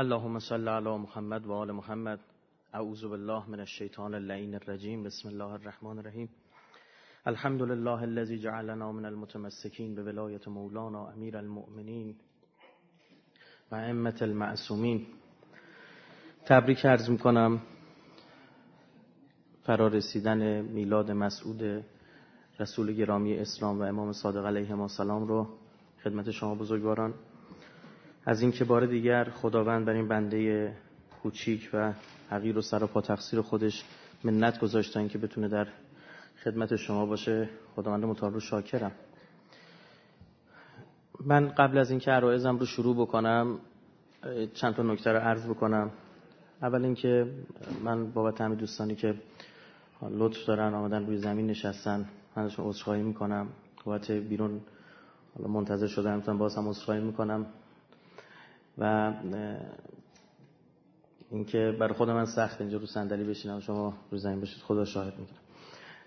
اللهم صل علی محمد و آل محمد. اعوذ بالله من الشیطان اللعین الرجیم. بسم الله الرحمن الرحیم. الحمد لله الذي جعلنا من المتمسكين بولایت مولانا امیر المؤمنین و ائمه المعصومین. تبریک عرض می‌کنم. فرا رسیدن میلاد مسعود رسول گرامی اسلام و امام صادق علیه السلام رو خدمت شما بزرگواران. از اینکه بار دیگر خداوند بر این بنده کوچیک و حقیر و سر و پا تقصیر خودش منت گذاشتن که بتونه در خدمت شما باشه خداوند متعال رو شاکرم. من قبل از اینکه عرایزم رو شروع بکنم چند تا نکته رو عرض بکنم. اول اینکه من بابت همه دوستانی که لطف دارن آمدن روی زمین نشستن من ازشون عذرخواهی می‌کنم. بابت بیرون حالا منتظر شدم می‌تونم باز هم عذرخواهی می‌کنم. و اینکه برای خود من سخت اینجا رو صندلی بشینم. شما رو زمین بشید خدا شاهد می‌کنم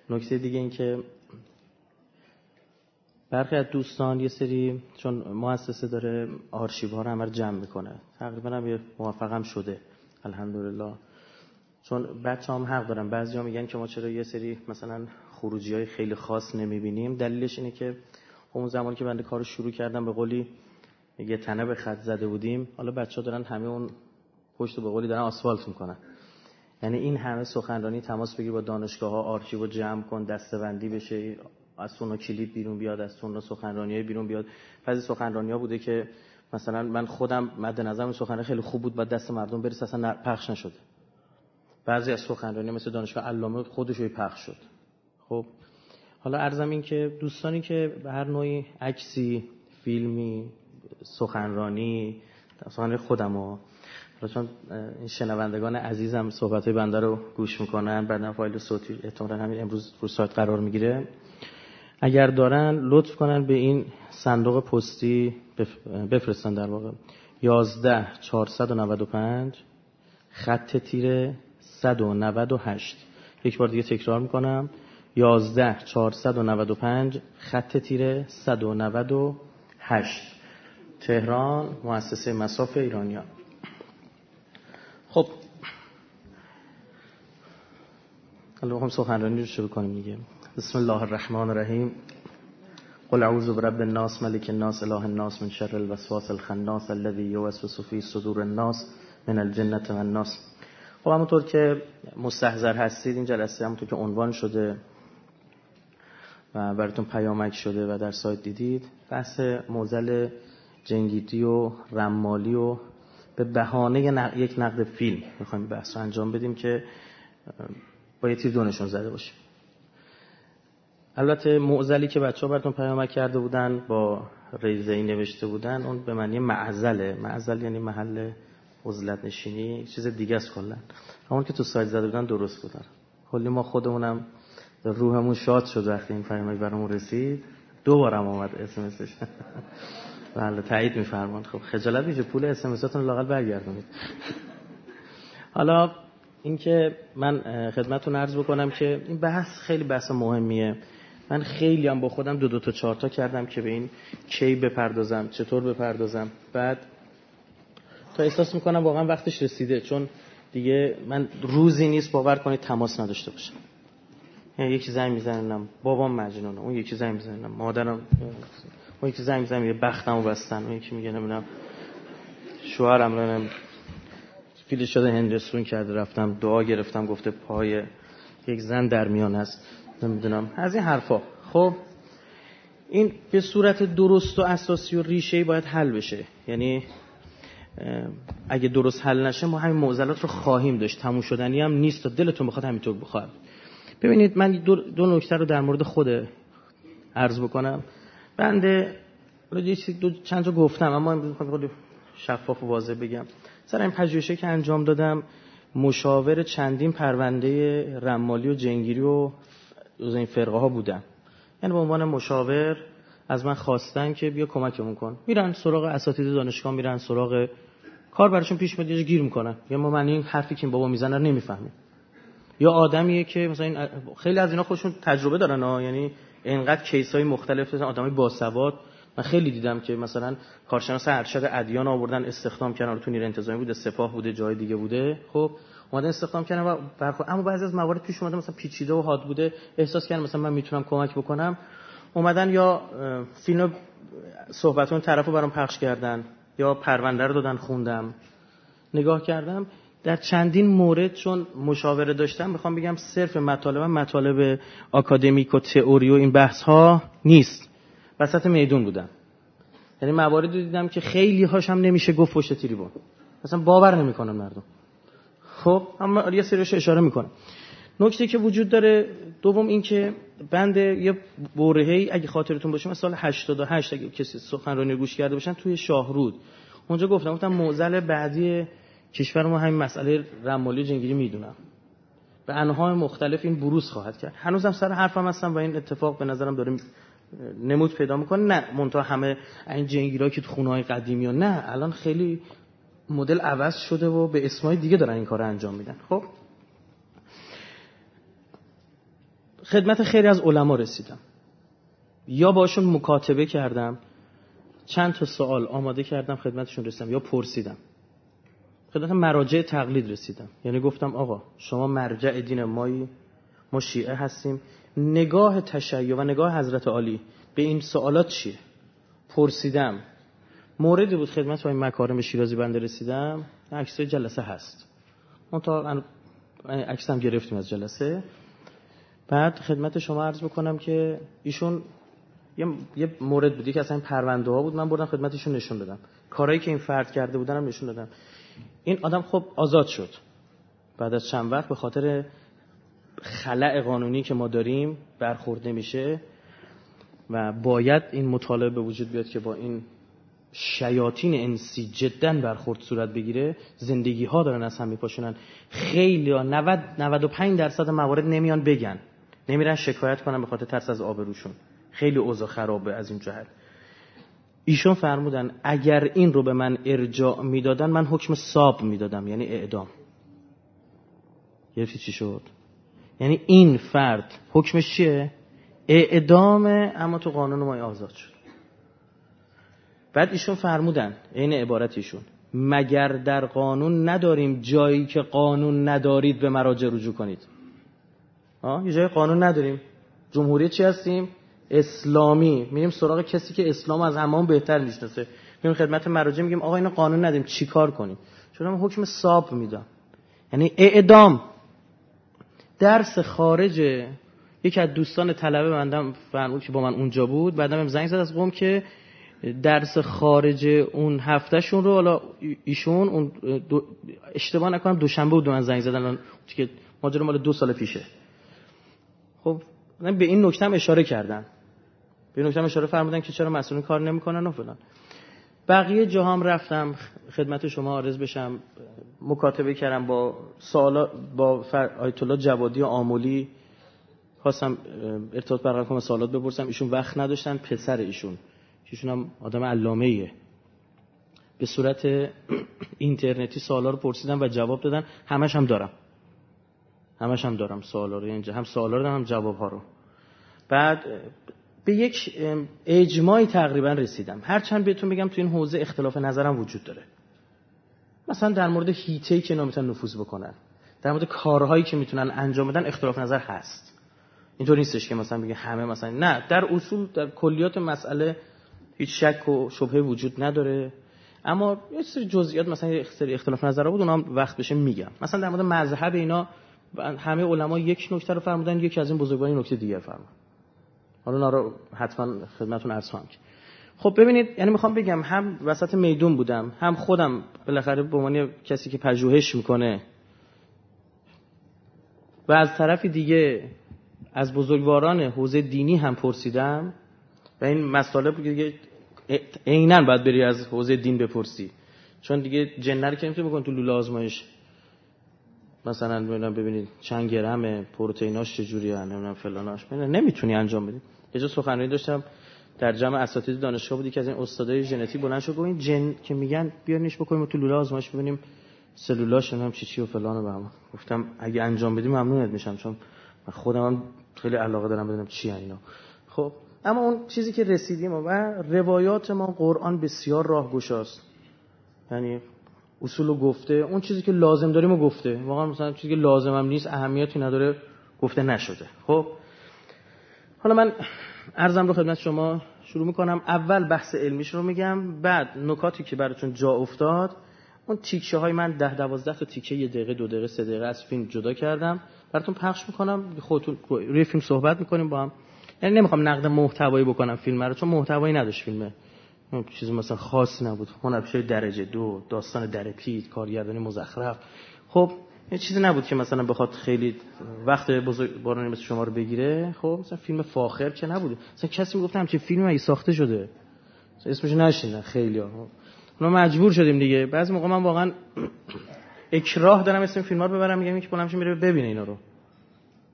نکته دیگه این که برخی از دوستان یه سری چون مؤسسه داره آرشیو ها رو همه جمع می‌کنه. تقریبا هم یه موفقم شده. الحمدلله. چون بچه هم حق دارن. بعضی ها میگن که ما چرا یه سری مثلا خروجی های خیلی خاص نمی‌بینیم. دلیلش اینه که اون زمانی که بنده کارو شروع کردم به قولی یه تنه به خط زده بودیم. حالا بچه ها دارن همه اون پشت به قولی دارن آسفالت می‌کنن. یعنی این همه سخنرانی تماس بگیر با دانشگاه ها آرشیو جمع کن دستبندی بشه از سونا کلید بیرون بیاد از سونا سخنرانی های بیرون بیاد. بعضی سخنرانی ها بوده که مثلا من خودم مد نظرم سخنرانی خیلی خوب بود با دست مردم برس اصلا پخش نشده. بعضی از سخنرانی مثل دانشگاه علامه خودش پخش شد. خب حالا ارزم این که دوستانی که به هر نوعی عکسی فیلمی سخنرانی سخنرانی خودم ها چون این شنوندگان عزیزم صحبت های بنده رو گوش می‌کنن. بعدا فایل صوتی احتمالا همین امروز رو سایت قرار می‌گیره. اگر دارن لطف کنن به این صندوق پستی بفرستن در واقع. 11 495 خط تیره 198 یک بار دیگه تکرار می‌کنم. 11 495 خط تیره 198 تهران مؤسسه مساف ایرانیان. خب. حالا هم سخنرانی رو شروع کنیم دیگه. بسم الله الرحمن الرحیم. قل اعوذ برب الناس ملک الناس اله الناس من شر الوسواس الخناس الذي يوسوس في صدور الناس من الجنه والناس. خب همونطور که مستحضر هستید این جلسه همونطور که عنوان شده و براتون پیامک شده و در سایت دیدید بحث موزل جنگیدی و رمالی و به بهانه یک نقد فیلم می‌خوایم بحث رو انجام بدیم که با یه تیر دونشون زده باشیم البته معزلی که بچه ها براتون پیامک کرده بودن با ریزه نوشته بودن اون به معنی معزله. معزل یعنی محل عزلت نشینی چیز دیگه است کلا. همون که تو سایت زده بودن درست بودن. کلی ما خودمونم روحمون شاد شد وقتی این پیامک برامون رسید. دوبارم آمد اسمسش بله تایید میفرمان خب خجالت میشه پول اس ام اساتون لاقل برگردونید حالا اینکه من خدمتتون عرض بکنم که این بحث خیلی بحث مهمیه. من خیلی هم با خودم دو دو تا چهار تا کردم که به این کی بپردازم چطور بپردازم. بعد تا احساس می‌کنم واقعا وقتش رسیده چون دیگه من روزی نیست باور کنید تماس نداشته باشم. یعنی یکی زنگ می‌زنم بابام مجنونه اون یکی زنگ می‌زنم مادرم اون یکی زنگ می‌زنم یه بختمو بستن. اون یکی میگه نمی‌دونم شوهرم رو فیل شده هندستون کرده رفتم دعا گرفتم گفته پای یک زن در میان است. نمی‌دونم از این حرفا. خب این به صورت درست و اساسی و ریشه باید حل بشه. یعنی اگه درست حل نشه ما همین معضلات رو خواهیم داشت. تموم شدنی هم نیست تا دلتون بخواد همینطور بخواد. ببینید من دو, دو نکته رو در مورد خود عرض بکنم. بنده دو چند تا گفتم اما امروز شفاف و واضح بگم. سر این پژوهشی که انجام دادم مشاور چندین پرونده رمالی و جنگیری و این فرقه ها بودم یعنی به عنوان مشاور از من خواستن که بیا کمکمون کن. میرن سراغ اساتید دانشگاه میرن سراغ کار براشون پیش میاد گیر می‌کنن. یا ما من این حرفی که بابا می‌زنه رو نمی‌فهمیم. یا آدمیه که مثلا خیلی از اینا خودشون تجربه دارن ها. یعنی اینقدر کیس های مختلف آدمای باسواد. من خیلی دیدم که مثلا کارشناس ارشد ادیان آوردن استخدام کردن. تو نیروی انتظامی بوده سپاه بوده جای دیگه بوده. خب اومدن استخدام کردن و برخورد. اما بعضی از موارد پیش اومده مثلا پیچیده و حاد بوده. احساس کردن مثلا من می‌تونم کمک بکنم. اومدن یا فیلم صحبتون طرفو برام پخش کردن یا پرونده رو دادن خوندم. نگاه کردم. در چندین مورد چون مشاوره داشتم می‌خوام بگم صرف مطالب مطالب آکادمیک و تئوری و این بحث ها نیست. وسط میدون بودم یعنی مواردی دیدم که خیلی هاشم نمیشه گفت پشت تریبون. مثلا باور نمی‌کنن مردم. خب اما یه سریش اشاره می‌کنم. نکته که وجود داره دوم این که بند یه برهه‌ای اگه خاطرتون باشه مثلا سال 88 اگه کسی سخنرانی گوش کرده باشن توی شاهرود. اونجا گفتم گفتم معضل بعدی کشور ما همین مسئله رمالی جنگیری می‌دونم. به انواع مختلف این بروز خواهد کرد. هنوزم سر حرفم هستم و این اتفاق به نظرم داره نمود پیدا می‌کنه. نه منتها همه این جنگیرا که تو خونه های قدیمی و نه الان خیلی مدل عوض شده و به اسمای دیگه دارن این کار انجام میدن. خب؟ خدمت خیلی از علما رسیدم. یا باشون مکاتبه کردم چند تا سوال آماده کردم خدمتشون رسیدم یا پرسیدم. خدمت مراجع تقلید رسیدم. یعنی گفتم آقا شما مرجع دین مایی ما شیعه هستیم. نگاه تشیع و نگاه حضرت عالی به این سوالات چیه؟ پرسیدم. موردی بود خدمت با این مکارم شیرازی بنده رسیدم. عکس جلسه هست. اون تا عکسم گرفتیم از جلسه. بعد خدمت شما عرض بکنم که ایشون یه, مورد بودی که اصلا این پرونده ها بود. من بردم خدمتشون نشون دادم. کارهایی که این فرد کرده بودن هم نشون دادم. این آدم خب آزاد شد. بعد از چند وقت به خاطر خلع قانونی که ما داریم برخورد نمیشه و باید این مطالبه به وجود بیاد که با این شیاطین انسی جدا برخورد صورت بگیره زندگی ها دارن از هم میپاشونن. خیلی ها 90 95 درصد موارد نمیان بگن. نمیرن شکایت کنن به خاطر ترس از آبروشون خیلی اوضاع خرابه از این جهت. ایشون فرمودن اگر این رو به من ارجاع می‌دادن من حکم ساب می‌دادم یعنی اعدام. گرفتی چی شد؟ یعنی این فرد حکمش چیه؟ اعدامه اما تو قانون ما آزاد شد. بعد ایشون فرمودن عین عبارت ایشون مگر در قانون نداریم جایی که قانون ندارید به مراجع رجوع کنید. یه جای قانون نداریم. جمهوری چی هستیم؟ اسلامی. میریم سراغ کسی که اسلام از همون بهتر می‌شناسه. میریم خدمت مراجع میگیم آقا اینو قانون ندیم چیکار کنیم؟ چون من حکم صاب میدم. یعنی اعدام. درس خارجه یکی از دوستان طلبه بندم فرمود که با من اونجا بود. بعدم زنگ زد از قوم که درس خارج اون هفتهشون رو حالا ایشون اون اشتباه نکنم دوشنبه بود من زنگ زدن که ماجرا مال دو سال پیشه. خب به این نکته هم اشاره کردن به هم اشاره فرمودن که چرا مسئولین کار نمی‌کنن و فلان. بقیه جاهام رفتم خدمت شما عرض بشم مکاتبه کردم با سوالا با آیت الله جوادی و آمولی. خواستم ارتباط برقرار کنم سوالات بپرسم. ایشون وقت نداشتن پسر ایشون. ایشون هم آدم علامه ایه به صورت اینترنتی سوالا رو پرسیدم و جواب دادن. همش هم دارم. همش هم دارم سوالا رو. اینجا هم سوالا رو هم جواب ها رو. بعد به یک اجماعی تقریبا رسیدم. هرچند بهتون بگم تو این حوزه اختلاف نظرم وجود داره. مثلا در مورد هیته که نمی‌تونن نفوذ بکنن در مورد کارهایی که می‌تونن انجام بدن اختلاف نظر هست. اینطور نیستش که مثلا بگه همه مثلا نه در اصول در کلیات مسئله هیچ شک و شبهه وجود نداره. اما یه سری جزئیات مثلا یه سری اختلاف نظر بود اونم وقت بشه میگم. مثلا در مورد مذهب اینا همه علما یک نکته رو فرمودن یکی از این بزرگواران نکته دیگر فرمودن. حالا اونا رو حتما خدمتتون عرض خواهم خب ببینید یعنی می‌خوام بگم هم وسط میدون بودم هم خودم بالاخره به عنوان کسی که پژوهش می‌کنه و از طرف دیگه از بزرگواران حوزه دینی هم پرسیدم و این مطالب دیگه عینا باید بری از حوزه دین بپرسی. چون دیگه جنر که نمی‌تونی بکن تو لوله آزمایش. مثلا ببینید چند گرمه پروتئیناش چجوری نمی‌دونم فلاناش. نمی‌تونی انجام بدی. یه جا سخنرانی داشتم در جمع اساتید دانشگاه بودی که از این استادای ژنتیک بلند شد این جن که میگن بیارینش بکنیم تو لوله آزمایش ببینیم سلولاش هم چی چی و فلان و بهمان گفتم اگه انجام بدیم ممنونت میشم چون من خودم هم خیلی علاقه دارم بدونم چی اینا. خب اما اون چیزی که رسیدیم و روایات ما قرآن بسیار راهگشاست. یعنی اصول و گفته اون چیزی که لازم داریم و گفته. واقعا مثلا چیزی که لازم هم نیست اهمیتی نداره گفته نشده. خب حالا من ارزم رو خدمت شما شروع می‌کنم. اول بحث علمیش رو میگم بعد نکاتی که براتون جا افتاد اون تیکشه های من ده دوازده تا تیکه یه دقیقه دو دقیقه سه دقیقه از فیلم جدا کردم. براتون پخش می‌کنم خودتون روی فیلم صحبت می‌کنیم با هم. یعنی نمی‌خوام نقد محتوایی بکنم فیلم رو چون محتوایی نداشت فیلمه. چیزی مثلا خاصی نبود. هنرپیشه درجه دو داستان در پیت کارگردانی مزخرف. خب یه چیزی نبود که مثلا بخواد خیلی وقت بزرگ بارانی مثل شما رو بگیره. خب مثلا فیلم فاخر که نبود مثلا کسی می‌گفت همچین فیلمی ای ساخته شده. اسمش نشینه خیلی ها. ما مجبور شدیم دیگه. بعضی موقع من واقعا اکراه دارم اسم فیلم رو ببرم میگم یکی بلند میره ببینه اینا رو.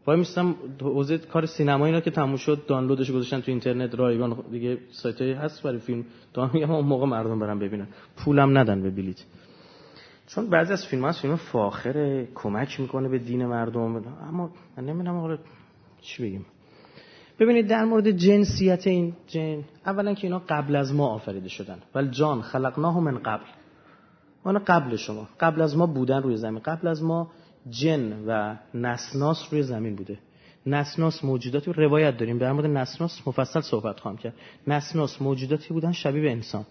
وای میستم حوزه کار سینما اینا که تموم شد دانلودش گذاشتن تو اینترنت رایگان دیگه سایت هست برای فیلم. دارم میگم اون موقع مردم برن ببینن. پولم ندن به بلیت چون بعضی از فیلم ها فیلم فاخر کمک می‌کنه به دین مردم. اما من نمی‌دونم حالا چی بگیم. ببینید در مورد جنسیت این جن اولا که اینا قبل از ما آفریده شدن. ولی جان خلقناه من قبل. اون قبل شما. قبل از ما بودن روی زمین. قبل از ما جن و نسناس روی زمین بوده. نسناس موجوداتی روایت داریم. در مورد نسناس مفصل صحبت خواهم کرد. نسناس موجوداتی بودن شبیه انسان.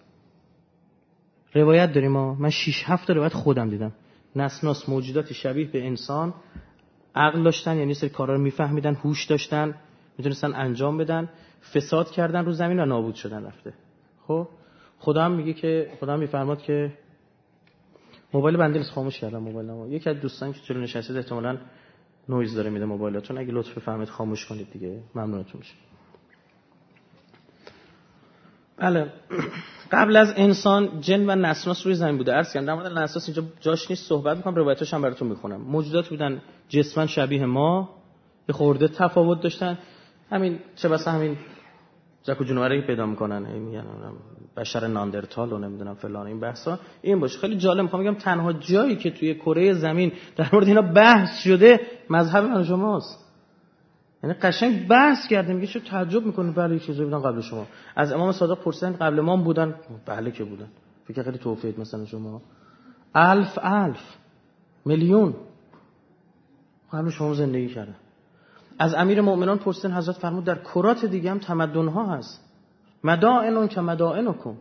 روایت داریم ما. من 6 هفت روایت خودم دیدم. نسناس موجوداتی شبیه به انسان عقل داشتن یعنی سری کارا رو میفهمیدن هوش داشتن می‌تونستن انجام بدن فساد کردن رو زمین و نابود شدن رفته. خب؟ خدا هم میگه که خدا هم میفرماد که موبایل بنده خاموش کردم موبایل ما یکی از دوستان که جلو نشسته احتمالاً نویز داره میده موبایلاتون اگه لطف بفرمایید خاموش کنید دیگه ممنونتون میشه بله. قبل از انسان جن و نسناس روی زمین بوده. عرض کردم در مورد نسناس اینجا جاش نیست صحبت می‌کنم روایتاش هم براتون می‌خونم. موجودات بودن جسما شبیه ما یه خورده تفاوت داشتن. همین چه بس همین جک و پیدا می‌کنن میگن بشر ناندرتال و نمی‌دونم فلان این بحثا. این باشه. خیلی جالب می‌خوام بگم تنها جایی که توی کره زمین در مورد اینا بحث شده مذهب من شماست یعنی قشنگ بحث کرده میگه چه تعجب می‌کنه بله چیزی بودن قبل شما. از امام صادق پرسیدن قبل ما بودن. بله که بودن. فکر خیلی توفیق مثلا شما. الف الف. میلیون. قبل شما زندگی کرده. از امیر مؤمنان پرسیدن حضرت فرمود در کرات دیگه هم تمدن ها هست. مدائن که مدائنکم.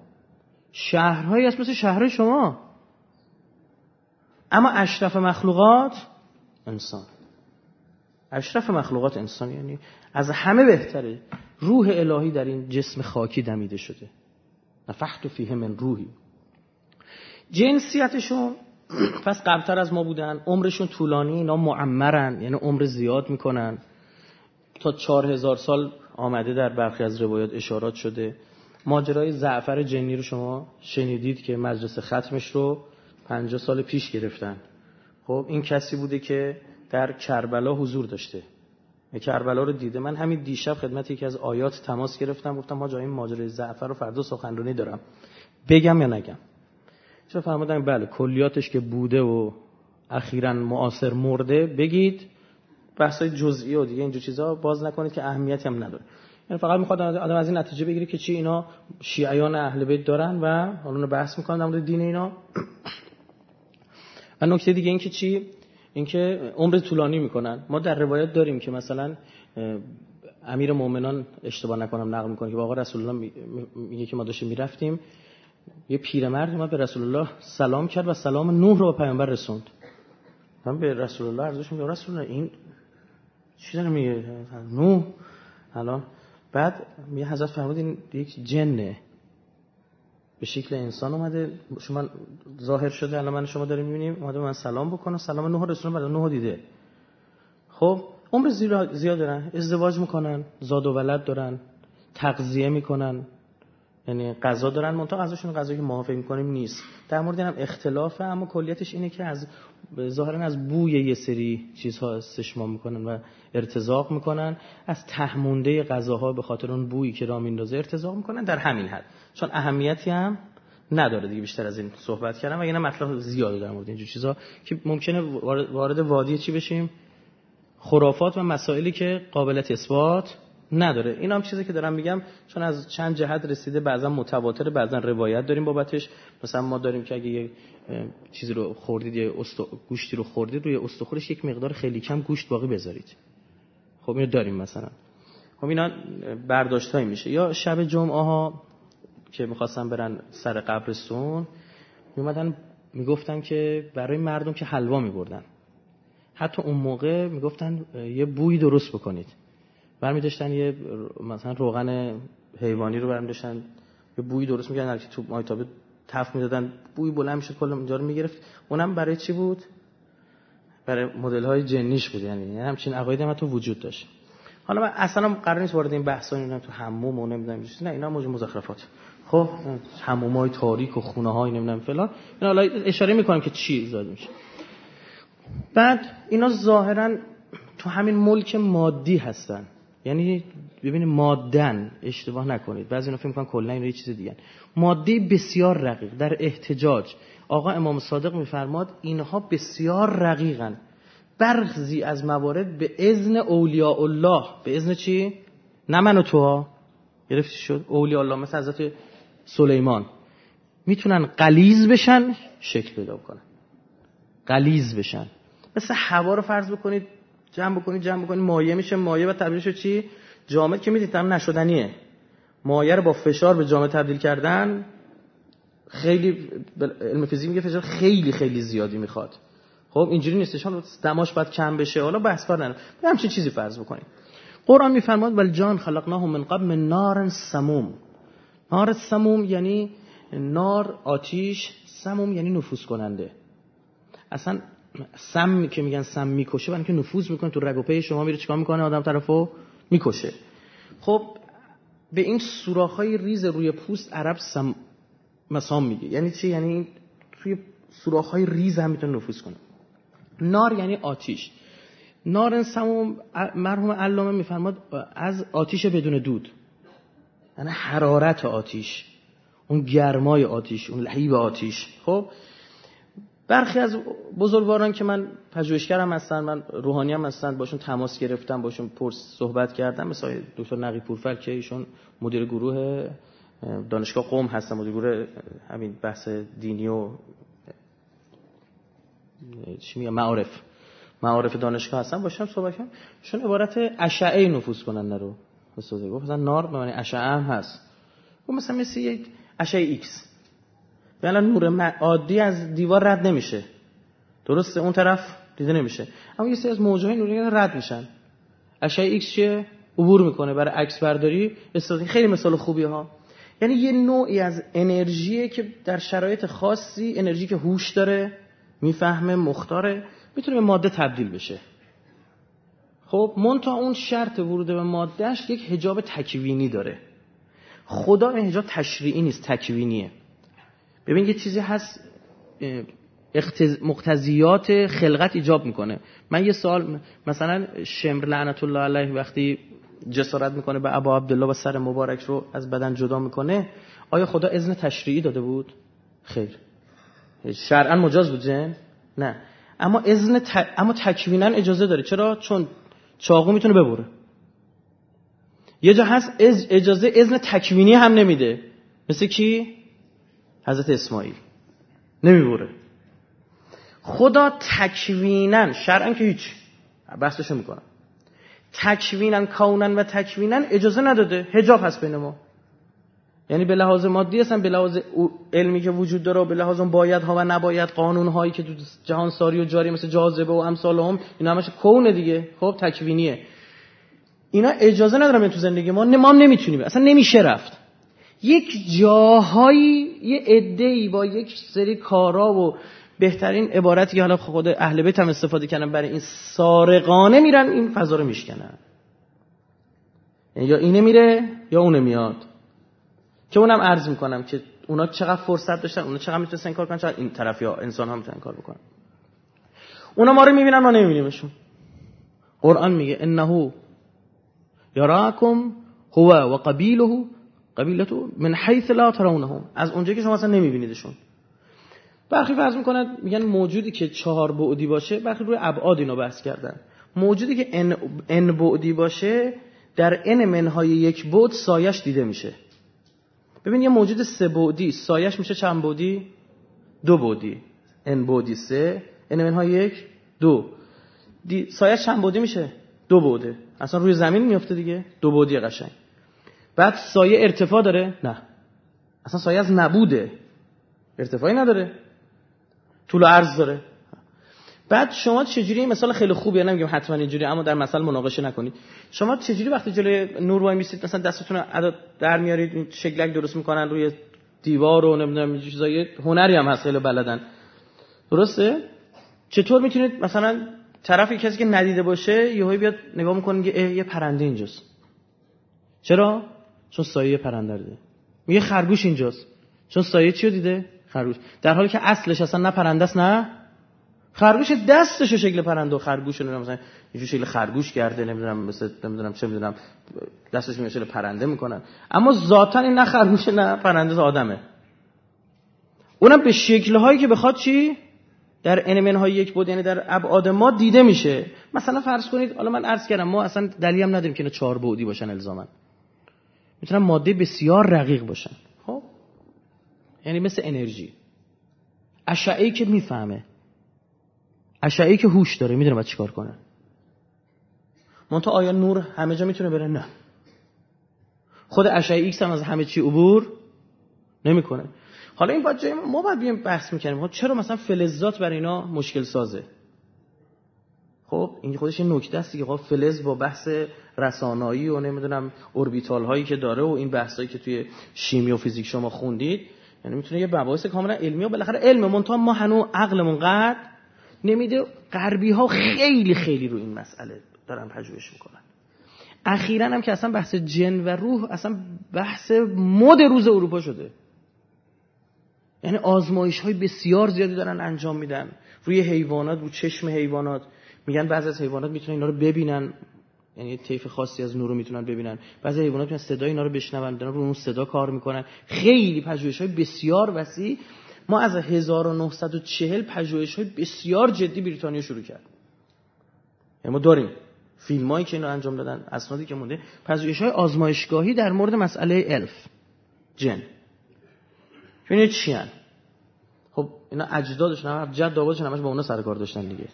شهرهایی هست مثل شهر شما. اما اشرف مخلوقات انسان. اشرف مخلوقات انسان یعنی از همه بهتره. روح الهی در این جسم خاکی دمیده شده. نفخت فیه من روحی. جنسیتشون پس قبلتر از ما بودن. عمرشون طولانی اینا معمرن یعنی عمر زیاد می‌کنن. تا چهار هزار سال آمده در برخی از روایات اشارات شده. ماجرای زعفر جنی رو شما شنیدید که مجلس ختمش رو پنجاه سال پیش گرفتن. خب این کسی بوده که در کربلا حضور داشته. کربلا رو دیده. من همین دیشب خدمت یکی از آیات تماس گرفتم. گفتم ما جای این ماجرای زعفر رو فردا سخنرانی دارم. بگم یا نگم؟ چه فرمودن؟ بله کلیاتش که بوده و اخیرا معاصر مرده بگید. بحثای جزئی و دیگه اینجور چیزا باز نکنید که اهمیتی هم نداره. یعنی فقط می‌خواد آدم از این نتیجه بگیره که چی اینا شیعیان اهل بیت دارن و حالا بحث می‌کنن در دین اینا. و نکته دیگه این که چی؟ اینکه عمر طولانی می‌کنن. ما در روایت داریم که مثلا امیر مؤمنان اشتباه نکنم نقل می‌کنه که آقا رسول الله میگه که ما داشتیم می‌رفتیم. یه پیرمرد ما به رسول الله سلام کرد و سلام نوح رو به پیامبر رسوند. من به رسول الله عرضش میگم رسول الله این چی داره میگه؟ نوح الان. بعد میگه حضرت فرمود این یک جنه. به شکل انسان اومده. شما ظاهر شده الان من شما داریم می‌بینیم اومده من سلام بکنه. سلام نوح رسول بعد نوح دیده. خب عمر زیاد دارن ازدواج می‌کنن زاد و ولد دارن تغذیه می‌کنن. یعنی غذا دارن منتها غذاشون غذایی که ما فکر می‌کنیم نیست. در مورد هم اختلافه اما کلیتش اینه که از ظاهرا از بوی یه سری چیزها استشمام می‌کنن و ارتزاق می‌کنن. از تهمونده غذاها به خاطر اون بویی که را میندازه ارتزاق می‌کنن در همین حد. چون اهمیتی هم نداره دیگه بیشتر از این صحبت کردم و اینا مطلب زیاده در مورد اینجور چیزا که ممکنه وارد وادی چی بشیم؟ خرافات و مسائلی که قابلیت اثبات نداره. این هم چیزی که دارم میگم چون از چند جهت رسیده بعضا متواتر بعضا روایت داریم بابتش. مثلا ما داریم که اگه یه چیزی رو خوردید یه گوشتی رو خوردید روی استخورش یک مقدار خیلی کم گوشت باقی بذارید. خب اینو داریم مثلا. خب اینا برداشت میشه. یا شب جمعه ها که می‌خواستن برن سر قبرستون میومدن می‌گفتن که برای مردم که حلوا میبردن. حتی اون موقع می‌گفتن یه بوی درست بکنید. برمی داشتن یه مثلا روغن حیوانی رو برمی داشتن یه بوی درست می‌کردن که تو مایتابه تف می‌دادن. بوی بلند می‌شد کل اونجا رو می‌گرفت. اونم برای چی بود؟ برای مدل های جنیش بود یعنی همچین عقاید هم تو وجود داشت. حالا من اصلا قرار نیست وارد این بحثا اینا تو حموم و نمی‌دونم نه اینا موجود مزخرفات. خب های تاریک و خونه های نمی‌دونم فلان. اینا حالا اشاره می‌کنم که چی زاد میشه. بعد اینا ظاهرا تو همین ملک مادی هستن. یعنی ببینید مادن اشتباه نکنید. بعضی اینا فکر می‌کنن کلا این یه چیز دیگه ماده بسیار رقیق در احتجاج. آقا امام صادق میفرماد اینها بسیار رقیقن. برخزی از موارد به اذن اولیاء الله به اذن چی؟ نه من و تو ها. گرفتی شد؟ اولیاء الله مثل حضرت سلیمان. می‌تونن قلیز بشن شکل پیدا کنن قلیز بشن. مثل هوا رو فرض بکنید جمع بکنید جمع بکنید مایه میشه مایه و تبدیل چی؟ جامد که می‌دید هم نشدنیه. مایه رو با فشار به جامد تبدیل کردن خیلی علم فیزیک میگه فشار خیلی خیلی زیادی می‌خواد. خب اینجوری نیستش. حالا دماش باید کم بشه. حالا بحث کار ندارم. همچین چیزی فرض بکنید قرآن میفرماد والجان خلقناه من قبل من نار السموم. نار سموم یعنی نار آتیش سموم یعنی نفوذ کننده. اصلا سم که میگن سم می‌کشه برای که نفوذ می‌کنه تو رگ و پی شما میره چیکار می‌کنه؟ آدم طرفو می‌کشه. خب به این سوراخ‌های ریز روی پوست عرب سم مسام میگه. یعنی چی؟ یعنی توی سوراخ‌های ریز هم می‌تونه نفوذ کنه. نار یعنی آتیش. نار سموم مرحوم علامه میفرماد از آتیش بدون دود. یعنی حرارت آتیش. اون گرمای آتیش اون لحیب آتیش. خب؟ برخی از بزرگواران که من پژوهشگرم هستن من روحانی هم هستن باشون تماس گرفتم باشون پرس صحبت کردم. مثلا دکتر نقی پورفر که ایشون مدیر گروه دانشگاه قوم هستن مدیر گروه همین بحث دینی و چی میگم معارف. معارف دانشگاه هستن باشم صحبت کنم چون عبارت اشعه نفوذ کننده رو استاد گفت مثلا نار به معنی اشعه هم هست. و مثلا مثل یک اشعه ایکس. بلا نور عادی از دیوار رد نمیشه. درسته؟ اون طرف دیده نمیشه. اما یه سری از موجهای نوری رد میشن. اشعه ایکس چیه؟ عبور می‌کنه. برای عکس برداری استفاده خیلی مثال خوبی ها. یعنی یه نوعی از انرژی که در شرایط خاصی انرژی که هوش داره می‌فهمه مختاره می‌تونه به ماده تبدیل بشه. خب مونتا اون شرط ورود به مادهش یک حجاب تکوینی داره. خدا این حجاب تشریعی نیست تکوینیه. ببین یه چیزی هست مقتضیات خلقت ایجاب می‌کنه. من یه سال مثلا شمر لعنت الله علیه وقتی جسارت می‌کنه به ابا عبدالله و سر مبارک رو از بدن جدا می‌کنه آیا خدا اذن تشریعی داده بود؟ خیر. شرعا مجاز بود جن؟ نه. اما اذن ت... اما تکوینا اجازه داره. چرا؟ چون چاقو می‌تونه ببره. یه جا هست اجازه اذن تکوینی هم نمیده. مثل کی؟ حضرت اسماعیل. نمی‌بره خدا تکوینن شرعا که هیچ. بحثشو می‌کنم. تکوینن کونن و تکوینن اجازه نداده. هجاب هست بین ما. یعنی به لحاظ مادی هستن به لحاظ علمی که وجود داره به لحاظ باید ها و نباید قانون هایی که تو جهان ساری و جاری مثل جاذبه و امثال هم اینا همش کونه دیگه. خب تکوینیه. اینا اجازه ندارن تو زندگی ما. ما نمی‌تونیم. اصلا نمیشه رفت. یک جاهایی یه عده‌ای با یک سری کارا و بهترین عبارتی که حالا خود اهل بیت هم استفاده کردن برای این سارقانه میرن این فضا رو میشکنن. یعنی یا اینه میره یا اونه میاد. که اونم عرض می‌کنم که اونا چقدر فرصت داشتن اونا چقدر می‌تونستن کار کنن چقدر این طرفی ها انسان ها می‌تونن کار بکنن. اونا ما رو می‌بینن ما نمیبینیمشون. قرآن میگه انه یراکم هو و قبیله قبیلتو من حیث لا ترونهم. از اونجایی که شما اصلا نمیبینیدشون. برخی فرض می‌کنن میگن موجودی که چهار بعدی باشه برخی روی ابعاد اینو بحث کردن. موجودی که ان, ان بعدی باشه در n منهای یک بود سایش دیده میشه. ببین یه موجود سه بعدی سایش میشه چند بعدی؟ دو بعدی. n بعدی سه n منهای یک دو. دی... سایش چند بعدی میشه؟ دو بعده. اصلا روی زمین میفته دیگه. دو بعدی قشنگ. بعد سایه ارتفاع داره؟ نه. اصلا سایه از نبوده. ارتفاعی نداره. طول و عرض داره. بعد شما چجوری مثال خیلی خوبیه نمیگم حتما اینجوری اما در مثال مناقشه نکنید. شما چجوری وقتی جلوی نور وای میسید مثلا دستتون رو در میارید شکلک درست می‌کنن روی دیوار و نمی‌دونم چیزای هنری هم هست خیلی بلدن. درسته؟ چطور می‌تونید مثلا طرفی کسی که ندیده باشه یهو بیاد نگاه می‌کنه یه پرنده اینجاست. چرا؟ چون سایه پرنده دیده. میگه خرگوش اینجاست. چون سایه چیو دیده؟ خرگوش. در حالی که اصلش اصلا نه پرنده است نه؟ خرگوش دستش شکل پرنده و خرگوش نمی‌دونم. مثلا یه شکل خرگوش کرده نمی‌دونم مثلا نمی‌دونم چه می‌دونم دستش میشه پرنده می‌کنن. اما ذاتا این نه خرگوش نه پرنده آدمه. اونم به شکل هایی که بخواد چی؟ در انمن های یک بود یعنی در ابعاد ما دیده میشه. مثلا فرض کنید حالا من عرض کردم ما اصلا دلیل هم نداریم که اینا چهار بعدی باشن الزاما. می‌تونن ماده بسیار رقیق باشن. خب؟ یعنی مثل انرژی. اشعه که می‌فهمه. اشعه که هوش داره می‌دونه باید چیکار کنه. منتها آیا نور همه جا می‌تونه بره؟ نه. خود اشعه ایکس هم از همه چی عبور نمی‌کنه. حالا این باید ما باید بیایم بحث می‌کنیم خب چرا مثلا فلزات برای اینا مشکل سازه؟ خب این خودش نکته است خب فلز با بحث رسانایی و نمی‌دونم اوربیتال هایی که داره و این بحثایی که توی شیمی و فیزیک شما خوندید یعنی می‌تونه یه مباحث کاملا علمی و بالاخره علم منتها ما هنو عقلمون قد نمیده. غربی ها خیلی خیلی رو این مسئله دارن پژوهش می‌کنن. اخیرا هم که اصلا بحث جن و روح اصلا بحث مد روز اروپا شده. یعنی آزمایش های بسیار زیادی دارن انجام میدن. روی حیوانات رو چشم حیوانات. میگن بعضی از حیوانات می‌تونن اینا رو ببینن. یعنی طیف خاصی از نور رو می‌تونن ببینن. بعضی حیوانات می‌تونن صدای اینا رو بشنون دارن رو اون صدا کار می‌کنن. خیلی پژوهش های بسیار وسیع. ما از 1940 پژوهش های بسیار جدی بریتانیا شروع کرد. یعنی ما داریم. فیلم هایی که اینو انجام دادن اسنادی که مونده. پژوهش های آزمایشگاهی در مورد مسئله الف جن. ببینید چی؟ خب اینا اجدادشون هم جد همش با اونا سر کار داشتن دیگه.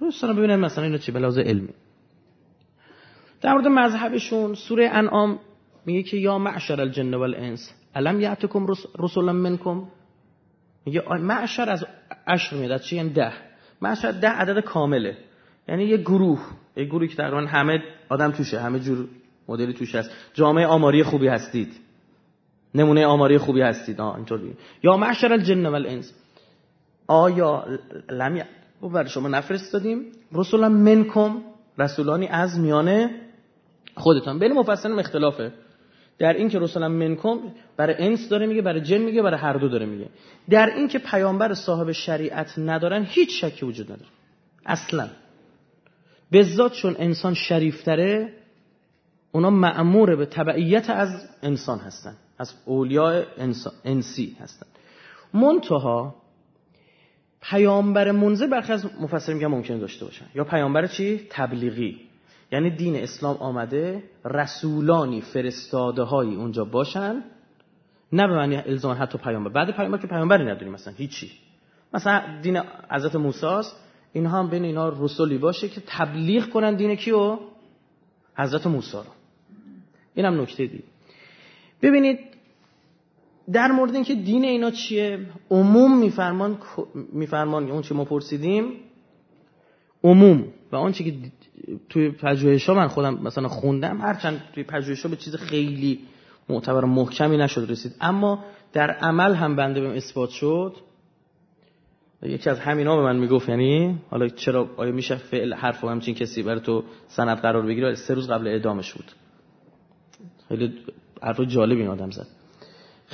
دوستان ببینن مثلا اینا چی به علمی. در مورد مذهبشون سوره انعام میگه که یا معشر الجن والانس الم یعتکم رسولا منکم؟ میگه معشر از عشر میاد چی؟ یعنی ده. معشر ده عدد کامله. یعنی یه گروه. یه گروهی که تقریبا همه آدم توشه همه جور مدلی توش هست. جامعه آماری خوبی هستید. نمونه آماری خوبی هستید. آه اینطوری یا معشر الجن والانس. آیا لم و برای شما نفرستادیم. رسولا منکم رسولانی از میانه خودتان. بین مفصلین اختلافه. در این که رسولا منکم برای انس داره میگه برای جن میگه برای هر دو داره میگه. در این که پیامبر صاحب شریعت ندارن هیچ شکی وجود نداره. اصلا. به چون انسان شریفتره اونا معمور به تبعیت از انسان هستن. از اولیاء انسی هستن. منتها پیامبر منزه برخی از مفسرین میگن ممکنه داشته باشن. یا پیامبر چی؟ تبلیغی. یعنی دین اسلام آمده رسولانی فرستاده هایی اونجا باشن. نه به معنی الزام حتی پیامبر. بعد پیامبر که پیامبری نداریم مثلا هیچی. مثلا دین حضرت موسی است اینها هم بین اینا رسولی باشه که تبلیغ کنن دین کیو؟ حضرت موسی رو. اینم نکته دی. ببینید در مورد اینکه دین اینا چیه عموم میفرمان میفرمان اون چی ما پرسیدیم عموم. و آنچه که توی پژوهش من خودم مثلا خوندم هرچند توی پژوهش به چیز خیلی معتبر محکمی نشد رسید. اما در عمل هم بنده بهم اثبات شد. یکی از همینا به من می‌گفت یعنی حالا چرا آیا میشه فعل حرف و همچین کسی برای تو سند قرار بگیره؟ سه روز قبل اعدامش بود. خیلی حرف جالب این آدم زد.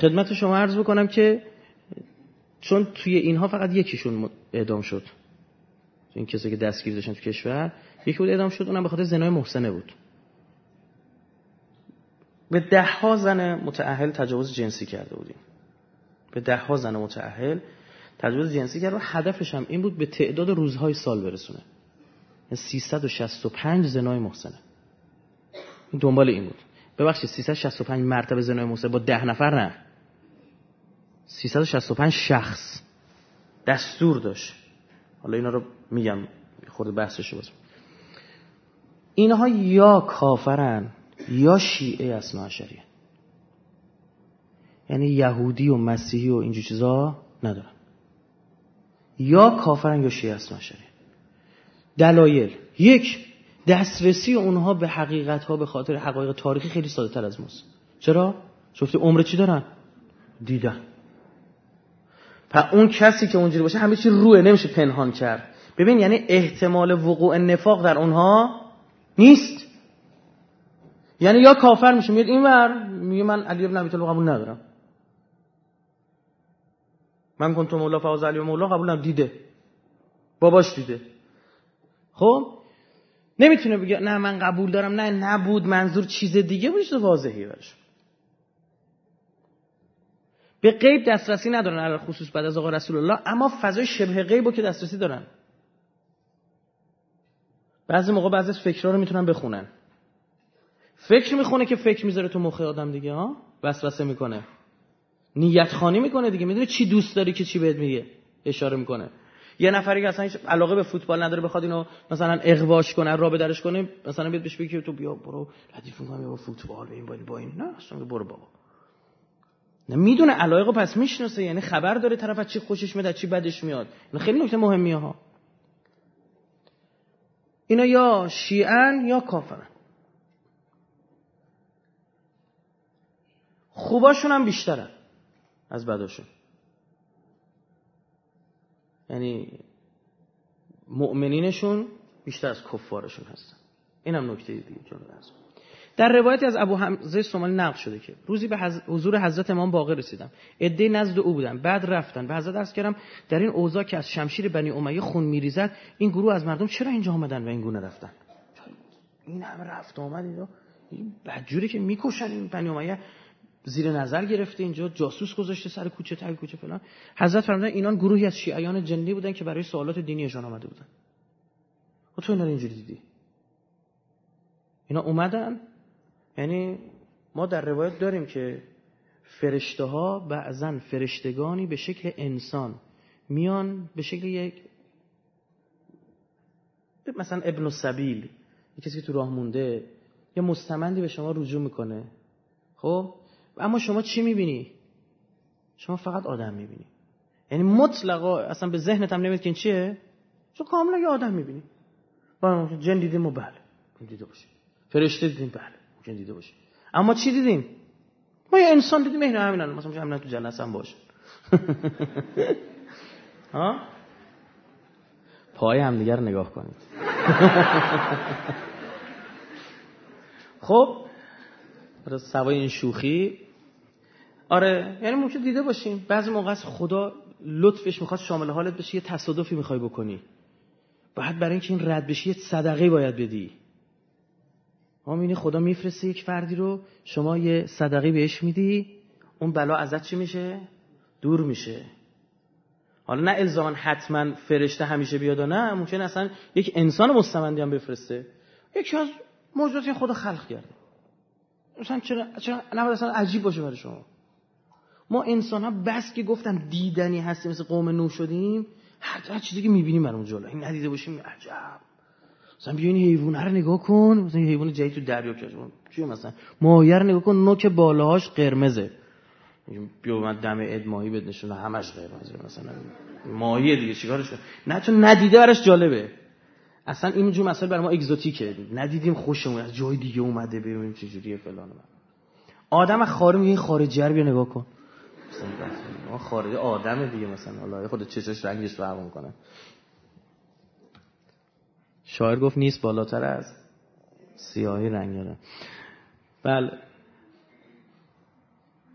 خدمت شما عرض بکنم که چون توی اینها فقط یکیشون اعدام شد. این کسی که دستگیر داشتن تو کشور یکی بود اعدام شد اونم به خاطر زنای محسنه بود. به ده ها زن متأهل تجاوز جنسی کرده بودیم. به ده ها زن متأهل تجاوز جنسی کرد و هدفش هم این بود به تعداد روزهای سال برسونه. 365 یعنی زنای محسنه. دنبال این بود. ببخشید 365 مرتبه زنای موسی با ده نفر نه. 365 شخص دستور داشت. حالا اینا رو میگم خورده بحثش باز اینها یا کافرن یا شیعه اسنا یعنی یهودی و مسیحی و اینجور چیزا ندارن. یا کافرن یا شیعه اسنا دلایل. یک دسترسی اونها به حقیقت ها به خاطر حقایق تاریخی خیلی ساده تر از ماست. چرا؟ شفتی عمر چی دارن؟ دیدن. پس اون کسی که اونجوری باشه همه چی روه نمیشه پنهان کرد. ببین یعنی احتمال وقوع نفاق در اونها نیست. یعنی یا کافر میشه میاد اینور میگه من علی ابن ابی طالب قبول ندارم. من کنتم مولا فاز علی و مولا قبول دیده. باباش دیده. خب؟ نمی‌تونه بگه نه من قبول دارم نه نبود منظور چیز دیگه بود واضحی برش به غیب دسترسی ندارن علی خصوص بعد از آقا رسول الله اما فضای شبه غیب رو که دسترسی دارن. بعضی موقع بعضی از فکرها رو می‌تونن بخونن. فکر می‌خونه که فکر می‌ذاره تو مخ آدم دیگه ها؟ وسوسه می‌کنه. نیت خانی می‌کنه دیگه می‌دونه چی دوست داری که چی بهت میگه؟ اشاره می‌کنه. یه نفری که اصلا هیچ علاقه به فوتبال نداره بخواد اینو مثلا اغواش کنه راه درش کنه مثلا بیاد بهش بگه تو بیا برو ردیف می‌کنم با فوتبال به این با این. نه اصلا برو بابا. می‌دونه علایقو پس می‌شناسه یعنی خبر داره طرف از چی خوشش میاد چی بدش میاد. این خیلی نکته مهمیه ها. اینا یا شیعن یا کافرن. خوباشون هم بیشترن از بداشون. یعنی مؤمنینشون بیشتر از کفارشون هستن. اینم نکته دیگه جمله در روایتی از ابو حمزه سومالی نقل شده که روزی به حضور حضرت امام باقر رسیدم. عده نزد او بودن بعد رفتن. به حضرت عرض کردم در این اوضاع که از شمشیر بنی امیه خون میریزد این گروه از مردم چرا اینجا آمدن و این گونه رفتن؟ این همه رفت آمد اینجا. این بدجوری که می‌کشن این بنی امیه. زیر نظر گرفته اینجا جاسوس گذاشته سر کوچه تای کوچه فلان. حضرت فرمودن اینان گروهی از شیعیان جنی بودن که برای سوالات دینیشان آمده بودن. و تو اینا اینجوری دیدی؟ اینا اومدن. یعنی ما در روایت داریم که فرشته ها بعضا فرشتگانی به شکل انسان میان به شکل یک مثلا ابن سبیل کسی که تو راه مونده یه مستمندی به شما رجوع می‌کنه. خب؟ اما شما چی می‌بینی؟ شما فقط آدم می‌بینی. یعنی مطلقا اصلا به ذهنت هم نمید که این چیه؟ چون کاملا یه آدم می‌بینی. جن دیدیم و بله. دیده فرشته دیدیم بله. ممکن دیده باشیم اما چی دیدیم؟ ما یه انسان دیدیم اینا همینن مثلا همین تو جنت هم باشه. ها؟ پای هم دیگر نگاه کنید. خب سوای این شوخی. آره یعنی ممکن دیده باشیم. بعضی موقع خدا لطفش می‌خواد شامل حالت بشه یه تصادفی می‌خوای بکنی. بعد برای اینکه این رد بشی یه صدقه باید بدی. ما خدا میفرسته یک فردی رو. شما یه صدقی بهش میدی. اون بلا ازت چی میشه؟ دور میشه. حالا نه الزاما حتما فرشته همیشه بیاد نه ممکن اصلا یک انسان مستمندی هم بفرسته. یکی از موجوداتی خدا خلق کرده. مثلا چرا چرا نباید اصلا عجیب باشه برای شما؟ ما انسان ها بس که گفتم دیدنی هستیم مثل قوم نو شدیم هر چیزی که می‌بینیم برامون جلو این ندیده باشیم عجب. مثلا بیا این حیوان رو نگاه کن. مثلا حیوان جدید تو دریا کش چیه مثلا؟ ماهی رو نگاه کن نوک بالاهاش قرمزه. بیا من دم اد ماهی بد نشونه همش قرمزه مثلا. ماهی دیگه چیکارش نه تو ندیده براش جالبه. اصلا این جو مثلا برای ما اگزوتیکه. ندیدیم خوشمون از جای دیگه اومده ببینیم چه جوریه فلان آدم خاره میگه خارجی رو بیا نگاه کن. مثلا خارج آدم دیگه مثلا. حالا خود چشاش رنگش فرق می‌کنه. شاعر گفت نیست بالاتر از سیاهی رنگ داره. بله.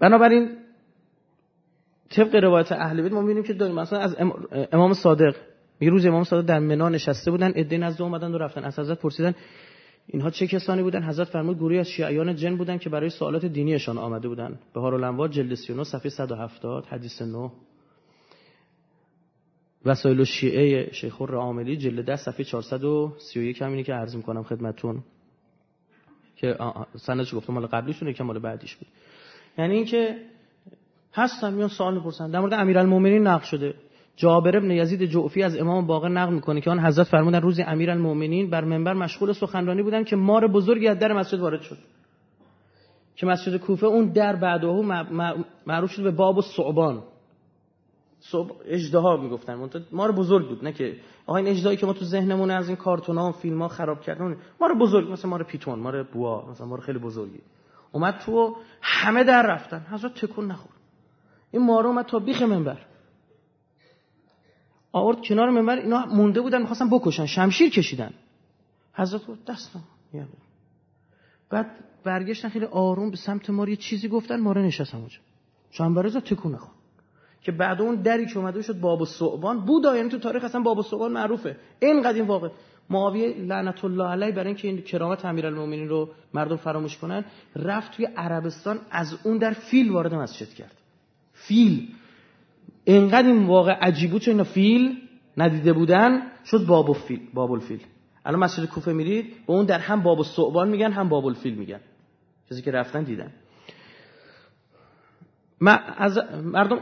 بنابراین طبق روایت اهل بیت ما می‌بینیم که داریم مثلا از امام صادق یه روز امام صادق در منا نشسته بودن عده نزد اومدن و رفتن. از حضرت پرسیدن اینها چه کسانی بودن؟ حضرت فرمود گروهی از شیعیان جن بودن که برای سوالات دینیشان آمده بودن. بهار الانوار جلد 39 صفحه 170 حدیث 9 وسایل شیعه شیخ عاملی جلد 10 صفحه 431 همینی که عرض می‌کنم خدمتون که سندش گفتم مال قبلیشونه که مال بعدیش بود. یعنی اینکه هستن میان سوال می‌پرسن. در مورد امیرالمومنین نقل شده. جابر ابن یزید جعفی از امام باقر نقل می‌کنه که آن حضرت فرمودن روز امیرالمومنین بر منبر مشغول سخنرانی بودن که مار بزرگی از در مسجد وارد شد. که مسجد کوفه اون در بعده معروف شد به باب و صعبان صبح اجدها می‌گفتن. ما رو بزرگ بود نه که آقا این اجدایی که ما تو ذهنمون از این کارتونا و فیلم ها خراب کردن ما رو بزرگ مثلا ما رو پیتون ما رو بوا مثلا ما رو خیلی بزرگی. اومد تو همه در رفتن. حضرت تکون نخور. این مارو اومد تا بیخ منبر. آورد کنار منبر اینا مونده بودن می‌خواستن بکشن. شمشیر کشیدن. حضرت گفت دستم بعد برگشتن خیلی آروم به سمت ما یه چیزی گفتن ما رو نشستم اونجا. شنبرزا تکون نخور. که بعد اون دری که اومده شد باب الصعبان بود یعنی تو تاریخ اصلا باب الصعبان معروفه. این قدیم واقع. معاویه لعنت الله علیه برای اینکه این کرامت امیرالمومنین رو مردم فراموش کنن رفت توی عربستان از اون در فیل وارد مسجد کرد. فیل. اینقدر این واقع عجیب بود چون اینا فیل ندیده بودن شد باب الفیل باب الفیل. الان مسجد کوفه میرید به اون در هم باب الصعبان میگن هم باب الفیل میگن. چیزی که رفتن دیدن. از مردم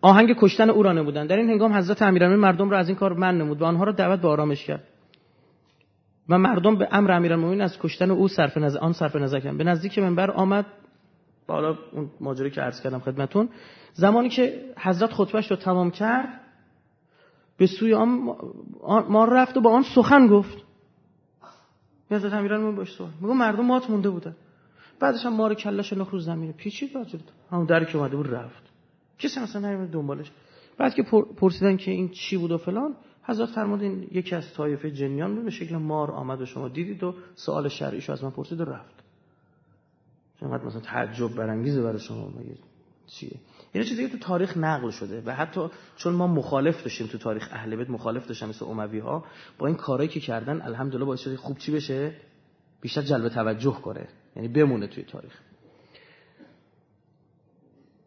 آهنگ کشتن او را بودن در این هنگام حضرت امیرالمومنین مردم را از این کار من نمود و آنها را دعوت به آرامش کرد. و مردم به امر امیرالمومنین از کشتن او صرف نظر آن صرف نظر کردند. به نزدیک منبر آمد. بالا اون ماجرایی که عرض کردم خدمتون. زمانی که حضرت خطبهش رو تمام کرد به سوی آن ما رفت و با آن سخن گفت. حضرت امیرالمومنین باش سوال میگه مردم مات مونده بودن. بعدش هم مار کلش انداخت رو زمین پیچید راجد همون در که اومده بود رفت. کسی مثلا نمیاد دنبالش. بعد که پرسیدن که این چی بود و فلان حضرت فرمودین یکی از طایفه جنیان بود به شکل مار آمد و شما دیدید و سوال شرعیشو از من پرسید و رفت. چقدر مثلا تعجب برانگیزه برای شما مگه چیه؟ اینا چیزی تو تاریخ نقل شده و حتی چون ما مخالف داشتیم تو تاریخ اهل بیت مخالف داشتن مثل اموی ها با این کارهایی که کردن الحمدلله باعث شده خوب چی بشه؟ بیشتر جلب توجه کنه. یعنی بمونه توی تاریخ.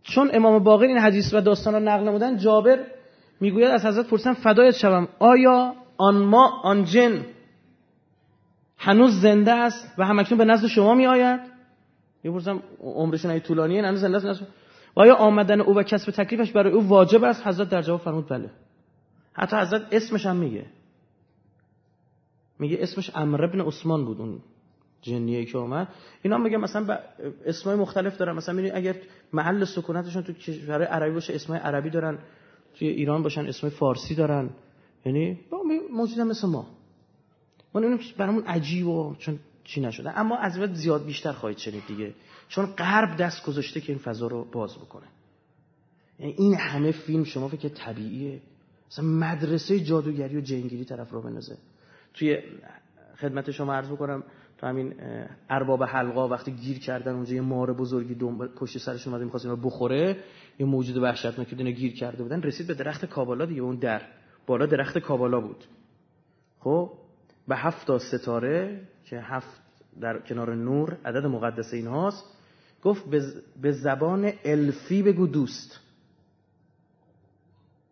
چون امام باقر این حدیث و داستان رو نقل نمودن جابر می‌گوید از حضرت پرسیدم فدایت شوم. آیا آن ما آن جن هنوز زنده است و همکنون به نزد شما می آید می‌پرسم عمرشون طولانیه هنوز زنده است و آیا آمدن او و کسب تکلیفش برای او واجب است؟ حضرت در جواب فرمود بله. حتی حضرت اسمش هم میگه. میگه اسمش امر ابن عثمان بود اون. جنیه که اومد. اینا میگه مثلا با اسمای مختلف دارن. مثلا می‌بینید اگر محل سکونتشون تو کشور عربی باشه اسمای عربی دارن. توی ایران باشن اسمای فارسی دارن. یعنی موجودن مثل ما. ما اینو برامون عجیب و چون چی نشده. اما از وقت زیاد بیشتر خواهید شنید دیگه. چون غرب دست گذاشته که این فضا رو باز بکنه. یعنی این همه فیلم شما فکر طبیعیه. مثلا مدرسه جادوگری و جنگیری طرف رو بنازه توی خدمت شما عرض بکنم تو همین ارباب حلقا وقتی گیر کردن اونجا یه مار بزرگی دنبال پشت سرش اومده می‌خواست اینو بخوره یه موجود وحشتناکی دونه گیر کرده بودن رسید به درخت کابالا دیگه اون در. بالا درخت کابالا بود. خب؟ به هفت تا ستاره که هفت در کنار نور عدد مقدس اینهاست گفت به زبان الفی بگو دوست.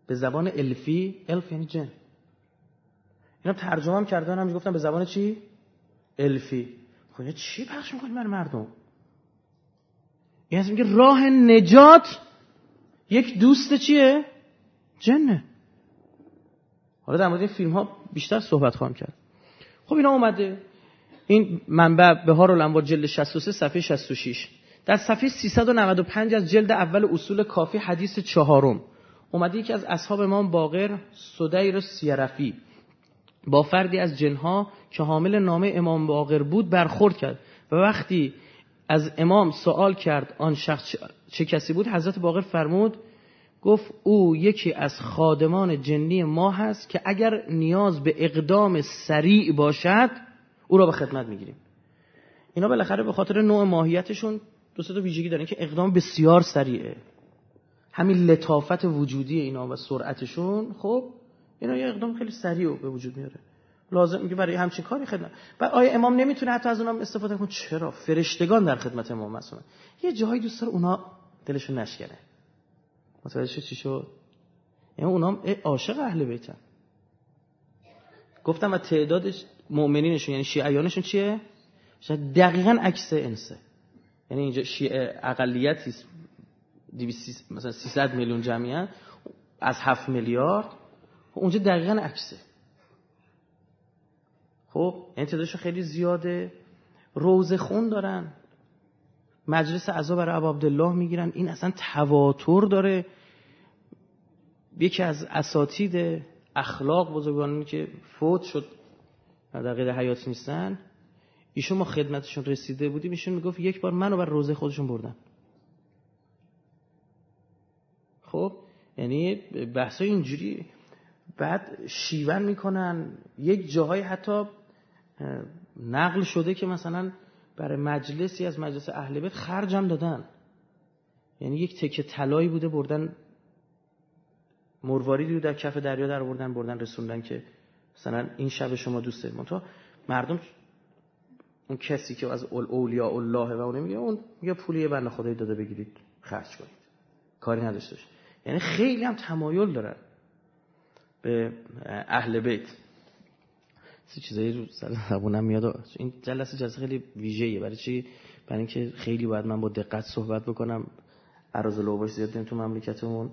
به زبان الفی الف یعنی جن. اینا ترجمه هم کردن هم می‌گفتن به زبان چی؟ الفی. خب چی پخش می‌کنی برای مردم؟ این میگه راه نجات یک دوست چیه؟ جنه. حالا در مورد این فیلم ها بیشتر صحبت خواهم کرد. خب اینا اومده. این منبع به هار الانوار جلد 63 صفحه 66 در صفحه 395 از جلد اول اصول کافی حدیث چهارم. اومده یکی از اصحاب امام باقر صدیر سیرفی. با فردی از جنها که حامل نامه امام باقر بود برخورد کرد. و وقتی از امام سوال کرد آن شخص چه کسی بود حضرت باقر فرمود گفت او یکی از خادمان جنی ما هست که اگر نیاز به اقدام سریع باشد او را به خدمت می‌گیریم. اینا بالاخره به خاطر نوع ماهیتشون دو تا ویژگی دارن که اقدام بسیار سریعه. همین لطافت وجودی اینا و سرعتشون خب اینا یه اقدام خیلی سریع به وجود میاره. لازم میگه برای همچین کاری خدمت بعد آیا امام نمی‌تونه حتی از اونها استفاده کنه؟ چرا؟ فرشتگان در خدمت امام مثلا یه جایی دوست داره اونا دلشون نشکنه. متوجه چی شد؟ یعنی اونا عاشق اهل بیتن. گفتم و تعدادش مؤمنینشون یعنی شیعیانشون چیه؟ شاید دقیقا عکس انسه. یعنی اینجا شیعه اقلیتی مثلا 300 میلیون جمعیت از 7 میلیارد اونجا دقیقا عکسه. خب این یعنی خیلی زیاده. روزه خون دارن. مجلس عزا برای ابو عبدالله می‌گیرن. این اصلا تواتر داره. یکی از اساتید اخلاق بزرگانی که فوت شد در غیر حیات نیستن. ایشون ما خدمتشون رسیده بودیم. ایشون می‌گفت یک بار منو بر روزه خودشون بردن. خب یعنی بحث اینجوری بعد شیون می‌کنن. یک جاهای حتی نقل شده که مثلا برای مجلسی از مجلس اهل بیت خرجم دادن. یعنی یک تکه طلایی بوده بردن مرواریدی رو در کف دریا در بردن بردن رسوندن که مثلا این شب شما دوست دارید. مردم اون کسی که از اولیاء الله و اون میگه اون میگه پولی بنده خدایی داده بگیرید خرج کنید. کاری نداشته یعنی خیلی هم تمایل دارن. به اهل بیت. سی چیزایی رو زبونم میاد این جلسه جلسه خیلی ویژه‌ایه. برای چی؟ برای اینکه خیلی باید من با دقت صحبت بکنم. عرض لوباش زیاد تو مملکتمون.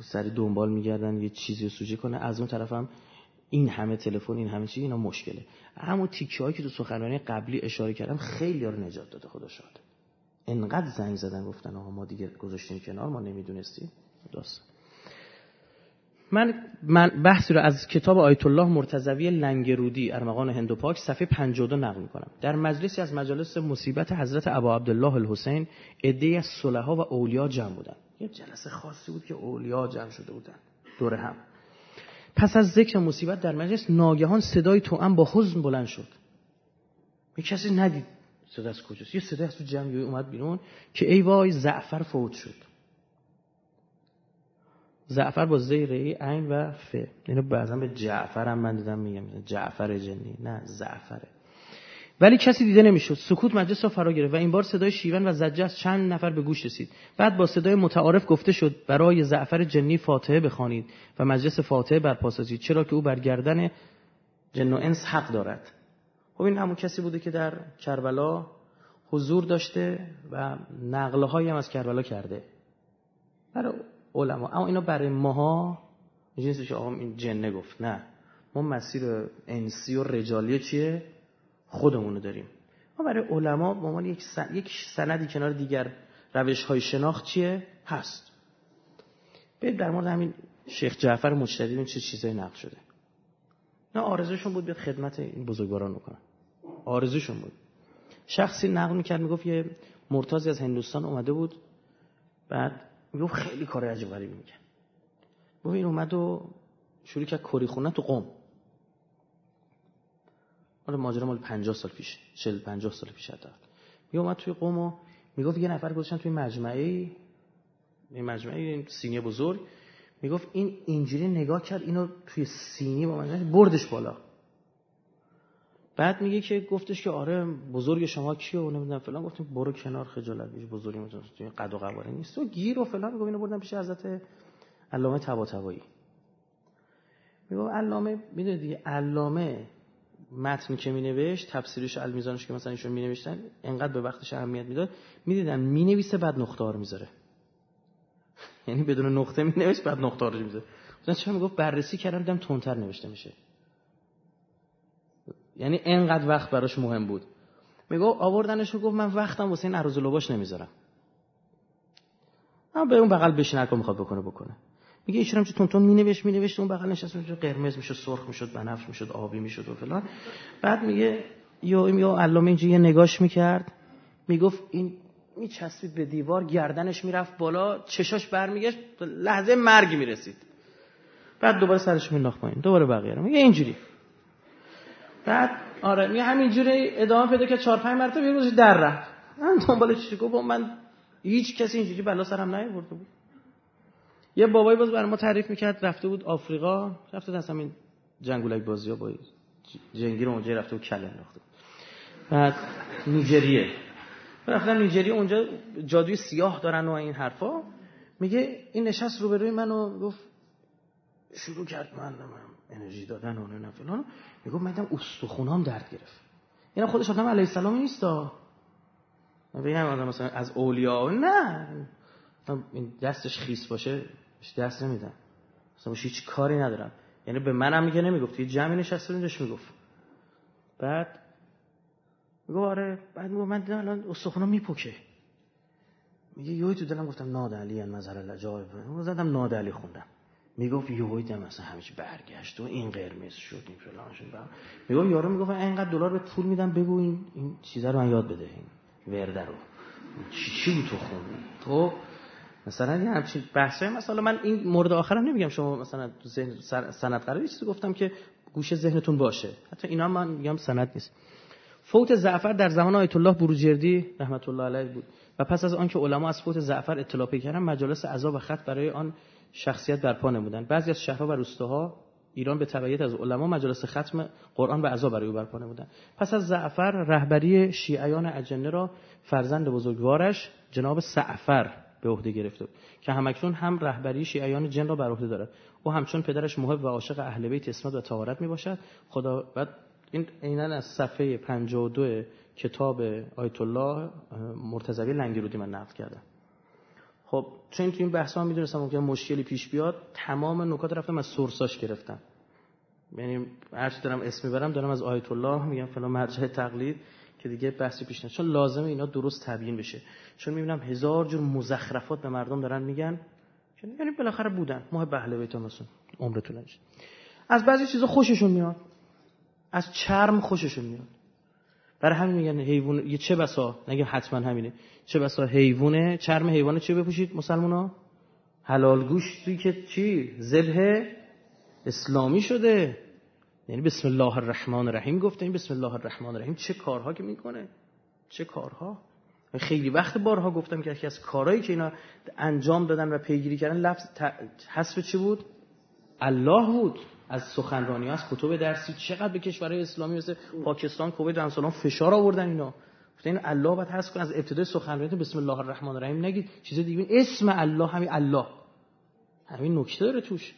سری دنبال میگردن یه چیزی رو کنه. از اون طرفم این همه تلفن این همه چی اینا مشکله. همون تیکه که تو سخنرانی قبلی اشاره کردم خیلی رو نجات داده خدا شاده انقدر زنگ زدن گفتن آقا ما دیگه گذاشتیم کنار ما نمی‌دونستیم. داستان من من بحثی رو از کتاب آیت الله مرتضوی لنگرودی ارمغان هندو پاک صفحه 52 نقل می‌کنم. در مجلسی از مجالس مصیبت حضرت ابا عبدالله الحسین عده از صلحا و اولیا جمع بودن. یه جلسه خاصی بود که اولیا جمع شده بودن. دور هم. پس از ذکر مصیبت در مجلس ناگهان صدای توأم با حزن بلند شد. یه کسی ندید صدا از کجاست. یه صدای از تو جمعی اومد بیرون که ای وای زعفر فوت شد. زعفر با زیر ای عین و ف. اینو بعضا به جعفر هم من دیدم میگم. جعفر جنی. نه زعفره. ولی کسی دیده نمی‌شد. سکوت مجلس را فرا گرفت و این بار صدای شیون و زجه از چند نفر به گوش رسید. بعد با صدای متعارف گفته شد برای زعفر جنی فاتحه بخوانید و مجلس فاتحه برپاسازید چرا که او بر گردن جن و انس حق دارد. خب این همون کسی بوده که در کربلا حضور داشته و نقله هم از کربلا کرده. برای علما. اما اینا برای ماها جنسش آقا این جنه گفت. نه. ما مسیر انسی و رجالی چیه؟ خودمونو داریم. ما برای علما به عنوان یک, یک سندی کنار دیگر روش های شناخت چیه؟ هست. برید در مورد همین شیخ جعفر مجتهدی چه چیزایی نقل شده. نه آرزوشون بود بیاد خدمت این بزرگواران بکنن. آرزوشون بود. شخصی نقل می‌کرد می‌گفت یه مرتازی از هندوستان اومده بود بعد می‌گفت خیلی کار عجیب غریبی می‌کرد. گفت این اومد و شروع کرد کری خونه تو قم حالا ماجرا مال 50 سال پیش 40 50 سال پیش حتی می اومد توی قم و می‌گفت یه نفر گذاشتن توی مجمعه این مجمعه سینی بزرگ. می‌گفت این اینجوری نگاه کرد اینو توی سینی با من بردش بالا. بعد میگه که گفتش که آره بزرگ شما کیه و نمی‌دونم فلان. گفتیم برو کنار خجالت بکش بزرگی مثلا توی قد و قواره نیست. و گیر و فلان میگه اینو بردن پیش حضرت علامه طباطبایی. میگه علامه می‌دونید دیگه علامه متنی که مینوشت تفسیرش المیزانش که مثلا ایشون مینوشتن انقدر به وقتش اهمیت می‌داد. می‌دیدن می‌نویسه بعد نقطه‌ها می‌ذاره. یعنی بدون نقطه مینوشت بعد نقطه رو می‌ذاره. مثلا چرا؟ می‌گفت بررسی کردم دیدم تونتر نوشته میشه. یعنی انقدر وقت براش مهم بود. میگو آوردنش گفت من وقتم واسه این عروض لباش نمی‌ذارم. اما به اون بغل بشین می‌خواد بکنه بکنه. میگه ایشون هم تون تون مینوشت مینوشت اون بغل نشست میشه قرمز می‌شد سرخ می‌شد بنفش می‌شد آبی می‌شد و فلان. بعد میگه یا یا علامه اینجا یه نگاش می‌کرد. می‌گفت این میچسبید به دیوار گردنش می‌رفت بالا چشاش برمیگشت لحظه مرگ می‌رسید. بعد دوباره سرش مینداخت پایین. دوباره بقیه میگه اینجوری. بعد آره میگه همینجوری ادامه پیدا که چهار پنج مرتبه یه روز در رفت. من دنبال چی؟ گفت من هیچ کسی اینجوری بلا سرم نیاورده بود. یه بابایی باز برای ما تعریف می‌کرد رفته بود آفریقا رفته دست همین جنگولک بازی ها با جنگی رو اونجا رفته بود کله انداخته بعد نیجریه. رفتن نیجریه اونجا جادوی سیاه دارن و این حرفا. میگه این نشست روبروی منو گفت شروع کرد من انرژی دادن و نه فلان. می‌گفت من استخونام درد گرفت. اینا خودش آدم علیه السلام نیست بگم آدم مثلا از اولیاء نه. این دستش خیس باشه دست نمیدم مثلا هیچ کاری ندارم. یعنی به منم میگه نمی‌گفت. یه جمعی نشسته بودش می‌گفت. بعد میگه آره بعد میگه من دیدم الان استخونا میپکه میگه یوی تو دلم گفتم ناد علی مظهر العجایب زدم ناد علی خوندم. می‌گفت یوی دم مثلا چی برگشت و این قرمز شد این فلان شد. می‌گفت یارو می‌گفت اینقدر دلار به پول میدم بگو این این چیزا رو من یاد بده این ورده رو. چی چی بود تو خوندی خب مثلا یه همچین بحثای مثلا من این مورد آخرم نمیگم شما مثلا تو ذهن سند قرار یه چیزی گفتم که گوشه ذهنتون باشه. حتی اینا من میگم سند نیست. فوت زعفر در زمان آیت الله بروجردی رحمت الله علیه بود. و پس از آنکه علما از فوت زعفر اطلاع پیدا کردن مجالس عزا و خط برای آن شخصیت برپا نمودند بعضی از شهرها و روستاها ایران به تبعیت از علما مجالس ختم قرآن و عزا برای او برپا نمودند پس از زعفر رهبری شیعیان اجنه را فرزند بزرگوارش جناب سعفر به عهده گرفته که همکنون هم رهبری شیعیان جن را بر عهده دارد. او همچون پدرش محب و عاشق اهل بیت اسمت و طهارت می باشد خدا بعد این عینا از صفحه 52 کتاب آیت الله مرتضوی لنگرودی من نقل کردم خب چون تو این بحث ها می‌دونستم ممکن مشکلی پیش بیاد تمام نکات رفتم از سورساش گرفتم. یعنی هر دارم اسم می‌برم دارم از آیت الله میگم فلان مرجع تقلید که دیگه بحثی پیش چون لازمه اینا درست تبیین بشه. چون می‌بینم هزار جور مزخرفات به مردم دارن میگن یعنی بالاخره بودن. ماه بهله بیت مثلا. عمرتون از بعضی چیزا خوششون میاد. از چرم خوششون میاد. برای همین میگن حیوان یه چه بسا؟ نگه حتما همینه. چه بسا حیوانه؟ چرم حیوانه چه بپوشید مسلمونا؟ حلال گوشتی که چی؟ ذبح اسلامی شده. یعنی بسم الله الرحمن الرحیم گفته این بسم الله الرحمن الرحیم چه کارها که می‌کنه؟ چه کارها؟ خیلی وقت بارها گفتم که یکی از کارهایی که اینا انجام دادن و پیگیری کردن لفظ حسب چی بود؟ الله بود. از سخنرانی از کتب درسی چقدر به کشورهای اسلامی مثل پاکستان کویت و امثال فشار آوردن اینا. گفتن این الله باید هست کن از ابتدای سخنرانی بسم الله الرحمن الرحیم نگید. چیز دیگه اسم الله همین الله. همین نکته داره توش.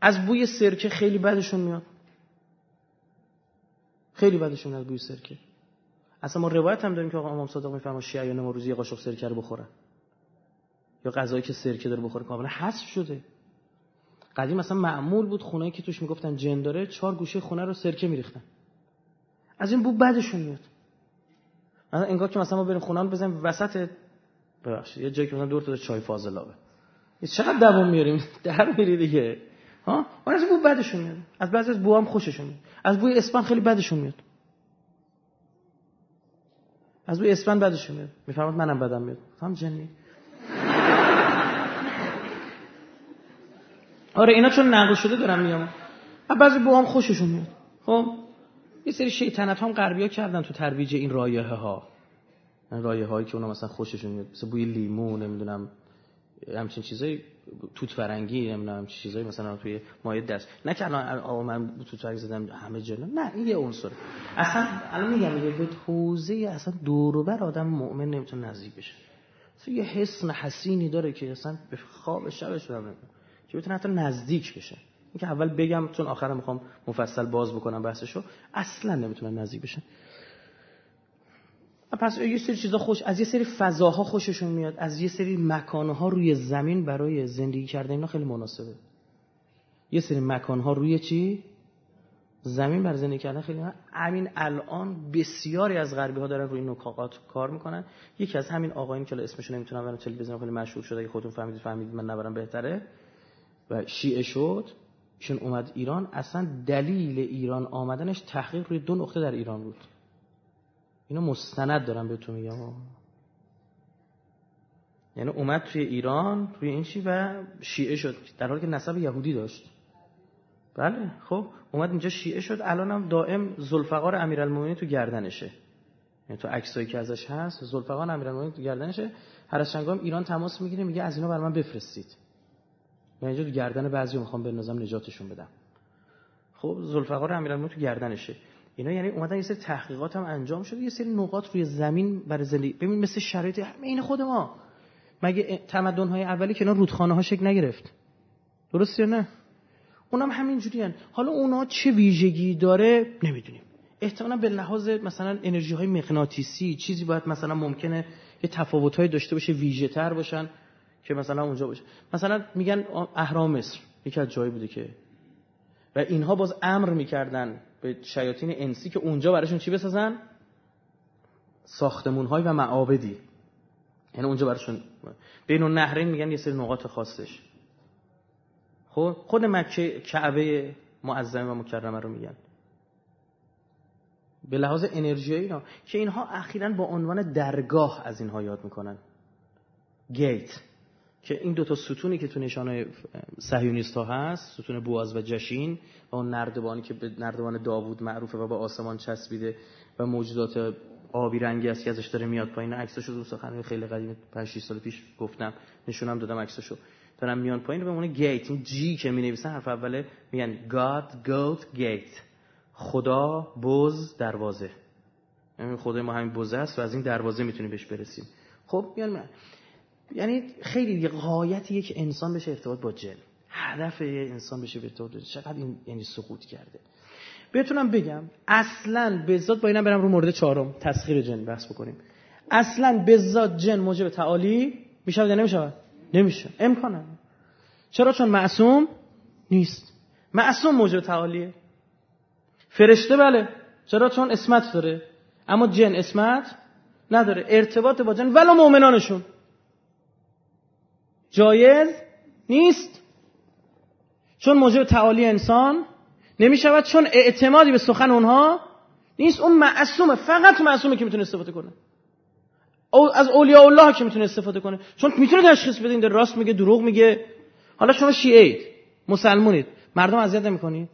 از بوی سرکه خیلی بدشون میاد. خیلی بدشون از بوی سرکه. اصلا ما روایت هم داریم که آقا امام صادق میفرما شیعیان ما روزی قاشق سرکه رو بخورن. یا غذایی که سرکه داره بخوره کاملا حذف شده. قدیم مثلا معمول بود خونه که توش می‌گفتن جن داره چهار گوشه خونه رو سرکه میریختن. از این بو بدشون میاد. مثلا انگار که مثلا ما بریم خونه رو بزنیم وسط ببخشید یه جایی که مثلا دور تا چای فاضلابه. چقدر دوام میاریم در میری دیگه. ها؟ اون از بو بدشون میاد. از بعضی از بوام خوششون میاد. از بوی اسپان خیلی بدشون میاد. از بوی اسپان بدشون میاد. می‌فهمد منم بدم میاد. هم جنی. آره اینا چون نقل شده دارم میگم بعضی بوام خوششون میاد. خب یه سری شیطنت هم غربیا کردن تو ترویج این رایحه ها رایحه هایی که اونا مثلا خوششون میاد. مثل بوی لیمو نمی‌دونم همچین چیزایی توت فرنگی نمی‌دونم چه چیزایی مثلا توی مایه دست. نه که الان آقا من توت فرنگی زدم همه جلو نه این یه عنصر اصلا الان میگم یه به حوزه اصلا دور بر آدم مؤمن نمی‌تونه نزدیک بشه. یه حسن حسینی داره که اصلا به خواب شبش رو که بتونه حتی نزدیک بشه اینکه اول بگم چون آخر می‌خوام مفصل باز بکنم بحثشو اصلا نمی‌تونن نزدیک بشن. پس یه سری چیزا خوش از یه سری فضاها خوششون میاد از یه سری مکانها روی زمین برای زندگی کردن اینا خیلی مناسبه. یه سری مکانها روی چی؟ زمین برای زندگی کردن خیلی همین الان بسیاری از غربی ها دارن روی نکات کار می‌کنن. یکی از همین آقایون که اسمشون نمی‌تونم برام تلویزیون خیلی مشهور شده که خودتون فهمیدید فهمیدید من نبرم بهتره. و شیعه شد ایشون اومد ایران اصلا دلیل ایران آمدنش تحقیق روی دو نقطه در ایران بود. اینو مستند دارم بهتون میگم. یعنی اومد توی ایران روی این چی و شیعه شد در حالی که نسب یهودی داشت. بله خب اومد اینجا شیعه شد الان هم دائم زلفقار امیرالمومنین تو گردنشه. یعنی تو عکسایی که ازش هست زلفقار امیرالمومنین تو گردنشه. هر از ایران تماس می‌گیره میگه از اینا بر من بفرستید. من اینجا تو گردن بعضی می‌خوام نظام نجاتشون بدم. خب ذوالفقار امیرالمومنین تو گردنشه. اینا یعنی اومدن یه سری تحقیقات هم انجام شده یه سری نقاط روی زمین برای زندگی. ببین مثل شرایط این خود ما. مگه تمدن های اولی که اینا رودخانه ها شکل نگرفت؟ درست یا نه؟ اونم همین جوری حالا اونا چه ویژگی داره؟ نمی‌دونیم. احتمالا به لحاظ مثلا انرژی های مغناطیسی چیزی باید مثلا ممکنه یه تفاوت داشته باشه ویژه تر باشن. که مثلا اونجا باشه. مثلا میگن اهرام مصر یکی از جایی بوده که. و اینها باز امر می‌کردن به شیاطین انسی که اونجا براشون چی بسازن؟ ساختمون های و معابدی. یعنی اونجا براشون. بین النهرین میگن یه سری نقاط خاصش. خب؟ خود مکه کعبه معظمه و مکرمه رو میگن. به لحاظ انرژی اینا. که اینها اخیرا با عنوان درگاه از اینها یاد می‌کنن. گیت. که این دوتا ستونی که تو نشانه صهیونیست ها هست ستون بواز و جشین و اون نردبانی که به نردبان داوود معروفه و با آسمان چسبیده و موجودات آبی رنگی است که ازش داره میاد پایین. عکساشو رو سخن خیلی قدیم 5 6 سال پیش گفتم نشونم دادم عکساشو. دارم میان پایین به اون گیت این جی که می نویسن حرف اوله میگن God goat gate خدا بز دروازه. یعنی خدای ما همین بزه است و از این دروازه می‌تونیم بهش برسیم. خب میان یعنی خیلی قایت یک انسان بشه ارتباط با جن. هدف انسان بشه به ارتباط چقدر این یعنی سقوط کرده. بتونم بگم اصلا به ذات با اینم برم رو مورد چهارم تسخیر جن بحث بکنیم. اصلا به ذات جن موجب تعالی میشه یا نمیشه نمیشه. امکان چرا؟ چون معصوم نیست. معصوم موجب تعالیه. فرشته بله. چرا؟ چون اسمت داره. اما جن اسمت نداره. ارتباط با جن. ولو مؤمنانشون. جایز نیست. چون موجب تعالی انسان نمی شود چون اعتمادی به سخن اونها نیست. اون معصومه فقط معصومه که می‌تونه استفاده کنه. او از اولیاء الله که می‌تونه استفاده کنه. چون می‌تونه تشخیص بده این راست میگه دروغ میگه. حالا شما شیعه اید مسلمونید مردم اذیت نمی‌کنید.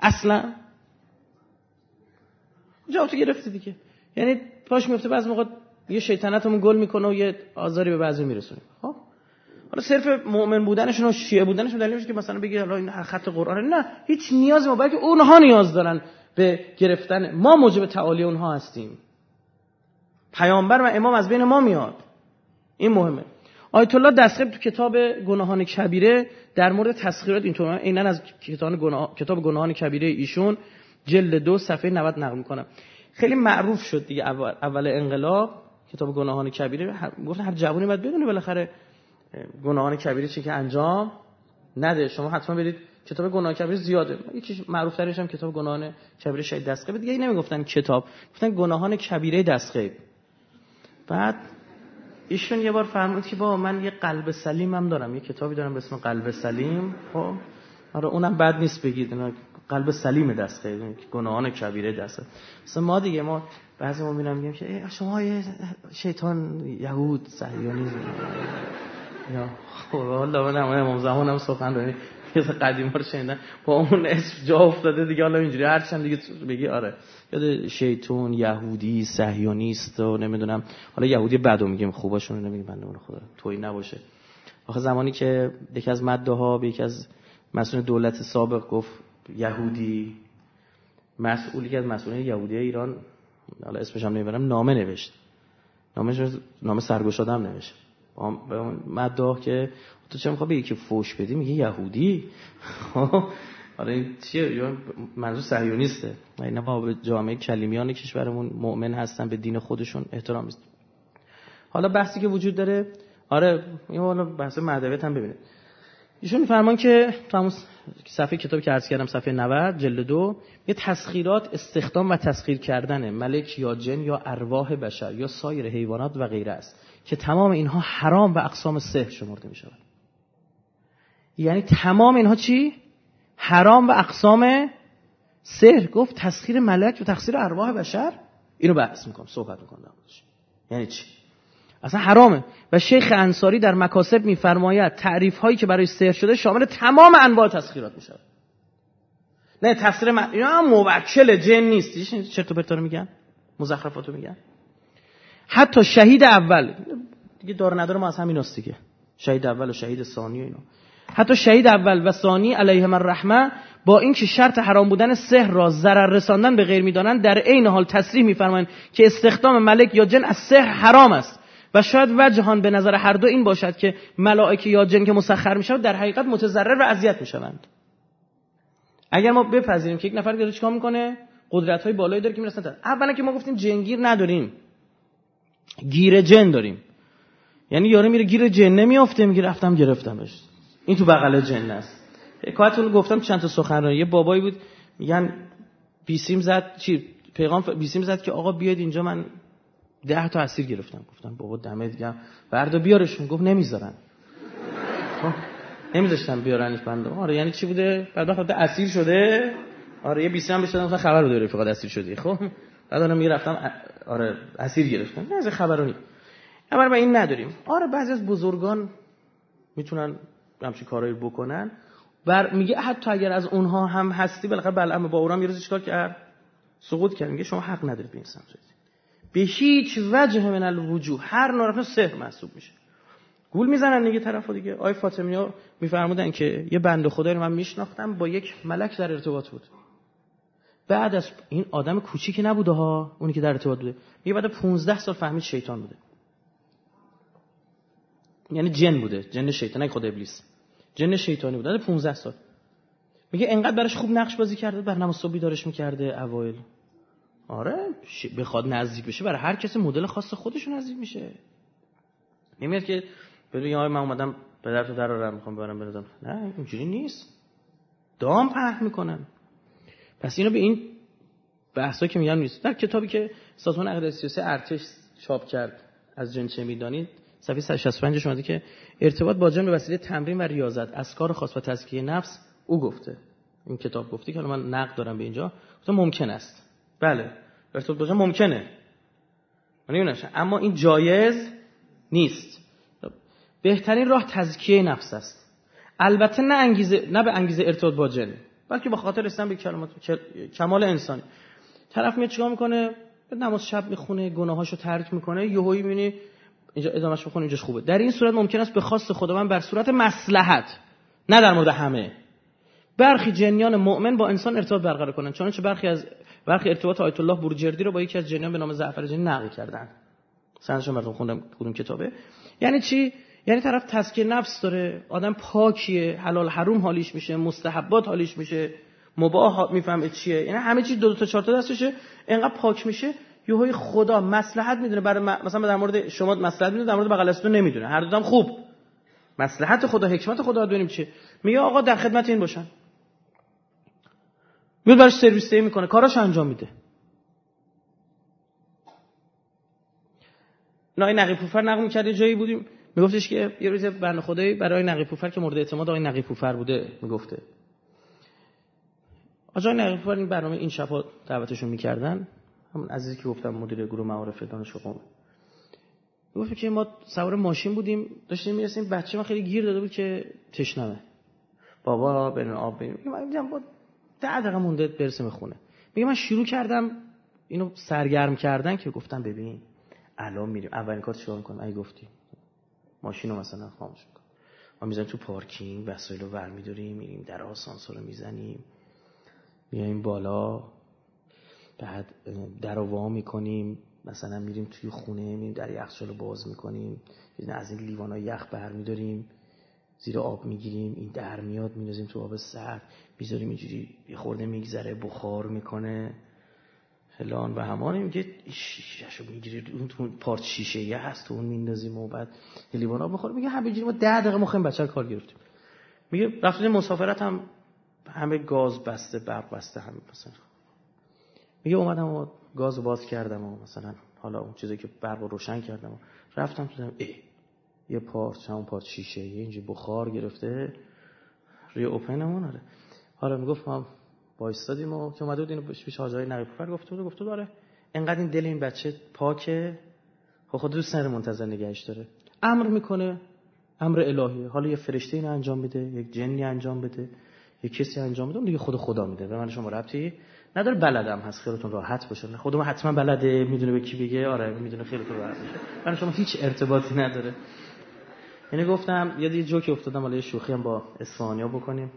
اصلا. جواب تو گرفتی دیگه. یعنی پاش میفته بعض موقع یه شیطنتمون گل می‌کنه و یه آزاری به بعضی میرسونه. خب؟ حالا صرف مؤمن بودنشون و شیعه بودنشون دلیلش که مثلا بگی حالا این خط قرآن نه هیچ نیازی ما بلکه اونها نیاز دارن به گرفتن. ما موجب تعالی اونها هستیم. پیامبر و امام از بین ما میاد. این مهمه. آیت الله دستخب تو کتاب گناهان کبیره در مورد تسخیرات اینطور. عینا از کتاب گناه... کتاب گناهان کبیره ایشون جلد دو صفحه 90 نقل می‌کنم. خیلی معروف شد دیگه اول, اول انقلاب کتاب گناهان کبیره. گفت هر جوانی باید بدونه بالاخره گناهان کبیره چی که انجام نده. شما حتما برید کتاب گناه کبیره زیاده. یکی معروف ترش هم کتاب گناهان کبیره شهید دستقیب دیگه نمی‌گفتن کتاب گفتن گناهان کبیره دستقیب بعد ایشون یه بار فرمود که با من یه قلب سلیم هم دارم. یه کتابی دارم به اسم قلب سلیم. خب؟ آره اونم بد نیست بگید. قلب سلیم دست گناهان کبیره دست مثلا ما دیگه ما بعضی ما میرم میگیم که شما یه شیطان یهود صهیونیسم خب والله من امام زمان هم سخنرانی یه قدیما رو شنیدن با اون اسم جا افتاده دیگه حالا اینجوری هر چند دیگه بگی آره. یاد شیطان یهودی صهیونیست و نمی‌دونم. حالا یهودی بدو میگیم خوباشون نمیگیم بنده خدا. توی نباشه. آخه زمانی که یکی از مده ها به یکی از مسئول دولت سابق گفت یهودی مسئولی که از مسئولین یهودی ایران حالا اسمش هم نمی‌برم نامه نوشت. نامه نامه هم نوشت. مداح که تو چه می‌خوای یکی فوش بدی؟ میگه یهودی؟ حالا این چیه؟ منظور صهیونیسته اینا به جامعه کلیمیان کشورمون مؤمن هستن به دین خودشون احترام است حالا بحثی که وجود داره آره این حالا بحث مدویت هم ببینید ایشون فرمان که تو صفحه کتابی که عرض کردم صفحه 90 جلد دو یه تسخیرات استخدام و تسخیر کردن ملک یا جن یا ارواح بشر یا سایر حیوانات و غیره است. که تمام اینها حرام و اقسام سحر شمرده می شود یعنی تمام اینها چی؟ حرام و اقسام سحر. گفت تسخیر ملک و تسخیر ارواح بشر. اینو بحث می‌کنم صحبت می‌کنم یعنی چی؟ اصلا حرامه. و شیخ انصاری در مکاسب میفرماید تعریف هایی که برای سحر شده شامل تمام انواع تسخیرات میشه نه تفسیر من اینا موکل جن نیست. چرت و پرتا میگن؟ مزخرفاتو میگن؟ حتی شهید اول. دیگه دار نداره ما از همین دیگه. شهید اول و شهید ثانی و اینا. حتی شهید اول و ثانی علیهم الرحمه با اینکه شرط حرام بودن سحر را ضرر رساندن به غیر می‌دانند در عین حال تصریح میفرمایند که استخدام ملک یا جن از سحر حرام است. و شاید وجهان به نظر هر دو این باشد که ملائکه یا جن که مسخر می‌شوند در حقیقت متضرر و اذیت می‌شوند. اگر ما بپذیریم که یک نفر داره چیکار می‌کنه؟ قدرت های بالایی داره که می‌رسن اولا که ما گفتیم جنگیر نداریم. گیر جن داریم. یعنی یاره میره گیر جن نمیافته میگه رفتم گرفتمش این تو بغل جن است. حکایتون گفتم چند تا سخنرانی. یه بابایی بود میگن بیسیم زد چی؟ پیغام بیسیم زد که آقا بیاید اینجا من ده تا اسیر گرفتم. گفتم بابا دمت گرم. بردا بیارشون. گفت نمی‌ذارن. خب، نمیذاشتن بیارنش بنده. آره یعنی چی بوده؟ بعد وقت اسیر شده. آره یه بیسیم بشه خبر داره فقط اسیر شدی. خب بعد اونم می‌رفتم آره اسیر گرفتم نه از خبرونی اما ما این نداریم. آره بعضی از بزرگان می‌تونن همچین کارایی بکنن. بر میگه حتی اگر از اونها هم هستی بالاخره بلعم با اورام یه روز چیکار کرد؟ سقوط کرد. میگه شما حق ندارید به این سمت به هیچ وجه من الوجوه. هر نوع سحر محسوب میشه. گول می‌زنن دیگه طرفو دیگه. آی فاطمی میفرمودن که یه بنده خدایی رو من میشناختم با یک ملک در ارتباط بود. بعد از این آدم کوچیکی نبوده ها اونی که در ارتباط بوده. میگه بعد 15 سال فهمید شیطان بوده. یعنی جن بوده جن شیطان خود ابلیس. جن شیطانی بوده. 15 سال. میگه انقدر براش خوب نقش بازی کرده برنامه صبحی دارش می‌کرده اوایل. آره بخواد نزدیک بشه برای هر کسی مدل خاص خودش نزدیک میشه. نمیاد که ببین آقا من اومدم پدر تو در می‌خوام ببرم بردم نه اینجوری نیست. دام پهن می‌کنن. پس اینو به این بحثا که میگم نیست. در کتابی که سازمان عقیده سیاسی ارتش چاپ کرد از جن چه می‌دانید صفحه 165 اومده که ارتباط با جن به وسیله تمرین و ریاضت از کار خاص و تزکیه نفس او گفته. این کتاب گفته که من نقد دارم به اینجا. گفته ممکن است. بله ارتباط با جن ممکنه. من اما این جایز نیست. بهترین راه تزکیه نفس است. البته نه انگیزه نه به انگیزه ارتباط با جن. بلکه به خاطر رسیدن به کلمات کمال انسانی. طرف میاد چیکار می‌کنه؟ نماز شب می‌خونه گناهاشو ترک می‌کنه. یهویی می‌بینی اینجا ادامهش بخونه اینجاش خوبه. در این صورت ممکن است به خواست خداوند بر صورت مصلحت نه در مورد همه. برخی جنیان مؤمن با انسان ارتباط برقرار کنن چون برخی از برخی ارتباط آیت الله بروجردی رو با یکی از جنیان به نام زعفر جنی نقل کردن سندشون براتون خوندم کدوم کتابه. یعنی چی؟ یعنی طرف تسکیه نفس داره آدم پاکیه حلال حروم حالیش میشه مستحبات حالیش میشه مباح می‌فهمه چیه. یعنی همه چی دو, دو تا چهار تا دستشه انقدر پاک میشه یهوی خدا مصلحت می‌دونه. برای مثلا در مورد شما مصلحت می‌دونه در مورد بغل نمی‌دونه. هر دوم خوب. مصلحت خدا حکمت خدا ببینیم چیه. میگه آقا در خدمت این باشن. میاد براش سرویس می‌کنه. کاراش انجام میده. نای نقی پوفر نقل می‌کرد جایی بودیم. میگفتش که یه روز بنده خدایی برای نقی پوفر که مورد اعتماد آقای نقی پوفر بوده می‌گفته. آقای نقی پوفر این برنامه این شبا دعوتشون می‌کردن. همون عزیزی که گفتم مدیر گروه معارف دانش قوم گفت که ما سوار ماشین بودیم داشتیم می‌رسیم بچه ما خیلی گیر داده بود که تشنمه. بابا برین آب بریم من میگم با ده دقیقه مونده برسیم خونه. میگه من شروع کردم اینو سرگرم کردن که گفتم ببین الان میریم. اولین کار چیکار می‌کنم؟ ای گفتی. ماشین رو مثلا خاموش می‌کنم ما می‌زنیم تو پارکینگ وسایل رو ور میداریم میریم در آسانسور رو می‌زنیم میایم بالا بعد در رو وا می‌کنیم مثلا میریم توی خونه میریم در یخچال رو باز می‌کنیم از این لیوان یخ بر میداریم زیر آب می‌گیریم این در میاد میندازیم تو آب سرد می‌ذاریم اینجوری یه خورده میگذره بخار می‌کنه. فلان و همان. میگه شیشه می‌گیری اون تو پارت شیشه یه هست تو اون میندازیم و بعد لیوان آب بخور میگه همینجوری ما ده دقیقه مخیم بچه کار گرفتیم. میگه رفتیم مسافرت هم همه گاز بسته برق بسته هم مثلا. میگه اومدم و گاز باز کردم و مثلا حالا اون چیزی که برق روشن کردم و رفتم تو ای یه پارت همون پارت شیشه یه اینجا بخار گرفته روی اوپنمون آره. حالا می‌گفت ما وایستادیم و که اومده بود اینو پیش حاجای نقیفر گفته بود گفته داره انقدر این دل این بچه پاکه. خب خود دوست نره منتظر نگهش داره. امر می‌کنه امر الهیه. حالا یه فرشته اینو انجام میده یک جنی انجام بده یک کسی انجام بده دیگه خود خدا میده. به من شما ربطی نداره بلدم هست. خیلیتون راحت باشه. خودم حتما بلده می‌دونه به کی بگه. آره می‌دونه خیلیتون راحت باشه. من شما هیچ ارتباطی نداره. یعنی گفتم یه جوکی افتادم ولی شوخی هم با اسفانیا بکنیم.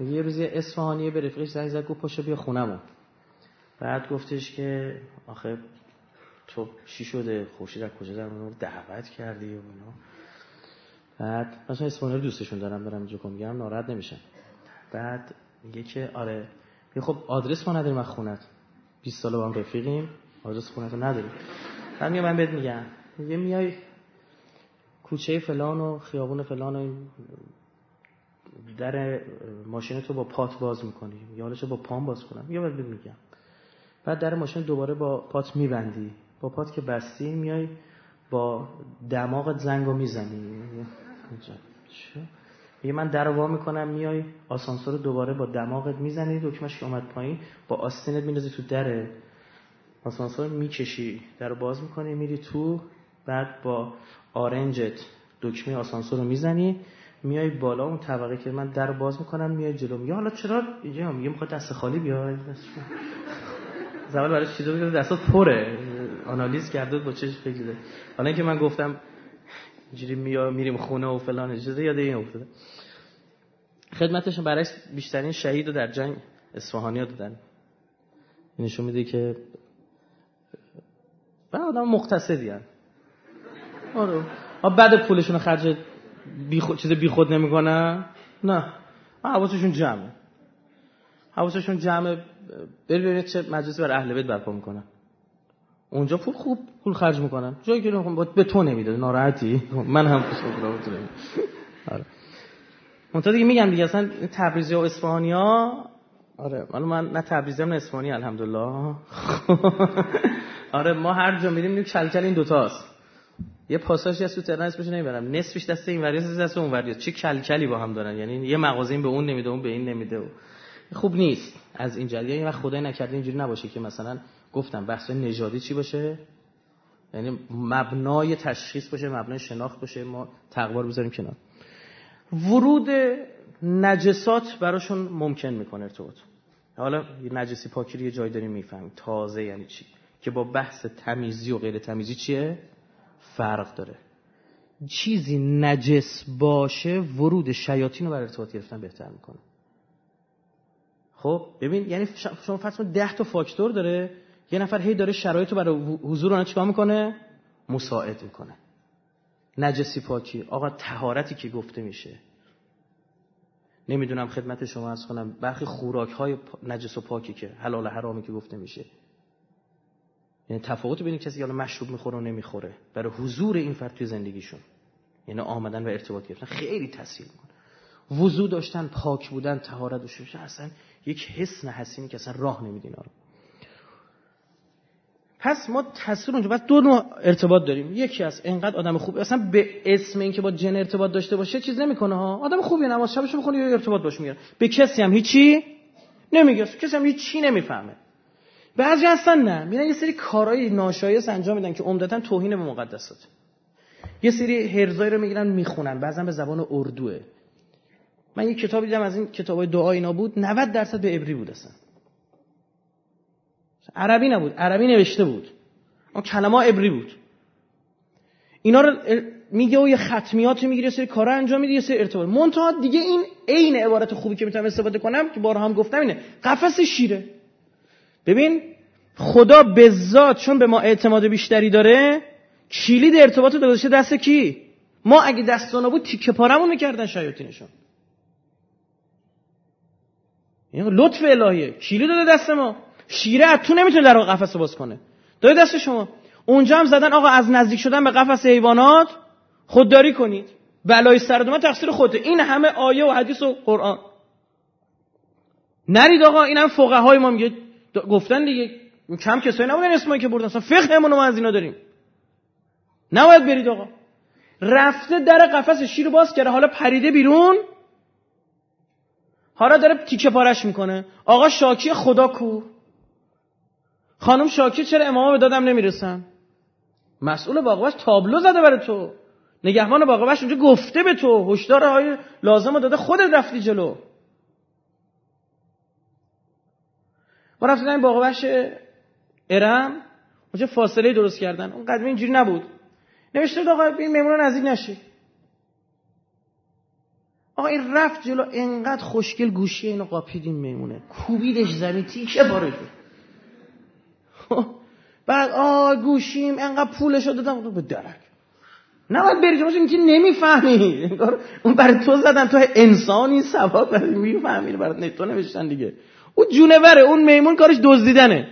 یه روزی اصفهانی به رفیقش زنگ زد گفت پاشو بیا خونمون. بعد گفتش که آخه تو چی شده؟ خورشید از کجا در دعوت کردی و اینا. بعد مثلا اسپانیول دوستشون دارم دارم اینجا کم میگم ناراحت نمیشن. بعد میگه که آره. میگه خب آدرس ما نداریم از خونت. 20 ساله با هم رفیقیم آدرس خونه رو نداریم. بعد میگم من بهت میگم. یه میای کوچه فلان و خیابون فلان و در ماشین تو با پات باز می‌کنی. یا حالش با پام باز کنم. یا بعد میگم. بعد در ماشین دوباره با پات میبندی. با پات که بستی میای با دماغت زنگو می‌زنی. میگه من در وا می‌کنم میای آسانسور دوباره با دماغت می‌زنی. دکمش که اومد پایین با آستینت میندازی تو دره. آسانسور می‌کشی در باز می‌کنی میری تو بعد با آرنجت دکمه آسانسور رو می‌زنی. میای بالا اون طبقه که من در باز می‌کنم میای جلو. میگه حالا چرا؟ اینجا میگه می‌خواد دست خالی بیای؟ زمان برای چیزا بگه دستات پره. آنالیز کرده با چش فکر حالا اینکه من گفتم اینجوری میریم خونه و فلان اجازه یاد این افتاده. خدمتشون برای بیشترین شهید رو در جنگ اصفهانی ها دادن نشون میده که بعد آدم مقتصدی. آره. بعد پولشون خرج بی خود چیز بی خود نمی‌کنن نه. حواسشون جمعه. حواسشون جمعه ببینید چه مجلسی بر اهل بیت برپا می‌کنن. اونجا پول خوب پول خرج می‌کنن. جایی که به تو نمیده ناراحتی؟ من هم آره. منتها دیگه میگم دیگه اصلا تبریزی و اسپانیا آره من من نه تبریزی هم نه اسپانی الحمدلله. آره ما هر جا میریم کلکل این دوتاست یه پاساژی از تو تهران اسمش نمی‌برم. نصفش دست این وریاس دست اون وریاس چه کلکلی با هم دارن. یعنی یه مغازه این به اون نمیده اون به این نمیده. و خوب نیست از این جریان. یعنی وقت خدای نکرده اینجوری نباشه که مثلا گفتم بحث نژادی چی باشه؟ یعنی مبنای تشخیص باشه مبنای شناخت باشه. ما تقوار بذاریم کنار. ورود نجسات براشون ممکن می‌کنه ارتباط. حالا نجسی پاکی یه جای داریم می‌فهمیم. تازه یعنی چی؟ که با بحث تمیزی و غیر تمیزی چیه؟ فرق داره. چیزی نجس باشه ورود شیاطین رو بر ارتباط گرفتن بهتر می‌کنه. خب ببین یعنی شما فرض ده تا فاکتور داره یه نفر هی داره شرایط رو برای حضور اون چیکار می‌کنه؟ مساعد می‌کنه. نجسی پاکی. آقا تهارتی که گفته میشه. نمی‌دونم خدمت شما از کنم برخی خوراک های نجس و پاکی که حلال و حرامی که گفته میشه. یعنی تفاوت بین کسی که مشروب می‌خوره و نمی‌خوره برای حضور این فرد توی زندگیشون یعنی آمدن و ارتباط گرفتن خیلی تاثیر می‌کنه. وضو داشتن پاک بودن طهارت داشتن اصلا یک حسن حسینی که اصلا راه نمیدین آره پس ما تصویر اونجا بس دو نوع ارتباط داریم. یکی از انقدر آدم خوب اصلا به اسم اینکه با جن ارتباط داشته باشه چیز نمی‌کنه ها. آدم خوبی نماز شبش می‌خونه یا ارتباط باش می‌گیره. به کسی هم هیچی نمیگه کسی هم هیچی نمی‌فهمه. بعضی هستن نه. میرن یه سری کارهای ناشایست انجام میدن که عمدتا توهین به مقدسات. یه سری هرزایی رو می‌گیرن می‌خونن. بعضا به زبان اردوه. من یه کتاب دیدم از این کتابای دعا اینا بود. 90 درصد به عبری بود اصلا. عربی نبود. عربی نوشته بود. اون کلمه عبری بود. اینا رو میگه و یه ختمیات می‌گیره یه سری کارا انجام میده یه سری ارتباط. منتها دیگه این عین عبارت خوبی که می‌تونم استفاده کنم که بارها هم گفتم اینه. قفس شیره. ببین خدا به ذات چون به ما اعتماد بیشتری داره کلید ارتباط رو گذاشته دست کی؟ ما اگه دستانا بود تیکه پارمون می‌کردن شیاطینشون. این لطف الهیه. کلید داده دست ما. شیره از تو نمی‌تونه در قفس باز کنه. داده دست شما. اونجا هم زدن آقا از نزدیک شدن به قفس حیوانات. خودداری کنید. بلای سر من تقصیر خوده این همه آیه و حدیث و قرآن. نرید آقا اینم فقهای ما میگه. گفتن دیگه کم کسایی نبودن اسمایی که بردن اصلا فقهمون ما از اینا داریم. نباید برید آقا. رفته در قفس شیر باز کرده حالا پریده بیرون. حالا داره تیکه پارش می‌کنه. آقا شاکی خدا کو. خانم شاکی چرا امام به دادم نمی‌رسن؟ مسئول باقبش تابلو زده برای تو. نگهبان باقبش اونجا گفته به تو. هشدار های لازم داده خودت رفتی جلو. ما رفتیم این باقبش ارم. اونجا فاصله درست کردن. اون قدمی اینجوری نبود. نوشته آقا این میمون نزدیک نشی آقا این رفت جلو. انقدر خوشگل گوشی اینو قاپید میمونه کوبیدش زمین تیکه باره بعد آ گوشیم انقدر پولشو دادم. به درک. نباید بری جمعه اینکه نمی‌فهمی. اون برای تو زدن. تو انسانی سواب برای می‌فهمی. برای تو نوشتن دیگه. او جونوره اون میمون کارش دزدیدنه.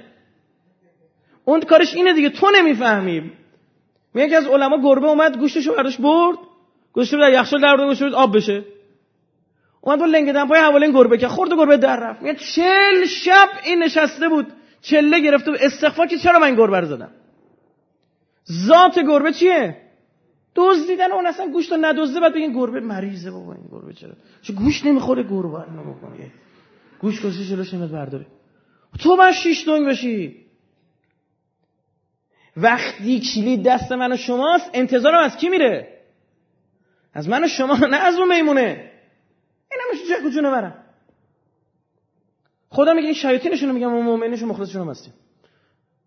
اون کارش اینه دیگه تو نمی‌فهمی. میگه از علما گربه اومد گوشتشو برداشت برد. گوشتشو در یخچال در آورد گوشتشو آب بشه. اومد با لنگ دمپای حواله گربه که خورد گربه در رفت. میگه چل شب این نشسته بود چله گرفته بود استغفار که چرا من گربه رو زدم؟ ذات گربه چیه؟ دزدیدن اون اصلا گوشت رو ندزده بعد بگین گربه مریضه بابا این گربه چرا؟ چه گوش نمی‌خوره گربه رو نمی‌کنه گوش کسی جلوش نمیاد برداره. تو من شیش دنگ بشی وقتی کلید دست من و شماست انتظارم از کی میره؟ از من و شما نه از اون میمونه. این همیشه چه کجونه برم خدا میگه این شیاطینشون میگم و مؤمنشون مخلصشون هستیم.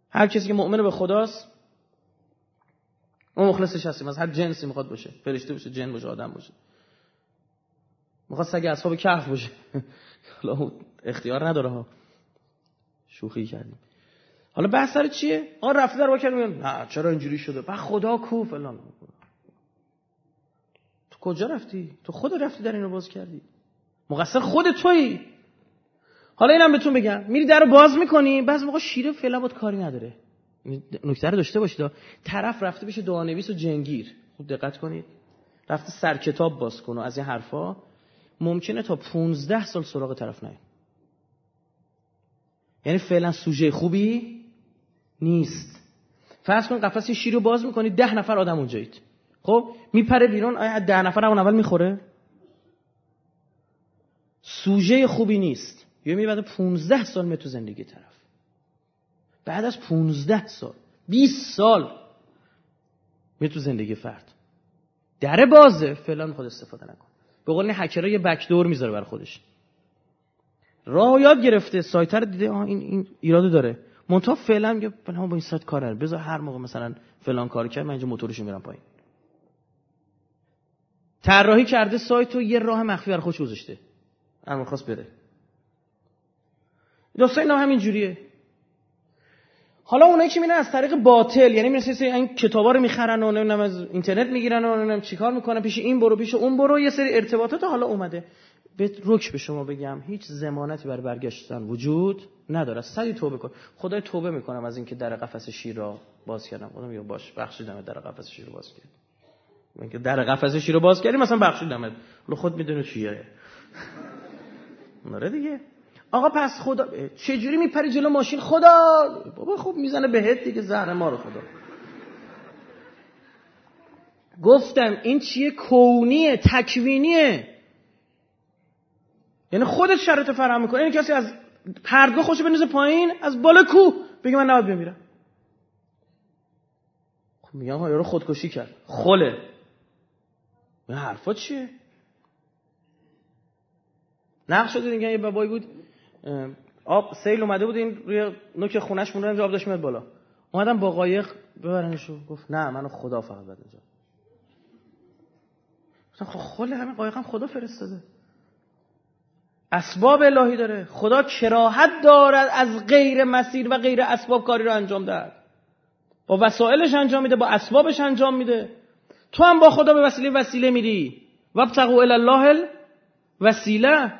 هر کسی که مؤمن به خداست ما مخلصش هستیم. از هر جنسی می‌خواد باشه. فرشته باشه جن باشه آدم باشه. می‌خواد سگ اصحاب کهف باشه. حالا اختیار نداره ها. شوخی کردیم. حالا بحث سر چیه؟ آن رفته در واکر میگن نه چرا اینجوری شده؟ بعد خدا کو فلان. تو کجا رفتی؟ تو خود رفتی در اینو باز کردی. مقصر خود تویی. حالا اینم بهتون بگم. میری در رو باز می‌کنی بعض موقع شیره فعلا بود کاری نداره. نکته رو داشته باشید طرف رفته بشه دعانویس و جنگیر. خوب دقت کنید. رفته سر کتاب باز کن و از این حرفا ممکنه تا 15 سال سراغ طرف نیاد. یعنی فعلا سوژه خوبی نیست. فرض کن قفس شیر رو باز می‌کنید ده نفر آدم اونجایید. خب میپره بیرون آیا ده نفر اون اول می‌خوره؟ سوژه خوبی نیست. یا می بعد 15 سال می تو زندگی طرف. بعد از 15 سال 20 سال می تو زندگی فرد. در بازه فعلا می‌خواد استفاده نکن به قول یه بکدور می‌ذاره بر خودش. راه یاد گرفته سایتر دیده آه این این ایرادو داره. منتها فعلا میگه فلان با این سایت کار بذار هر موقع مثلا فلان کار کرد من اینجا موتورشو میرم پایین. طراحی کرده سایت رو یه راه مخفی بر خودش گذاشته. اما خواست بره. دوستان اینا همین جوریه حالا اونایی که میرن از طریق باطل یعنی مثل این کتابا رو می‌خرن و نمی‌دونم از اینترنت می‌گیرن و نمی‌دونم چیکار می‌کنن پیش این برو پیش اون برو یه سری ارتباطات حالا اومده. به رک به شما بگم هیچ زمانتی بر برگشتن وجود نداره. سری توبه کن. خدای توبه می‌کنم از اینکه در قفس شیر را باز کردم. خودم یا باش بخشیدم در قفس شیر رو باز کردم اینکه در قفس شیر رو باز کردی مثلا بخشیدم حالا خود می‌دونی چیه. نره دیگه. آقا پس خدا چجوری میپری جلو ماشین؟ خدا! بابا خوب می‌زنه بهت دیگه زهر ما رو خدا. گفتم این چیه؟ کونیه تکوینیه. یعنی خودت شرط فراهم می‌کنه این کسی از پردگاه خوش بنوزه پایین از بالا کو بگه من نباید بمیرم. خب میگم یارو خودکشی کرد. خله. این حرفا چیه؟ نقش شده دیگه یه بابایی بود. آب سیل اومده بود این روی نوک خونش مونده آب داشت میاد بالا. اومدم با قایق ببرنشو. گفت نه منو خدا فقط بده اینجا. خب خله همین قایق هم خدا فرستاده. اسباب الهی داره. خدا کراهت دارد از غیر مسیر و غیر اسباب کاری رو انجام دهد. با وسایلش انجام میده با اسبابش انجام میده. تو هم با خدا به وسیله وسیله میری. وابتقوا الی الله وسیله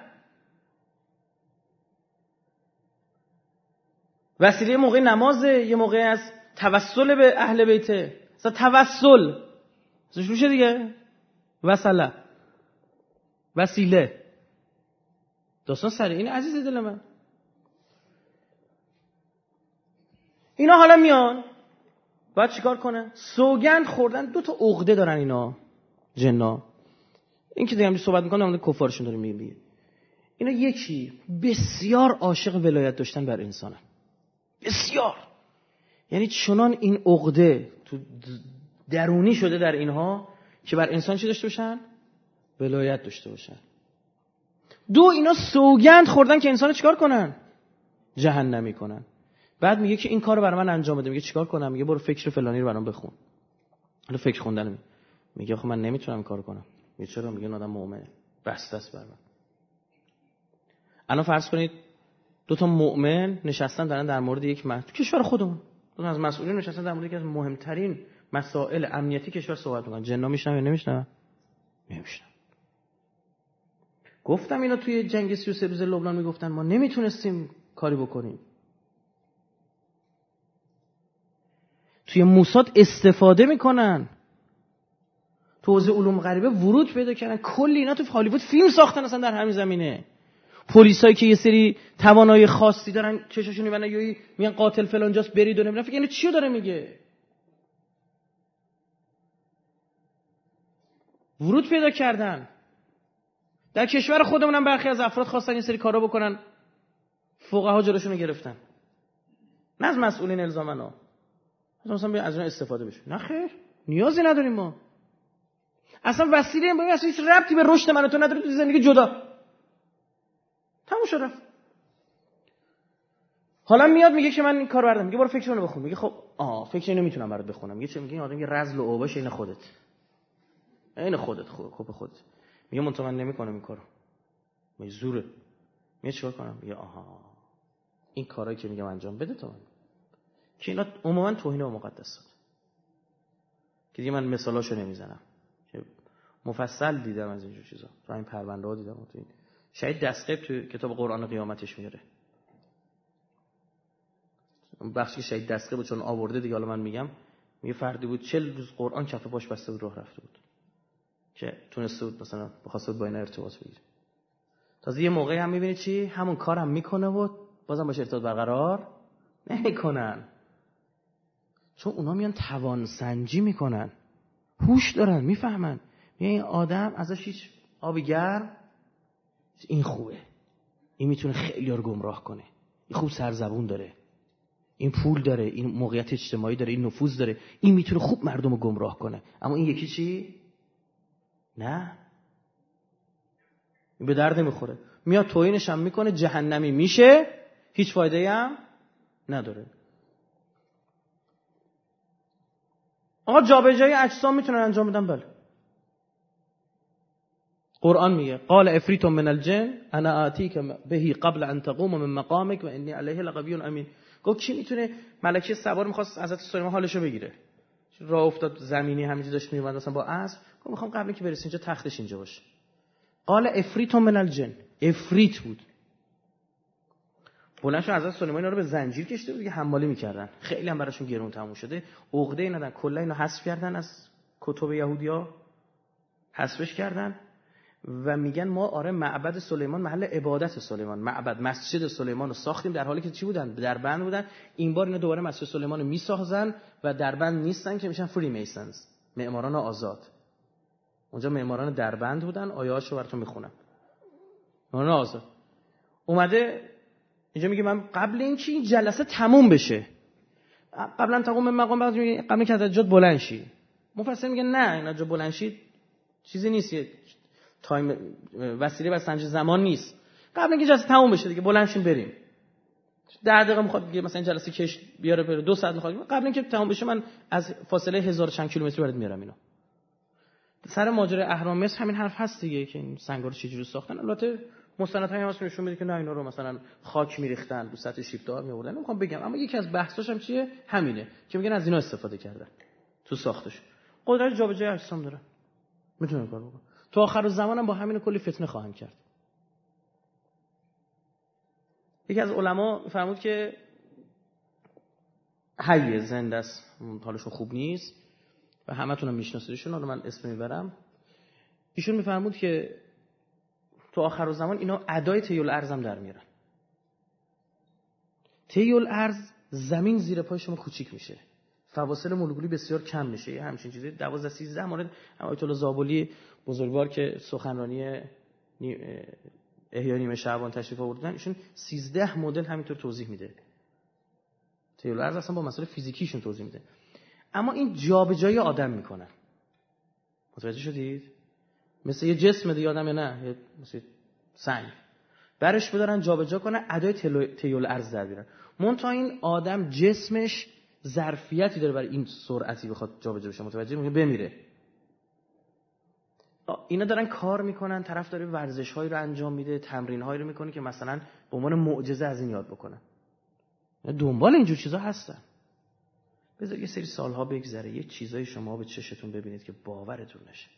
وسیله موقع نمازه یه موقع از توسل به اهل بیته. مثلا توسل. میشه دیگه. وسله. وسیله. داستان سر این عزیز دل من. اینا حالا میان. باید چیکار کنه سوگند خوردن. دو تا عقده دارن اینا. جنا. این که دیگه صحبت می‌کنم کفارشون داره میگه اینا یکی بسیار عاشق ولایت داشتن بر انسانن. بسیار. یعنی چنان این عقده تو درونی شده در اینها که بر انسان چی داشته باشن؟ ولایت داشته باشن. دو اینا سوگند خوردن که انسان چیکار کنن؟ جهنمی کنن. بعد میگه که این کارو برای من انجام بده. میگه چیکار کنم؟ میگه برو فکر فلانی رو برام بخون. حالا فکر خوندن میگه. خب من نمی‌تونم کار کنم. میگه چرا؟ میگه آدم مؤمنه بسته است بر من. الان فرض کنید دو تا مؤمن نشستن دارن در مورد یک تو کشور خودمون. دو از مسئولین نشستن در مورد یکی از مهمترین مسائل امنیتی کشور صحبت می‌کنن. جنا میشنن یا نمیشنن نمیشنن گفتم اینا توی جنگ 33 روز لبنان می‌گفتن ما نمی‌تونستیم کاری بکنیم. توی موساد استفاده می‌کنن. تو حوزه علوم غریبه ورود پیدا کردن. کلی اینا تو هالیوود فیلم ساختن اصلا در همین زمینه. پلیسایی که یه سری توانایی خاصی دارن چشاشون میبنن یا میگن قاتل فلانجاست برید و نمی‌دونم فکر اینو چی داره میگه؟ ورود پیدا کردن. در کشور خودمون هم برخی از افراد خواستن این سری کارا بکنن. فقها جلوشون رو گرفتن. نه از مسئولین الزامنا مثلا از اون استفاده بشه نه خیر. نیازی نداریم ما. اصلا وسیله این اصلا هیچ ربطی به رشد من تو نداره تو زندگی جدا. تموم شد رفت حالا میاد میگه که من این کار بردم میگه برو فکر رو بخون. میگه خب آه فکر اینو می‌تونم برات بخونم. میگه چه؟ میگه این آدم یه رزل و اوباش این خودت. این خودت خوب خوب خودت. میگه من من نمی‌کنم این کارو. میگه زوره. میگه چیکار کنم؟ میگه آها. این کارایی که میگم انجام بده تو. من که اینا عموما توهین و مقدسات که دیگه من مثالاشو نمی‌زنم. که مفصل دیدم از اینجور چیزا. تو این پرونده ها دیدم. تو این شاید دستقیب تو کتاب قرآن قیامتش میاره. بخشی که شاید دستقیب چون آورده دیگه حالا من میگم میگه فردی بود چل روز قرآن کف پاش بسته بود راه رفته بود. که تونسته بود مثلا بخواسته بود با این ارتباط بگیره. تازه یه موقعی هم می‌بینی چی؟ همون کارم هم می‌کنه و بازم باشه ارتباط برقرار نمی‌کنن. چون اونا میان توان سنجی می‌کنن. هوش دارن می‌فهمن. میگه این آدم ازش هیچ آبی گرم این خوبه. این می‌تونه خیلی رو گمراه کنه. این خوب سرزبون داره. این پول داره این موقعیت اجتماعی داره این نفوذ داره. این می‌تونه خوب مردم رو گمراه کنه. اما این یکی چی؟ نه. این به درد نمی‌خوره. میاد توینش هم می‌کنه جهنمی میشه. هیچ فایده هم نداره. آقا جابجایی اجسام می‌تونن انجام بدن؟ بله. قرآن میگه قال افریت من الجن انا آتیک بهی قبل ان تقوم من مقامک و انی علیه لقوی امین. گفت کی می‌تونه ملکه سوار می‌خواست حضرت سلیمان حالشو بگیره؟ راه افتاد زمینی همینجوری داشت میومد مثلا با اسب. گفت می‌خوام قبل که برسی اینجا تختش اینجا باشه. قال افریت من الجن. افریت بود. بلند شد حضرت سلیمان رو به زنجیر کشته بود که حمالی می‌کردن. خیلی هم براشون گرون تموم شده. عقده ندن کلا اینو حذف کردن از کتب یهودیا حذفش کردن. و میگن ما آره معبد سلیمان محل عبادت سلیمان. معبد مسجد سلیمان رو ساختیم در حالی که چی بودن؟ در بند بودن. این بار اینا دوباره مسجد سلیمان رو می‌سازن و در بند نیستن که میشن فری میسنز معماران آزاد. اونجا معماران در بند بودن. آیه‌هاشو براتون می‌خونم. معماران آزاد. اومده اینجا میگه من قبل اینکه این جلسه تموم بشه. قبلا تقوم مقام بعد قبل که از جات بلند شی. مفسر میگه نه اینا جا بلند چیزی نیست. تایم وسیله و سنج زمان نیست. قبل اینکه جلسه تموم بشه دیگه بلند بریم. ده دقیقه می‌خواد دیگه مثلا جلسه کش بیاره بره. دو ساعت می‌خواد. قبل اینکه تموم بشه من از فاصله هزار چند کیلومتری برات میارم اینو. سر ماجرای اهرام مصر همین حرف هست دیگه که این سنگا رو چجوری ساختن. البته مستند های هست نشون میده که نه اینا رو مثلا خاک میریختن رو سطح شیبتا می آوردن نمی‌خوام بگم. اما یکی از بحثاش هم چیه؟ همینه که میگن از اینا استفاده کردن تو ساختش. قدرت جابجایی اجسام داره. می‌تونه کار بکنه تو آخر زمانم با همین کلی فتنه خواهند کرد. یکی از علما فرمود که حیه زنده است حالشون خوب نیست و همتون هم میشناسیدشون. حالا من اسم می‌برم. ایشون میفرمود که تو آخر زمان اینا ادای تیول ارزم در میارن. تیول ارز زمین زیر پای شما کوچیک میشه. فواصل مولکولی بسیار کم میشه. همچین چیزی. 12 13 مورد. آیت الله زابلی بزرگوار که سخنرانی احیا نیمه شعبان تشریف آوردن ایشون 13 مدل همینطور توضیح میده. تیول ارز اصلا با مسائل فیزیکیشون توضیح میده. اما این جابجایی آدم می‌کنن متوجه شدید؟ مثل یه جسم دیگه آدم نه؟ مثل سنگ. برش بدارن جابجا کنه ادای تیول ارز در بیارن. مونتا این آدم جسمش ظرفیتی داره برای این سرعتی بخواد جابجا بشه. متوجه میگه بمیره. اینا دارن کار می‌کنن طرف داره ورزش هایی رو انجام میده تمرین هایی رو می‌کنه که مثلا به عنوان معجزه از این یاد بکنن. دنبال اینجور چیزا هستن. بذار یه سری سالها بگذره یه چیزای شما به چشتون ببینید که باورتون نشه.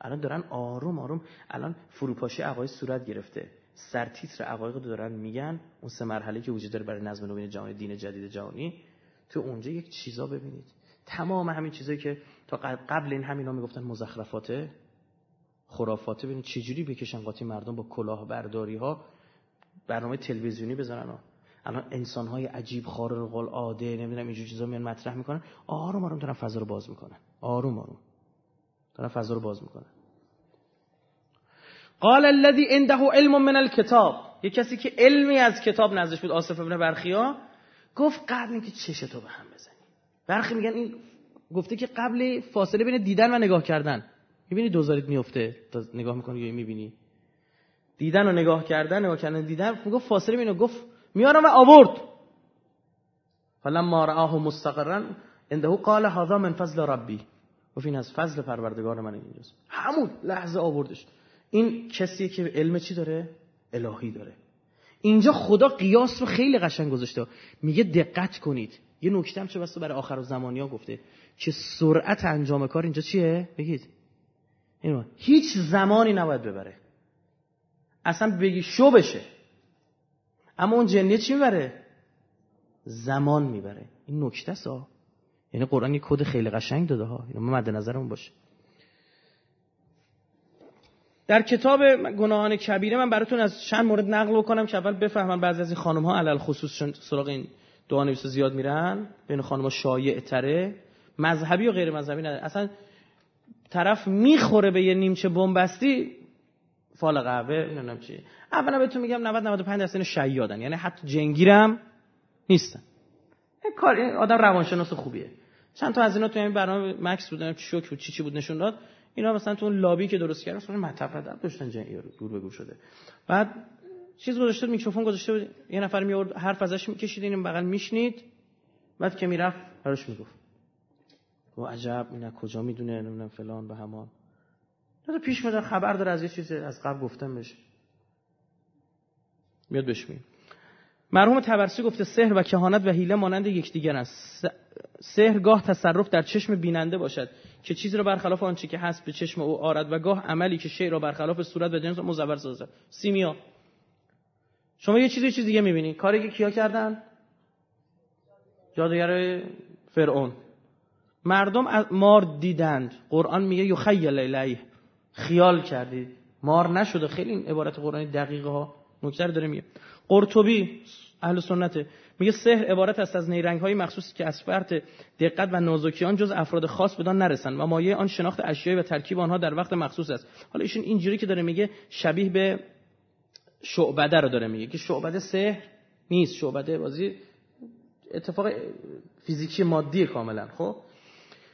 الان دارن آروم آروم الان فروپاشی عقاید صورت گرفته. سرتیتر عقاید رو دارن میگن اون سه مرحله که وجود داره برای نظم نوین جهانی دین جدید جهانی. تو اونجا یک چیزا ببینید. تمام همین چیزایی که تا قبل این همینا می‌گفتن مزخرفاته خرافاته. ببین چجوری بکشن قاطی مردم با کلاه برداری ها برنامه تلویزیونی بزنن الان انسان های عجیب خارق العاده نمی‌دونم اینجور چیزا میان مطرح می‌کنن. آروم آروم دارن فضا رو باز می‌کنن. آروم آروم. دارن فضا رو باز می‌کنن. قال الذي عنده علم من الكتاب. یه کسی که علمی از کتاب نزدش بود آصف ابن برخیا گفت قبل اینکه چش تو به هم بزنی. برخی میگن این گفته که قبل فاصله بین دیدن و نگاه کردن. می‌بینی دوزاریت میفته تا نگاه می‌کنی یا می‌بینی. دیدن و نگاه کردن نگاه کردن دیدن می‌گفت فاصله بینو گفت میارم و آورد. فلما رآه مستقرا عنده قال هذا من فضل ربی. گفت این از فضل پروردگار من اینجاست. همون لحظه آوردش. این کسیه که علم چی داره؟ الهی داره. اینجا خدا قیاس رو خیلی قشنگ گذاشته. میگه دقت کنید. یه نکته هم چه بسته برای آخر زمانی ها گفته. که سرعت انجام کار اینجا چیه؟ بگید. اینو هیچ زمانی نباید ببره. اصلا بگی شو بشه. اما اون جنیه چی می‌بره؟ زمان می‌بره. این نکته سا یعنی قرآن یه کد خیلی قشنگ داده ها. اینو مد نظرمون باشه. در کتاب گناهان کبیره من براتون از چند مورد نقل بکنم که اول بفهمن بعضی از این خانم ها علل خصوص سراغ این دعا نویس زیاد میرن بین خانم ها شایع تره مذهبی و غیر مذهبی نداره اصلا طرف می‌خوره به یه نیمچه بنبستی فال قهوه نمی‌دونم چی. اولا بهتون میگم 90 95 درصد شیادن. یعنی حتی جنگیرم نیستن. این کار این آدم روانشناس خوبیه. چند تا از اینا تو این برنامه مکس بود شوک بود چی چی بود نشون داد. اینا مثلا تو اون لابی که درست کردن اصلا مطب داشتن جنگی رو دور به شده. بعد چیز گذاشته میکروفون گذاشته بود. یه نفر می آورد حرف ازش می‌کشید این بغل میشنید. بعد که می‌رفت براش می‌گفت. و عجب اینا کجا می‌دونه نمی‌دونم فلان به همان. داده پیش میاد خبر داره از یه چیزی از قبل گفتم بشه میاد بهش مرحوم تبرسی گفته سحر و کهانت و حیله مانند یکدیگر است. سحر گاه تصرف در چشم بیننده باشد. که چیزی را برخلاف آنچه که هست به چشم او آرد و گاه عملی که شی را برخلاف صورت و جنس مزور سازد سیمیا. شما یه چیزی چیز دیگه می‌بینی. کاری که کیا کردن؟ جادوگر فرعون. مردم مار دیدند. قرآن میگه یخیل الیه. خیال کردید. مار نشده. خیلی این عبارت قرآنی دقیقه ها. نکته داره میگه. قرطبی اهل سنته. میگه سحر عبارت است از نیرنگ های مخصوصی که از فرط دقت و نازکی آن جز افراد خاص بدان نرسند و مایه آن شناخت اشیایی و ترکیب آنها در وقت مخصوص است. حالا ایشون اینجوری که داره میگه شبیه به شعبده رو داره میگه که شعبده سحر نیست. شعبده بازی اتفاق فیزیکی مادی کاملا خب؟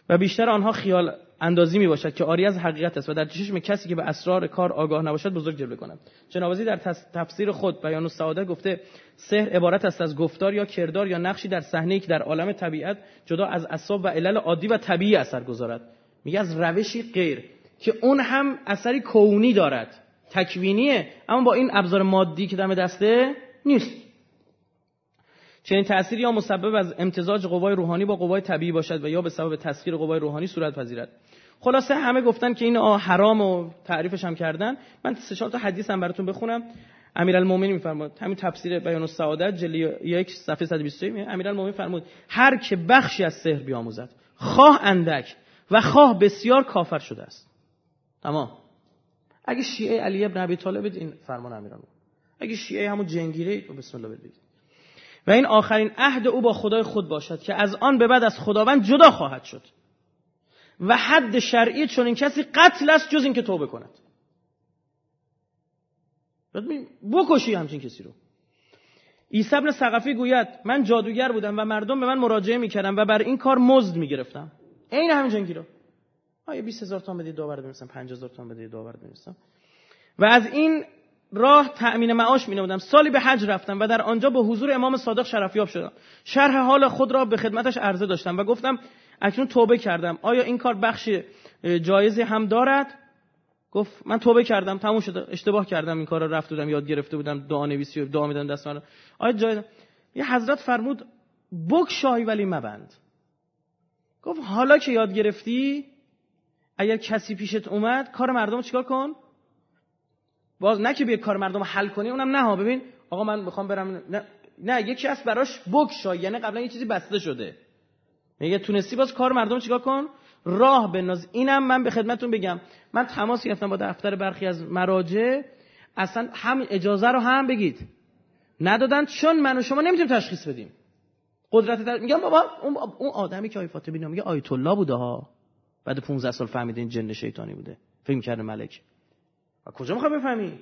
و بیشتر آنها خیال اندازی می باشد که آری از حقیقت است و در چشم کسی که به اسرار کار آگاه نباشد بزرگ جلوه کند. جنابازی در تفسیر خود بیان السعاده گفته سحر عبارت است از گفتار یا کردار یا نقشی در صحنه که در عالم طبیعت جدا از اسباب و علل عادی و طبیعی اثر گذارد. میگه از روشی غیر که اون هم اثری کونی دارد. تکوینیه اما با این ابزار مادی که دم دسته نیست. چنین تأثیری یا مسبب از امتزاج قوای روحانی با قوای طبیعی باشد و یا به سبب تسخیر قوای روحانی صورت پذیرد. خلاصه همه گفتن که این حرام و تعریفش هم کردن. من سه چهار تا حدیث هم براتون بخونم. امیرالمومنین میفرماد همین تفسیر بیان السعادت جلی یک صفحه 123 امیرالمومنین فرمود هر که بخشی از سحر بیاموزد خواه اندک و خواه بسیار کافر شده است. تمام. اگه شیعه علی ابن ابی طالب این فرمان امیرالمومنین. اگه شیعه همون جنگیره بسم الله بگید و این آخرین عهد او با خدای خود باشد که از آن به بعد از خداوند جدا خواهد شد. و حد شرعی چون این کسی قتل است جز اینکه توبه کند. بکشی همچین کسی رو. عیسی ابن سقفی گوید من جادوگر بودم و مردم به من مراجعه می‌کردن و بر این کار مزد می‌گرفتم. عین همین جنگی آیا 20 هزار تومان بدید داور بنویسم؟ 50 هزار تومان بدید داور بنویسم. و از این راه تأمین معاش می نمودم سالی به حج رفتم و در آنجا به حضور امام صادق شرفیاب شدم. شرح حال خود را به خدمتش عرضه داشتم و گفتم اکنون توبه کردم. آیا این کار بخش جایزی هم دارد؟ گفت من توبه کردم تموم شده اشتباه کردم این کار را رفت بودم یاد گرفته بودم دعا نویسی و دعا میدن دست من آیا جای یه حضرت فرمود بک شاهی ولی مبند. گفت حالا که یاد گرفتی اگر کسی پیشت اومد کار مردم چیکار کن؟ باز نه که بیای کار مردم حل کنی اونم نه ها. ببین آقا من می‌خوام برم نه, نه یکی از براش بک شاهی یعنی قبلا یه چیزی بسته شده. میگه تونستی باز کار مردم چیکار کن؟ راه بناز اینم من به خدمتتون بگم. من تماس گرفتم با دفتر برخی از مراجع. اصلا هم اجازه رو هم بگید. ندادن چون من و شما نمی‌تونیم تشخیص بدیم. قدرت در... میگم بابا اون, اون آدمی که آی فاطمی میگه آیت الله بوده ها. بعد 15 سال فهمیده این جن شیطانی بوده. فکر کرده ملک. و کجا می‌خوای بفهمی؟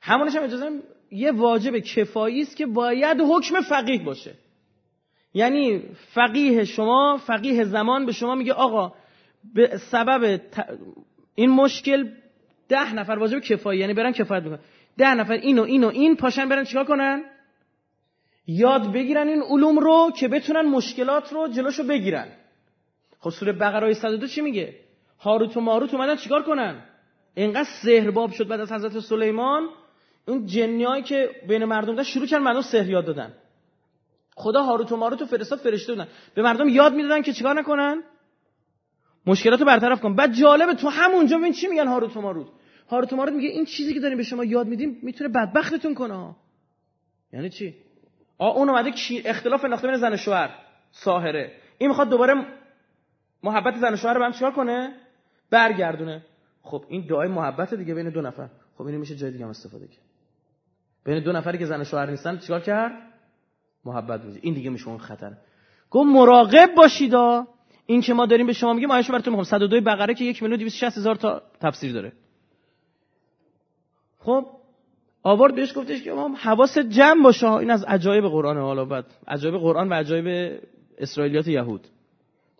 همونش هم اجازه یه واجب کفایی است که باید حکم فقیه باشه. یعنی فقیه شما فقیه زمان به شما میگه آقا به سبب این مشکل ده نفر واجب کفایی یعنی برن کفایت بکنن. ده نفر اینو اینو این پاشن برن چیکار کنن؟ یاد بگیرن این علوم رو که بتونن مشکلات رو جلوشو بگیرن. خب سوره بقره 102 چی میگه؟ هاروت و ماروت اومدن چیکار کنن؟ اینقدر سحرباب شد بعد از حضرت سلیمان اون جنیایی که بین مردم داشت شروع کردن مردم سحر یاد دادن. خدا هاروت و ماروت و فرستاد فرشته بودن. به مردم یاد می‌دادن که چیکار نکنن؟ مشکلات رو برطرف کن. بعد جالبه تو همونجا ببین چی میگن هاروت و ماروت. هاروت و ماروت میگه این چیزی که داریم به شما یاد میدیم می‌تونه بدبختتون کنه. یعنی چی؟ آ اون اومده اختلاف انداخته بین زن و شوهر. ساهره این می‌خواد دوباره محبت زن و شوهر رو به هم چیکار کنه؟ برگردونه. خب این دعای محبت دیگه بین دو نفر. خب اینو میشه جای دیگه هم استفاده کرد. بین دو نفری که زن شوهر نیستن چیکار کرد؟ محبت بود این دیگه میشه اون خطر. گفت مراقب باشید این که ما داریم به شما میگیم آیشو براتون میگم 102 بقره که 1 میلیون 260 هزار تا تفسیر داره. خب آورد بهش گفتش که ما حواست جمع باشه این از عجایب قرآن حالا بعد. عجایب قرآن و عجایب اسرائیلیات یهود.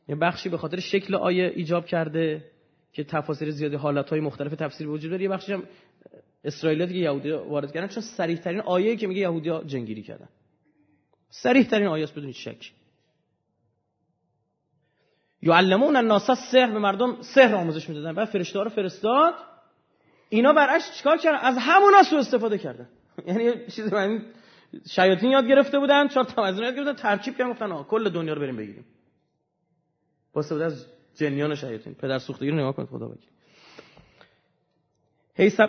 یه بخشی به خاطر شکل آیه ایجاب کرده. که تفاسیر زیادی حالتهای مختلف تفسیر وجود داره. یه بخشی هم اسرائیلیاتی که یهودی وارد کردن چون صریح ترین آیه‌ای که میگه یهودی‌ها جنگیری کردن. صریح ترین آیه است بدون شک. یعلمون الناس سحر به مردم سحر آموزش می‌دادن. بعد فرشته ها رو فرستاد. اینا برعکس چیکار کردن؟ از همون سو استفاده کردن. یعنی چیزی من شیاطین یاد گرفته بودن چهار تا از یاد گرفتن ترکیب کردن گفتن کل دنیا رو بریم بگیریم. واسه از جنیان شیاطین. پدر سوختگی رو نگاه کنید خدا بگیر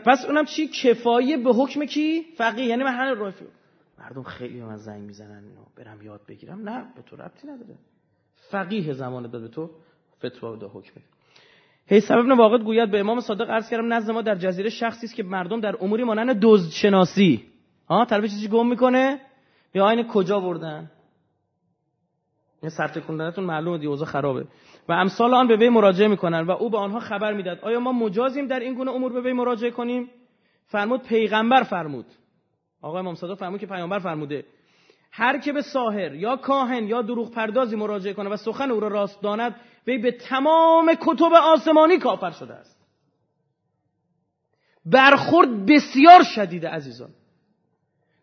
پس اونم چی؟ کفایه به حکم کی؟ فقیه یعنی من هر رافی مردم خیلی من زنگ می‌زنن اینو برم یاد بگیرم. نه به تو ربطی نداره. فقیه زمان به تو فتوا و حکم هی سبب واقع گوید به امام صادق عرض کردم نزد ما در جزیره شخصی است که مردم در اموری مانند دزد شناسی ها طرف چیزی گم می‌کنه؟ یا این کجا بردن این سرتکوندنتون معلومه دی اوضاع خرابه. و امثال آن به وی مراجعه می‌کنن و او به آنها خبر می‌داد آیا ما مجازیم در این گونه امور به وی مراجعه کنیم؟ فرمود پیغمبر فرمود. آقای امام صادق فرمود که پیامبر فرموده هر که به ساحر یا کاهن یا دروغ پردازی مراجعه کنه و سخن او را راست داند وی به تمام کتب آسمانی کافر شده است. برخورد بسیار شدیده عزیزان.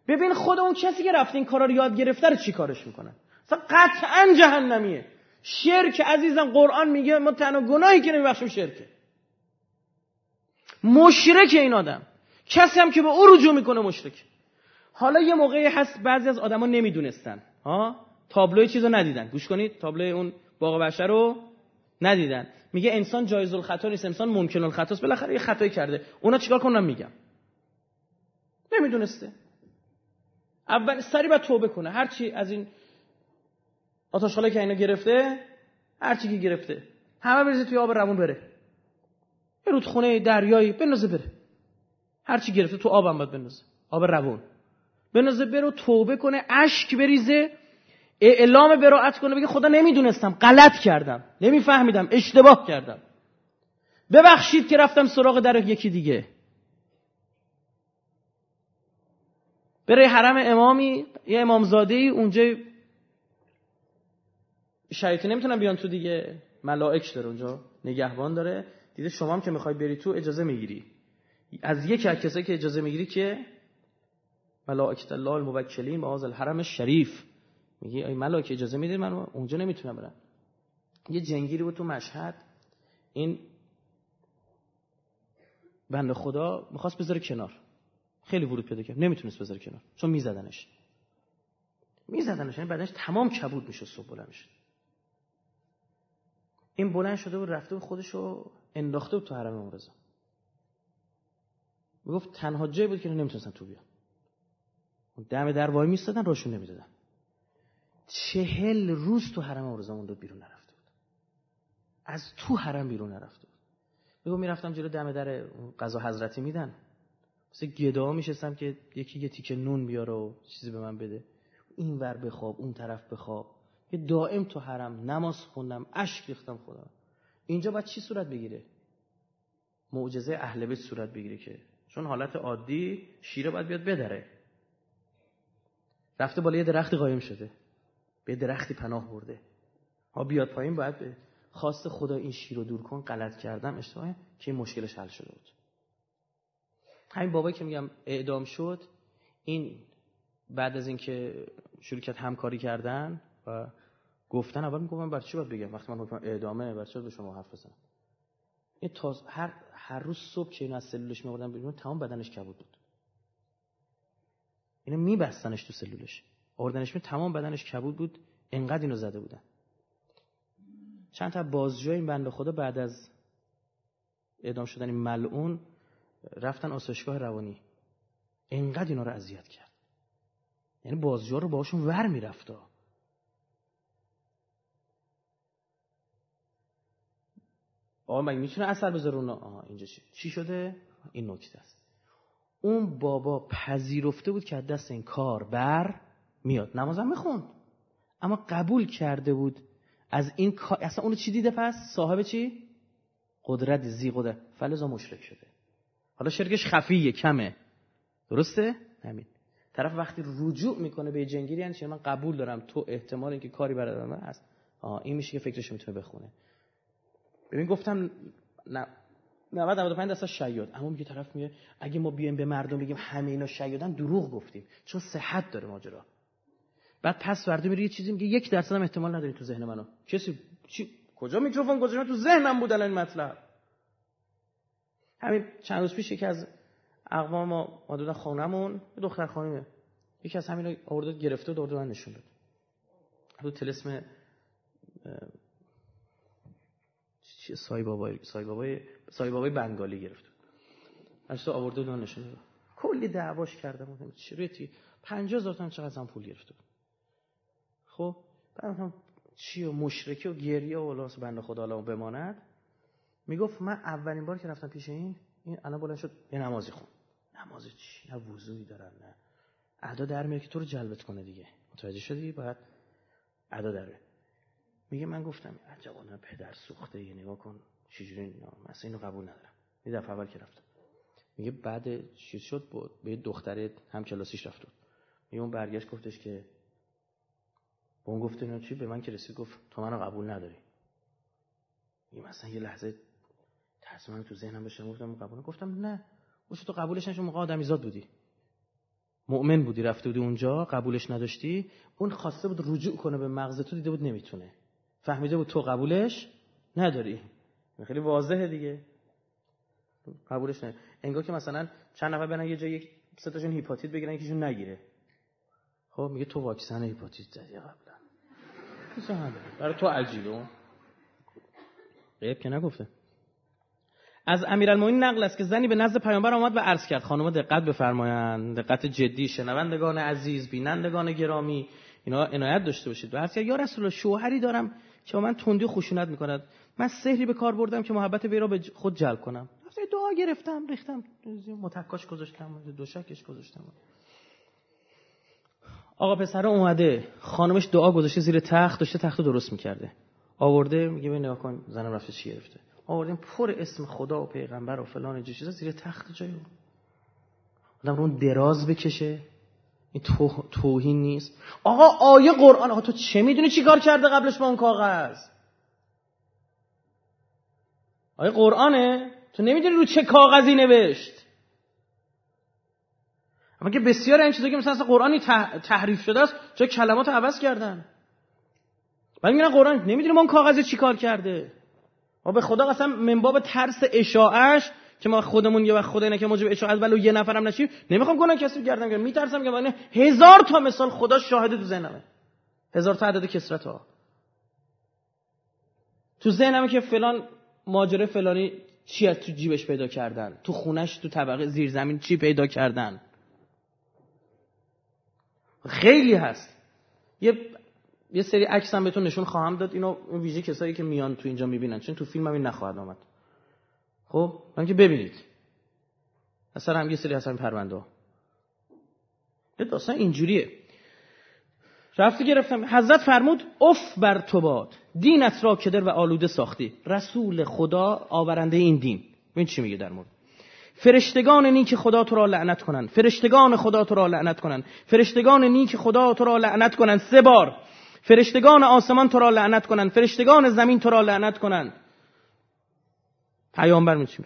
ببین خود اون کسی که رفته این کارا رو یاد گرفته رو چی کارش اصلا قطعا جهنمیه. شرک عزیزم قرآن میگه ما تنها گناهی که نمیبخشیم شرکه. مشرک این آدم. کسی هم که به او رجوع می‌کنه مشرک. حالا یه موقعی هست بعضی از آدما نمی‌دونستن. ها؟ تابلوی چیزو ندیدن. گوش کنید تابلوی اون باغ بشر رو ندیدن. میگه انسان جایز الخطا نیست انسان ممکن الخطا است. بالاخره یه خطایی کرده. اونا چیکار کنن میگم نمی‌دونسته. اول سری بعد توبه کنه. هرچی از این آتش که اینا گرفته هرچی که گرفته. همه بریزه توی آب روون بره. یه رودخونه دریایی بنازه بره. هرچی گرفته تو آبم باید بنازه آب روون. بنازه برو توبه کنه اشک بریزه. اعلام براعت کنه بگه خدا نمی‌دونستم غلط کردم. نمیفهمیدم اشتباه کردم. ببخشید که رفتم سراغ در یکی دیگه. بره حرم امامی یه امامزاده ای اونجا شیاطین نمی‌تونن بیان تو دیگه. ملائک داره اونجا نگهبان داره. دیده شما هم که می‌خوای بری تو اجازه می‌گیری. از یکی از کسایی که اجازه می‌گیری که ملائکه الله الموکلین به الحرم شریف میگی ای ملائکه اجازه می‌دید من اونجا نمی‌تونم برم. یه جنگیری بود تو مشهد. این بنده خدا می‌خواست بذاره کنار. خیلی ورود پیدا کرد. نمی‌تونست بذاره کنار. چون میزدنش. میزدنش. یعنی بعدش تمام کبود میشه صبح بلند میشه این بلند شده بود رفته و خودش رو انداخته بود تو حرم امام رضا. می‌گفت تنها جایی بود که نمی‌تونستن تو بیان. دم در وای میستادن راشون نمی‌دادن. چهل روز تو حرم عرضه مونده بیرون نرفته بود. از تو حرم بیرون نرفته بود. بگو می‌رفتم جلو دم در قضا حضرتی میدن. مثل گدا میشستم که یکی یه تیکه نون بیاره و چیزی به من بده. این ور بخواب اون طرف بخواب. یه دائم تو حرم نماز خوندم اشک ریختم خدا. اینجا باید چی صورت بگیره؟ معجزه اهل بیت صورت بگیره که چون حالت عادی شیره باید بیاد بدره. رفته بالا یه درختی قایم شده. به درختی پناه برده. ها بیاد پایین باید به خواست خدا این شیر رو دور کن غلط کردم اشتباهه که این مشکلش حل شده بود. همین بابایی که میگم اعدام شد این بعد از اینکه شروع کرد همکاری کردن گفتن اول میگم من بر چی باید بگم؟ وقتی من حکم اعدامه بر چی به شما حرف بزنم؟ این تاز هر هر روز صبح که اینو از سلولش میوردن بیرون تمام بدنش کبود بود. اینو میبستنش تو سلولش. آوردنش می تمام بدنش کبود بود. انقدر اینو زده بودن. چند تا بازجوی این بنده خدا بعد از اعدام شدن این ملعون رفتن آسایشگاه روانی. انقدر اینا رو اذیت کرد. یعنی بازجو رو باشون ور میرفتا آقا مگه می‌تونه اثر بذاره اونا؟ آها اینجا چی؟ چی شده؟ این نکته است. اون بابا پذیرفته بود که دست این کار بر میاد. نمازم می‌خوند. اما قبول کرده بود. از این کار اصلا اونو چی دیده پس؟ صاحب چی؟ قدرت زی قدرت. فلزا مشرک شده. حالا شرکش خفیه کمه. درسته؟ همین. طرف وقتی رجوع می‌کنه به جنگیری یعنی من قبول دارم. تو احتمال اینکه کاری برای هست. آه این میشه که فکرش می‌تونه بخونه. ببین گفتم نه 90 95 درصد شیاد. اما میگه طرف میگه اگه ما بیایم به مردم بگیم همه اینا شیادن دروغ گفتیم. چون صحت داره ماجرا. بعد پس فردا میره یه چیزی میگه یک درصد هم احتمال نداری تو ذهن منو. کسی چی؟ کجا میکروفون گذاشتم؟ تو ذهنم بود الان مطلب. همین چند روز پیش یکی از اقوام ما حدودا خانمون دختر خانمه یکی از همین آورده گرفته و من نشون داد. رو تلسم چی سای بابای سای بابای سای بابای بنگالی گرفته تو آورده و نشون داد کلی دعواش کردم چی روی تی 50000 تومن چقدر پول گرفته خب بعد چی و مشرکه و گریه و ولاس بنده خدا الان بماند. می‌گفت من اولین بار که رفتم پیش این این الان بلند شد یه نمازی خون. نماز چی؟ نه وضوعی دارن نه. ادا در میاد که تو رو جلبت کنه دیگه. متوجه شدی؟ باید ادا داره میگه من گفتم عجبانه پدر سوخته یه نگاه کن. چجوری مثلا اینو قبول ندارم. یه دفعه اول که رفتم. میگه بعد چیز شد بود به دختر هم کلاسیش رفت میگه اون برگشت گفتش که با اون گفته اینا چی؟ به من که رسید گفت تو منو قبول نداری. میگه مثلا یه لحظه تصمیم تو ذهنم بشه گفتم قبول گفتم نه. گفت تو قبولش نشون موقع آدمیزاد بودی. مؤمن بودی رفته بودی اونجا قبولش نداشتی. اون خواسته بود رجوع کنه به مغز تو دیده بود نمی‌تونه. فهمیده بود تو قبولش نداری. خیلی واضحه دیگه. قبولش نه انگار که مثلا چند نفر برن یه جایی یک سه تاشون هیپاتیت بگیرن یکیشون نگیره. خب میگه تو واکسن هیپاتیت زدی قبلا. برای تو عجیبه غیب که نگفته. از امیرالمومنین نقل است که زنی به نزد پیامبر آمد و عرض کرد. خانم دقت بفرمایند. دقت جدی شنوندگان عزیز بینندگان گرامی. اینا عنایت داشته باشید. و عرض کرد یا رسول الله شوهری دارم که من تندی و خشونت می‌کند. من سحری به کار بردم که محبت وی را به خود جلب کنم. دعا گرفتم ریختم. متکاش گذاشتم دوشکش گذاشتم. آقا پسر اومده. خانمش دعا گذاشته زیر تخت داشته تخت درست می‌کرده. آورده میگه ببین نگاه کن زنم رفته چی گرفته. آوردیم پر اسم خدا و پیغمبر و فلان چیزا زیر تخت جای آدم رو دراز بکشه. این تو... توهین نیست. آقا آیه قرآن آقا تو چه می‌دونی چی کار کرده قبلش با اون کاغذ؟ آیه قرآنه؟ تو نمی‌دونی رو چه کاغذی نوشت؟ اما که بسیار این چیزا که مثلا قرآنی تحریف شده است چه کلمات عوض کردن؟ بعد میگن قرآن نمی‌دونی ما اون کاغذ چی کار کرده؟ ما به خدا قسم منباب ترس اشاعش که ما خودمون یه وقت خدا اینه که موجب اشاعت ولو یه نفرم نشیم. نمی‌خوام گناه کسی گردم گرم میترسم که من هزار تا مثال خدا شاهد تو ذهنمه. هزار تا عدد کسرت ها تو ذهنمه که فلان ماجره فلانی چی از تو جیبش پیدا کردن؟ تو خونش تو طبقه زیر زمین چی پیدا کردن؟ خیلی هست. یه یه سری عکس هم بهتون نشون خواهم داد. اینو ویژه کسایی که میان تو اینجا می‌بینن. چون تو فیلم هم این نخواهد آمد. خب من که ببینید. اصلا هم یه سری هستن پرونده یه داستان اینجوریه. رفتی گرفتم. حضرت فرمود اف بر تو باد. دینت را کدر و آلوده ساختی. رسول خدا آورنده این دین. این چی میگه در مورد؟ فرشتگان نیک خدا تو را لعنت کنن فرشتگان خدا تو را لعنت کنن فرشتگان نیک خدا تو را لعنت کنن سه بار. فرشتگان آسمان تو را لعنت کنن فرشتگان زمین تو را لعنت کنن پیامبر می چی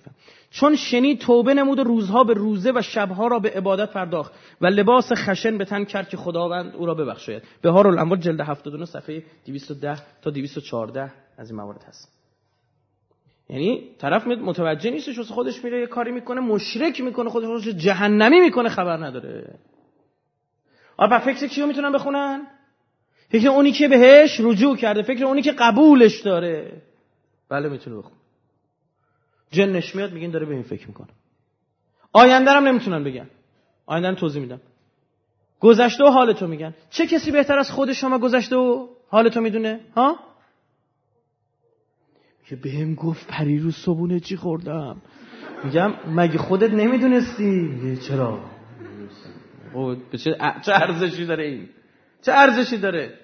چون شنی توبه نمود و روزها به روزه و شبها را به عبادت پرداخت و لباس خشن به تن کرد که خداوند او را ببخشاید. به هار الانوار جلد 79 صفحه 210 تا 214 از این موارد هست. یعنی طرف متوجه نیستش واسه خودش میره یه کاری می‌کنه مشرک می‌کنه خودش جهنمی می‌کنه خبر نداره. آ فکر کیو می‌تونن بخونن؟ فکر اونی که بهش رجوع کرده فکر اونی که قبولش داره. بله می‌تونه بخون جنش میاد میگین داره به این فکر می‌کنه. آینده هم نمی‌تونن بگن. آینده توضیح میدم. گذشته و حالتو میگن. چه کسی بهتر از خود شما گذشته و حالتو می‌دونه؟ ها؟ که بهم گفت پریروز صبونه چی خوردم؟ میگم مگه خودت نمی‌دونستی؟ میگه چرا؟ چه ارزشی داره این؟ چه ارزشی داره؟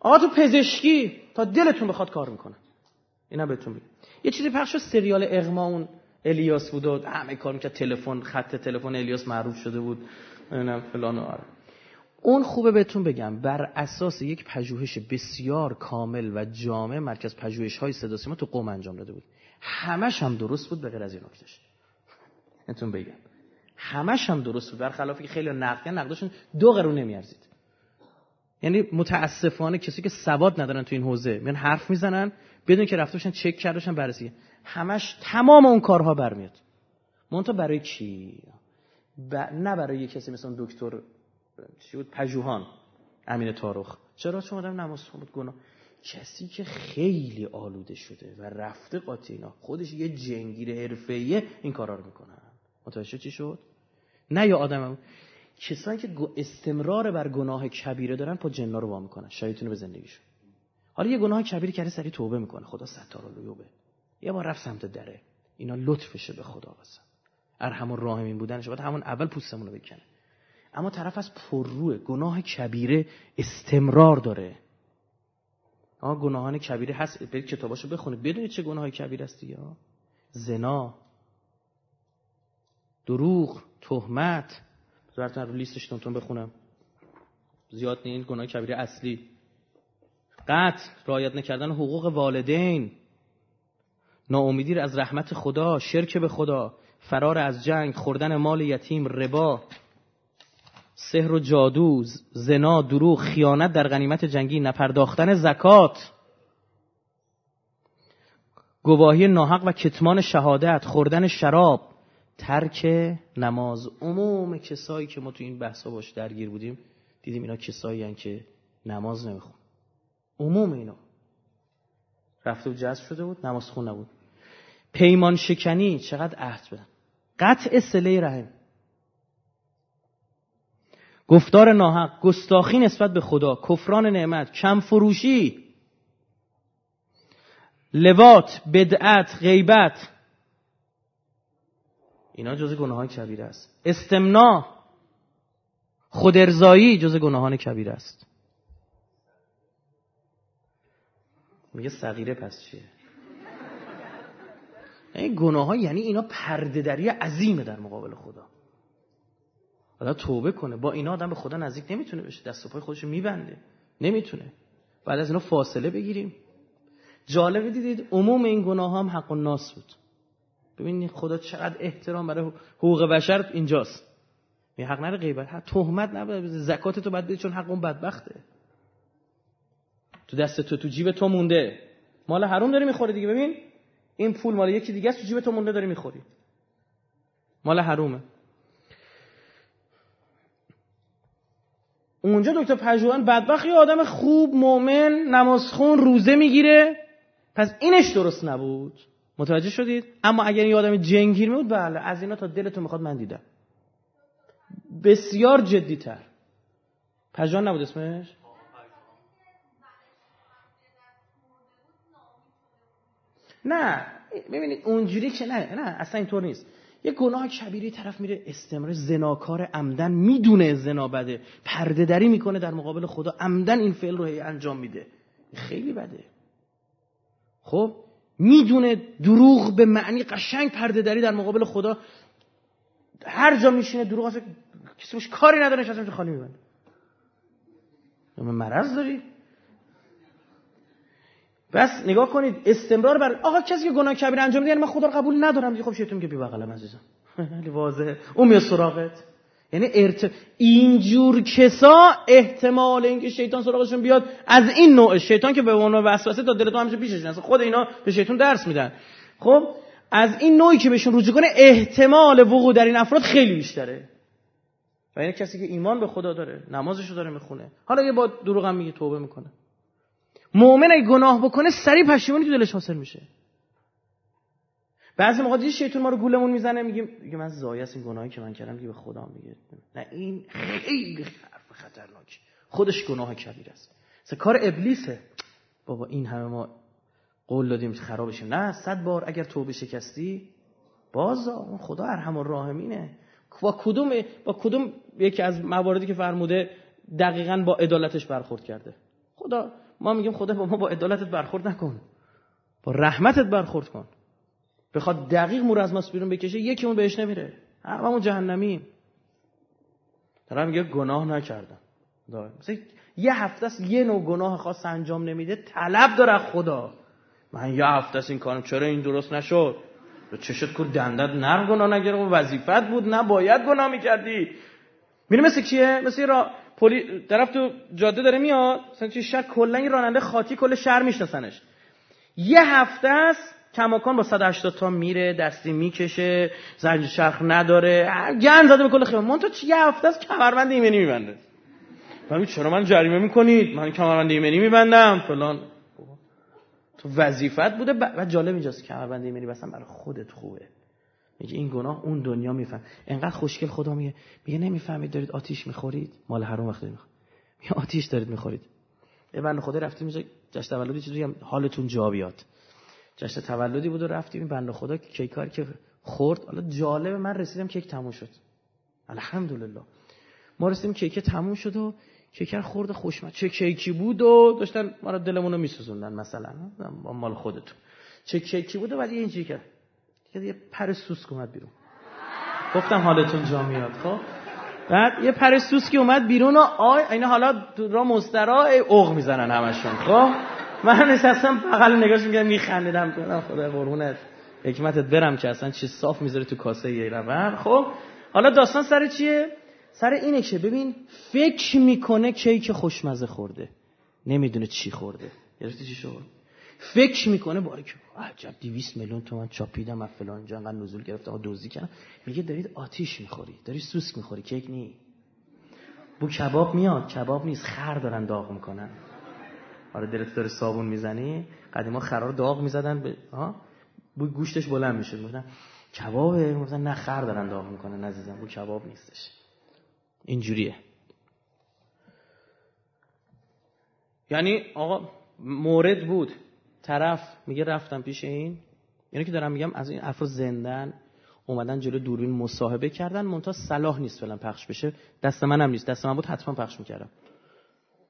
آقا تو پزشکی تا دلتون بخواد کار می‌کنه. اینا بهتون میگم. یه چیزی پخش سریال اغما اون الیاس بود و همه کار می‌کرد. تلفن خط تلفن الیاس معروف شده بود. نمی‌دونم فلان و آره. اون خوبه بهتون بگم بر اساس یک پژوهش بسیار کامل و جامع مرکز پژوهش های صدا سیما تو قوم انجام داده بود. همش هم درست بود به غیر از این نکتهش. بهتون بگم. همش هم درست بود برخلاف که خیلی نقد نقدشون دو قرون نمیارزید. یعنی متاسفانه کسی که سواد ندارن تو این حوزه میان حرف می‌زنن بدون که رفته چک کرده بررسی. همش تمام اون کارها برمیاد. مونتا برای کی نه برای کسی مثل دکتر چی بود؟ پژوهان. امین تاروخ. چرا؟ چون آدم نماز بود گناه. کسی که خیلی آلوده شده و رفته قاطینا خودش یه جنگیر حرفه‌ایه این کارا رو می‌کنن متوجه چی شد؟ نه یا آدم کسایی که استمرار بر گناه کبیره دارن پا جنا رو وا می‌کنن. شایتونه به زندگیشون. حالا یه گناه کبیری کرده سری توبه می‌کنه. خدا ستار العیوبه یه بار رفت سمت دره. اینا لطفشه به خدا واسه. ارحم الراحمین بودنش. باید همون اول پوستمون رو بکنه. اما طرف از پرروه گناه کبیره استمرار داره. آقا گناهان کبیره هست. برید کتاباشو بخونید. بدونید چه گناه کبیره است یا؟ زنا. دروغ تهمت. براتون رو لیستش تون بخونم. زیاد نیست. گناه کبیره اصلی. قتل رعایت نکردن حقوق والدین. ناامیدی از رحمت خدا شرک به خدا فرار از جنگ خوردن مال یتیم ربا. سحر و جادو زنا دروغ خیانت در غنیمت جنگی نپرداختن زکات. گواهی ناحق و کتمان شهادت خوردن شراب ترک نماز. عموم کسایی که ما تو این بحثا باش درگیر بودیم دیدیم اینا کسایی که نماز نمیخون عموم اینا. رفته و جذب شده بود نماز خون نبود. پیمان شکنی چقدر عهد بدن قطع سله رحم. گفتار ناحق گستاخی نسبت به خدا کفران نعمت کم فروشی لوات بدعت غیبت. اینا جز گناهان کبیره است. استمنا خودرزایی جز گناهان کبیره است. میگه صغیره پس چیه؟ این گناه ها یعنی اینا پردهدری عظیمه در مقابل خدا. حالا توبه کنه. با اینا آدم به خدا نزدیک نمی‌تونه بشه. دست و پای خودش میبنده. نمی‌تونه. بعد از اینا فاصله بگیریم. جالبه دیدید عموم این گناه هم حق و ناس بود. ببینید خدا چقدر احترام برای حقوق بشر اینجاست. می حق نره غیبت. تهمت نباید. زکات تو باید چون حق اون بدبخته. تو دست تو تو جیب تو مونده. مال حروم داری می‌خوری دیگه. ببین این پول مال یکی دیگه است تو جیب تو مونده داری می‌خوری. مال حرومه. اونجا دکتر پژوهان بدبخت یه آدم خوب مؤمن نمازخون روزه می‌گیره. پس اینش درست نبود. متوجه شدید؟ اما اگر این آدم جنگیر بود بله از اینا تا دلتون می‌خواد من دیدم. بسیار جدی تر پژوهان نبود اسمش؟ نه ببینید اونجوری که نه نه اصلا اینطور نیست. یه گناه کبیری طرف میره استمرار زناکار عمدن می‌دونه زنا بده. پرده دری می‌کنه در مقابل خدا عمدن این فعل رو انجام میده. خیلی بده. خب می‌دونه دروغ به معنی قشنگ پرده دری در مقابل خدا. هر جا میشینه دروغ اصلا کسی کاری نداره نشسته خالی میبنده مرض داری؟ بس نگاه کنید استمرار بر آقا کسی که گناه کبیر انجام میده یعنی من خدا رو قبول ندارم. خب شیطان که بی بغلم عزیزم. خیلی واضحه. اون میاد سراغت. یعنی ارت... اینجور کسا احتمال اینکه شیطان سراغشون بیاد از این نوع شیطان که به عنوان وسوسه تا دلتون همیشه پیشش نسه خود اینا به شیطان درس میدن. خب از این نوعی که بهشون رجوع کنه احتمال وقوع در این افراد خیلی بیشتره. و یعنی کسی که ایمان به خدا داره نمازشو داره می‌خونه. حالا یه با دروغ هم میگه توبه می‌کنه. مؤمن اگه گناه بکنه سریع پشیمونی تو دلش حاصل میشه. بعضی موقع دیگه شیطان ما رو گولمون می‌زنه میگیم میگه من زایس این گناهی که من کردم دیگه به خدا میگه. نه این خیلی حرف خطرناک. خودش گناه کبیر است. مثل کار ابلیسه. بابا این همه ما قول دادیم خرابشه نه صد بار اگر توبه شکستی باز اون خدا ارحم الراحمینه با کدوم با کدوم یکی از مواردی که فرموده دقیقا با عدالتش برخورد کرده. خدا ما میگیم خدا با ما با عدالتت برخورد نکن. با رحمتت برخورد کن. بخواد دقیق مور از ماست بیرون بکشه یکی اون بهش نمیره. هممون جهنمی دارم میگه گناه نکردم. مثلا یه هفته است یه نوع گناه خاص انجام نمیده طلب داره خدا. من یه هفته است این کارم. چرا این درست نشد؟ چشت کن دندت نرم گناه نگرم وظیفت بود. نه باید گناه می‌کردی. میره مثل کیه؟ مثل را پلی طرف تو جاده داره میاد مثلا چه شهر کلا این راننده خاطی کل شهر میشناسنش. یه هفته است کماکان با 180 تا میره دستی می‌کشه زنج شرخ نداره. گند زده به کل خیابان. من تو یه هفته است کمربند ایمنی میبنده من چرا من جریمه می‌کنید؟ من کمربند ایمنی میبندم. فلان. تو وظیفت بوده و جالب اینجاست کمربند ایمنی بسن برای خودت خوبه. میگه این گناه اون دنیا میفهم. انقدر خوشگل خدا میگه. میگه نمی‌فهمید دارید آتیش می‌خورید. مال حرام وقتی می‌خورید. میگه آتیش دارید می‌خورید. یه بنده خدا رفتیم میگه جشن تولدی چیزی هم حالتون جا بیاد. جشن تولدی بود و رفتیم. این بنده خدا کیکاری که خورد. حالا جالب من رسیدم کیک تموم شد. الحمدلله. ما رسیدیم کیک تموم شد و کیکر خورد خوشمزه. چه کیکی بود و داشتن ما رو دلمون رو میسوزوندن مثلا. مال خودتون. چه کیکی بود و بعد اینجوری کرد. یه پر سوسک اومد بیرون. گفتم حالتون جا میاد خب؟ بعد یه پر سوسکی اومد بیرون و آی اینا حالا را مسترا اوغ می‌زنن همشون خب؟ من نشستم بغل نگاش میگم میخندیدم گفتم خدا قربونت حکمتت برم که اصلا چی صاف می‌ذاره تو کاسه یه ربر خب؟ حالا داستان سر چیه؟ سر اینه که ببین فکر می‌کنه کیک خوشمزه خورده نمی‌دونه چی خورده. گرفتی چی شد؟ فکر می‌کنه باره که عجب 200 میلیون تومن چاپیدم از فلان جا انقدر نزول گرفتم و دزدی کردم. میگه دارید آتیش می‌خوری داری سوسک می‌خوری کیک نی. بو کباب میاد کباب نیست خر دارن داغ می‌کنن. آره دلت داره صابون می‌زنی؟ قدیما خرار داغ می‌زدن به ها بو گوشتش بلند میشه می‌گفتن کبابه؟ می‌گفتن نه خر دارن داغ می‌کنن عزیزم بو کباب نیستش. اینجوریه. یعنی آقا مورد بود. طرف میگه رفتم پیش این یعنی که دارم میگم از این افراد زندن اومدن جلو دوربین مصاحبه کردن مونتا صلاح نیست فعلا پخش بشه. دست منم نیست دست من بود حتما پخش می‌کردم.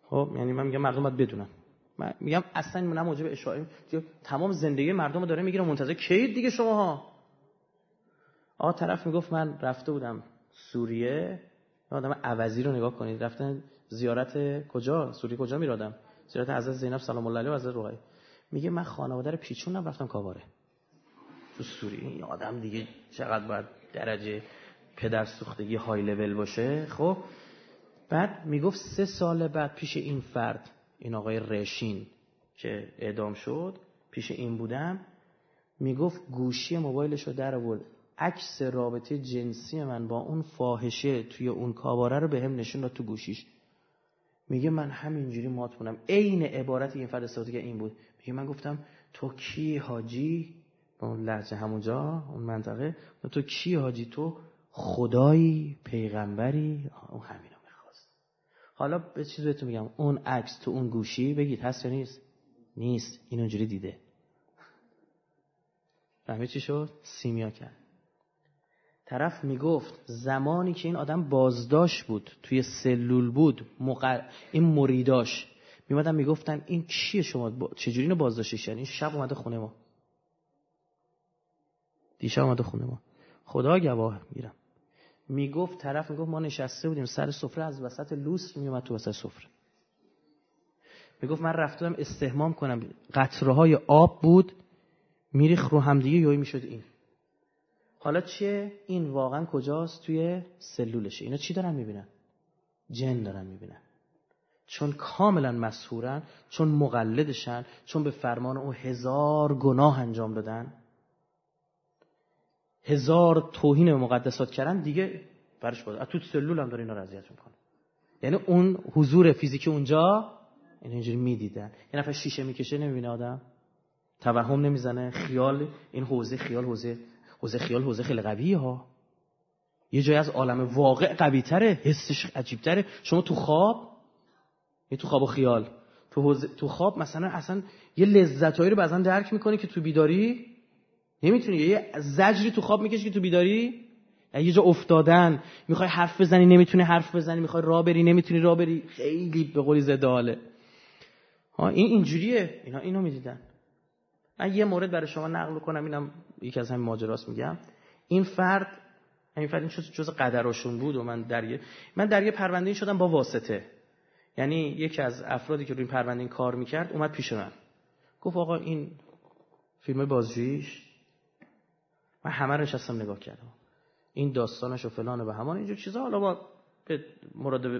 خب یعنی من میگم مردم باید بدونن. من میگم اصلا من موجب اشاعه تمام زندگی مردم رو داره می‌گیره منتظر کی دیگه شما ها آقا طرف می‌گفت من رفته بودم سوریه. آدم عوضی رو نگاه کنید. رفتن زیارت کجا؟ سوریه کجا میرادم؟ زیارت حضرت زینب سلام الله علیها و حضرت میگه من خانواده رو پیچوندم رفتم کاواره تو سوریه این آدم دیگه چقدر باید درجه پدر سوختگی های لول باشه؟ خب. بعد می‌گفت سه سال بعد پیش این فرد این آقای رشین که اعدام شد پیش این بودم می‌گفت گوشی موبایلش رو در آورد. عکس رابطه جنسی من با اون فاحشه توی اون کاباره رو به هم نشون داد تو گوشیش. میگه من همینجوری مات بودم. عین عبارت این فرد استفاده این بود. میگه من گفتم تو کی حاجی؟ به اون همونجا اون منطقه. تو کی حاجی؟ تو خدایی پیغمبری. اون همینو می‌خواست. حالا به چیز بهتون میگم اون عکس تو اون گوشی بگید هست یا نیست؟ نیست. این اونجوری دیده. فهمید چی شد؟ سیمیا کرد. طرف می‌گفت زمانی که این آدم بازداشت بود توی سلول بود این مریداش میمدن می‌گفتن این چیه شما چجوری اینو بازداشتش یعنی شب اومده خونه ما. دیشب اومده خونه ما. خدا گواه میرم. می‌گفت طرف می‌گفت ما نشسته بودیم سر سفره از وسط لوس میومد تو وسط سفره. می‌گفت من رفتم استهمام کنم. قطره های آب بود میریخ رو همدیگه یوی می‌شد این. حالا چیه؟ این واقعا کجاست؟ توی سلولشه. اینا چی دارن می‌بینن؟ جن دارن می‌بینن. چون کاملا مسهورن چون مقلدشن چون به فرمان او هزار گناه انجام دادن. هزار توهین به مقدسات کردن دیگه برش بود تو سلول هم داره اینا رو می‌کنه. یعنی اون حضور فیزیکی اونجا این اینجوری می‌دیدن. یه نفر شیشه می‌کشه نمی‌بینه آدم. توهم نمی‌زنه خیال این حوزه خیال حوزه حوزه خیال حوزه خیلی قویه ها یه جای از عالم واقع قوی تره حسش عجیب تره شما تو خواب تو خواب و خیال. تو, حوزه، تو خواب مثلا اصلا یه لذتهایی رو بعضا درک می‌کنی که تو بیداری؟ نمی‌تونی. یه زجری تو خواب می‌کشی که تو بیداری؟ یه جا افتادن می‌خوای حرف بزنی نمی‌تونی حرف بزنی می‌خوای راه بری نمی‌تونی راه بری. خیلی به قولی زده حاله. ها این اینجوریه. اینا اینو می‌دیدن. من یه مورد برای شما نقل کنم اینم یکی از همین ماجراست میگم. این فرد این فرد این جز قدرشون بود و من در یه من در یه پرونده شدم با واسطه. یعنی یکی از افرادی که روی این پرونده کار می‌کرد اومد پیش من. گفت آقا این فیلم بازجوییش؟ من همه رو نشستم نگاه کردم. این داستانش و فلان و به همان اینجور چیزا. حالا با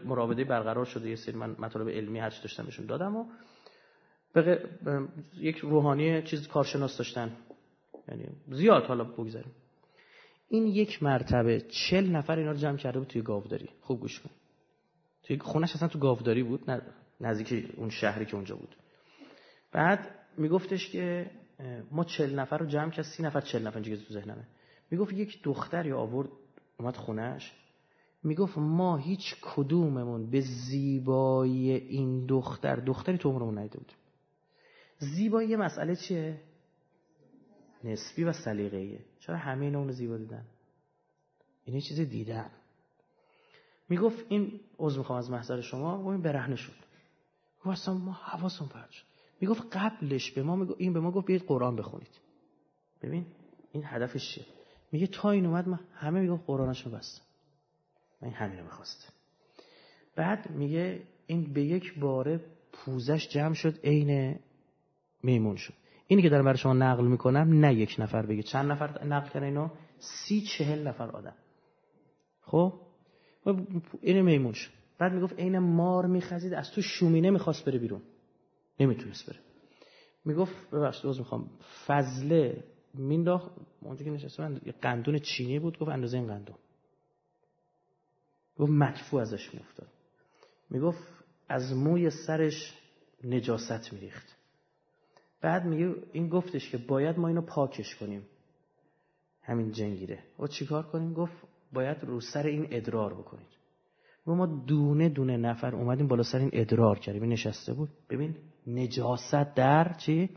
مراوده برقرار شده. یه سری من مطالب علمی هرچی داشتم بهشون دادم و یک روحانی چیز کارشناس داشتن. یعنی زیاد حالا بگذاریم. این یک مرتبه چل نفر اینا رو جمع کرده بود توی گاوداری. خوب گوش کن. توی خونش اصلا تو گاوداری بود نزدیک اون شهری که اونجا بود. بعد میگفتش که ما چل نفر رو جمع کرد سی نفر چل نفر اینجا تو ذهنمه. می‌گفت یک دختری آورد اومد خونش. می‌گفت ما هیچ کدوممون به زیبایی این دختر دختری تو عمرمون ندیده بود زیبایی مسئله چیه؟ نسبی و سلیقه‌ایه. چرا همه اینا اونو زیبا دیدن؟ این چیز دیدن. می‌گفت این عضو می‌خوام از محضر شما و این برهنه شد. گفت ما حواسون پرد شد. می‌گفت قبلش به ما می‌گفت این به ما گفت بیاید قرآن بخونید. ببین این هدفش چیه؟ میگه تا این اومد من همه می‌گفت قرآنشو بستم من این همینو می‌خواست. بعد میگه این به یک باره پوزش جمع شد عین میمون شد. اینی که دارم برای شما نقل می‌کنم نه یک نفر بگه چند نفر نقل کردن اینو؟ سی چهل نفر آدم. خب؟ این میمون شد. بعد می‌گفت عین مار میخزید از تو شومینه می‌خواست بره بیرون. نمی‌تونست بره. می‌گفت ببخشید روز می‌خوام. فضله مینداخت اونجا که نشسته من قندون چینی بود گفت اندازه این قندون. گفت مکفو ازش میافتاد. می‌گفت از موی سرش نجاست میریخت. بعد میگه این گفتش که باید ما اینو پاکش کنیم. همین جنگیره. و چیکار کنیم؟ گفت باید رو سر این ادرار بکنید. و ما دونه دونه نفر اومدیم بالا سر این ادرار کردیم. نشسته بود. ببین نجاست در چی؟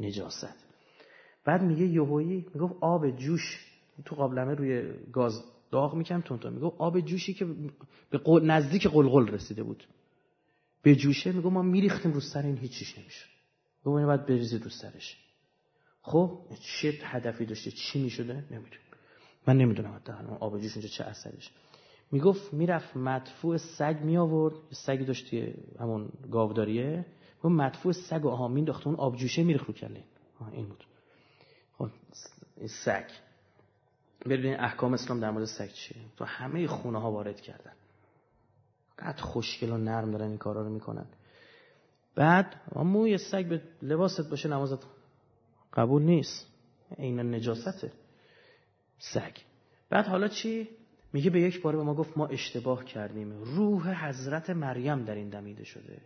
نجاست. بعد میگه یهویی می‌گفت آب جوش. تو قابلمه روی گاز داغ می‌کنم تون می‌گفت آب جوشی که به قل... نزدیک قلقل رسیده بود. به جوشه میگو ما میریختیم رو سر این هیچیش نمیشه ببینید باید بریزید رو سرش. خب چه هدفی داشته؟ چی می‌شده؟ نمی‌دونم. من نمی‌دونم حتی آب جوش اونجا چه اثرش می‌گفت می‌رفت مدفوع سگ می آورد سگی داشت همون گاوداریه. و مدفوع سگ و آها مینداخت اون آب جوشه میریخت رو کله. این بود. خب این سگ. ببینید احکام اسلام در مورد سگ چیه؟ تو همه خونه ها وارد کردن. قد خوشگل و نرم دارن این کارا رو می‌کنن. بعد موی سگ به لباست باشه نمازت قبول نیست. این نجاسته سگ. بعد حالا چی؟ میگه به یک بار به ما گفت ما اشتباه کردیم. روح حضرت مریم در این دمیده شده.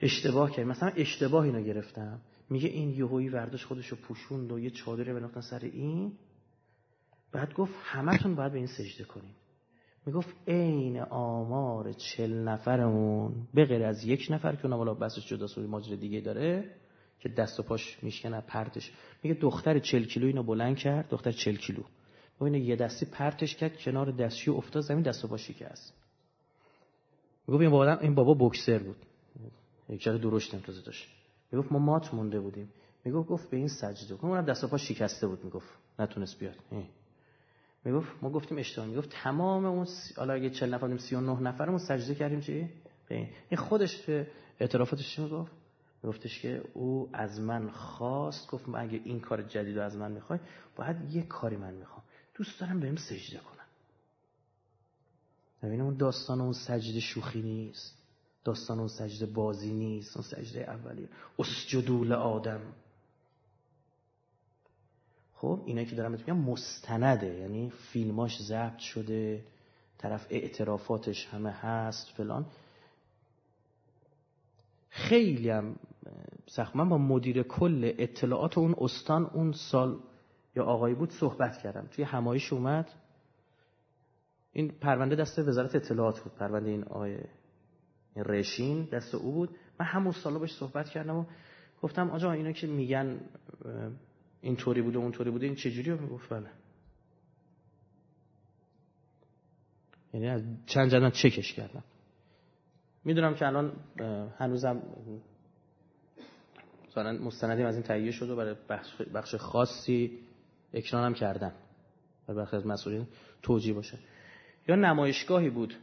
اشتباه کردیم. مثلا اشتباه اینو گرفتم. میگه این یهویی ورداش خودشو پوشوند و یه چادری بناختن سر این. بعد گفت همتون باید به این سجده کنید می‌گفت عین آمار چل نفرمون به غیر از یک نفر که اونم والا بسش جدا سوی ماجر دیگه داره که دست و پاش میشکنه پرتش. میگه دختر 40 کیلو اینو بلند کرد دختر 40 کیلو ببین یه دستی پرتش کرد کنار دستشو افتاد زمین دست و پاش شکست میگه این بابا این بابا بوکسر بود. یک جای درشت امتازه داشت. می‌گفت ما مات مونده بودیم. می‌گفت گفت به این سجده کن. اونم دست و پا شکسته بود می‌گفت. نتونست بیاد. می‌گفت ما گفتیم اشتباه. می‌گفت تمام اون حالا اگه 40 نفر 39 نفرمون سجده کردیم چی؟ این خودش اعترافاتش چی می‌گفت؟ گفتش که او از من خواست گفت اگه این کار جدید رو از من می‌خوای باید یه کاری من می‌خوام. دوست دارم بهم سجده کنم. ببینم اون داستان اون سجده شوخی نیست. داستان اون سجده بازی نیست. اون سجده اولی اسجدول آدم خب اینا که دارم میگم مستنده. یعنی فیلماش ضبط شده طرف اعترافاتش همه هست فلان. خیلی هم سخت. من با مدیر کل اطلاعات اون استان اون سال یا آقایی بود صحبت کردم. توی همایش اومد. این پرونده دست وزارت اطلاعات بود. پرونده این آقای رشین دست او بود. من همون سالا باش صحبت کردم و گفتم آجا اینا که میگن اینطوری بوده اونطوری بوده این چجوری می‌گفت بله. یعنی از چند جدن چکش کردم. می‌دونم که الان هنوزم مثلا مستندیم از این تهیه شده برای بخش, بخش خاصی اکرانم کردن. و برخی از مسئولین توجیه باشه. یا نمایشگاهی بود.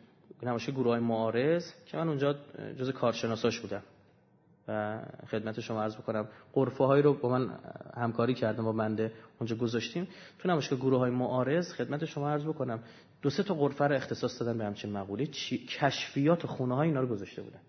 نمایشگاه گروه معارض که من اونجا جز کارشناساش بودم. و خدمت شما عرض بکنم قرفه هایی رو با من همکاری کردم با بنده اونجا گذاشتیم. تو نمایشگاه گروه های معارض خدمت شما عرض بکنم دو سه تا قرفه رو اختصاص دادن به همچین مقوله. کشفیات خونه های اینا رو گذاشته بودن.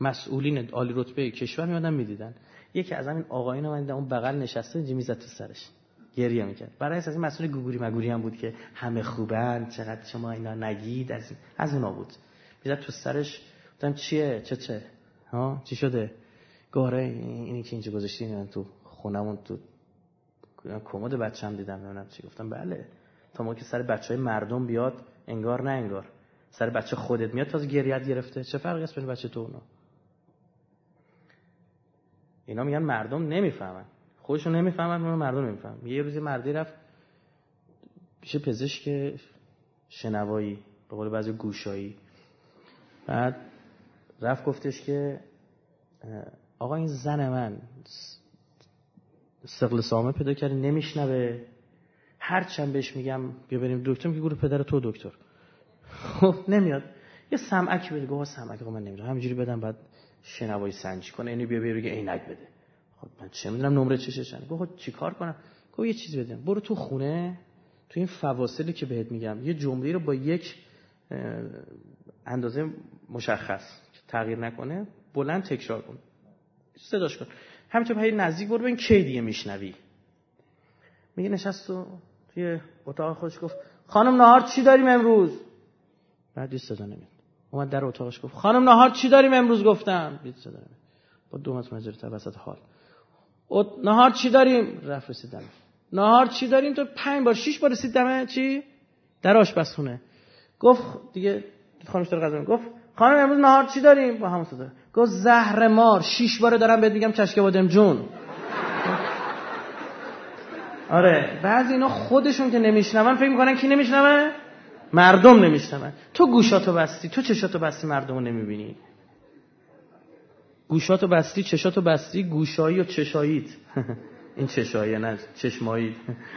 مسئولین عالی رتبه کشور میادن می‌دیدن. یکی از همین آقایون من اون بغل نشسته اینجا می‌زد تو سرش. گریه می‌کرد. برای از این مسئول گوگوری مگوری هم بود که همه خوبن چقدر شما اینا نگید از از اونا بود. می‌زد تو سرش. گفتم چیه؟ چه چه؟ ها؟ چی شده؟ گاره اینی که اینجا گذاشتی تو خونمون تو کمد بچه‌م دیدم نمی‌دونم چی. گفتم بله. تا ما که سر بچه های مردم بیاد انگار نه انگار. سر بچه خودت میاد تازه گریت گرفته. چه فرقی است بین بچه تو اونا؟ اینا میگن مردم نمی‌فهمن. خودشون نمی‌فهمن مردم نمی‌فهمن. یه روزی مردی رفت پیش پزشک شنوایی به قول بعضی گوشایی. بعد رفت گفتش که آقا این زن من سقل سامه پیدا کرده نمیشنوه. هر چند بهش میگم بیا بریم دکتر میگه گروه پدر تو دکتر. خب نمیاد. یه سمعک بده گفت سمعک من نمی‌دونم. همینجوری بدم بعد شنوایی سنجی کنه اینو بیا بیا عینک بده. خب من چه می‌دونم نمره چششن گفت خب چیکار کنم؟ گفت یه چیزی بدم برو تو خونه تو این فواصلی که بهت میگم. یه جمله رو با یک اندازه مشخص تغییر نکنه بلند تکرار کن. صداش کن. همینطور پای نزدیک برو ببین کی دیگه میشنوی. میگه نشست و توی اتاق خودش گفت خانم نهار چی داریم امروز؟ بعد صدا نمید اومد در اتاقش گفت خانم نهار چی داریم امروز گفتم؟ دید صدا نمید با دو متر مجرد وسط حال. نهار چی داریم؟ رفت رسید دمه. نهار چی داریم؟ تو پنج بار شش بار رسید دمه؟ چی؟ در آشپزخونه. گفت دیگه خانمش داره غذا گفت خانم امروز نهار چی داریم؟ با همون صدا گفت زهر مار شش بار دارم بهت میگم چشکه بادم جون. آره بعضی اینا خودشون که نمیشنون فکر می‌کنن کی نمیشنوه؟ مردم نمیشنون. تو گوشاتو بستی تو چشاتو بستی مردمو نمی‌بینی. گوشاتو بستی چشاتو بستی گوشایی و چشاییت. این چشایی نه چشمایی.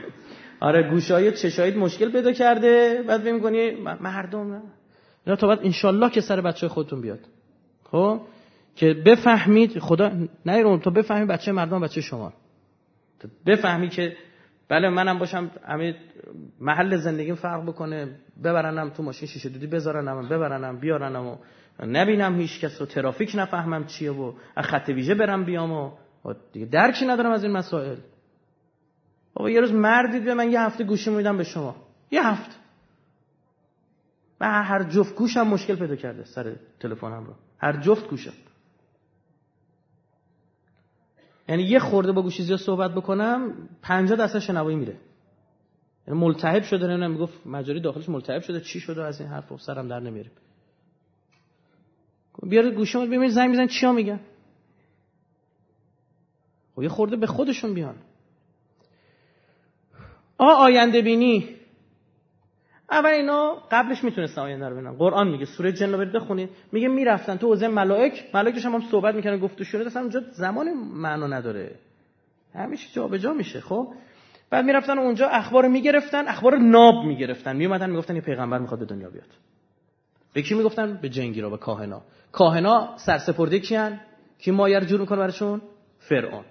آره گوشایی و چشاییت مشکل پیدا کرده. بعد فکر می‌کنی مردم نه. اینا تا بعد انشالله که سر بچه خودتون بیاد. خب؟ که بفهمید خدا نه تو بفهمی بچه مردم بچه شما. بفهمی که بله منم باشم همه محل زندگیم فرق بکنه. ببرنم تو ماشین شیشه دودی بذارنم ببرنم بیارنم و نبینم هیچ کس و ترافیک نفهمم چیه و از خط ویژه برم بیام و دیگه درکی ندارم از این مسائل. بابا یه روز مردید به من یه هفته گوشی میدم به شما. یه هفته. و هر جفت گوشم مشکل پیدا کرده سر تلفنم رو. هر جفت گوشم. یعنی یه خورده با گوشی زیاد صحبت بکنم 50 درصد شنوایی میره. یعنی ملتهب شده نه می‌گفت مجاری داخلش ملتهب شده چی شده از این حرف سرم در نمیره بیار گوشی رو ببین زنگ میزن چیا میگن؟ و یه خورده به خودشون بیان. آ آینده بینی. اول اینا قبلش می‌تونستن آینده رو ببینن. قرآن میگه سوره جن رو برید بخونید. میگه می‌رفتن تو حوزه ملائک ملائکش هم, هم صحبت می‌کنن گفت شده اصلا اونجا زمان معنا نداره. همیشه جابجا میشه خب؟ بعد می‌رفتن اونجا اخبار می‌گرفتن اخبار ناب می‌گرفتن. میومدن می‌گفتن یه پیغمبر می‌خواد به دنیا بیاد. به کی می‌گفتن؟ به جنگیرا به کاهنا. کاهنا سرسپرده کیان کی مایر جور می‌کنه براشون؟ فرعون.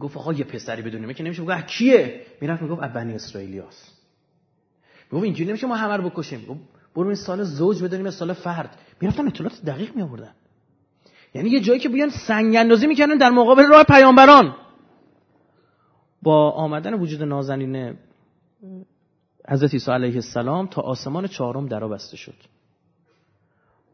گفت آقا یه پسری بدونیم. که نمیشه گفت کیه؟ می‌رفت می‌گفت بنی اسرائیلیاست. می‌گفت اینجوری نمیشه ما همه رو بکشیم. برو این سال زوج بدونیم سال فرد. می‌رفتن اطلاعات دقیق می آوردن یعنی یه جایی که بیان سنگ اندازی می‌کردن در مقابل راه پیامبران. با آمدن وجود نازنین حضرت عیسی علیه السلام تا آسمان چهارم درا بسته شد.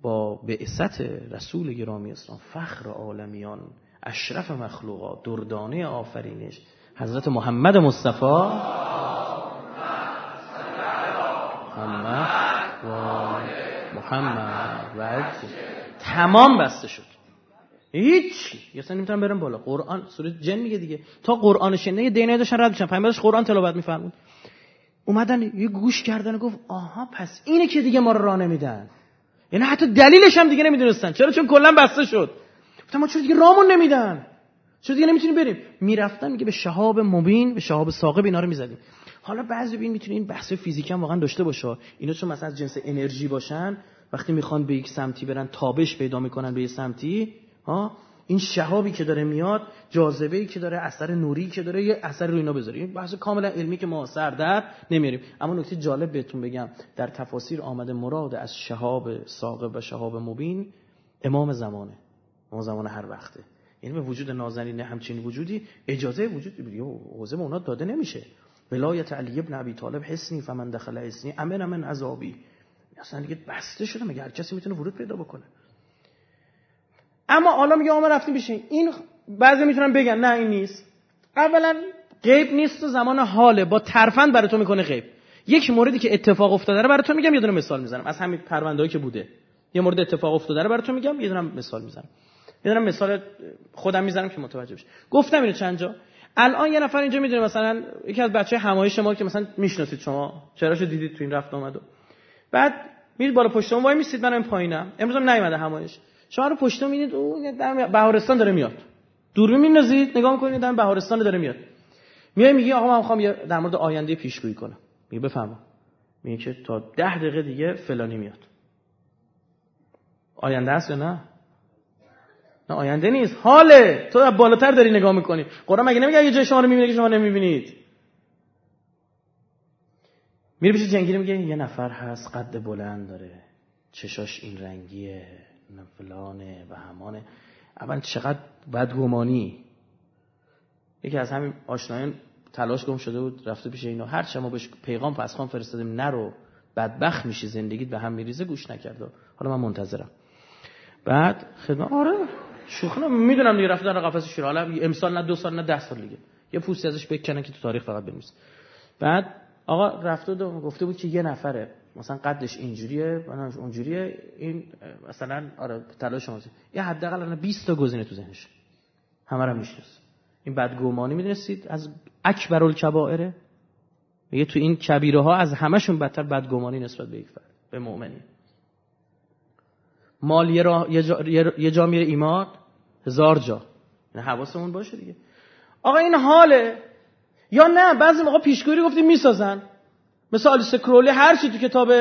با بعثت رسول گرامی اسلام فخر عالمیان اشرف مخلوقات دردانه آفرینش حضرت محمد مصطفی محمد و محمد. و تمام بسته شد. هیچ. یه اصلا نمی‌تونم برم بالا. قرآن سوره جن میگه دیگه. تا قرآن شنیده یه دینه داشتن رد میشن. پیامبرش قرآن تلاوت میفرمود. اومدن یه گوش کردن و گفت آها پس اینه که دیگه ما رو راه نمیدن. یعنی حتی دلیلش هم دیگه نمی‌دونستن. چرا؟ چون کلا بسته شد. گفتم ما چرا دیگه رامون نمیدن؟ چرا دیگه نمی‌تونیم بریم؟ می‌رفتن میگه به شهاب مبین به شهاب ثاقب اینا رو می‌زدیم. حالا بعضی ببین می‌تونه این بحث فیزیکی هم واقعا داشته باشه اینا چون مثلا از جنس انرژی باشن وقتی می‌خوان به یک سمتی برن تابش پیدا می‌کنن به یک سمتی ها؟ این شهابی که داره میاد جاذبه ای که داره اثر نوری که داره یه اثر رو اینا بذاره. این بحث کاملا علمی که ما سر در نمیاریم اما نکته جالب بهتون بگم در تفاسیر آمده مراد از شهاب ساقب و شهاب مبین امام زمانه. امام زمان هر وقته. یعنی به وجود نازنین همچین وجودی اجازه وجود حوزه به اونا داده نمیشه. ولایت علی ابن ابی طالب حسنی فمن دخل حسنی امن من عذابی. اصلا دیگه بسته شده مگه هر کسی می‌تونه ورود پیدا بکنه؟ اما حالا میگه ما رفتیم بشین این بعضی می‌تونن بگن نه این نیست. اولا غیب نیست و زمان حاله. با ترفند برای تو می‌کنه غیب. یک موردی که اتفاق افتاده رو برای تو میگم یه دونه مثال می‌زنم. از همین پروندهایی که بوده. یه مورد اتفاق افتاده رو برای تو میگم یه دونه مثال می‌زنم. یه دونه مثال خودم می‌زنم که متوجه بشی. گفتم اینو چند جا؟ الان یه نفر اینجا می‌دونه مثلا یکی از بچه همایش ما که مثلا می‌شناسید شما چراشو دیدید تو این رفت آمدو بعد میرید بالا پشتم وای میسید منم پایینم. امروز هم نیومده همایش. شما رو پشت می‌بینید او در بهارستان داره میاد. دوربین میندازید نگاه می‌کنید در بهارستان داره میاد. میای میگی آقا من می‌خوام در مورد آینده پیشگویی کنم. میگه بفهمم میگه که تا ده دقیقه دیگه فلانی میاد. آینده است یا نه؟ نه آینده نیست. حاله. تو بالاتر داری نگاه می‌کنی. قرآن مگه نمیگه یه جای شما رو می‌بینه که شما نمی‌بینید؟ میره پیش جنگی میگه یه نفر هست قد بلند داره. چشاش این رنگیه فلانه و همانه. اول چقدر بدگمانی. یکی از همین آشنایان تلاش گم شده بود رفته پیش اینو هر چه ما بهش پیغام پسخان فرستادیم نرو. بدبخت میشی زندگیت به هم میریزه گوش نکرده حالا من منتظرم. بعد خدمت آره. شوخی می‌دونم دیگه رفته در قفس شیر. حالا امسال نه دو سال نه ده سال دیگه. یه پوستی ازش بکنن که تو تاریخ فقط بنویس بعد آقا رفته و گفته بود که یه نفره. مثلا قدش اینجوریه بناش اونجوریه. این مثلا آره تلاش شما یه حداقل الان 20 تا گزینه تو ذهنش. همه رو می‌شناسه. این بدگمانی می‌دونستید؟ از اکبر الکبائره میگه تو این کبیره ها از همشون بدتر بدگمانی نسبت به یک فرد به مؤمنی مال یه, را، یه, جا، یه جا میره ایمان هزار جا. نه حواسمون باشه دیگه. آقا این حاله؟ یا نه بعضی موقع پیشگویی گفتیم می‌سازن. مثل آلیس کرولی هر چی تو کتاب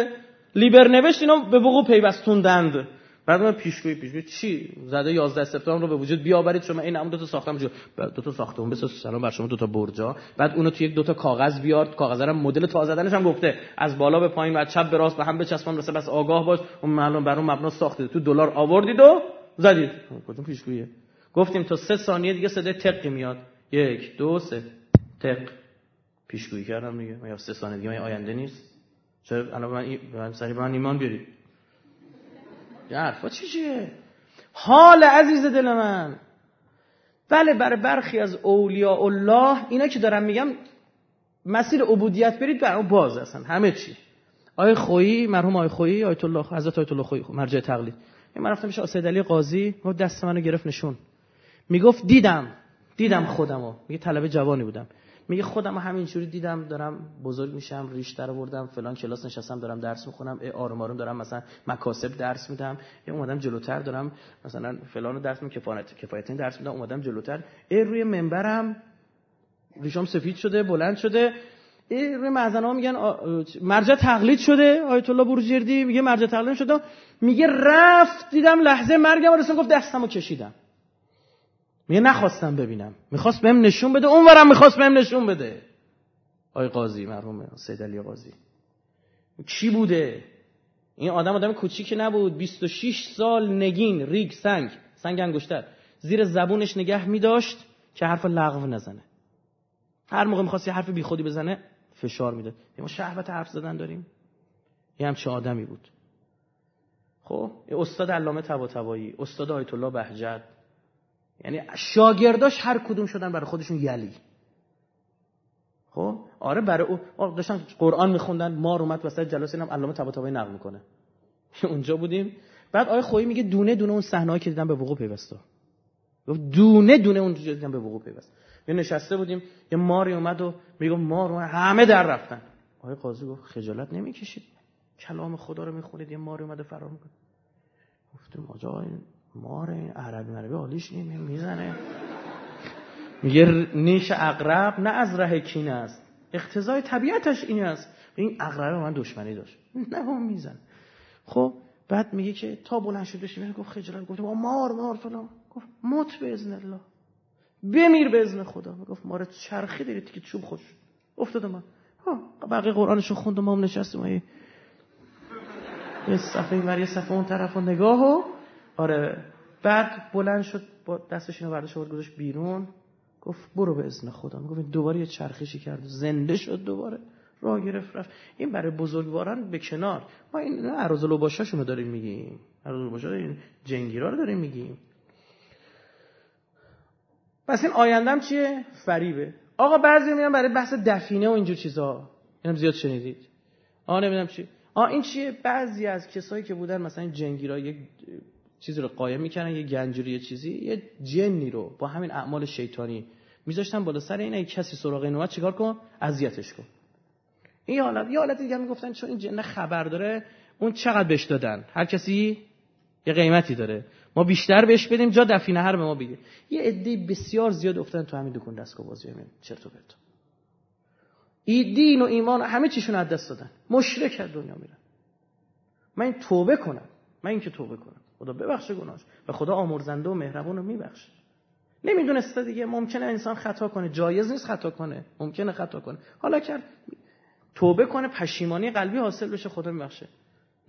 لیبر نوشت اینا به وقوع پیوستوندند. بعد من پیشگویی پیشگویی چی؟ زده 11 سپتامبر رو به وجود بیاورید. شما این هم دو تا ساختم جو دو تا ساختمون. بس سلام بر شما. دو تا برجا. بعد اونو تو یک دو تا کاغذ بیار کاغذ رو مدل تازه زدنش هم گفته. از بالا به پایین و چپ به راست به هم بچسبان. مثلا بس آگاه باش. اون معلوم بر اون مبنا ساختید تو دلار آوردید و زدید. کدوم پیشگوییه گفتیم تا سه ثانیه دیگه صدای تق میاد. یک دو سه. تق. پیشگویی کردم دیگه. یا سه ثانیه دیگه آینده نیست. چرا؟ الان من من سری من ایمان بیارید. یه حرفا چیه؟ حال عزیز دل من. بله برای برخی از اولیاء الله اینا که دارم میگم مسیر عبودیت برید بر اون باز هستن. همه چی. آیه خویی مرحوم آیه خویی آیت الله حضرت آیت الله خویی مرجع تقلید. من رفتم پیش اسید علی قاضی گفت دست منو گرفت نشون. می‌گفت دیدم دیدم خودمو. میگه طلبه جوانی بودم. میگه خودم همینجوری دیدم دارم بزرگ میشم ریش در بردم فلان کلاس نشستم دارم درس می‌خونم آروم آروم دارم مثلا مکاسب درس میدم یا اومدم جلوتر دارم مثلا فلان درس میدم کفایت کفایت درس میدم اومدم جلوتر. ای روی منبرم ریشام سفید شده بلند شده. ای روی ها میگن مرجع تقلید شده آیت الله بروجردی میگه مرجع تقلید شده. میگه رفت دیدم لحظه مرگم رسون گفت دستمو کشیدم. میگه نخواستم ببینم. می‌خواست بهم نشون بده. اونورم می‌خواست بهم نشون بده. آی قاضی مرحوم سید علی قاضی. چی بوده؟ این آدم آدم کوچیکی نبود. 26 سال نگین ریگ سنگ. سنگ انگشتر. زیر زبونش نگه میداشت که حرف لغو نزنه. هر موقع می‌خواست یه حرف بیخودی بزنه فشار میده ما شهوت حرف زدن داریم. یه همچه آدمی بود. خب استاد علامه طباطبایی استاد آیت الله بهجت. یعنی شاگرداش هر کدوم شدن برای خودشون یلی. خب؟ آره برای او داشتن قرآن میخوندن ما اومد وسط جلسه اینم علامه طباطبایی نقل می‌کنه. اونجا بودیم. بعد آیه خویی میگه دونه دونه اون صحنه‌ای که دیدم به وقوع پیوسته. دونه دونه اون دیدم به وقوع پیوست یه نشسته بودیم یه ماری اومد و میگه مار همه در رفتن. آقای قاضی گفت خجالت نمی‌کشید. کلام خدا رو می‌خونید یه ماری اومده فرار می‌کنه. گفتم آجا مار عربی مربی حالیش نیم می‌زنه. میگه نیش اقرب نه از ره کینه است. اقتضای طبیعتش این است. این اقرب من دشمنی داشت. نه هم میزن خب بعد میگه که تا بلند شد بشیم گفت خجالت گفت مار مار فلان. گفت موت به اذن الله. بمیر به اذن خدا. گفت مار چرخی دارید که چوب خوش افتاد من. بقیه قرآنشو خوند و ما هم نشستیم. یه صفحه بر یه صفحه اون طرف و نگاه و آره. بعد بلند شد با دستش اینو برداشت آورد گذاشت بیرون. گفت برو به اذن خدا. می‌گفت دوباره یه چرخشی کرد زنده شد دوباره. راه گرفت رفت. این برای بزرگواران به کنار. ما این عروض لوباشاشونو داریم میگیم. عروض لوباشا این جنگیرا رو داریم میگیم. پس این آیندم چیه؟ فریبه. آقا بعضی میان برای بحث دفینه و اینجور چیزا. اینم زیاد شنیدید. آ نمی‌دونم چی. آ این چیه؟ بعضی از کسایی که بودن مثلا جنگیرا یک چیزی رو قایم می‌کردن یه گنجوری یه چیزی یه جنی رو با همین اعمال شیطانی میذاشتن بالا سر این کسی سراغ اینو چیکار کن؟ اذیتش کن. این حالت یه حالت دیگه می‌گفتن چون این جن خبر داره اون چقدر بهش دادن؟ هر کسی یه قیمتی داره. ما بیشتر بهش بدیم جا دفینه هر به ما بگیر یه عده بسیار زیاد افتادن تو همین دکون دستگاه بازی. همین چرت و پرت. ای دین و ایمان همه چیشون از دست دادن. مشرک دنیا میرن. من این توبه کنم. من این که توبه کنم. خدا ببخشه گناهش. و خدا آمرزنده و مهربون رو میبخشه. نمی‌دونسته دیگه ممکنه انسان خطا کنه. جایز نیست خطا کنه. ممکنه خطا کنه. حالا کرد توبه کنه پشیمانی قلبی حاصل بشه خدا میبخشه.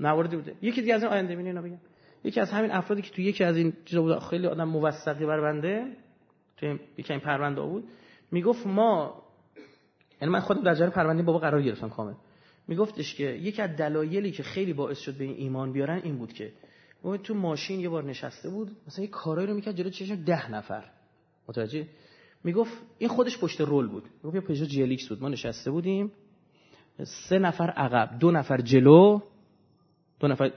مواردی بوده. یکی دیگه از این آینده اینا بگم یکی از همین افرادی که تو یکی از این چیزا بود خیلی آدم موثقی بر بنده تو یکی این پرونده بود می‌گفت ما یعنی من خودم در جریان پرونده بابا قرار گرفتم کامل. میگفتش که یکی از دلایلی که خیلی باعث شد به این ایمان بیارن این بود که ما تو ماشین یه بار نشسته بود مثلا یه کارایی رو می‌کرد جلو چشم ده نفر. متوجه؟ می‌گفت این خودش پشت رول بود. می‌گفت یه پژو جی بود. ما نشسته بودیم. سه نفر عقب دو نفر جلو دو نفر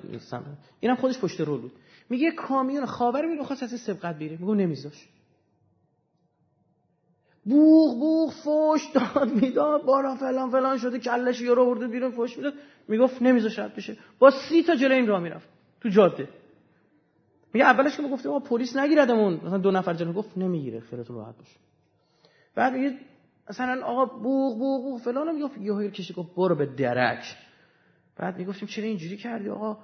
اینم خودش پشت رول بود. میگه کامیون خاور میگه خواست از سبقت بیره. میگه نمیذاش. بوغ بوغ فوش داد می‌داد بارا فلان فلان شده کلش یورو برده بیرون فوش می‌داد. می‌گفت نمیذاش رد بشه. با سی تا جلو این راه می‌رفت. تو جاده. میگه اولش که گفته ما پلیس نگیردمون. مثلا دو نفر جلو گفت نمی‌گیره خیرتون راحت باشه. بعد میگه مثلا آقا بوغ بوغ بوغ فلان می‌گفت. یه کشی گفت برو به درک. بعد می‌گفتیم چرا اینجوری کردی آقا؟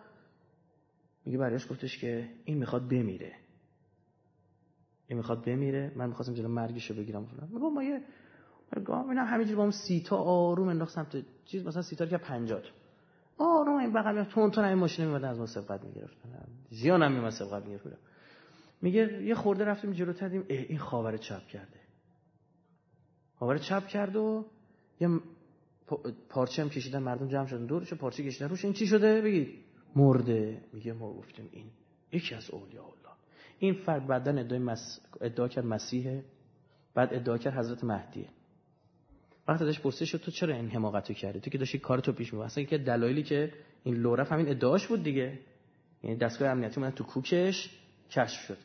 میگه برایش گفتش که این می‌خواد بمیره. این می‌خواد بمیره من می‌خواستم جلو مرگشو بگیرم فلان. میگم ما یه گام اینا همینجوری با هم سیتا آروم انداخت سمت چیز مثلا سیتا که 50 آروم این بغل تون این ماشین میمد از ما سبقت می‌گرفتن. زیان هم میمد سبقت می‌گرفتن. میگه یه خورده رفتیم جلوتر دیدیم این خاور چپ کرده. خاور چپ کرد و یه پارچه هم کشیدن مردم جمع شدن. دورش پارچه کشیدن. روش این چی شده؟ بگید. مرده. میگه ما گفتیم این یکی از اولیاء الله. این فرد بعدن ادعای مس... ادعا کرد مسیحه بعد ادعا کرد حضرت مهدیه. وقتی ازش پرسه شد تو چرا این حماقتو کردی؟ تو که داشتی کارتو پیش میبردی. اصلا که دلایلی که این لورف همین ادعاش بود دیگه. یعنی دستگاه امنیتی من تو کوکش کشف شد.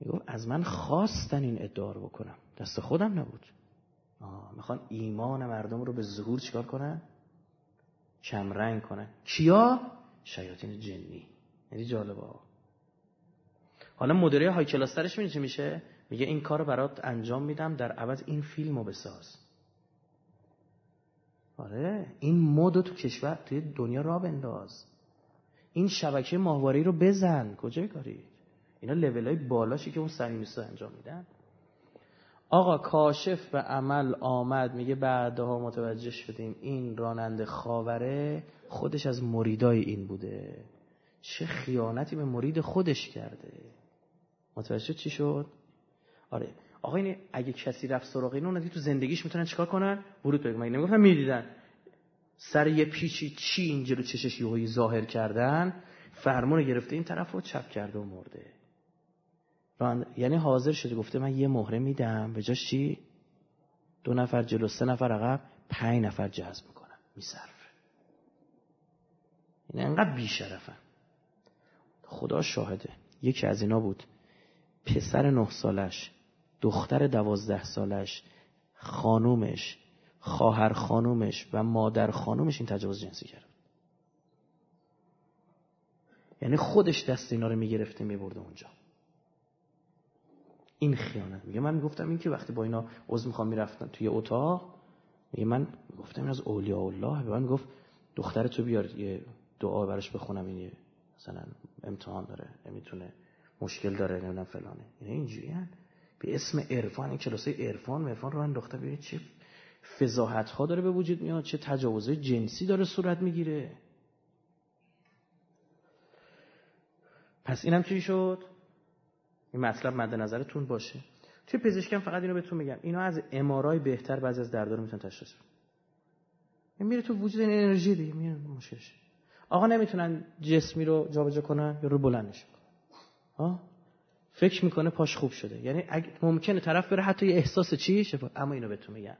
می‌گفت از من خواستن این ادعا رو بکنم. دست خودم نبود. آه می‌خوان ایمان مردم رو به ظهور چیکار کنن؟ کمرنگ کنن. کیا؟ شیاطین جنی. یعنی جالبه. حالا مدیره های کلاسترش می‌دونی میشه؟ میگه این کار برات انجام میدم در عوض این فیلم رو بساز. آره این مد تو کشور توی دنیا را بنداز. این شبکه ماهواری رو بزن. کجای کاری اینا لول های بالاشی که اون سمیمیستا انجام میدن. آقا کاشف به عمل آمد میگه بعدها متوجه شدیم این راننده خاوره خودش از مریدای این بوده. چه خیانتی به مرید خودش کرده. متوجه چی شد؟ آره. آقا این اگه کسی رفت سراغ اینو تو زندگیش می‌تونن چیکار کنن؟ ورود پیدا مگه نمی‌گفتن می‌دیدن؟ سر یه پیچی چی اینجا رو چشش یهویی ظاهر کردن؟ فرمون گرفته این طرف رو چپ کرده و مرده. یعنی حاضر شده گفته من یه مهره میدم. به جاش چی؟ دو نفر جلو سه نفر عقب پنج نفر جذب می‌کنم میصرفه. این انقدر بیشرفن خدا شاهده. یکی از اینا بود. پسر نه سالش. دختر دوازده سالش خانومش خواهر خانومش و مادر خانومش این تجاوز جنسی کرد. یعنی خودش دست اینا رو می‌گرفته میبرده اونجا. این خیانت. میگه من می‌گفتم این که وقتی با اینا عضو می‌خوام می‌رفتن توی اتاق میگه من گفتم این از اولیاء الله. به من گفت دختر تو بیار یه دعا براش بخونم این مثلا امتحان داره نمی‌تونه مشکل داره نمی‌دونم فلانه. اینا اینجوری به اسم عرفان این کلاسه عرفان عرفان رو انداخته. ببینید چه فضاحت ها داره به وجود میاد چه تجاوزهای جنسی داره صورت می‌گیره. پس اینم چی شد؟ این مطلب مد نظرتون باشه. توی پزشکی هم فقط اینو بهتون میگم. اینا از امارای بهتر بعضی از دردار می‌تونن تشخیص بدن. میره تو وجود این انرژی دیگه میره مشکلش آقا نمی‌تونن جسمی رو جابجا کنن یا رو بلندش ها فکر می‌کنه پاش خوب شده. یعنی ممکنه طرف بره حتی یه احساس چی شفا اما اینو بهتون میگم.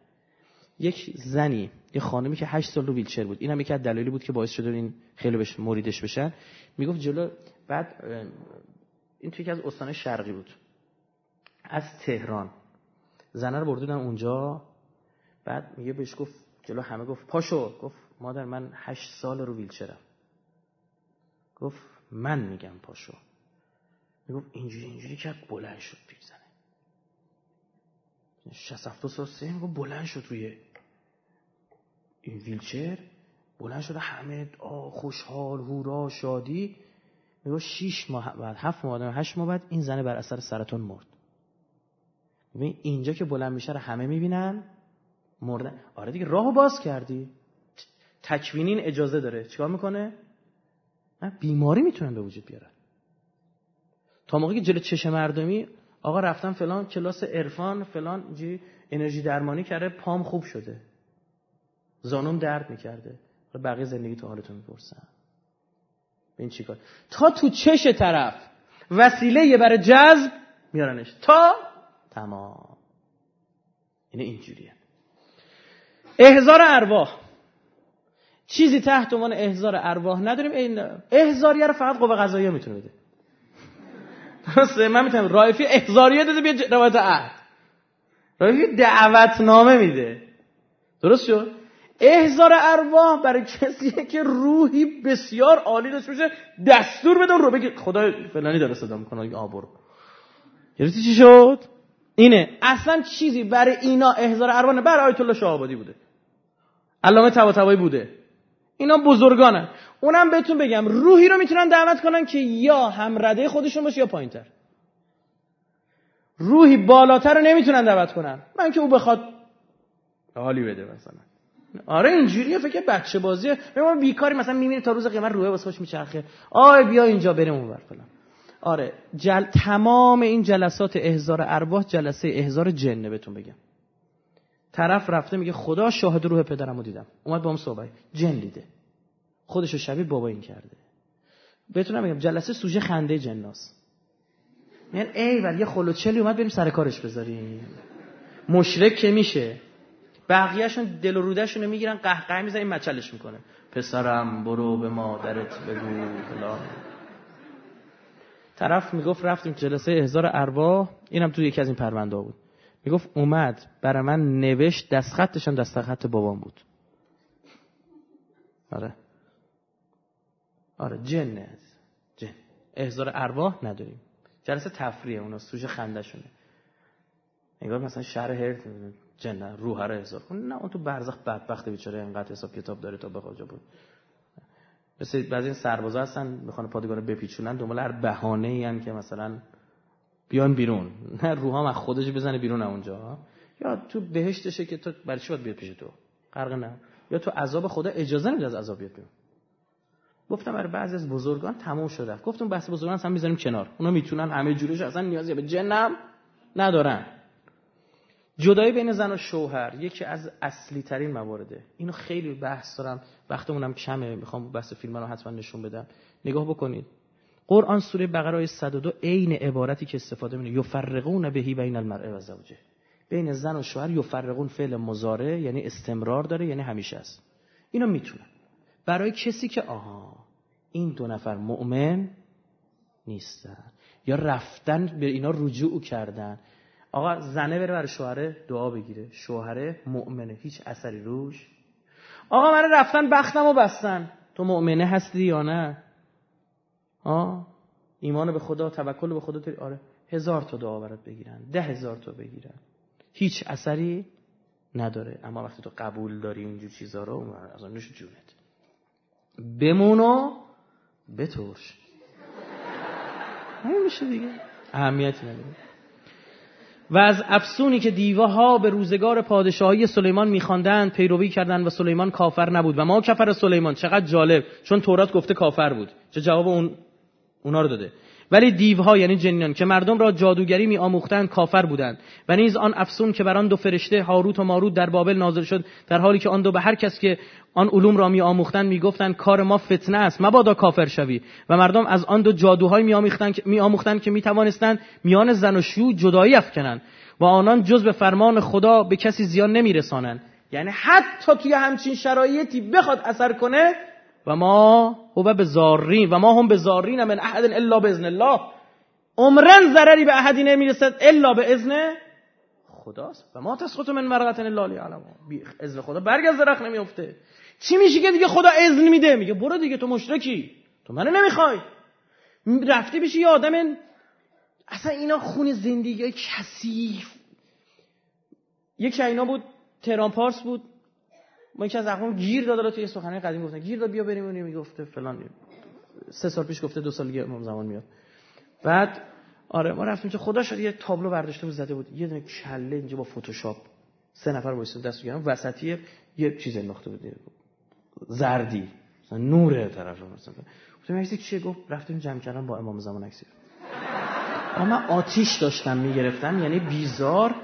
یک زنی یه خانمی که 8 سال رو ویلچر بود. اینم یکی از دلایلی بود که باعث شده این خیلی بهش مریدش بشن. می‌گفت جلو بعد این توی یکی از استان شرقی بود. از تهران. زنه رو بردودن اونجا. بعد میگه بهش گفت جلو همه گفت پاشو. گفت مادر من هشت سال رو ویلچرم. گفت من میگم پاشو. می‌گفت اینجوری اینجوری که بلند شد پیش زنه 67 سال سه می‌گفت بلند شد روی این ویلچر بلند شده همه خوشحال هورا شادی. میگه شیش ماه بعد هفت ماه بعد هشت ماه بعد این زنه بر اثر سرطان مرد. ببین اینجا که بلند میشه رو همه می‌بینن مردن. آره دیگه راهو باز کردی. تکوینین اجازه داره. چیکار می‌کنه؟ بیماری می‌تونن به وجود بیارن تا موقعی که جلو چش مردمی آقا رفتم فلان کلاس عرفان فلان جی انرژی درمانی کرده پام خوب شده. زانوم درد می‌کرده. بقیه زندگی تو حالتون می‌پرسن. این چیکار تا تو چش طرف وسیله برای جذب میارنش. تا تمام. اینه اینجوریه. احزار ارواح. چیزی تحت عنوان احزار ارواح نداریم. این احزاریه رو فقط قوه قضاییه می‌تونه بده. درسته من می‌تونم رایفی احزاریه داده بیا روایت عهد. رایفی دعوتنامه میده. درست شد؟ احزار ارواح برای کسیه که روحی بسیار عالی داشته باشه دستور بده رو بگه خدا فلانی داره صدا می‌کنه آبرو گرفتی چی شد؟ اینه اصلا چیزی برای اینا احزار ارواح برای آیت الله شاه آبادی بوده. علامه طباطبایی بوده. اینا بزرگانن اونم بهتون بگم روحی رو می‌تونن دعوت کنن که یا هم رده خودشون باشه یا پایینتر. روحی بالاتر رو نمی‌تونن دعوت کنن. من که او بخواد حالی بده مثلا. آره اینجوریه فکر بچه بازیه. ما بیکاری مثلا میمیره تا روز قیامت روحه واسه خوش میچرخه. آی بیا اینجا بریم اونور فلان. آره جل... تمام این جلسات احزار ارواح جلسه احزار جنه بهتون بگم. طرف رفته میگه خدا شاهد روح پدرمو دیدم. اومد با هم صحبت جن دیده. خودشو شبیه بابا این کرده. بهتون میگم جلسه سوژه خنده جناس میگن ای ولی یه خلوچلی اومد بریم سر کارش بذاریم. مشرک که میشه. بقیهشون دل و رودهشون رو می‌گیرن قهقه می‌زنن این مچلش می‌کنه. پسرم برو به مادرت بگو طرف می‌گفت رفتیم جلسه احضار ارواح اینم تو یکی از این پرونده بود. می‌گفت اومد. برای من نوشت دست خطشم دست خط بابام بود. آره. آره جنه جن. احضار ارواح نداریم. جلسه تفریه اونا سوژه خندشونه انگار مثلا شهر هرت جن روح رو احضار کن. نه اون تو برزخ بدبخت بیچاره اینقدر حساب کتاب داره تا بخواد بود. مثل بعضی این سربازا هستن می‌خوان پادگان بپیچونن دنبال هر بهانه ای که مثلا بیان بیرون. نه روحام از خودش بزنه بیرون اونجا. یا تو بهشتشه که تو برای چی باید بیاد پیش تو؟ غرق نه. یا تو عذاب خدا اجازه نمیده از عذاب بیاد بیرون. گفتم برای بعضی از بزرگان تموم شده. گفتم بحث بزرگان هم می‌ذاریم کنار. اونا می‌تونن همه جورش اصلا نیازی به جنم ندارن. جدایی بین زن و شوهر یکی از اصلی ترین موارده اینو خیلی بحث دارم. وقتمونم کمه. می‌خوام بحث فیلم رو حتما نشون بدم. نگاه بکنید. قرآن سوره بقره آیه 102 عین عبارتی که استفاده می‌کنه. یفرقون بهی بین المرء و زوجه. بین زن و شوهر یفرقون فعل مضارع یعنی استمرار داره یعنی همیشه است. اینو می‌تونن. برای کسی که آها این دو نفر مؤمن نیستن. یا رفتن به اینا رجوع کردن. آقا زنه بره برای شوهره دعا بگیره. شوهره مؤمنه. هیچ اثری روش. آقا من رفتن بختم و بستن. تو مؤمنه هستی یا نه؟ آه ایمان به خدا توکل به خدا. داری آره هزار تا دعا برات بگیرن ده هزار تا بگیرن. هیچ اثری نداره. اما وقتی تو قبول داری اینجور چیزا رو از نوش جونت. بمونو بترش. همین میشه دیگه. اهمیتی نداره. و از افسونی که دیوه ها به روزگار پادشاهی سلیمان میخواندند پیروی کردند و سلیمان کافر نبود. و ما کفر سلیمان؟ چقدر جالب. چون تورات گفته کافر بود. چه جواب اون اونا رو داده. ولی دیوها یعنی جنیان که مردم را جادوگری می آموختند کافر بودند. و نیز آن افسون که بر آن دو فرشته هاروت و ماروت در بابل نازل شد در حالی که آن دو به هر کس که آن علوم را می آموختند می گفتند کار ما فتنه است مبادا کافر شوی. و مردم از آن دو جادوهای می آموختند می آموختند که می توانستند میان زن و شو جدایی افکنند. و آنان جز به فرمان خدا به کسی زیان نمی رسانند یعنی حتی توی همچین شرایطی بخواد اثر کنه و ما هو به زارین و ما هم به زارین من احد الا باذن الله. عمرن ضرری به احدی نمی‌رسد الا به اذن خداست. و ما تسقط من مرقت الا لیعلم بی اذن خدا برگ از درخت نمیفته چی میشه که دیگه خدا اذن میده؟ میگه برو دیگه تو مشرکی. تو منو نمی‌خوای. رفتی بشی یه آدم اصلا اینا خون زندگی کثیف. یک اینا بود تهران پارس بود. ما یکی از اقوام گیر داد توی سخنرانی قدیم گفتن. گیر داد بیا بریم اون می‌گفته فلان. سه سال پیش گفته دو سال دیگه امام زمان میاد. بعد آره ما رفتیم که خدا شد یه تابلو برداشته بود زده بود. یه دونه کله اینجا با فتوشاپ. سه نفر وایس دست گرفتن وسطی یه چیز انداخته بود. زردی. مثلا نور طرف مثلا. گفتم عکس چیه؟ گفت رفتیم جمع کردن با امام زمان عکس اما آتیش داشتم می‌گرفتم یعنی بیزار.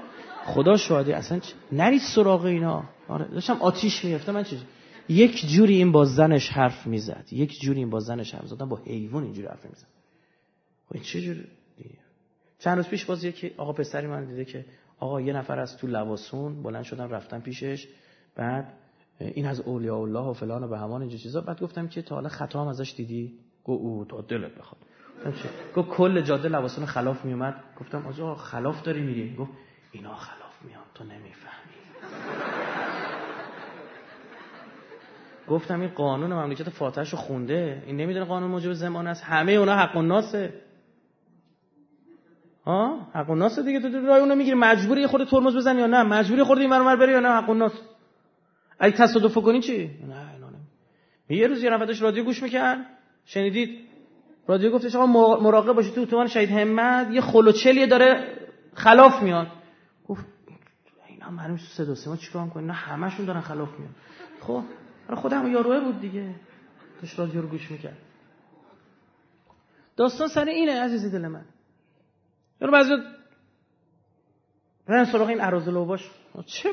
خدا شاهده اصلا نرید سراغ اینا. آره داشتم آتیش می‌گرفتم من چیز یک جوری این با زنش حرف می‌زد. یک جوری این با زنش حرف زدن با حیوان اینجوری حرف می‌زد. خب چه جوری چند روز پیش باز یکی آقا پسری من دیده که آقا یه نفر از تو لواسون بلند شدن رفتن پیشش. بعد این از اولیاء الله و فلان و به همان اینجور چیزا. بعد گفتم که تا حالا خطا هم ازش دیدی؟ گو او تا دلت بخواد. گفت کل جاده لواسون خلاف میومد گفتم آقا خلاف داری میری؟ گفت اینا خلاف میان تو نمی‌فهمی. گفتم این قانون مملکت فاتحش رو خونده این نمی‌دونه قانون موجب زمان است. همه اونا حق الناسه ها حق الناس دیگه تو راه اونو می‌گیری. مجبوری خود ترمز بزنی یا نه؟ مجبوری خود این برمر بری یا نه؟ حق الناس اگه تصادف کنی چی؟ نه نه نه یه روز یه نفر رادیو گوش می‌کرد. شنیدید؟ رادیو گفتش آقا مراقب باشید تو اتوبان شهید همت یه خلوچلیه داره خلاف میاد. معلوم صدا سیما چیکار کنن نه همشون دارن خلاف میاد خب خودم یاروه بود دیگه. توش رادیو رو گوش می‌کرد. داستان سر اینه عزیزی دل من. یارو بعضی برن سراغ این عراض باش چه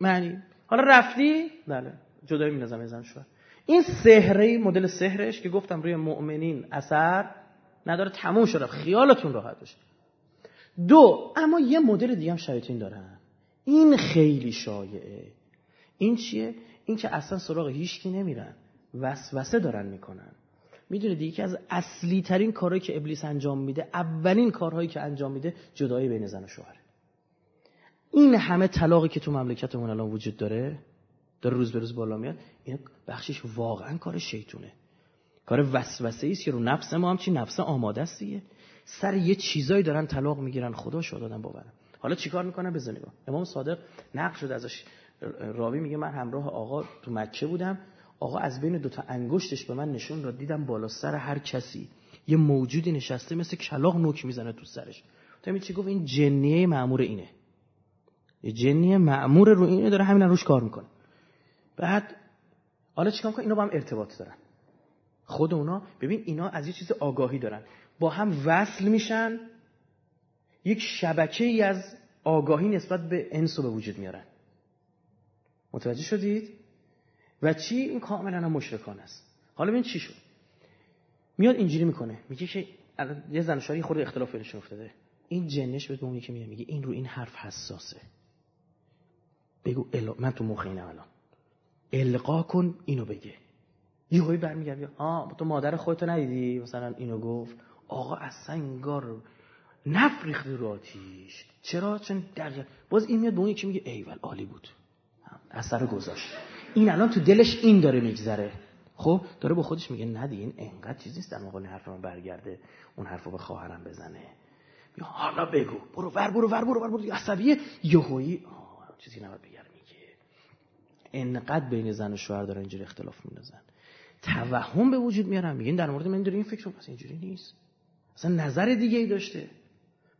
معنی؟ حالا رفتی؟ بله. جدایی می نظم زن شوهر. این سهره مدل سهرش که گفتم روی مؤمنین اثر نداره تموم شده. خیالتون راحت باشه. دو اما یه مدل دیگه هم شیاطین دارن این خیلی شایعه. این چیه؟ این که اصلا سراغ هیچکی نمیرن. وسوسه دارن می‌کنن. می‌دونید یکی از اصلی ترین کارهایی که ابلیس انجام میده اولین کارهایی که انجام میده جدایی بین زن و شوهره. این همه طلاقی که تو مملکتمون الان وجود داره داره روز به روز بالا میاد این بخشش واقعا کار شیطونه. کار وسوسه است که رو نفس ما هم نفس آماده است دیگه. سر یه چیزایی دارن طلاق می‌گیرن. خدا شاد دادن باورم. حالا چیکار می‌کنن بزن نگاه. امام صادق نقل شد ازش راوی میگه من همراه آقا تو مکه بودم. آقا از بین دوتا انگشتش به من نشون داد دیدم بالا سر هر کسی یه موجودی نشسته مثل کلاق نوک می‌زنه تو سرش. تو چی گفت؟ این جنیه معمور اینه. یه جنیه معمور رو اینه داره همین روش کار می‌کنه. بعد حالا چیکار کنه اینا با هم ارتباط دارن. خود اونا ببین اینا از یه چیز آگاهی دارن. با هم وصل میشن. یک شبکه ای از آگاهی نسبت به انس به وجود میارن. متوجه شدید؟ و چی؟ این کاملا هم مشرکان است. حالا ببین چی شد. میاد اینجوری می‌کنه. میگه که یه زن شاری خود اختلاف بینشون افتاده. این جنش به اونی که میگه این رو این حرف حساسه. بگو من تو مخ اینم الان. القا کن اینو بگه. یه هایی برمیگرد آه تو مادر خودتو ندیدی؟ مثلا اینو گفت. آقا اصلا انگار نفریخت رو آتیش. چرا؟ چون دقیق باز این میاد به اون یکی میگه ایول عالی بود. اثر گذاشت. این الان تو دلش این داره میگذره. خب داره با خودش میگه ندی این انقدر چیزی نیست در مقابل حرف من برگرده. اون حرفو به خواهرم بزنه. یا حالا بگو. برو ور برو ور برو ور برو. عصبیه یهویی چیزی نباید بگم میگه انقدر بین زن و شوهر داره اینجوری اختلاف میندازن توهم به وجود میارن. میگن در مورد من داره این فکر پس اینجوری نیست. اصلا نظر دیگه ای داشته.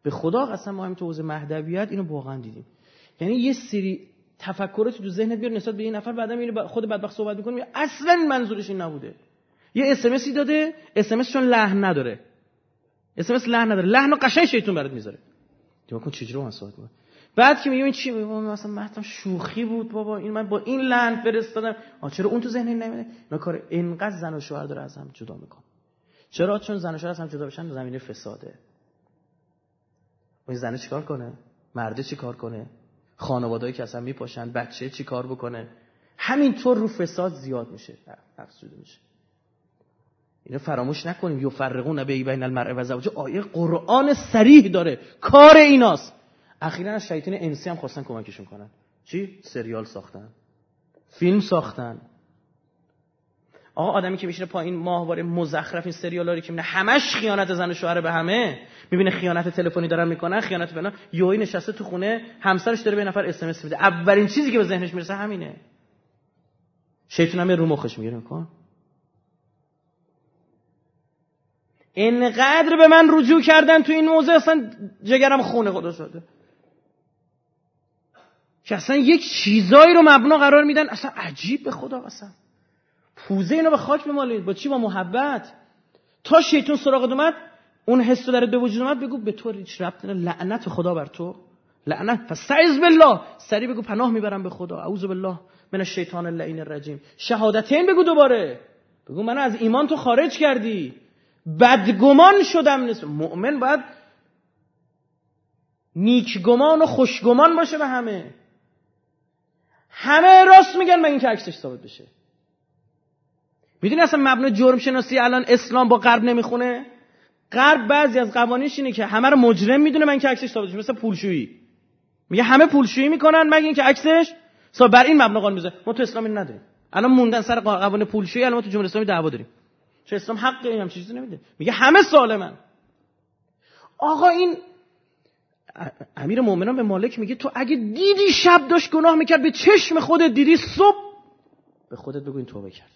به خدا قسم ما هم تو حوزه مهدویت اینو واقعا دیدیم. یعنی یه سری تفکرات تو ذهنت بیار نسبت به این نفر بعدا میره خود بدبخت صحبت می‌کنه اصلا منظورش این نبوده. یه اس داده اس چون لحن نداره. اس لحن نداره. لحن قشنگ شیطون برات می‌ذاره. تو کن چجوری من صحبت بعد که میگم این چی؟ میگم مثلا مهتم شوخی بود بابا. این من با این لحن فرستادم. آ چرا اون تو ذهن نمیده اینا کار اینقدر زن و شوهر داره از هم جدا می‌کنه. چرا؟ چون زن و شوهر از هم جدا بشن زمینه فساده. اون زن چیکار کنه؟ مرده چیکار کنه؟ خانوادهایی که اصلا میپاشن بچه چی کار بکنه؟ همینطور رو فساد زیاد میشه. افزوده میشه. اینو فراموش نکنیم. یفرقون بین المرء و زوجه. آیه قرآن صریح داره. کار ایناست. اخیرا از شیطان انسی هم خواستن کمکشون کنن. چی؟ سریال ساختن. فیلم ساختن. آقا آدمی که میشینه پایین ماهواره مزخرف این سریالاری که همش خیانت زن و شوهر به همه. می‌بینه خیانت تلفنی دارن می‌کنن خیانت بنا یوهی نشسته تو خونه همسرش داره به نفر اس میده. اولین چیزی که به ذهنش می‌رسه همینه. شیطان هم رو مخش می‌گیره کن اینقدر به من رجوع کردن تو این موضوع اصلا جگرم خونه خدا شده. که اصلا یک چیزایی رو مبنا قرار میدن اصلا عجیب به خدا اصلا پوزه اینو به خاک بمالید. با چی؟ با محبت. تا شیطان سراغ اومد اون حس داره به وجود اومد بگو به تو هیچ ربط لعنت خدا بر تو. لعنت. فاستعذ بالله. سری بگو پناه می‌برم به خدا. اعوذ بالله من الشیطان اللعین الرجیم. شهادتین بگو دوباره. بگو من از ایمان تو خارج کردی. بدگمان شدم نیست. مؤمن باید نیکگمان و خوشگمان باشه به همه. همه راست میگن مگه اینکه عکسش ثابت بشه؟ می‌دونی اصلا مبنای جرم شناسی الان اسلام با غرب نمی‌خونه؟ غرب بعضی از قوانینش اینه که همه رو مجرم می‌دونه من که عکسش ثابت مثل پولشویی. میگه همه پولشویی می‌کنن مگه اینکه عکسش ثابت بر این مبنا قانون می‌ذاره. ما تو اسلام این نداریم. الان موندن سر قوانین پولشویی الان ما تو جمهوری اسلامی دعوا داریم. چه اسلام حق این هم چیزی نمیده. میگه همه سالمن آقا این امیر مؤمنان به مالک میگه تو اگه دیدی شب داشت گناه می‌کرد به چشم خودت دیدی صبح به خودت بگو این توبه کرد.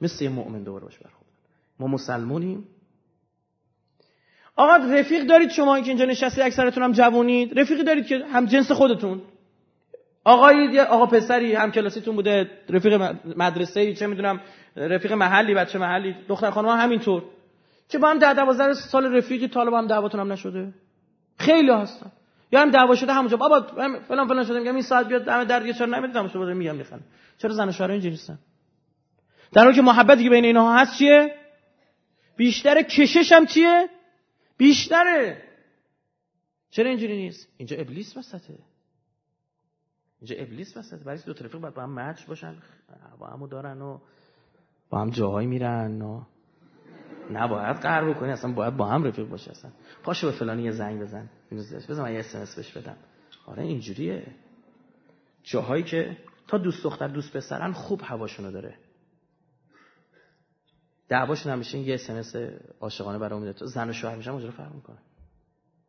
مثل یه مؤمن دوباره باش برخورد ما مسلمونیم. آقا رفیق دارید شما که اینجا نشستی اکثرتون هم جوونید. رفیقی دارید که هم جنس خودتون. آقایی آقا پسری هم کلاسیتون بوده رفیق مدرسه چه می‌دونم رفیق محلی بچه محلی دختر خانم همینطور. که با هم ده دوازده سال رفیقی طالب هم دعواتون هم نشده؟ خیلی هستن. یا هم دعوا شده همونجا. بابا فلان فلان شده میگم این ساعت بیاد دم در دیگه چرا دمش بده میگم می‌خوام چرا زن و شوهر اینجوری هستن در حالی که محبتی که بین اینها هست چیه؟ بیشتر کشش هم چیه؟ بیشتره. چرا اینجوری نیست؟ اینجا ابلیس وسطه. اینجا ابلیس وسطه. برای دو طرفی باید با هم مچ باشن. با همو دارن و با هم جاهایی میرن و نباید قهر بکنی اصلا باید با هم رفیق باشه اصلا. پاشو به فلانی یه زنگ بزن. بزن من یه اسمس بهش بدم. آره اینجوریه. جاهایی که تا دوست دختر دوست پسرن خوب هواشونو داره. دعواشون همیشه یه اسمس عاشقانه برام میده تو زن و شوهر میشن اونجوری فرق می‌کنه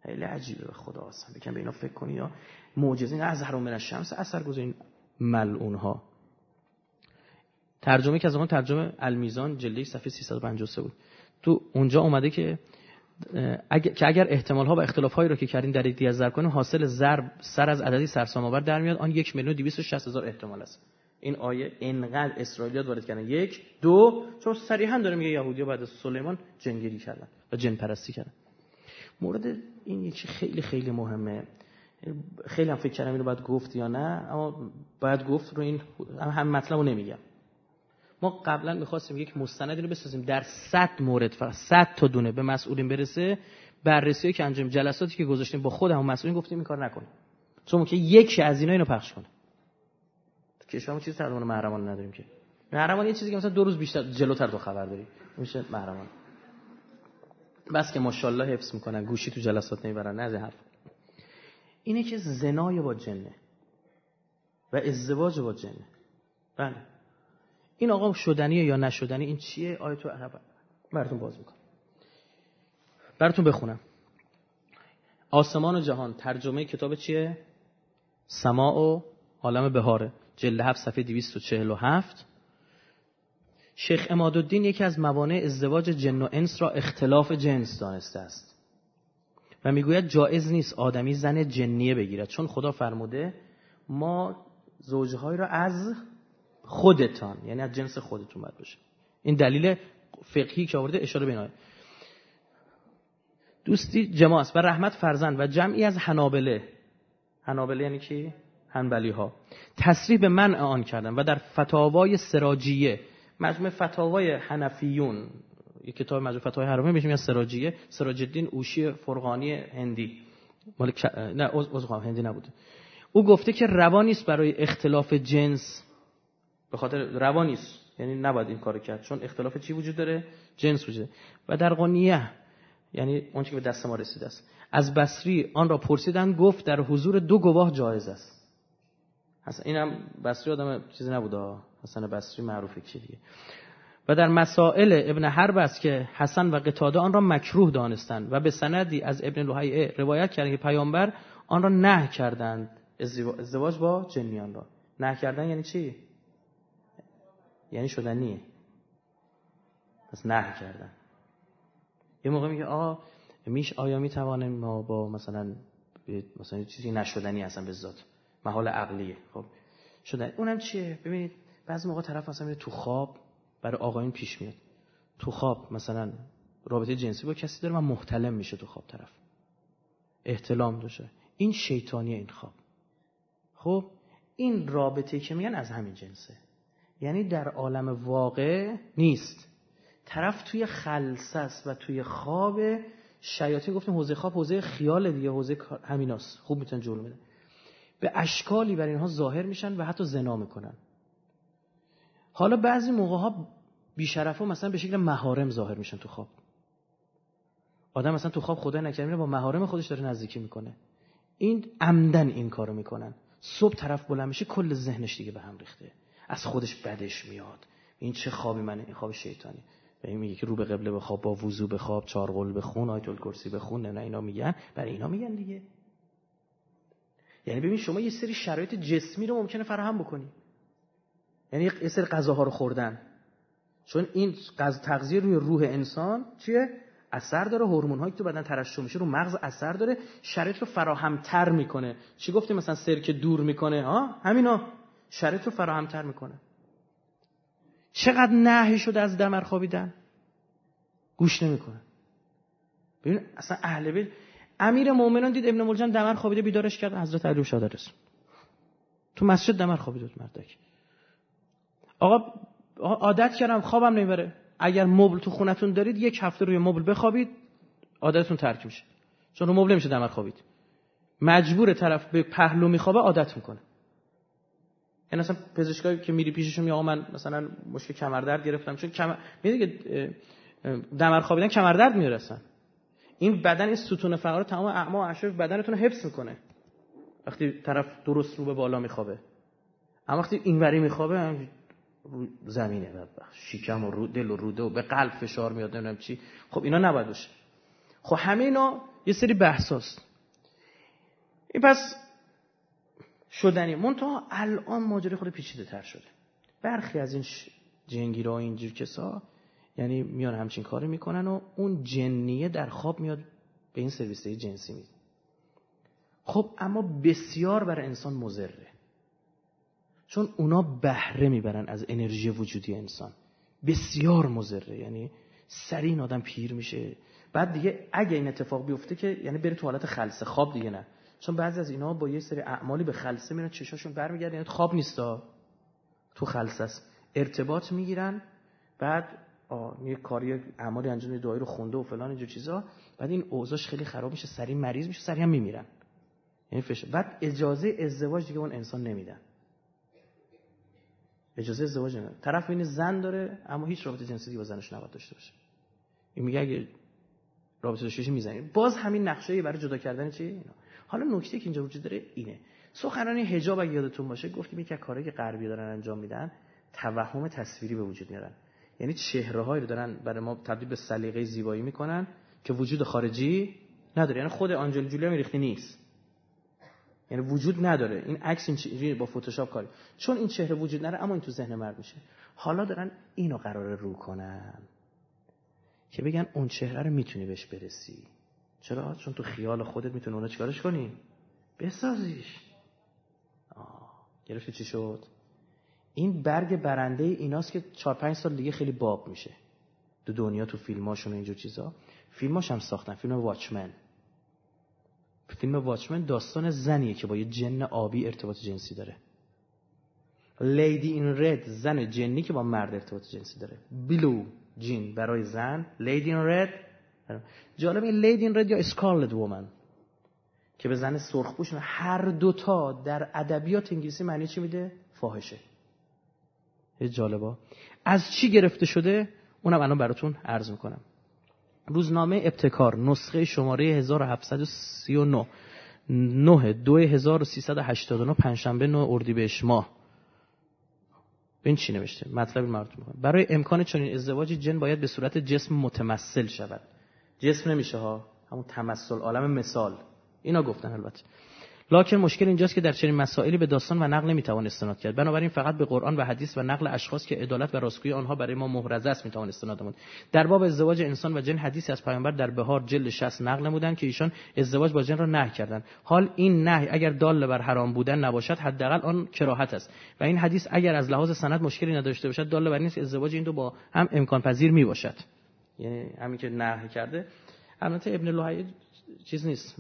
خیلی عجیبه به خدا اصلا بکن به اینا فکر کنی یا معجزه این از هرم من الشمس اثر گذارین ملعون ها ترجمه که از اون ترجمه المیزان جلد صفحه 353 بود. تو اونجا اومده که اگر که اگر احتمال ها و اختلاف هایی رو که کردین در دیگه ضرب کنیم حاصل ضرب سر از عددی سرسام آور در میاد. آن یک میلیون 260 هزار احتمال است. این آیه انقدر اسرائیلیات وارد کردن. یک دو چون صریحا داره میگه یهودی‌ها بعد از سلیمان جنگیری کردن و جن پرستی کردن. مورد این یکی خیلی خیلی مهمه. خیلی هم فکر کردم اینو باید گفت یا نه اما باید گفت رو این هم مطلب رو نمیگم. ما قبلا می‌خواستیم یک مستندی رو بسازیم در 100 مورد فقط 100 تا دونه به مسئولین برسه. بررسی که انجام جلساتی که گذاشتیم با خود هم مسئولین گفتیم این کار نکنیم. چون که یکی از اینا اینو پخش کنه. کشورمون چیزی ترجمه محرمان نداریم که. محرمان یه چیزی که مثلا دو روز بیشتر جلوتر تو خبر داری. میشه محرمان بس که ماشاءالله حفظ می‌کنن. گوشی تو جلسات نمی‌برن. نه حرف. اینه که زنای با جنه و ازدواج با جنه. بله. این آقا شدنیه یا نشدنی این چیه؟ آیتو عرب. براتون باز می‌کنم. براتون بخونم. آسمان و جهان ترجمه کتاب چیه؟ سماع و عالم بهاره. جلد 7 صفحه 247 شیخ امادالدین یکی از موانع ازدواج جن و انس را اختلاف جنس دانسته است. و می‌گوید جایز نیست آدمی زن جنیه بگیرد چون خدا فرموده ما زوجهای را از خودتان یعنی از جنس خودتون باید باشه. این دلیل فقهی که آورده اشاره به دوستی جماعت و رحمت فرزند و جمعی از حنابله. حنابله یعنی کی؟ هنبلی ها تصریح به منع آن کردن و در فتاوای سراجیه مجموع فتاوای حنفیون یک کتاب مجموع فتاوای حرامه بهش میگن سراجیه سراج اوشی فرغانی هندی. مال نه از هندی نبوده. او گفته که روا نیست برای اختلاف جنس. به خاطر روا نیست یعنی نباید این کارو کرد چون اختلاف چی وجود داره؟ جنس وجود و در قنیه یعنی اون که به دست ما رسیده است. از بصری آن را پرسیدن گفت در حضور دو گواه جایز است. حسن اینم بصری آدم چیزی نبوده حسن بصری معروفه چی دیگه و در مسائل ابن حرب است که حسن و قتاده آن را مکروه دانستند و به سندی از ابن لوحیه روایت کردند که پیامبر آن را نه کردند. ازدواج با جنیان را. نه کردن یعنی چی؟ یعنی شدنیه پس نه کردن. یه موقع میگه آقا میش آیا می‌توانیم ما با مثلا مثلا چیزی نشدنی هستن به ذات؟ محال عقلیه. خب. شدن اونم چیه؟ ببینید بعضی موقع طرف مثلا میره تو خواب برای آقایون پیش میاد. تو خواب مثلا رابطه جنسی با کسی داره و محتلم میشه تو خواب طرف. احتلام داشته. این شیطانی این خواب. خب این رابطه که میگن از همین جنسه. یعنی در عالم واقع نیست. طرف توی خلصه و توی خواب شیاطین گفتیم حوزه خواب حوزه خیال دیگه حوزه همیناست. خوب می‌تونن جلو میده به اشکالی بر اینها ظاهر میشن و حتی زنا می‌کنن. حالا بعضی موقع ها بیشرف ها مثلا به شکل مهارم ظاهر میشن تو خواب. آدم مثلا تو خواب خدا نکرده با مهارم خودش داره نزدیکی می‌کنه. این عمدن این کارو می‌کنن. صبح طرف بلند میشه کل ذهنش دیگه به هم ریخته. از خودش بدش میاد. این چه خوابی منه؟ این خواب شیطانی و این میگه که رو به قبله بخواب با وضو بخواب چهار قول بخون آیت الکرسی بخون نه اینا میگن. برای اینا میگن دیگه. یعنی ببین شما یه سری شرایط جسمی رو ممکنه فراهم بکنی. یعنی یه سری غذاها رو خوردن. چون این تغذیه روی روح انسان چیه؟ اثر داره هورمون هایی که تو بدن ترشح میشه رو مغز اثر داره شرایط رو فراهمتر می‌کنه. چی گفتیم مثلا سرکه دور می‌کنه؟ ها همینا. شرایط رو فراهمتر می‌کنه. چقدر نهی شده از دمر خوابیدن؟ گوش نمی‌کنه. ببین اصلا اهل بیت امیر مؤمنان دید ابن ملجم دمر خوابیده بیدارش کرد. حضرت علی شاده رسول تو مسجد دمر خوابیده بود مردک. آقا عادت کردم خوابم نمی‌بره. اگر مبل تو خونتون دارید یک هفته روی مبل بخوابید عادتتون ترک میشه. چون رو مبل نمیشه دمر خوابید. مجبور طرف به پهلو میخوابه عادت می‌کنه. این یعنی اصلا پزشکایی که میری پیششون میگه آقا من مثلا مشکل کمر درد گرفتم. چون کمر میگه دمر خوابیدن کمر درد میاره این بدن این ستون فقرات تمام اعما و اشراف بدنتون رو حفظ می‌کنه. وقتی طرف درست رو به بالا میخوابه. اما وقتی اینوری میخوابه زمینه بدبخت. شیکم و رو دل و روده و به قلب فشار میاد نمی‌دونم چی. خب اینا نباید باشه. خب همه اینا یه سری بحثاست این پس شدنی. منتها الان ماجرا خود پیچیده تر شده. برخی از این جنگیرا و اینجور کسا یعنی میان همچین کاری می‌کنن و اون جنیه در خواب میاد به این سرویس جنسی میده خب اما بسیار برای انسان مزره چون اونا بهره می‌برن از انرژی وجودی انسان. بسیار مزره یعنی سریع این آدم پیر میشه. بعد دیگه اگه این اتفاق بیفته که یعنی بره تو حالت خلصه خواب دیگه نه. چون بعضی از اینا با یه سری اعمالی به خلصه میرن چشاشون برمیگردن یعنی خواب نیستا. تو خلصه است. ارتباط می‌گیرن بعد یه کاری اعمالی انجام دعایی رو خونده و فلان اینجور چیزا. بعد این اوضاعش خیلی خراب میشه سریع مریض میشه سریع هم میمیرن. یعنی فش... بعد اجازه ازدواج دیگه اون انسان نمیدن. اجازه ازدواج نمیدن. طرف این زن داره اما هیچ رابطه جنسی با زنش نباید داشته باشه. این میگه اگه رابطه داشته می‌زنی. باز همین نقشه برای جدا کردن چی؟ اینا. حالا نکته که اینجا وجود داره اینه. سخنرانی حجاب اگه یادتون باشه گفتیم یکی از کارهایی که غربی دارن انجام میدن توهم تصویری به وجود میارن. یعنی چهره هایی رو دارن برای ما تبدیل به سلیقه زیبایی می‌کنن که وجود خارجی نداره. یعنی خود آنجل جولیا میریختی نیست. یعنی وجود نداره. این عکس این با فتوشاپ کاری. چون این چهره وجود نداره اما این تو ذهن مرد میشه. حالا دارن اینو قرار رو کنن که بگن اون چهره رو می‌تونی بهش برسی. چرا؟ چون تو خیال خودت می‌تونی اونو چیکارش کنی؟ بسازیش. آه. گرفتی چی شد؟ این برگ برنده ایناست که 4 5 سال دیگه خیلی باب میشه. تو دنیا تو فیلماشون اینجور چیزا. فیلماش هم ساختن. فیلم واچمن فیلم Watchmen داستان زنیه که با یه جن آبی ارتباط جنسی داره. Lady in Red زن جنی که با مرد ارتباط جنسی داره. blue jinn برای زن. Lady in Red جالب این Lady in Red یا Scarlet Woman که به زن سرخپوش هر دوتا در ادبیات انگلیسی معنی چی میده؟ فاحشه. جالبا از چی گرفته شده؟ اونم الان براتون عرض می‌کنم. روزنامه ابتکار نسخه شماره 1739 9 2389 پنجشنبه 9 اردیبهشت ماه. این چی نوشته؟ مطلب مربوط می‌کنه برای امکان چنین ازدواجی جن باید به صورت جسم متمثل شود. جسم نمیشه ها؟ همون تمثل عالم مثال. اینا گفتن البته. لکن مشکل اینجاست که در چنین مسائلی به داستان و نقل نمی‌توان استناد کرد. بنابراین فقط به قرآن و حدیث و نقل اشخاص که عدالت و راستگویی آنها برای ما محرزه است می‌توان استناد نمود. در باب ازدواج انسان و جن حدیثی از پیامبر در بهار جلد 60 نقل نمودند که ایشان ازدواج با جن را نهی کردند. حال این نهی اگر دال بر حرام بودن نباشد حداقل آن کراهت است. و این حدیث اگر از لحاظ سند مشکلی نداشته باشد دال بر نیست ازدواج این دو با هم امکان پذیر می باشد یعنی همین که نهی کرده. البته ابن لوحی چیز نیست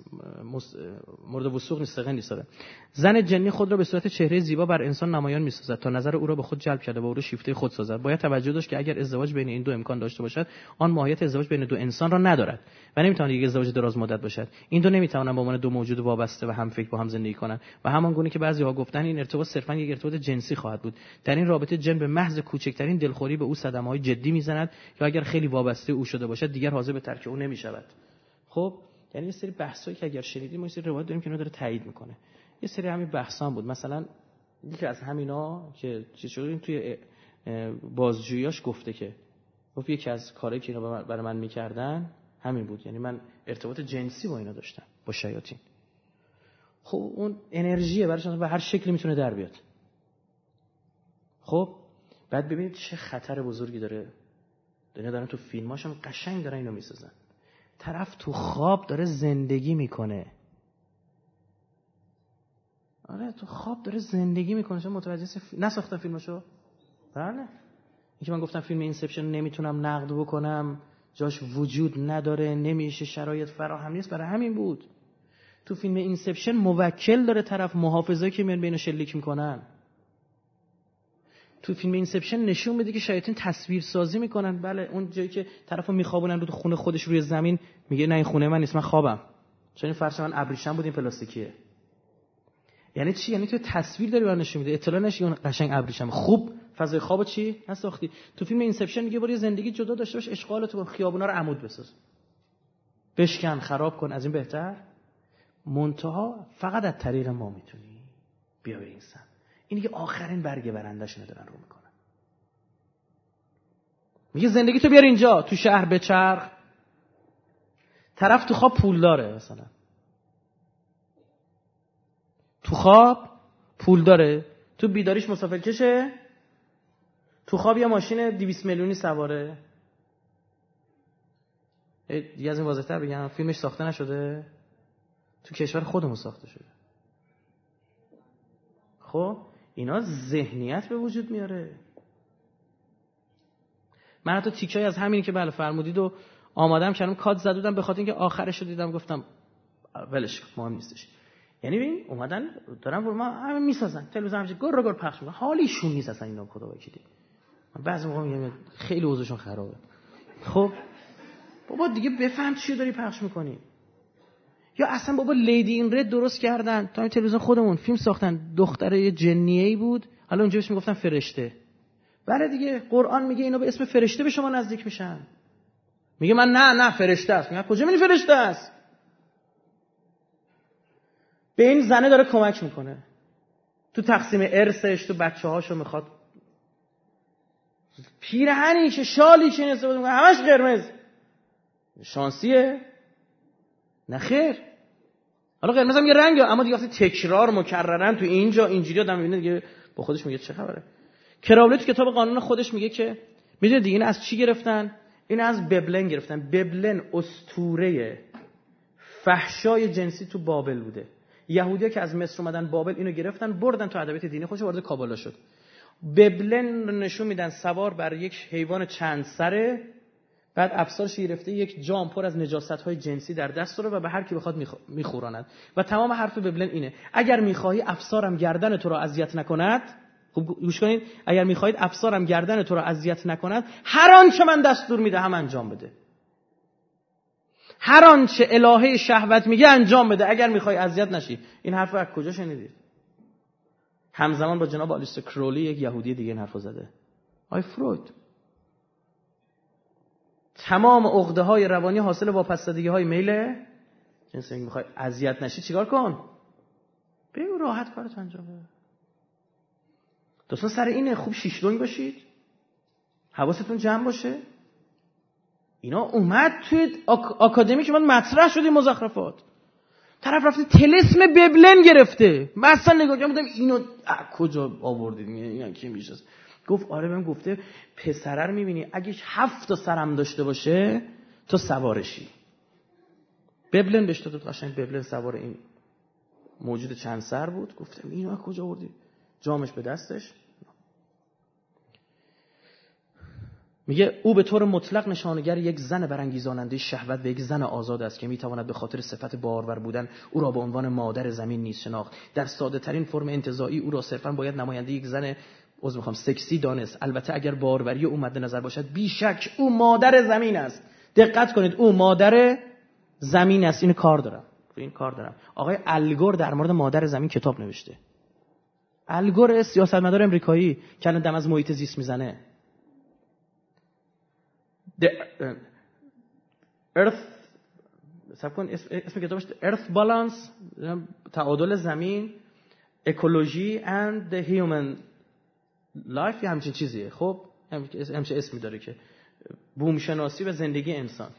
مورد وسوق نیست نیست داره زن جنی خود را به صورت چهره زیبا بر انسان نمایان می‌سازد تا نظر او را به خود جلب کرده و او را شیفته خود سازد. باید توجه داشت که اگر ازدواج بین این دو امکان داشته باشد آن ماهیت ازدواج بین دو انسان را ندارد و نمی‌تواند یک ازدواج دراز مدت باشد. این دو نمی‌توانند به عنوان دو موجود وابسته و هم فکر با هم زندگی کنند و همان گونه که بعضی ها گفتن این ارتباط صرفا یک ارتباط جنسی خواهد بود. در این رابطه جن به محض کوچکترین دلخوری به او صدمه جدی می‌زند یا اگر خیلی وابسته او شده باشد دیگر حاضر به ترک او نمی‌شود. خب یعنی یه سری بحثایی که اگر شنیدیم ما یه سری روایت داریم که اینا داره تایید می‌کنه. یه سری همین بحثان بود. مثلا یکی از همینا که چیز شده توی بازجوییاش گفته که گفت یکی از کارهایی که اینا برای من می‌کردن همین بود. یعنی من ارتباط جنسی با اینا داشتم با شیاطین. خب اون انرژیه برایش به هر شکلی می‌تونه در بیاد. خب بعد ببینید چه خطر بزرگی داره. دنیا دارن تو فیلماش هم قشنگ دارن اینو می‌سازن. طرف تو خواب داره زندگی می‌کنه. آره تو خواب داره زندگی می‌کنه. چون متوجه ف... نساختم فیلمشو. بله. اینکه من گفتم فیلم Inception نمی‌تونم نقد بکنم. جاش وجود نداره. نمیشه شرایط فراهم نیست. برای همین بود. تو فیلم Inception موکل داره طرف محافظه که میان بین شلیک می‌کنن. تو فیلم Inception نشون میده که شیاطین تصویر سازی می‌کنن. بله اون جایی که طرفو میخوابونن رو خونه خودش روی زمین میگه نه این خونه من نیست من خوابم. چون این فرش من ابریشم بود این پلاستیکیه. یعنی چی؟ یعنی تو تصویر داری برای نشون میده. اطلاع نشی اون قشنگ ابریشم. خوب فضای خواب چی؟ نساختی. تو فیلم اینسپشن میگه برو زندگی جدا داشته باش اشغالتو کن خیابونا رو عمود بساز. بشکن خراب کن از این بهتر. منتها فقط از طریق ما می‌تونی بیا به این سن اینی که آخرین برگ برندش ندارن رو می‌کنن. میگه زندگی تو بیار اینجا تو شهر بچرخ طرف تو خواب پول داره مثلا. تو خواب پول داره. تو بیداریش مسافر کشه. تو خواب یه ماشین 200 میلیونی سواره. دیگه از این واضحتر بگم فیلمش ساخته نشده. تو کشور خودمون ساخته شده. خب؟ اینا ذهنیت به وجود میاره. من حتی تیکای از همینی که بله فرمودید و آمادم کردم کات زد بودم به خاطر اینکه آخرش رو دیدم گفتم ولش مهم نیستش. یعنی ببین اومدن دارن ما همه می‌سازن. تلویزیون همش گر گر پخش می‌کنن. حالیشون نیست اصلا اینا خدا وکیلی بعضی موقع میگم خیلی اوضاعشون خرابه. خب بابا دیگه بفهم چی داری پخش می‌کنی. یا اصلا بابا لیدی این رد درست کردن؟ تا تلویزیون خودمون فیلم ساختن. دختره جنیه ای بود. حالا اونجا بهش می‌گفتن فرشته. بله دیگه قرآن میگه اینا به اسم فرشته به شما نزدیک میشن. میگه من نه نه فرشته است. میگه کجا میگی فرشته است؟ به این زنه داره کمک می‌کنه. تو تقسیم ارثش تو بچه هاشو می‌خواد. پیرهنی که شالی استفاده می‌کنه همش قرمز. شانسیه. نه خیر. حالا قرمز هم یه رنگ اما دیگه وقتی تکرار مکررن تو اینجا اینجوری آدم می‌بینه دیگه با خودش میگه چه خبره. کراولی تو کتاب قانون خودش میگه که می‌دونید دیگه این از چی گرفتن؟ این از ببلن گرفتن. ببلن استوره فحشای جنسی تو بابل بوده. یهودیا که از مصر اومدن بابل اینو گرفتن بردن تو ادبیات دینی خوش وارد کابالا شد. ببلن نشون میدن سوار بر یک حیوان چند سره بعد افسارش گرفته یک جام پر از نجاست های جنسی در دست داره و به هر کی بخواد میخوراند و تمام حرف ببلن اینه. اگر می‌خواهی افسارم گردن تو را اذیت نکند خوب گوش کنید اگر می‌خواهید افسارم گردن تو را اذیت نکند هر آنچه من دستور می‌دهم انجام بده. هر آنچه الهه شهوت میگه انجام بده. اگر می‌خوای اذیت نشی. این حرف از کجا شنیدید؟ همزمان با جناب آلیست کرولی یک یهودی دیگه این حرف زده. آی فروید تمام عقده های روانی حاصل واپسدگی های میل جنس می‌خوای اذیت نشی چیکار کن؟ بگو راحت کارت انجام بده. دوستان سر اینه خوب شیش باشید. حواستون جمع باشه. اینا اومد توی آکادمی که من مطرح شد این مزخرفات. طرف رفته تلسم ببلن گرفته. من اصلا نگاه کردم اینو کجا آوردید؟ اینا کی میشه گفت آره بهم گفته پسره رو می‌بینی اگه هفت تا سرم داشته باشه تو سوارشی. ببلن بهش داد قشنگ ببلن سوار این موجود چند سر بود. گفتم اینو کجا آوردی؟ جامش به دستش. میگه او به طور مطلق نشانگر یک زن برانگیزاننده شهوت و یک زن آزاد است که می‌تواند به خاطر صفت بارور بودن او را به عنوان مادر زمین نیز شناخت. در ساده ترین فرم انتزاعی او را صرفا باید نماینده یک زن عذر می‌خوام سکسی دانست. البته اگر باروری او مد نظر باشد بیشک او مادر زمین است. دقت کنید او مادر زمین است. این کار دارم. این کار دارم. آقای الگور در مورد مادر زمین کتاب نوشته. الگور سیاستمدار امریکایی که الان دم از محیط زیست می‌زنه. The Earth سب کن اسم کتابش Earth Balance تعادل زمین اکولوژی and the human life یه همچین چیزیه. خب همچین اسمی داره که بوم شناسی و زندگی انسان.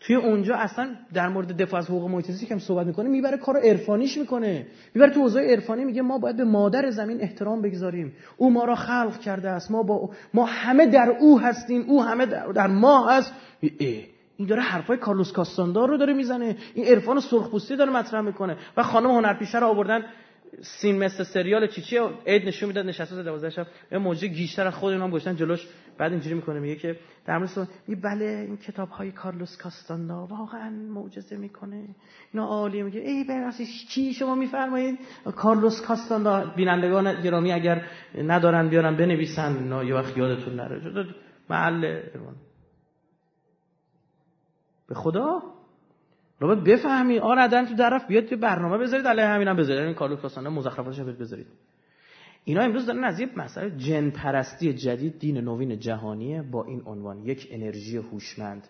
توی اونجا اصلا در مورد دفاع از حقوق محیط زیست که صحبت می‌کنه می‌بره کارو عرفانیش می‌کنه. می‌بره تو حوزه عرفانی میگه ما باید به مادر زمین احترام بگذاریم. او ما را خلق کرده است. ما با ما همه در او هستیم. او همه در, در ما هست. این داره حرفای کارلوس کاستاندار رو داره می‌زنه. این عرفان سرخپوستی داره مطرح می‌کنه. و خانم هنرپیشه رو آوردن سین مثل سریال چیچی عید نشون می‌داد نشسته 12 شب. یه موجه گیشتر از خود اینا گشتن جلوش. بعد اینجوری می‌کنه میگه که در مورد می بله این کتاب های کارلوس کاستاندا واقعا معجزه می‌کنه. اینا عالیه. میگه ای براستی چی شما میفرمایید؟ کارلوس کاستاندا بینندگان گرامی اگر ندارن بیارن بنویسن. اینا یه وقت یادتون نره. محل به خدا؟ رو بفهمی آره عدن تو طرف بیاد تو برنامه بذارید علیه همینم بذارید. این کارلوس کاستاندا مزخرفاتش بذارید. اینا امروز دارن از یه مسئله جن پرستی جدید دین نوین جهانیه با این عنوان. یک انرژی هوشمند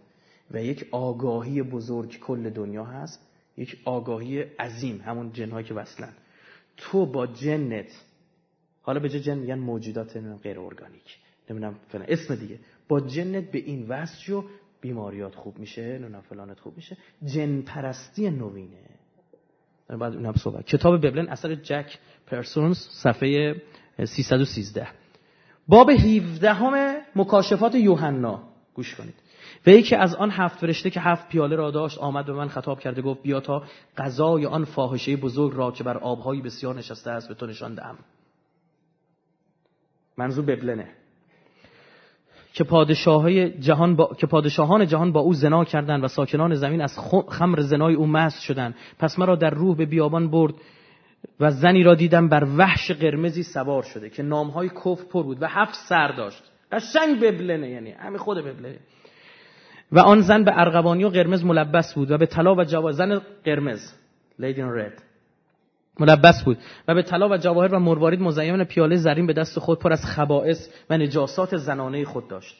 و یک آگاهی بزرگ کل دنیا هست. یک آگاهی عظیم همون جنهایی که وصلن. تو با جنت حالا به جن میگن موجودات غیر ارگانیک. نمی‌دونم اسم دیگه. با جنت به این وصل بیماریات خوب میشه نمی‌دونم فلانت خوب میشه جن پرستی نوینه بعد اونم صحبت. کتاب ببلن اثر جک پرسونز صفحه 313 باب 17 همه مکاشفات یوحنا. گوش کنید. و یکی از آن هفت فرشته که هفت پیاله را داشت آمد به من خطاب کرده گفت بیا تا غذای آن فاحشه بزرگ را که بر آبهای بسیار نشسته است به تو نشان دهم. منظور ببلنه. که پادشاهای جهان با... که پادشاهان جهان با او زنا کردند و ساکنان زمین از خمر زنای او مست شدند. پس مرا در روح به بیابان برد و زنی را دیدم بر وحش قرمزی سوار شده که نامهای کف پر بود و هفت سر داشت. قشنگ ببلنه یعنی همین خود ببلنه و آن زن به ارغوانی و قرمز ملبس بود و به طلا و جواهر زن قرمز لیدی رد ملبس بود و به طلا و جواهر و مروارید مزین پیاله زرین به دست خود پر از خبائث و نجاسات زنانه خود داشت.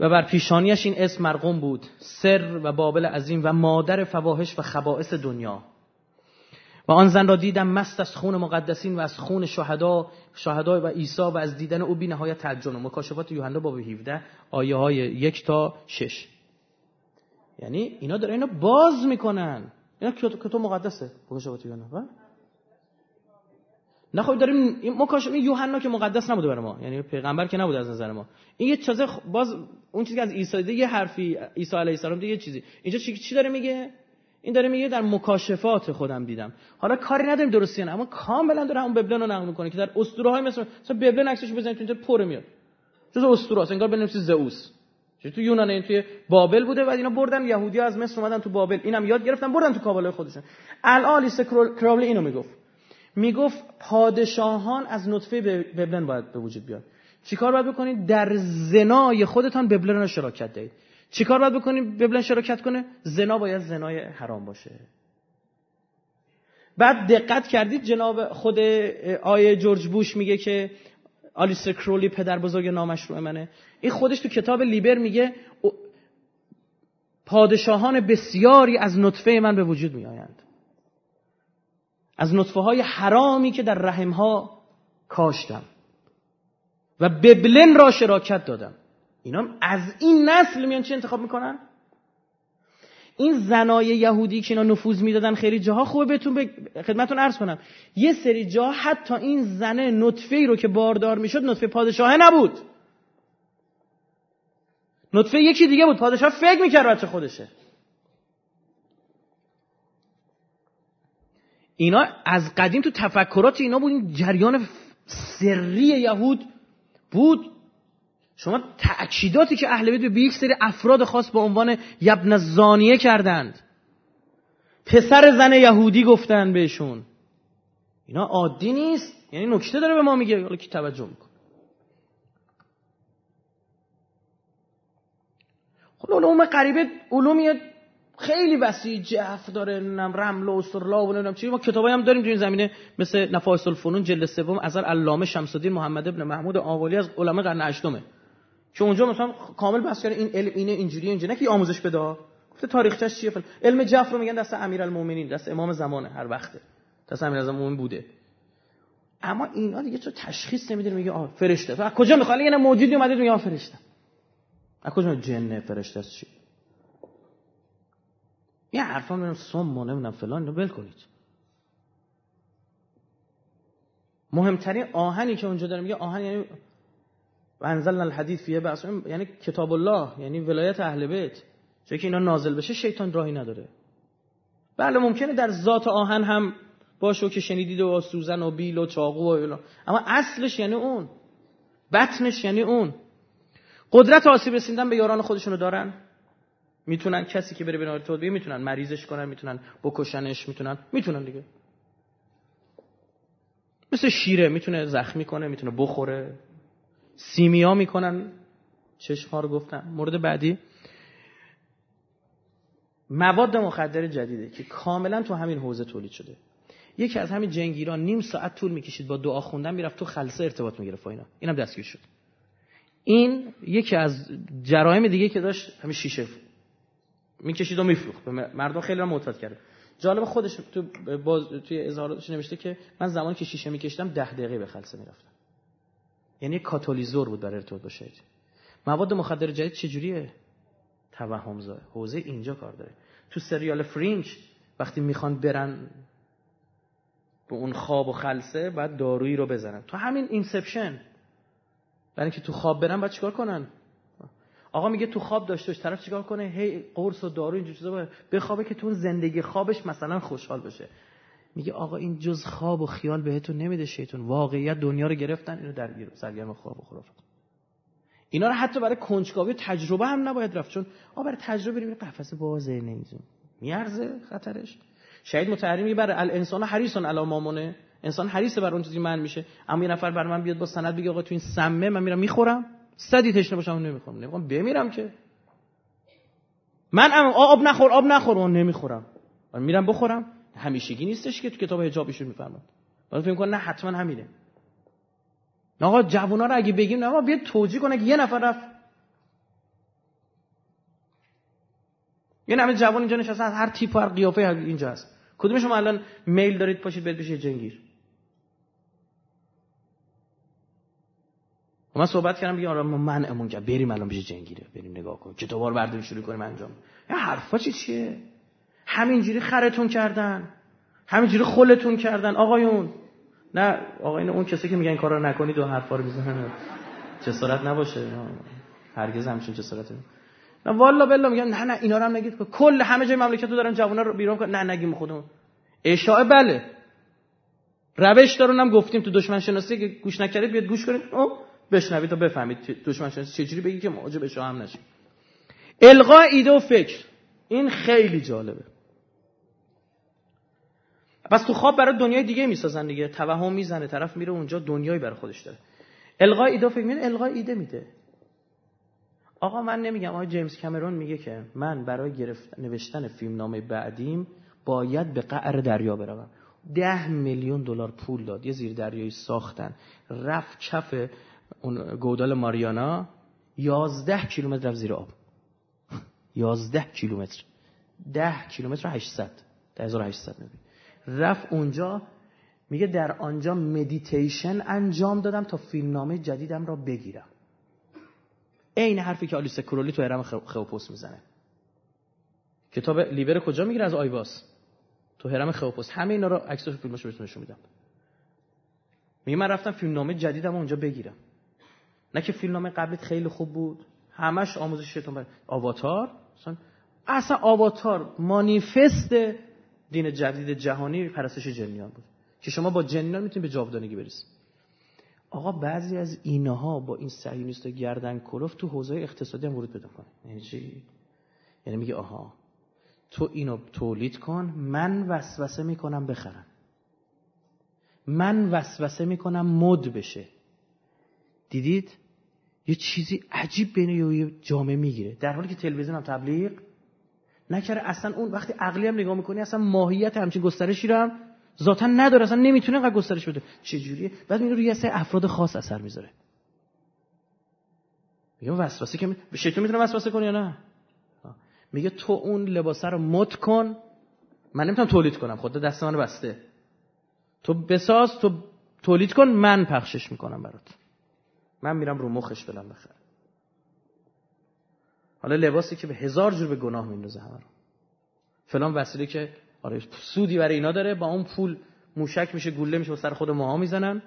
و بر پیشانیش این اسم مرقوم بود سر و بابل عظیم و مادر فواحش و خبائث دنیا. و آن زن را دیدم مست از خون مقدسین و از خون شهدا شهدا و عیسی و از دیدن او بی نهایت تعجب مکاشفات یوحنا باب 17 آیه های یک تا شش. یعنی اینا داره اینا باز می‌کنن. اینا کتاب مقدسه. مکاشفات یوحنا نه خب داریم این مکاشفه یوحنا که مقدس نبوده برای ما. یعنی پیغمبر که نبوده از نظر ما. این یه چیزه باز اون چیزی که از عیسی یه حرفی عیسی علیه السلام یه چیزی. اینجا چی, چی داره میگه؟ این داره میگه در مکاشفات خودم دیدم. حالا کاری نداریم درستی نه. اما کاملا داره اون ببلن رو نقل می‌کنه که در اسطوره های مثل مثلا ببلن عکسش بزنید اینجا پر میاد. جز اسطوره است. انگار بنویسی زئوس. تو یونان این توی بابل بوده و اینا بردن یهودی از مصر اومدن تو بابل. اینم یاد گرفتن بردن تو کابل خودشون. الان لیست کراولی اینو می‌گفت. می‌گفت پادشاهان از نطفه ببلن باید به وجود بیاد چیکار باید بکنید؟ در زنای خودتان ببلن رو شراکت دهید. چیکار باید بکنیم ببلن شراکت کنه؟ زنا باید زنای حرام باشه. بعد دقت کردید جناب خود آیه جورج بوش میگه که آلیستر کرولی پدر بزرگ نامشروع منه. این خودش تو کتاب لیبر میگه پادشاهان بسیاری از نطفه من به وجود میآیند. از نطفه های حرامی که در رحم ها کاشتم. و ببلن را شراکت دادم. اینا از این نسل میان چی انتخاب می‌کنن؟ این زنای یهودی که اینا نفوذ می‌دادن خیلی جاها خوبه بهتون به خدمتتون عرض کنم. یه سری جا حتی این زنه نطفه ای رو که باردار می‌شد نطفه پادشاهه نبود. نطفه یکی دیگه بود. پادشاه فکر می‌کرد بچه خودشه. اینا از قدیم تو تفکرات اینا بود. این جریان سری یهود بود. شما تأکیداتی که اهل بیت به یک سری افراد خاص به عنوان یبن زانیه کردند. پسر زن یهودی گفتن بهشون. اینا عادی نیست. یعنی نکته داره به ما میگه. حالا کی توجه میکن خب علوم غریبه علومی خیلی وسیع جف داره. نم رمل و استرلا و نمی‌دونم چی. ما کتابایی هم داریم تو این زمینه. مثل نفایس الفنون جلد سوم اثر علامه شمس الدین محمد ابن محمود آوالی از علماء قرن هشتمه. که اونجا مثلا کامل کرده این علم اینه اینجوری اینجوری نه که آموزش بده. گفته تاریخچش چیه فلان. علم جعفر میگن دست امیرالمومنین دست امام زمانه هر وقته. دست امیرالمومنین بوده. اما اینا دیگه تو تشخیص نمیده میگه آ فرشته. از کجا می‌خواد یه موجودی اومده میگه فرشته. از کجا؟ جن فرشته است. چی؟ یه حرفا میگم سم و نمی‌دونم فلان. اینو ول کنید. مهمترین آهنی که اونجا داره میگه آهن یعنی و انزلنا الحدید فیه بأس یعنی کتاب الله یعنی ولایت اهل بیت. چون که اینا نازل بشه شیطان راهی نداره. بله ممکنه در ذات آهن هم باشه که شنیدید و سوزن و بیل و چاقو و اینا. اما اصلش یعنی اون. بطنش یعنی اون. قدرت آسیب رسیدن به یاران خودشونو دارن. می‌تونن کسی که بره به نار می‌تونن مریضش کنن می‌تونن بکشنش می‌تونن می‌تونن دیگه. مثل شیره می‌تونه زخمی کنه می‌تونه بخوره. سیمیا می‌کنن. چشم ها رو گفتم مورد بعدی. مواد مخدر جدیده که کاملا تو همین حوزه تولید شده. یکی از همین جنگیران نیم ساعت طول می‌کشید با دعا خوندن می‌رفت تو خلصه ارتباط می‌گرفت اینا. اینم دستگیر شد. این یکی از جرایم دیگه که داشت همین شیشه می‌کشید و میفروخت. مردم خیلی رو معتاد کرده جالب خودش تو باز توی اظهاراتش نوشته که من زمانی که شیشه میکشیدم ده دقیقه به خلصه می‌رفتم. یعنی کاتالیزور بود برای ارتباط با مواد مخدر جدید چجوریه؟ توهم زای حوزه اینجا کار داره. تو سریال Fringe وقتی می‌خوان برن به اون خواب و خلصه بعد دارویی رو بزنن. تو همین Inception. برای اینکه تو خواب برن بعد چیکار کنن؟ آقا میگه تو خواب داشته طرف چیکار کنه؟ هی قرص و دارو اینجور چیزا بخوابه که تو زندگی خوابش مثلا خوشحال بشه میگه آقا این جز خواب و خیال بهتون نمیده شیطون. واقعیت دنیا رو گرفتن اینو درگیر سرگرم خواب و خرافت اینا رو حتی برای کنجکاوی تجربه هم نباید رفت چون آ برای تجربه بریم قفس بازه نمیزون میارزه خطرش. شهید متحری میگه برای الانسان حریصون علی مامونه انسان حریصه بر اون چیزی من میشه. اما یه نفر بر من بیاد با سند بگه آقا تو این سمه من میرم می‌خورم. صدی تشنه باشم نمی‌خورم. نمی‌خوام بمیرم که. من آب نخور آب نخور اون نمی‌خورم. من میرم بخورم. همیشگی نیستش که تو کتاب حجاب میفرماد. بعد فکر نه حتما همینه. آقا جوونا رو اگه بگیم نه آقا بیاد توجیه کنه که یه نفر رفت. یه نمه جوان اینجا نشسته هر تیپ و هر قیافه اینجا هست. کدوم شما الان میل دارید پاشید برید بشه جنگیر؟ و من صحبت کردم بگم آره من امون کرد. بریم الان بشه جنگیره بریم نگاه کن کتابا رو شروع کنیم انجام؟ این حرفا چی چیه؟ همینجوری خرتون کردن. همینجوری خلتون کردن. آقایون. نه آقایون اون کسی که میگن کارا نکنید و حرفا رو می‌زنن. جسارت نباشه. هرگز همچین جسارت نه والا بلا میگن نه نه اینا رو هم نگید. کل همه جای مملکت رو دارن جوونا رو بیرون کن. نه نگیم خودمون. اشاعه بله. روش دارونم گفتیم تو دشمن شناسی که گوش نکردید بیاد گوش کنید. او بشنوید تا بفهمید دشمن شناسی چجوری بگی که موجب به هم نشید القا ایده و فکر. این خیلی جالبه. پس تو خواب برای دنیای دیگه می‌سازن دیگه. توهم می‌زنه طرف میره اونجا دنیایی برای خودش داره. القا ایده فکر میده القا ایده میده. آقا من نمیگم آقای جیمز کامرون میگه که من برای گرفت نوشتن فیلم نامه بعدیم باید به قعر دریا بروم. ده میلیون دلار پول داد. یه زیر دریایی ساختن. رفت کف اون گودال ماریانا. یازده کیلومتر رفت زیر آب. یازده کیلومتر. ده کیلومتر 800 ده 1800 رفت اونجا. میگه در آنجا مدیتیشن انجام دادم تا فیلمنامه جدیدم را بگیرم. عین حرفی که آلیستر کرولی تو هرم خوپوس می‌زنه. کتاب Liber کجا می‌گیره از آیواس تو هرم خوپوس همه اینا رو عکس و فیلماشو بهتون نشون میدم. میگه من رفتم فیلمنامه جدیدم اونجا بگیرم. نه که فیلمنامه قبلت خیلی خوب بود. همش آموزش شیطان آواتار. اصلا اصلا آواتار مانیفست دین جدید جهانی پرستش جنیان بود. که شما با جنیان می‌تونید به جاودانگی برسید آقا بعضی از اینها با این صهیونیست گردن کلوف تو حوزه اقتصادی هم ورود پیدا کنه. یعنی چی؟ یعنی میگه آها تو اینو تولید کن من وسوسه می‌کنم بخرم. من وسوسه می‌کنم مد بشه. دیدید؟ یه چیزی عجیب بین یه جامعه می‌گیره. در حالی که تلویزیون هم تبلیغ نکره اصلا اون وقتی عقلی هم نگاه می‌کنی اصلا ماهیت همچین گسترشی رو هم ذاتا نداره اصلا نمی‌تونه اینقدر گسترش بده. چه جوریه بعد اینو روی سه افراد خاص اثر می‌ذاره. میگه وسوسه که شیطان می‌تونه وسوسه کنه یا نه؟ میگه تو اون لباسه رو مد کن. من نمی‌تونم تولید کنم. خود دست من بسته. تو بساز تو تولید کن. من پخشش می‌کنم برات. من میرم رو مخش بلم بخرم. حالا لباسی که به هزار جور به گناه میندازه همه رو. فلان وسیله که آره سودی برای اینا داره با اون پول موشک میشه گوله میشه و سر خود ماها می‌زنن.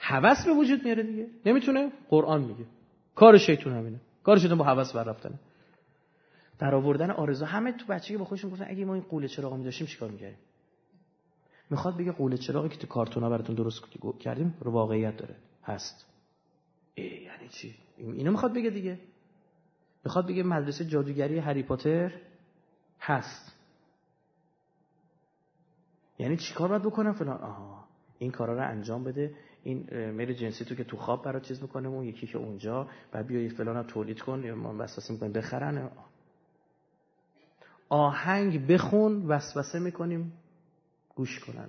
هوس به وجود میاره دیگه. نمی‌تونه؟ قرآن میگه. کار شیطون همینه. کار شیطون با هوس بر رفتنه. در آوردن آرزو همه تو بچگی با خودشون گفتن اگه ما این قوله چراغ می چیکار می‌کردیم؟ می‌خواد بگه قوله چراغی که تو کارتونا براتون درست کردیم رو واقعیت داره. هست. ای یعنی چی؟ اینو می‌خواد بگه دیگه. می‌خواد بگه مدرسه جادوگری هری پاتر هست. یعنی چیکار باید بکنم فلان؟ آها. این کارا رو انجام بده. این میل جنسی تو که تو خواب برات چیز می‌کنه اون یکی که اونجا بعد بیا فلان تولید کن یا ما وسوسه می‌کنیم بخرن. آهنگ بخون وسوسه می‌کنیم گوش کنن.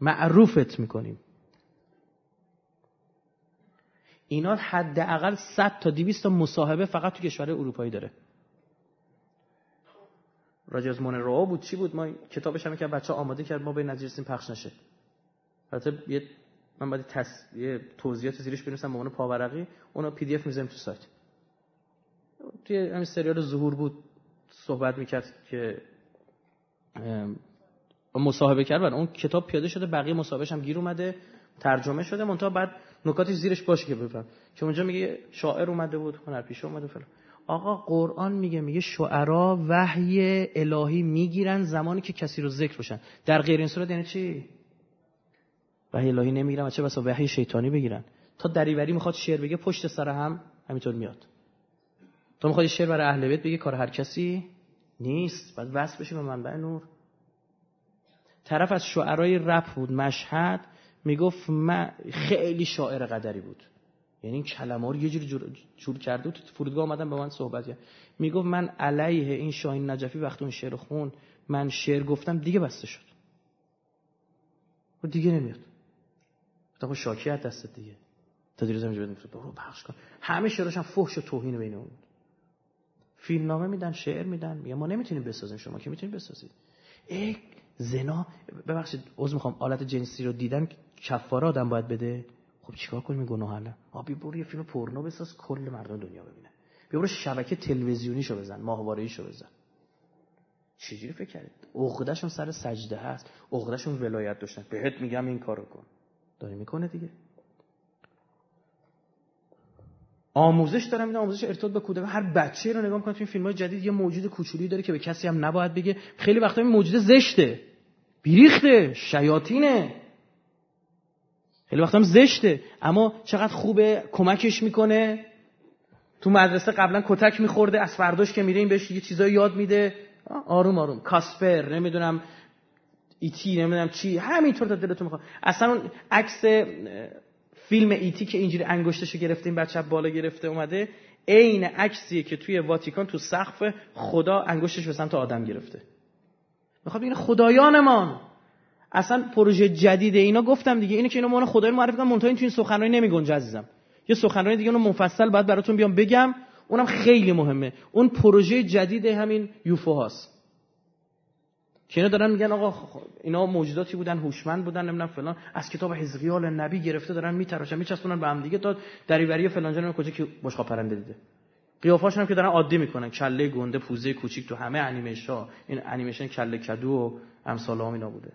معروفت می‌کنیم. اینا حداقل 100 تا 200 تا مصاحبه فقط تو کشور اروپایی داره. راجع از مونرو بود چی بود؟ ما کتابش هم که بچه آماده کرد ما به نتیجه پخش نشه. البته یه من بعد تص... یه توضیحات زیرش بنویسم به عنوان پاورقی اونو پی دی اف می‌ذارم تو سایت. توی همین سریال ظهور بود صحبت می‌کرد که مصاحبه کرد اون کتاب پیاده شده بقیه مصاحبهش هم گیر اومده ترجمه شده منتها بعد نکاتش زیرش باشه که بفهم. که اونجا میگه شاعر اومده بود هنرپیشه اومده فلان. آقا قرآن میگه میگه شعرا وحی الهی می‌گیرن زمانی که کسی رو ذکر بشن. در غیر این صورت یعنی چی؟ وحی الهی نمی‌گیرن چه بسا وحی شیطانی بگیرن. تا دریوری می‌خواد شعر بگه پشت سر هم همینطور میاد. تو می‌خواد شعر برای اهل بیت بگه کار هر کسی نیست. بعد وصل بشی به منبع نور. طرف از شعرای رپ بود مشهد. می‌گفت من خیلی شاعر قدری بود. یعنی این کلمه رو یه جوری جور, جور کرده تو فرودگاه آمدن به من صحبت کرد. می‌گفت من علیه این شاهین نجفی وقتی اون شعر خون من شعر گفتم دیگه بسته شد. و دیگه نمیاد. تا شاکی از دست دیگه. تا دیروز همینجا بدیم برو پخش کن. همه شعرش هم فحش و توهین بین اون. فیلم نامه میدن شعر میدن. میگن ما نمی‌تونیم بسازیم شما که می‌تونید بسازید؟ ای زنا ببخشید عذر می‌خوام آلت جنسی رو دیدن کفاره آدم باید بده؟ خب چیکار کنیم گناه حالا آبی برو یه فیلم پورنو بساز کل مردم دنیا ببینه بیا برو شبکه تلویزیونیشو بزن ماهواره‌ایشو بزن. چجوری فکر کردید عقدهشون سر سجده هست عقدهشون ولایت داشتن. بهت میگم این کارو کن. داری می‌کنه دیگه. آموزش دارم این آموزش ارتباط به کودک هر بچه رو نگاه می‌کنه تو این فیلم های جدید یه موجود کوچولی داره که به کسی هم نباید بگه. خیلی وقتا این موجود زشته. بیریخته. شیاطینه. خیلی وقتا هم زشته. اما چقدر خوبه کمکش می‌کنه. تو مدرسه قبلا کتک میخورده از فرداش که میره این بهش یه چیزایی یاد میده. آروم آروم. کاسپر نمی‌دونم ایتی نمی‌دونم چی. همینطور تا دلتون می‌خواد. اصلا اون عکس فیلم ایتی که اینجوری انگشتشو گرفته این بچه بالا گرفته اومده عین عکسیه که توی واتیکان تو سقف خدا انگشتش به سمت آدم گرفته. می‌خواد بگه خدایانمان. اصلا پروژه جدید اینا گفتم دیگه. اینو که اینا مون خدای معرفی کنم منتها این تو این سخنرانی نمیگنجه عزیزم. یه سخنرانی دیگه اونو مفصل بعد براتون بیام بگم. اونم خیلی مهمه. اون پروژه جدید همین یوفو هاست. که اینا دارن میگن آقا اینا موجوداتی بودن هوشمند بودن نمی‌دونم فلان. از کتاب حزقیال نبی گرفته دارن میتراشن میچسبونن به هم دیگه. تا دریوری فلان جن کجا که بشقا پرنده دیده. قیافاشون هم که دارن عادی می‌کنن. کله گنده پوزه کوچیک تو همه انیمیشن این انیمیشن کله کدو و امثال اینا بوده.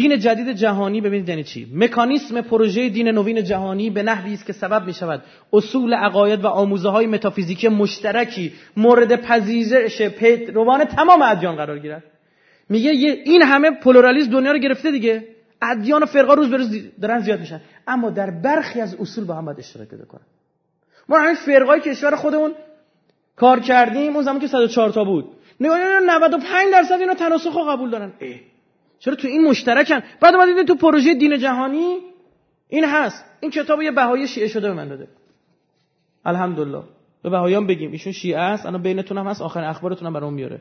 دین جدید جهانی ببینید یعنی چی؟ مکانیسم پروژه دین نوین جهانی به نحوی است که سبب می شود اصول عقاید و آموزه های متافیزیکی مشترکی مورد پذیرش روان تمام ادیان قرار گیرد. میگه این همه پلورالیسم دنیا رو گرفته دیگه. ادیان و فرقا روز به روز دارن زیاد میشن. اما در برخی از اصول با هم باید اشتراک پیدا کنن. ما همین فرقای کشور خودمون کار کردیم اون زمان که 104 تا بود. نگاه 95 درصد اینا تناسخ قبول دارن. چرا تو این مشترکن؟ بعد اومدید تو پروژه دین جهانی؟ این هست. این کتاب یه بهایی شیعه شده به من داده. الحمدلله. به بهاییان بگیم. ایشون شیعه است. الان بینتون هم هست. آخر اخبارتون هم برام میاره.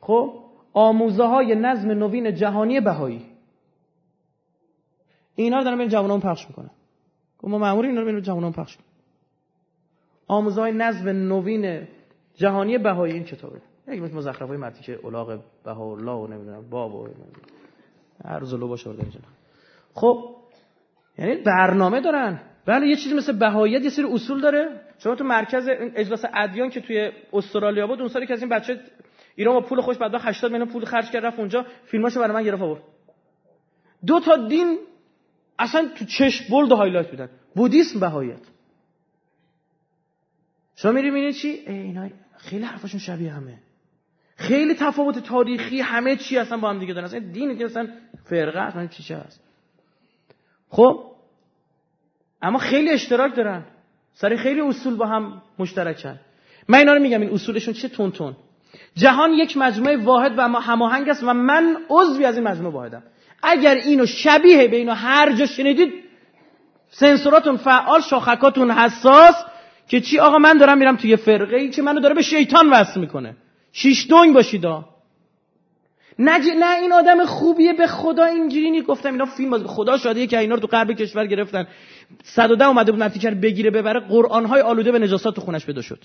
خب؟ آموزه های نظم نوین جهانی بهایی. اینا رو دارن بین جوانان پخش می‌کنن. خب ما مامور اینا رو بین جوانان پخش می‌کنن. آموزه های نظم نوین جهانی بهایی این کتابه. یک مثل مزخرف های مرتی که الله و نمی‌دونم باب و هر روز لو باشه اینجا خب یعنی برنامه دارن. بله یه چیزی مثل بهاییت یه سری اصول داره. شما تو مرکز اجلاس ادیان که توی استرالیا بود اون سالی که از این بچه ایران با پول خوش بعد 80 میلیون پول خرج کرد رفت اونجا فیلماشو برای من گرفت آورد دو تا دین اصلا تو چشم bold highlight بودن بودیسم بهاییت. شما میری می‌بینید چی؟ اینا خیلی حرفاشون شبیه همه. خیلی تفاوت تاریخی همه چی اصلا با هم دیگه دارن. اصلا دینی که اصلا فرقه اصلا چی چه هست. خب؟ اما خیلی اشتراک دارن. سر خیلی اصول با هم مشترکن. من اینا رو میگم این اصولشون چه تون تون جهان یک مجموعه واحد و هماهنگ است و من عضوی از این مجموعه واحدم. اگر اینو شبیه به اینو هر جا شنیدید سنسوراتون فعال شاخکاتون حساس که چی آقا من دارم میرم توی فرقه ای که منو داره به شیطان وصل می‌کنه. شیش دنگ باشید نج... نه این آدم خوبیه به خدا اینجوری نیست. گفتم اینا فیلم باز خدا شاده که اینا رو تو غرب کشور گرفتن. 110 اومده بود نتیجه بگیره ببره قرآن های آلوده به نجاسات تو خونش پیدا شد.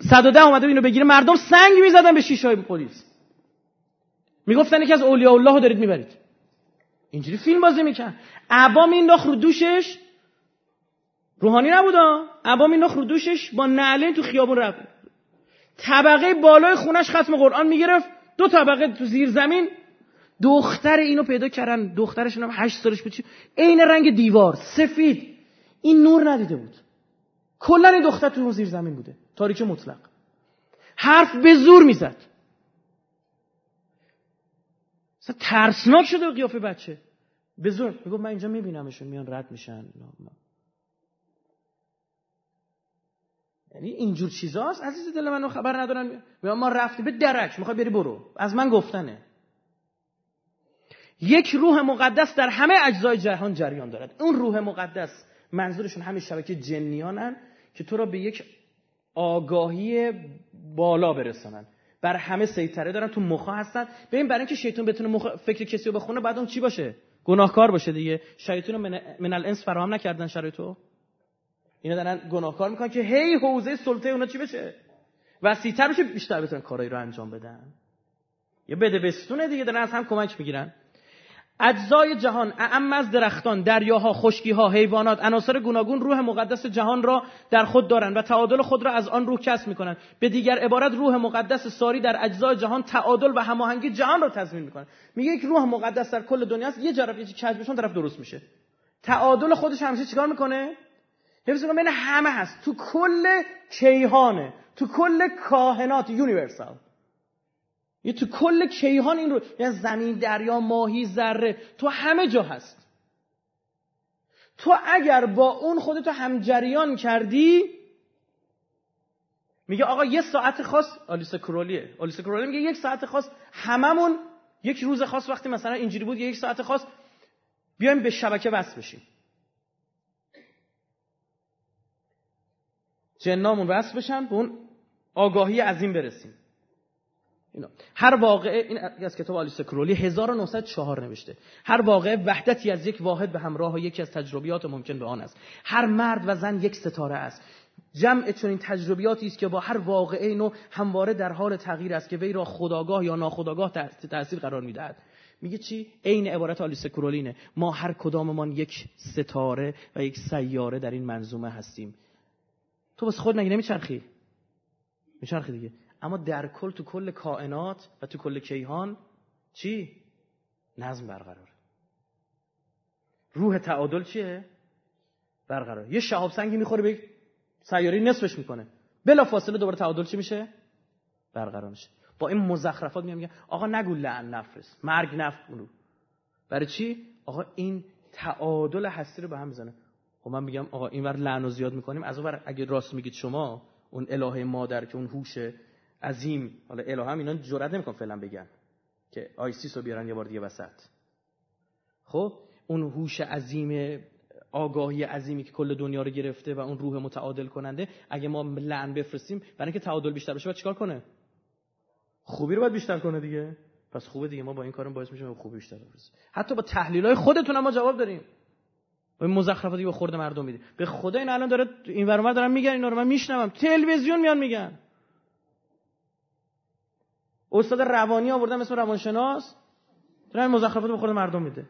110 اومده اینو بگیره مردم سنگ می‌زدن به شیشه های پلیس. می‌گفتن یکی از اولیاء الله رو دارید می‌برید. اینجوری فیلم بازی میکن عبا مینداخت رو دوشش. روحانی نبودا عبا مینداخت رو دوشش با نعلین تو خیابون رفت. طبقه بالای خونش ختم قرآن می‌گرفت. دو طبقه تو زیر زمین. دختر اینو پیدا کردن. دخترش هم هشت سالش بود. عین رنگ دیوار. سفید. این نور ندیده بود. کلا این دختر تو زیر زمین بوده. تاریک مطلق. حرف به زور می‌زد. ترسناک شده قیافه بچه. به زور. می‌گفت من اینجا میبینمشون. میان رد میشن. یعنی اینجور چیزاست. عزیز دل منو خبر ندارن. ما رفتیم به درک. می‌خوای بری برو. از من گفتنه. یک روح مقدس در همه اجزای جهان جریان دارد. اون روح مقدس منظورشون همه شبکه جنیانن که تو را به یک آگاهی بالا برسانن. بر همه سیطره دارن. تو مخا هستن. ببین برای اینکه شیطان بتونه مخ... فکر کسی رو بخونه بعد اون چی باشه؟ گناهکار باشه دیگه. شیطان من, من الانس فراهم نکردن شرایطو اینا دارن گناهکار می‌کنن که هی حوزه سلطه اونا چی بشه؟ وسیعتر بشه بیشتر بتونن کارایی رو انجام بدن. یه بده بستونه دیگه دارن از هم کمک می‌گیرن. اجزای جهان اعم از درختان دریاها خشکیها حیوانات عناصر گوناگون روح مقدس جهان را در خود دارند و تعادل خود را از آن روح کسب می‌کنند به دیگر عبارت روح مقدس ساری در اجزای جهان تعادل و هماهنگی جهان را تضمین می‌کنه میگه یک روح مقدس در کل دنیا است یه طرف یه کج طرف درست میشه. تعادل خودش همیشه چیکار می‌کنه؟ حفظ بین همه هست. تو کل کیهانه. تو کل کائنات universal. یه تو کل کیهان این رو یعنی زمین دریا ماهی ذره تو همه جا هست. تو اگر با اون خودتو همجریان کردی میگه آقا یه ساعت خاص آلیس کرولیه. آلیس کرولی میگه یک ساعت خاص هممون یک روز خاص وقتی مثلا اینجوری بود یک ساعت خاص بیایم به شبکه وصل بشیم. جنامون وصل بشن به اون آگاهی عظیم برسیم. اینا. هر واقعه این از کتاب آلیس کرولی 1904 نوشته. هر واقعه وحدتی از یک واحد به همراه یکی از تجربیات ممکن به آن است. هر مرد و زن یک ستاره است. جمع چنین تجربیاتی است که با هر واقعه نو همواره در حال تغییر است که وی را خداگاه یا ناخداگاه تاثیر قرار می‌دهد. میگه چی؟ عین عبارت آلیس کرولینه ما هر کداممان یک ستاره و یک سیاره در این منظومه هستیم. تو بس خود نگی نمیچرخی؟ میچرخی دیگه. اما در کل تو کل کائنات و تو کل کیهان چی؟ نظم برقرار روح تعادل چیه؟ برقرار یه شهاب سنگی می‌خوره به سیاره نصفش می‌کنه. بلا فاصله دوباره تعادل چی میشه؟ برقرار میشه. با این مزخرفات میام میگن آقا نگو لعن نفرست. مرگ نفر برای چی؟ آقا این تعادل هستی رو به هم بزنه خب من میگم آقا اینور لعن رو زیاد می‌کنیم از اون اگه راست میگید شما اون الهه مادر که اون هوش عظیم حالا الهه هم اینا جرئت نمیکن فعلا بگن که آیسیس رو بیارن یه بار دیگه وسط. خب اون هوش عظیم آگاهی عظیمی که کل دنیا رو گرفته و اون روح متعادل کننده اگه ما لعن بفرستیم برای اینکه تعادل بیشتر بشه باید چیکار کنه؟ خوبی رو باید بیشتر کنه دیگه. پس خوبه دیگه ما با این کارم باعث میشه خوبی بیشتر بفرستیم. حتی با تحلیل های خودتون ما جواب داریم. این مزخرفاتی به خورد مردم میدی به خدا این الان داره این ور دارن میگن اینا رو من میشنوم. تلویزیون میان میگن. استاد روانی آوردن اسم روانشناس دارن مزخرفات به خورد مردم میده.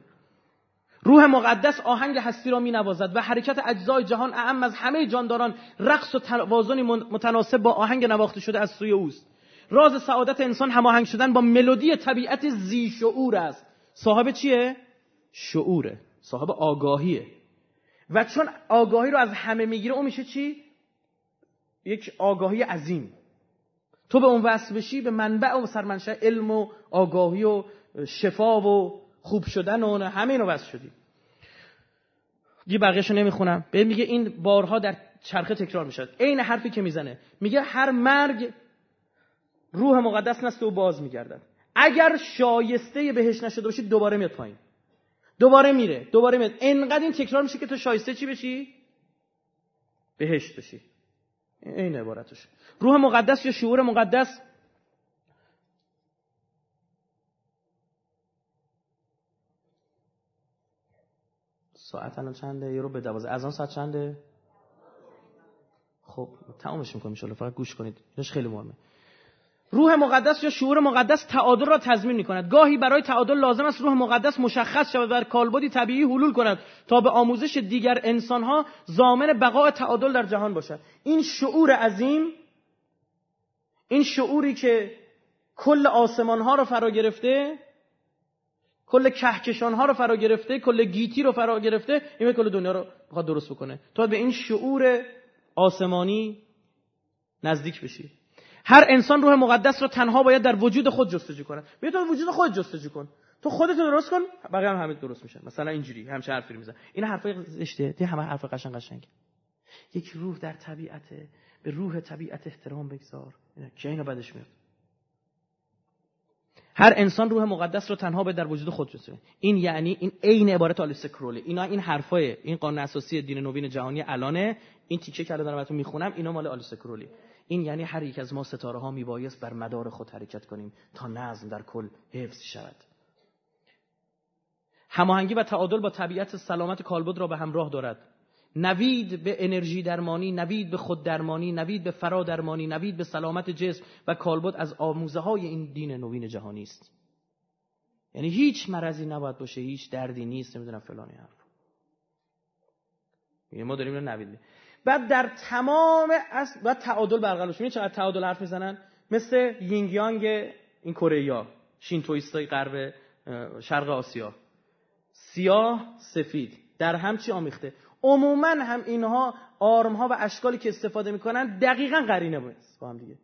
روح مقدس آهنگ هستی را می نوازد و حرکت اجزای جهان اعم از همه جانداران رقص و توازنی متناسب با آهنگ نواخته شده از سوی اوست. راز سعادت انسان هماهنگ شدن با ملودی طبیعت زی شعور است. صاحب چیه؟ شعوره. صاحب آگاهیه. و چون آگاهی رو از همه می‌گیره اون میشه چی؟ یک آگاهی عظیم. تو به اون وصل بشی به منبع و سرمنشه علم و آگاهی و شفا و خوب شدن و همه اینو وصل شدی. یه بقیهشو نمی‌خونم. به میگه این بارها در چرخه تکرار می‌شد. عین حرفی که می‌زنه. میگه هر مرگ روح مقدس نست و باز میگردد. اگر شایسته بهش نشده باشی دوباره میاد پایین. دوباره میره. دوباره میره. انقدر این تکرار میشه که تو شایسته چی بشی؟ بهشت بشی. این عبارتش. روح مقدس یا شعور مقدس؟ ساعت الان چنده؟ یه رو به دوازه از آن ساعت چنده؟ خب تمامش می‌کنم ان فقط گوش کنید. اینش خیلی مهمه. روح مقدس یا شعور مقدس تعادل را تضمین می‌کند. گاهی برای تعادل لازم است روح مقدس مشخص شود و کالبدی طبیعی حلول کند تا به آموزش دیگر انسانها زامن بقای تعادل در جهان باشد. این شعور عظیم این شعوری که کل آسمان ها رو فرا گرفته کل کهکشان ها رو فرا گرفته کل گیتی رو فرا گرفته این کل دنیا رو بخواد درست بکنه. تا به این شعور آسمانی نزدیک بشی. هر انسان روح مقدس رو تنها باید در وجود خود جستجو کنه. بیا تو وجود خود جستجو کن. تو خودت درست کن. بقیه هم همه درست میشن. مثلا اینجوری همچه حرفی میزن این حرفای زشته. دی همه حرف قشنگ قشنگ. یک روح در طبیعت به روح طبیعت احترام بگذار. که اینو بعدش میاد؟ هر انسان روح مقدس رو تنها به در وجود خود جستجو این یعنی این عین عبارت آلیس کرولی اینا این حرفای این قانون اساسی دین نوین جهانی الانه. این تیکه که الان دارم می‌خونم اینا مال آلیس کرولی این یعنی هر یک از ما ستاره ها میبایست بر مدار خود حرکت کنیم تا نظم در کل حفظ شود. هماهنگی و تعادل با طبیعت سلامت کالبد را به همراه دارد. نوید به انرژی درمانی نوید به خود درمانی نوید به فرا درمانی نوید به سلامت جسم و کالبد از آموزه های این دین نوین جهانی است. یعنی هیچ مرضی نباید باشه هیچ دردی نیست نمی‌دونم فلانی حرف. ما داریم نوید بعد در تمام از و تعادل برقرار بشه چقدر تعادل حرف می‌زنن؟ مثل یینگ یانگ این کره ها شینتویستای غرب شرق آسیا. سیاه سفید. در هم چی آمیخته؟ عموما هم اینها آرم ها و اشکالی که استفاده می‌کنن دقیقا قرینه با هم دیگه.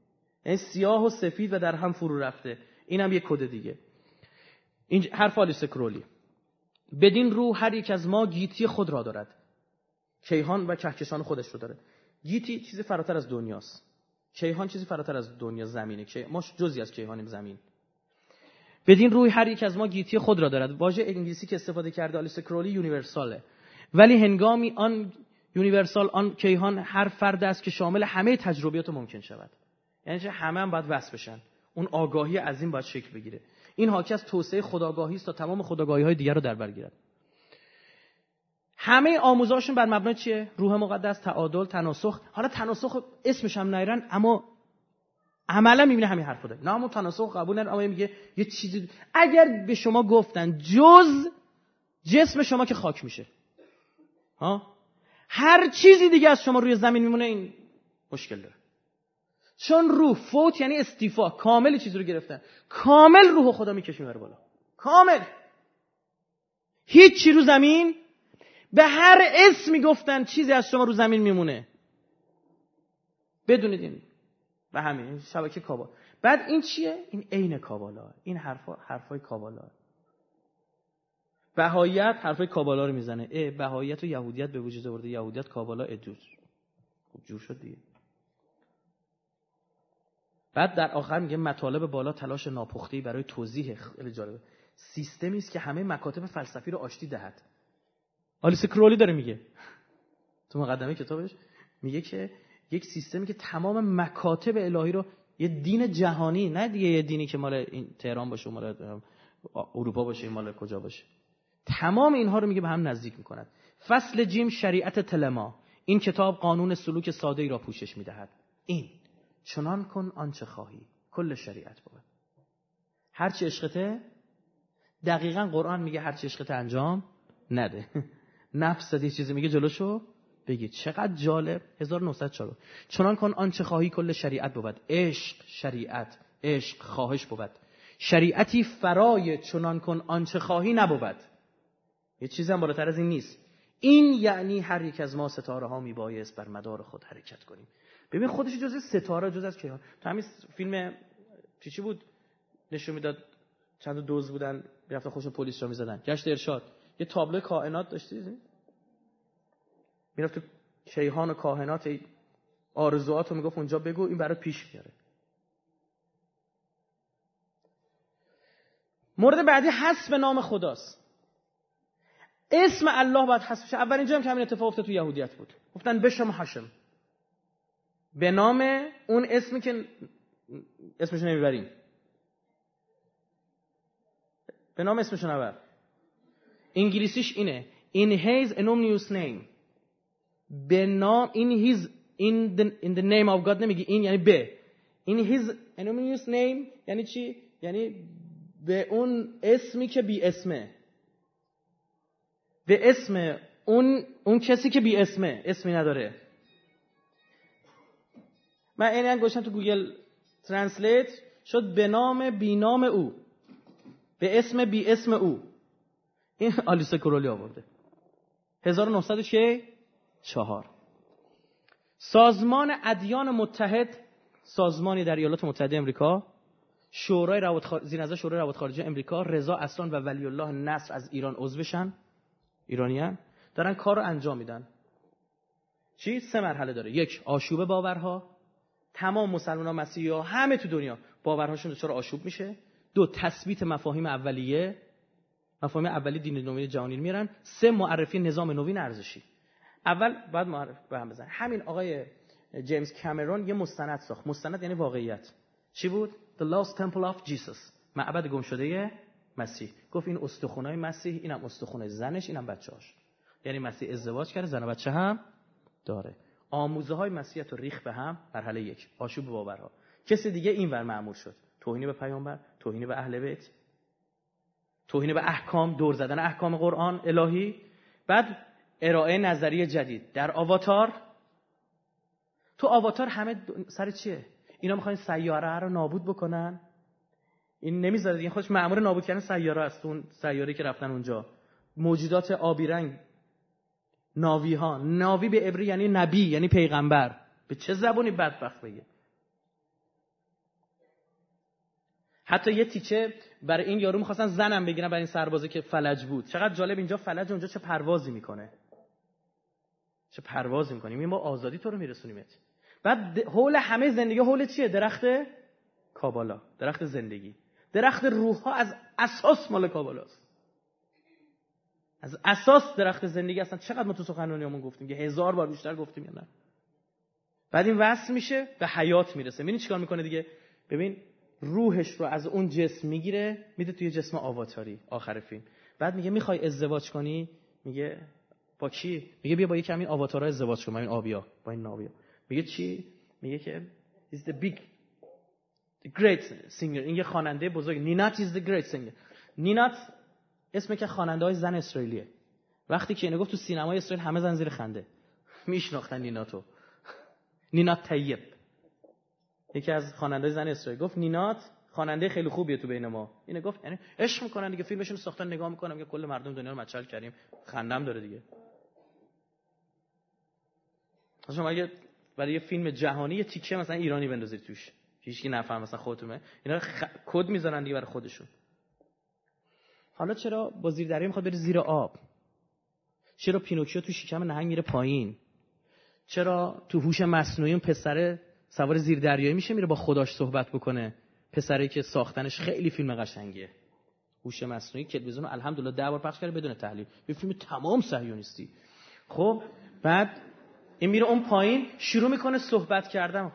یعنی سیاه و سفید و در هم فرو رفته. این هم یک کد دیگه. این حرف آلیس کرولی. بدین رو هر یک از ما گیتی خود را دارد. کیهان و کهکشان خودش رو داره. گیتی چیزی فراتر از دنیاست. کیهان چیزی فراتر از دنیا زمینه. ما جزی از کیهانیم زمین. بدین روی هر یک از ما گیتی خود را دارد. واژه انگلیسی که استفاده کرده آلیس کرولی یونیورساله. ولی هنگامی آن یونیورسال آن کیهان هر فرد است که شامل همه تجربیات ممکن شود. یعنی همه هم باید وصل بشن. اون آگاهی عظیم باید شکل بگیره. این حاکی از توسعه خداگاهی است تا تمام خداگاهی های دیگر رو در بر گیرد. همه آموزاشون بر مبنای چیه؟ روح مقدس تعادل تناسخ. حالا تناسخ اسمش هم نیرن اما عملا می‌بینه همین حرفو داره. نه همون تناسخ قبول نداره اما میگه یه چیزی اگر به شما گفتن جز جسم شما که خاک میشه. ها؟ هر چیزی دیگه از شما روی زمین میمونه این مشکل داره. چون روح فوت یعنی استیفا کامل چیزی رو گرفتن. کامل روح خدا می‌کشه بالا. کامل. هیچ چی رو زمین به هر اسمی گفتن چیزی از شما رو زمین میمونه. بدونید این. و همین شبکه کابال بعد این چیه؟ این عین کابالا. این حرفا حرفای کابالا. بهاییت حرفای کابالا رو می‌زنه. اه بهاییت و یهودیت به وجود آورده. یهودیت کابالا خوب جور شد دیگه. بعد در آخر میگه مطالب بالا تلاش ناپختی برای توضیح خیلی جالبه. سیستمی است که همه مکاتب فلسفی رو آشتی دهد. آلیس کرولی داره میگه. تو مقدمه کتابش میگه که یک سیستمی که تمام مکاتب الهی رو یه دین جهانی نه دیگه یه دینی که مال تهران باشه مال اروپا باشه مال کجا باشه. تمام اینها رو میگه به هم نزدیک می‌کند فصل جیم شریعت تلما. این کتاب قانون سلوک ساده ای را پوشش می‌دهد. این. چنان کن آنچه خواهی. کل شریعت بود. هرچی عشقته دقیقا قرآن میگه هرچی عشقته انجام نده. نفس یه چیزی میگه جلوشو بگی. چقدر جالب. 1904 چنان کن آنچه خواهی کل شریعت بود. عشق شریعت عشق خواهش بود. شریعتی فرای چنان کن آنچه خواهی نبود. یه چیزی هم بالاتر از این نیست. این یعنی هر یک از ما ستاره ها میبایست بر مدار خود حرکت کنیم. ببین خودش جز ستاره جز از کیهان. تو همین فیلم چی چی بود؟ نشون می‌داد چند دوز بودن رفتن خوش پلیس رو می‌زدن. گشت ارشاد. یه تابلو کائنات داشتی؟ می‌رفت تو کیهان و کاهنات آرزوات رو می‌گفت اونجا بگو این برای پیش میاره مورد بعدی حسب نام خداست. اسم الله باید حسب شه. اولین هم که همین اتفاق افتاد تو یهودیت بود. گفتن بشم هاشم به نام اون اسمی که اسمشو نمی‌بریم. به نام اسمشو نبر. انگلیسیش اینه. In his anonymous name. به نام in his in the, in the name of God نمیگی. این یعنی به. In his anonymous name یعنی چی؟ یعنی به اون اسمی که بی اسمه. به اسم اون اون کسی که بی اسمه. اسمی نداره. من این گوشم تو Google Translate. شد به نام بی نام او. به اسم بی اسم او. این آلیسا کرولی آورده. 1904 سازمان ادیان متحد سازمانی در ایالات متحده امریکا شورای روابط خارجی زیر شورای روابط خارجه امریکا رضا اسلان و ولی الله نصر از ایران عضو بشن. ایرانیان. دارن کار رو انجام میدن. چی؟ سه مرحله داره. یک آشوب باورها. تمام مسلمان مسیحی ها همه تو دنیا باورهاشون دچار آشوب میشه. دو تثبیت مفاهیم اولیه. مفاهیم اولی دین نوین جهانی میرن سه معرفی نظام نوین ارزشی. اول بعد معرف به هم بزن همین آقای جیمز کامرون یه مستند ساخت. مستند یعنی واقعیت. چی بود؟ The Lost Temple of Jesus. معبد گم شده مسیح. گفت این استخونای مسیح اینم استخونه زنش اینم بچه‌هاش. یعنی مسیح ازدواج کرده زن و بچه هم داره. آموزه های مسیحیت رو ریخ به هم مرحله یک. آشوب باورها. کسی دیگه این ور معمول شد. توهین به پیامبر توهین به اهل بیت. توهین به احکام دور زدن احکام قرآن الهی. بعد ارائه نظریه جدید. در آواتار تو آواتار همه سر چیه؟ اینا می‌خواین سیاره رو نابود بکنن؟ این نمی‌ذاره دیگه. خودش مأمور نابود کردن سیاره است. اون سیاره که رفتن اونجا. موجودات آبی رنگ. ناوی ها ناوی به عبری یعنی نبی یعنی پیغمبر. به چه زبونی بدبخت بگه؟ حتی یه تیچه برای این یارو می‌خواستن زنم بگیرن برای این سربازه که فلج بود. چقدر جالب اینجا فلج اونجا چه پروازی می‌کنه. چه پروازی می‌کنیم. ما آزادی تو رو میرسونیمت. بعد حول همه زندگی حول چیه؟ درخت کابالا. درخت زندگی. درخت روح ها از اساس مال کابالاست. از اساس درخت زندگی اصلا چقدر ما تو سخنرانیامون گفتیم که هزار بار بیشتر گفتیم یا نه. بعد این وصل میشه به حیات می‌رسه. ببین چیکار می‌کنه دیگه؟ ببین روحش رو از اون جسم می‌گیره میده توی جسم آواتاری. آخر فیلم. بعد میگه می‌خوای ازدواج کنی؟ میگه با کی؟ میگه بیا با یکی همین آواتارها ازدواج کن این آبیا با این نابیا. میگه چی؟ میگه که is the big the great singer. این یه خواننده بزرگ. نینات is the great singer. نینات اسم که خواننده های زن اسرائیلیه. وقتی که اینو گفت تو سینمای اسرائیل همه زن زیر خنده. میشناختن نیناتو نینات طیب یکی از خواننده زن اسرائیل گفت نینات خواننده خیلی خوبیه تو بین ما. اینو گفت یعنی عشق می‌کنن دیگه فیلمشون ساختن نگاه می‌کنم که کل مردم دنیا رو مچل کردیم خندم داره دیگه. شما اگه برای یه فیلم جهانی یه تیکه مثلا ایرانی بندازید توش هیچ کی نفهم مثلا خودتونه اینا خ... کد می‌ذارن دیگه برای خودشون. حالا چرا با زیر دریا می‌خواد بره زیر آب؟ چرا پینوکیو تو شکم نهنگ میره پایین؟ چرا تو هوش مصنوعی اون پسر سوار زیر دریایی میشه میره با خداش صحبت بکنه. پسری که ساختنش خیلی فیلم قشنگیه. هوش مصنوعی تلویزیون الحمدلله ده بار پخش کرده بدون تحلیل. یه فیلم تمام صهیونیستی. خب بعد این میره اون پایین شروع می‌کنه صحبت کردن.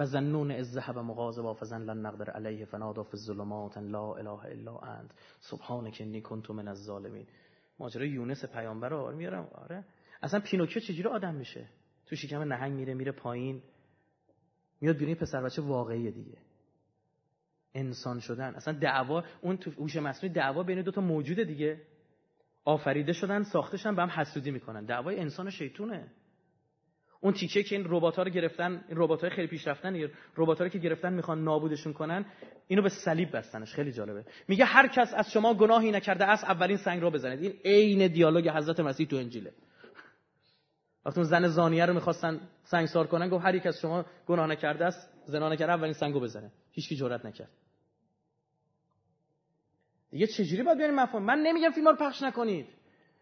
و ذا النون اذ ذهب مغاضبا فظن ان لن نقدر علیه فنادی فی الظلمات ان لا اله الا انت. سبحانك انی کنت من الظالمین. ماجرای یونس پیامبر رو میارم. آره. اصلا پینوکیو چجوری آدم میشه؟ تو شکم نهنگ میره میره پایین. میاد بیرون پسر بچه واقعی دیگه. انسان شدن. اصلا دعوا اون تو هوش مصنوعی دعوا بین دو تا موجود دیگه. آفریده شدن ساخته شدن به هم حسودی می‌کنن. دعوای انسان و شیطونه. اون تیکه که این ربات رو گرفتن این ربات های خیلی پیشرفتن ربات که گرفتن می‌خوان نابودشون کنن اینو به صلیب بستنش. خیلی جالبه. میگه هر کس از شما گناهی نکرده است اولین سنگ رو بزنید. این عین دیالوگ حضرت مسیح تو انجیله. وقتی زن زانیه رو می‌خواستن سنگسار کنن گفت هر یک از شما گناه نکرده است زنا نکرده اولین سنگو بزنه. هیچ کی جرئت نکرد. دیگه چجوری باید بیاریم مفهوم؟ من نمیگم فیلم رو پخش نکنید.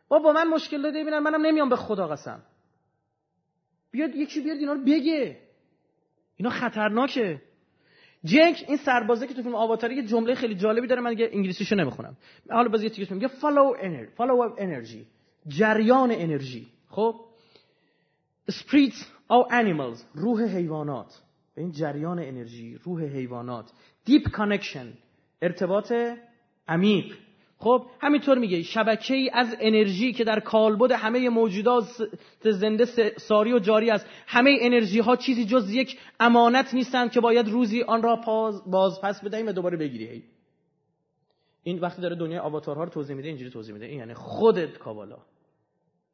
با با من مشکل داده ببینن منم نمیام به خدا قسم. بیاد یکی بیاد اینا رو بگه. اینا خطرناکه. جنگ این سربازه که تو فیلم آواتاری یه جمله خیلی جالبی داره من دیگه انگلیسیشو نمی‌خونم. حالا باز یه تیکش میگه follow energy. Follow energy. جریان انرژی خب؟ Spirits of animals روح حیوانات. این جریان انرژی روح حیوانات. Deep connection ارتباط عمیق. خب همینطور میگه شبکه ای از انرژی که در کالبد همه موجودات زنده ساری و جاری است. همه انرژی ها چیزی جز یک امانت نیستند که باید روزی آن را باز پس بدهیم و دوباره بگیری این وقتی داره دنیای آواتارها رو توضیح میده اینجوری توضیح میده. این یعنی خودت کابالا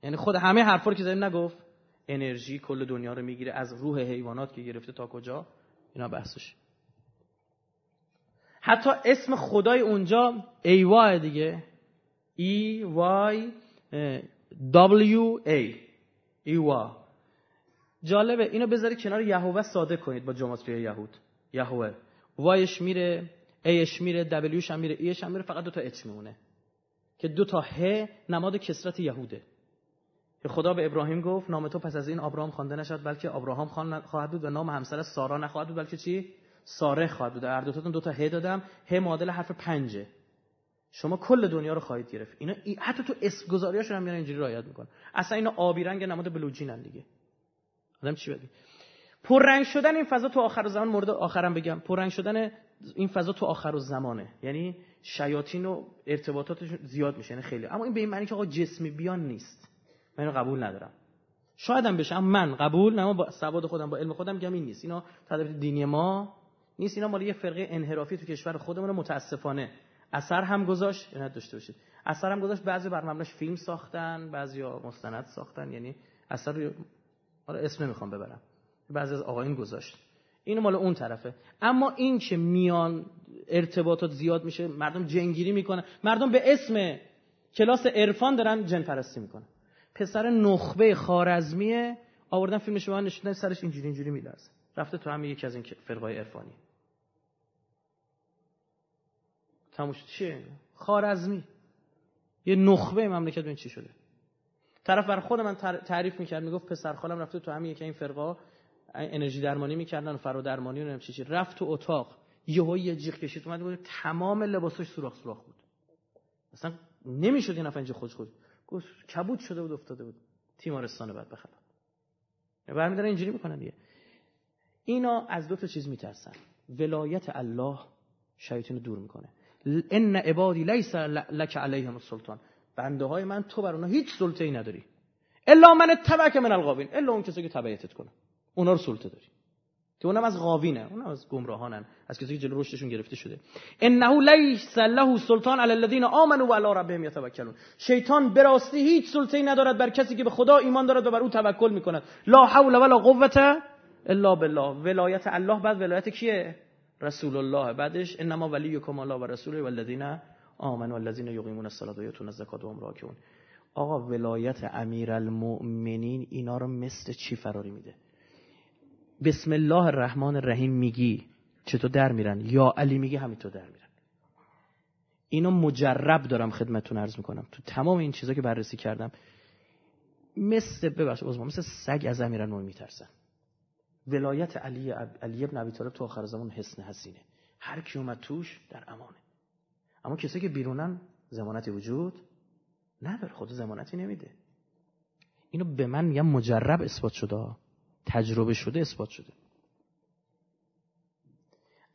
یعنی خود همه حرفا که زدیم نگفت. انرژی کل دنیا رو می‌گیره از روح حیوانات که گرفته تا کجا؟ اینا بحثش حتی اسم خدای اونجا ایوا دیگه. ای وای دبلیو ای. ایوا جالبه اینو بذاری کنار یهوه ساده کنید با جمعاتری یهود. یهوه. وایش میره ایش میره دبلیوش هم میره ایش هم میره فقط دو تا اچ میمونه. که دو تا ه نماد کسرت یهوده. که خدا به ابراهیم گفت نام تو پس از این ابراهام خوانده نشد بلکه ابراهام خواهد بود و نام همسر سارا نخواهد بود بلکه چی؟ ساره خواهد بود. هر دوتاتون دو تا ه دادم ه معادل حرف پنجه. شما کل دنیا رو خواهید گرفت. اینا حتی تو اسم گذاریاشون هم میان اینجوری رعایت می‌کنن. اصلا اینا آبی رنگ نماد بلوجینن دیگه. آدم چی بگه؟ پررنگ شدن این فضا تو آخر زمان مورد آخرم بگم. پررنگ شدن این فضا تو آخر زمانه. یعنی شیاطین و ارتباطاتشون زیاد میشه. یعنی خیلی. اما این به این معنی که آقا جسمی بیان نیست. من قبول ندارم. شاید هم بشه من قبول نه با سواد خودم با علم خودم میگم این نیست. اینا تدبیر دینی ما نیست. اینا مال یه فرقه انحرافی تو کشور خودمون متاسفانه. اثر هم گذاشت نه داشته باشید. اثر هم گذاشت بعضی بر مبناش فیلم ساختن بعضیا مستند ساختن. یعنی اثر حالا اسم نمی‌خوام ببرم. بعضی از آقایون گذاشت. این مال اون طرفه. اما این که میان ارتباطات زیاد میشه مردم جنگیری می‌کنن. مردم به اسم کلاس عرفان دارن جن پرستی می‌کنن. پسر نخبه خارزمیه آوردن فیلمش به من نشوندن سرش اینجوری اینجوری میلرزه. رفته تو همین یکی از این فرقای عرفانی. تموش چیه خارزمی یه نخبه مملکت این چی شده. طرف بر خود من تعریف می‌کرد می‌گفت پسر خالم رفته تو همین یکی این فرقا انرژی درمانی می‌کردن فرو درمانی و چی چی. رفت تو اتاق. یهو یه جیغ کشید اومد بود تمام لباسش سوراخ سوراخ بود. اصلا نمی‌شد این نفر اینجا خود خود کبود شده بود افتاده بود. تیمارستان بعد بخبر برمیدارن اینجوری می‌کنن دیگه. اینا از دو تا چیز میترسن. ولایت الله شیاطین دور می‌کنه. ان عبادی لیس لک علیهم السلطان. بنده های من تو بر اونها هیچ سلطه‌ای نداری. الا من تبعک من الغاوین. الا اون کسی که تبعیتت کنه. اونا رو سلطه داری. که اونم از غاوینه اونم از گمراهانن از کسی که جلو رشدشون گرفته شده. انه لیس له سلطان علی الذین آمنوا و علی ربهم یتوکلون. شیطان به راستی هیچ سلطه‌ای ندارد بر کسی که به خدا ایمان دارد و بر او توکل می‌کند. لا حول ولا قوه الا بالله. ولایت الله بعد ولایت کیه؟ رسول الله. بعدش انما ولیکم الله و رسوله والذین آمنوا والذین یقیمون الصلاة و یؤتون الزکات و هم راکعون. آقا ولایت امیرالمؤمنین اینا رو مثل چی فراری میده؟ بسم الله الرحمن الرحیم میگی چطور در میرن؟ یا علی میگی همینطور در میرن. اینو مجرب دارم خدمتتون عرض می‌کنم. تو تمام این چیزا که بررسی کردم مثل ببخش عزما مثل سگ از امیرالمومنین میترسن. ولایت علی علی ابن ابی طالب تو آخر زمان حسن حسینه. هر کی اومد توش در امانه. اما کسی که بیرونن زمانتی وجود نداره خود زمانتی نمیده. اینو به من میگم مجرب اثبات شده. تجربه شده اثبات شده.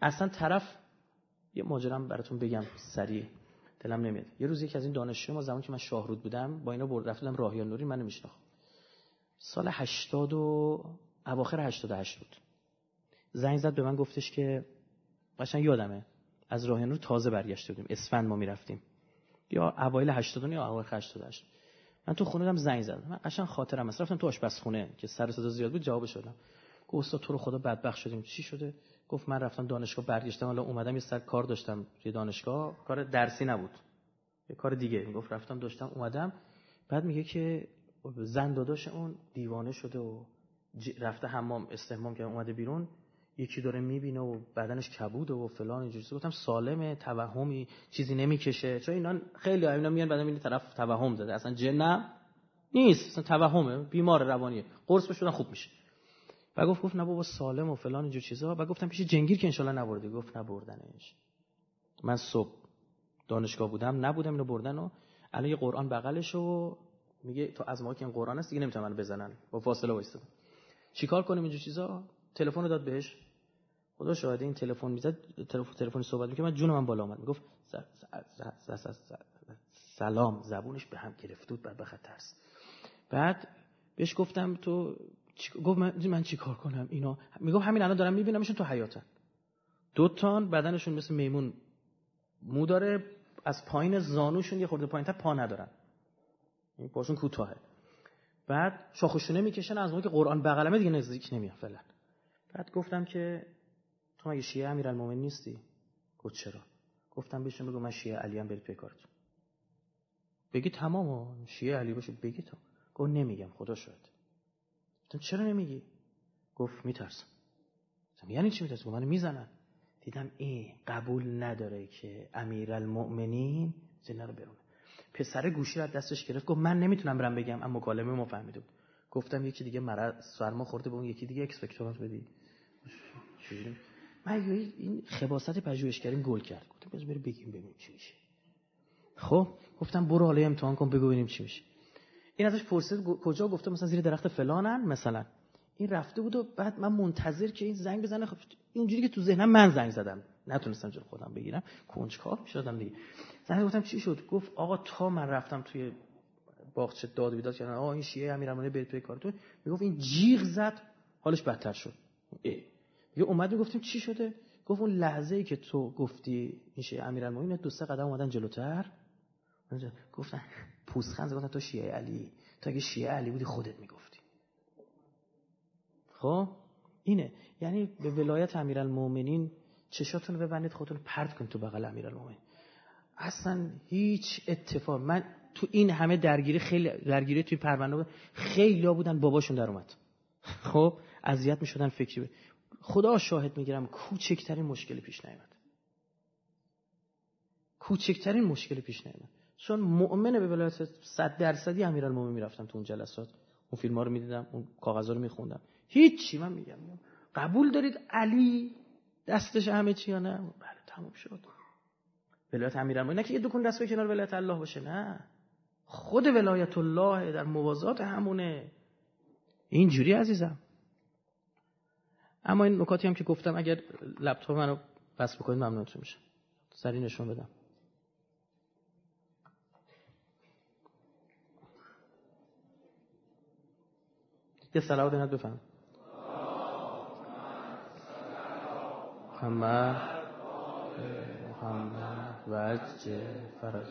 اصلا طرف یه ماجرام براتون بگم سریع دلم نمیاد. یه روز یکی از این دانشجو ما زمان که من شاهرود بودم با اینا برد رفتم راهیان نوری من نمیشناخت سال 80 و اواخر 88 بود. زنگ زد به من گفتش که قشنگ یادمه از راهیان نور تازه برگشته بودیم اسفند ما می‌رفتیم. یا اوایل 80 یا اواخر 88 من تو خونه دم زنگ زدم. من قشنگ خاطرم هست. رفتم تو آشپزخونه که سر صدا زیاد بود جواب شدم. گفت استاد تو رو خدا بدبخت شدیم. چی شده؟ گفت من رفتم دانشگاه برگشتم. حالا اومدم یه سر کار داشتم توی دانشگاه. کار درسی نبود. یه کار دیگه. گفت رفتم داشتم اومدم. بعد میگه که زن داداش اون دیوانه شده و رفته حمام استحمام که اومده بیرون. یکی داره می‌بینه و بدنش کبوده و فلان اینجوری. گفتم سالمه توهمی چیزی نمی‌کشه. چون اینا خیلی اینا میان بعد این طرف توهم داده اصلا جن نیست. اصلا توهمه. بیمار روانیه قرص بشودن خوب میشه. و گفت گفت نه بابا سالم و فلان اینجور چیزا. و گفتم پیش جنگیر که انشالله نبرده. گفت نبردنش. من صبح دانشگاه بودم نبودم اینو بردن و الان یه قرآن بغلش و میگه تو از ما که این قرآن است دیگه نمی‌تونن بزنن. با فاصله وایسته چیکار کنیم اینجور چیزا؟ تلفن رو داد بهش. خدا شاهده این تلفن می‌زد تلفن صحبت می‌کنه من جون من بالا اومد می‌گفت سلام زبونش به هم گرفته بود بعد بخط ترس. بعد بهش گفتم تو گفت من, من چی کار کنم اینا؟ می‌گفت همین الان دارم میبینمشون تو حیاتن دو تان بدنشون مثل میمون مو داره از پایین زانوشون یه خورده پایینتر پا ندارن. این پاشون کوتاهه. بعد شاخشونه می‌کشن از موقع که قرآن بغلمه دیگه نزدیک نمیاد فعلا. بعد گفتم که تو مگه شیعه امیرالمومنین نیستی؟ گفت چرا؟ گفتم بهشون بگو من شیعه علی ام برید پیکارتون بگی تمام شیعه علی باشه. بگی تو گفت نمیگم. خدا شد گفتم چرا نمیگی؟ گفت میترسم. گفتم یعنی چی میترسم؟ منو می‌زنن. دیدم این قبول نداره که امیرالمؤمنین زنه رو برونه پسر گوشی رو دستش گرفت. گفت من نمی‌تونم برم بگم. اما مکالمه ما فهمیده بود. گفتم یکی دیگه مرض سرما خورده به اون یکی دیگه اکسپکتورات بدی. من این خباست پژوهشگری گل کرد. گفتم بذار بریم بگیم ببینیم چی میشه. خب گفتم برو حالا امتحان کن بگو ببینیم چی میشه. این ازش پرسید کجا؟ گفته مثلا زیر درخت فلانن مثلا. این رفته بود و بعد من منتظر که این زنگ بزنه. خب اینجوری که تو ذهنم من زنگ زدم. نتونستم جلو خودم بگیرم. کنجکاو شدم دیگه. زنگ گفتم چی شد؟ گفت آقا تا من رفتم توی باغچه داد بیداد کردن آقا این شیعه امیرالمومنین برید توی کارتون. می‌گفت این جیغ زد حالش بدتر شد. یه اومد می‌گفتیم چی شده؟ گفت اون لحظه ای که تو گفتی شیعه امیرالمومنین دو سه قدم اومدن جلوتر. گفتن پوزخند گفتن تو شیعه علی تو اگه شیعه علی بودی خودت می‌گفتی. خب؟ اینه. یعنی به ولایت امیرالمومنین چشاتون رو ببندید خودتون پرت کنید تو بغل امیرالمومنین. اصلا هیچ اتفاق. من تو این همه درگیری خیلی درگیری توی پرونده بود خیلی بودن باباشون در اومد. خب؟ اذیت می‌شدن فکری خدا شاهد می‌گیرم کوچکترین مشکلی پیش نیامد. کوچکترین مشکلی پیش نیامد. چون مؤمن به ولایت 100 درصدی امیرالمومنین می‌رفتم تو اون جلسات. اون فیلم ها رو می‌دیدم اون کاغذا رو میخوندم. هیچی من میگم. قبول دارید علی دستش همه چی یا نه؟ بله تموم شد. ولایت امیرالمومنین نه که یه دکون دست به کنار ولایت الله باشه نه. خود ولایت الله در موازات همونه. اینجوری عزیزم. اما این نکاتی هم که گفتم اگر لپتاپ منو بس بکنید ممنونتون میشه. سری نشون بدم. یه صلوات نت بفهم محمد محمد وجه فرج.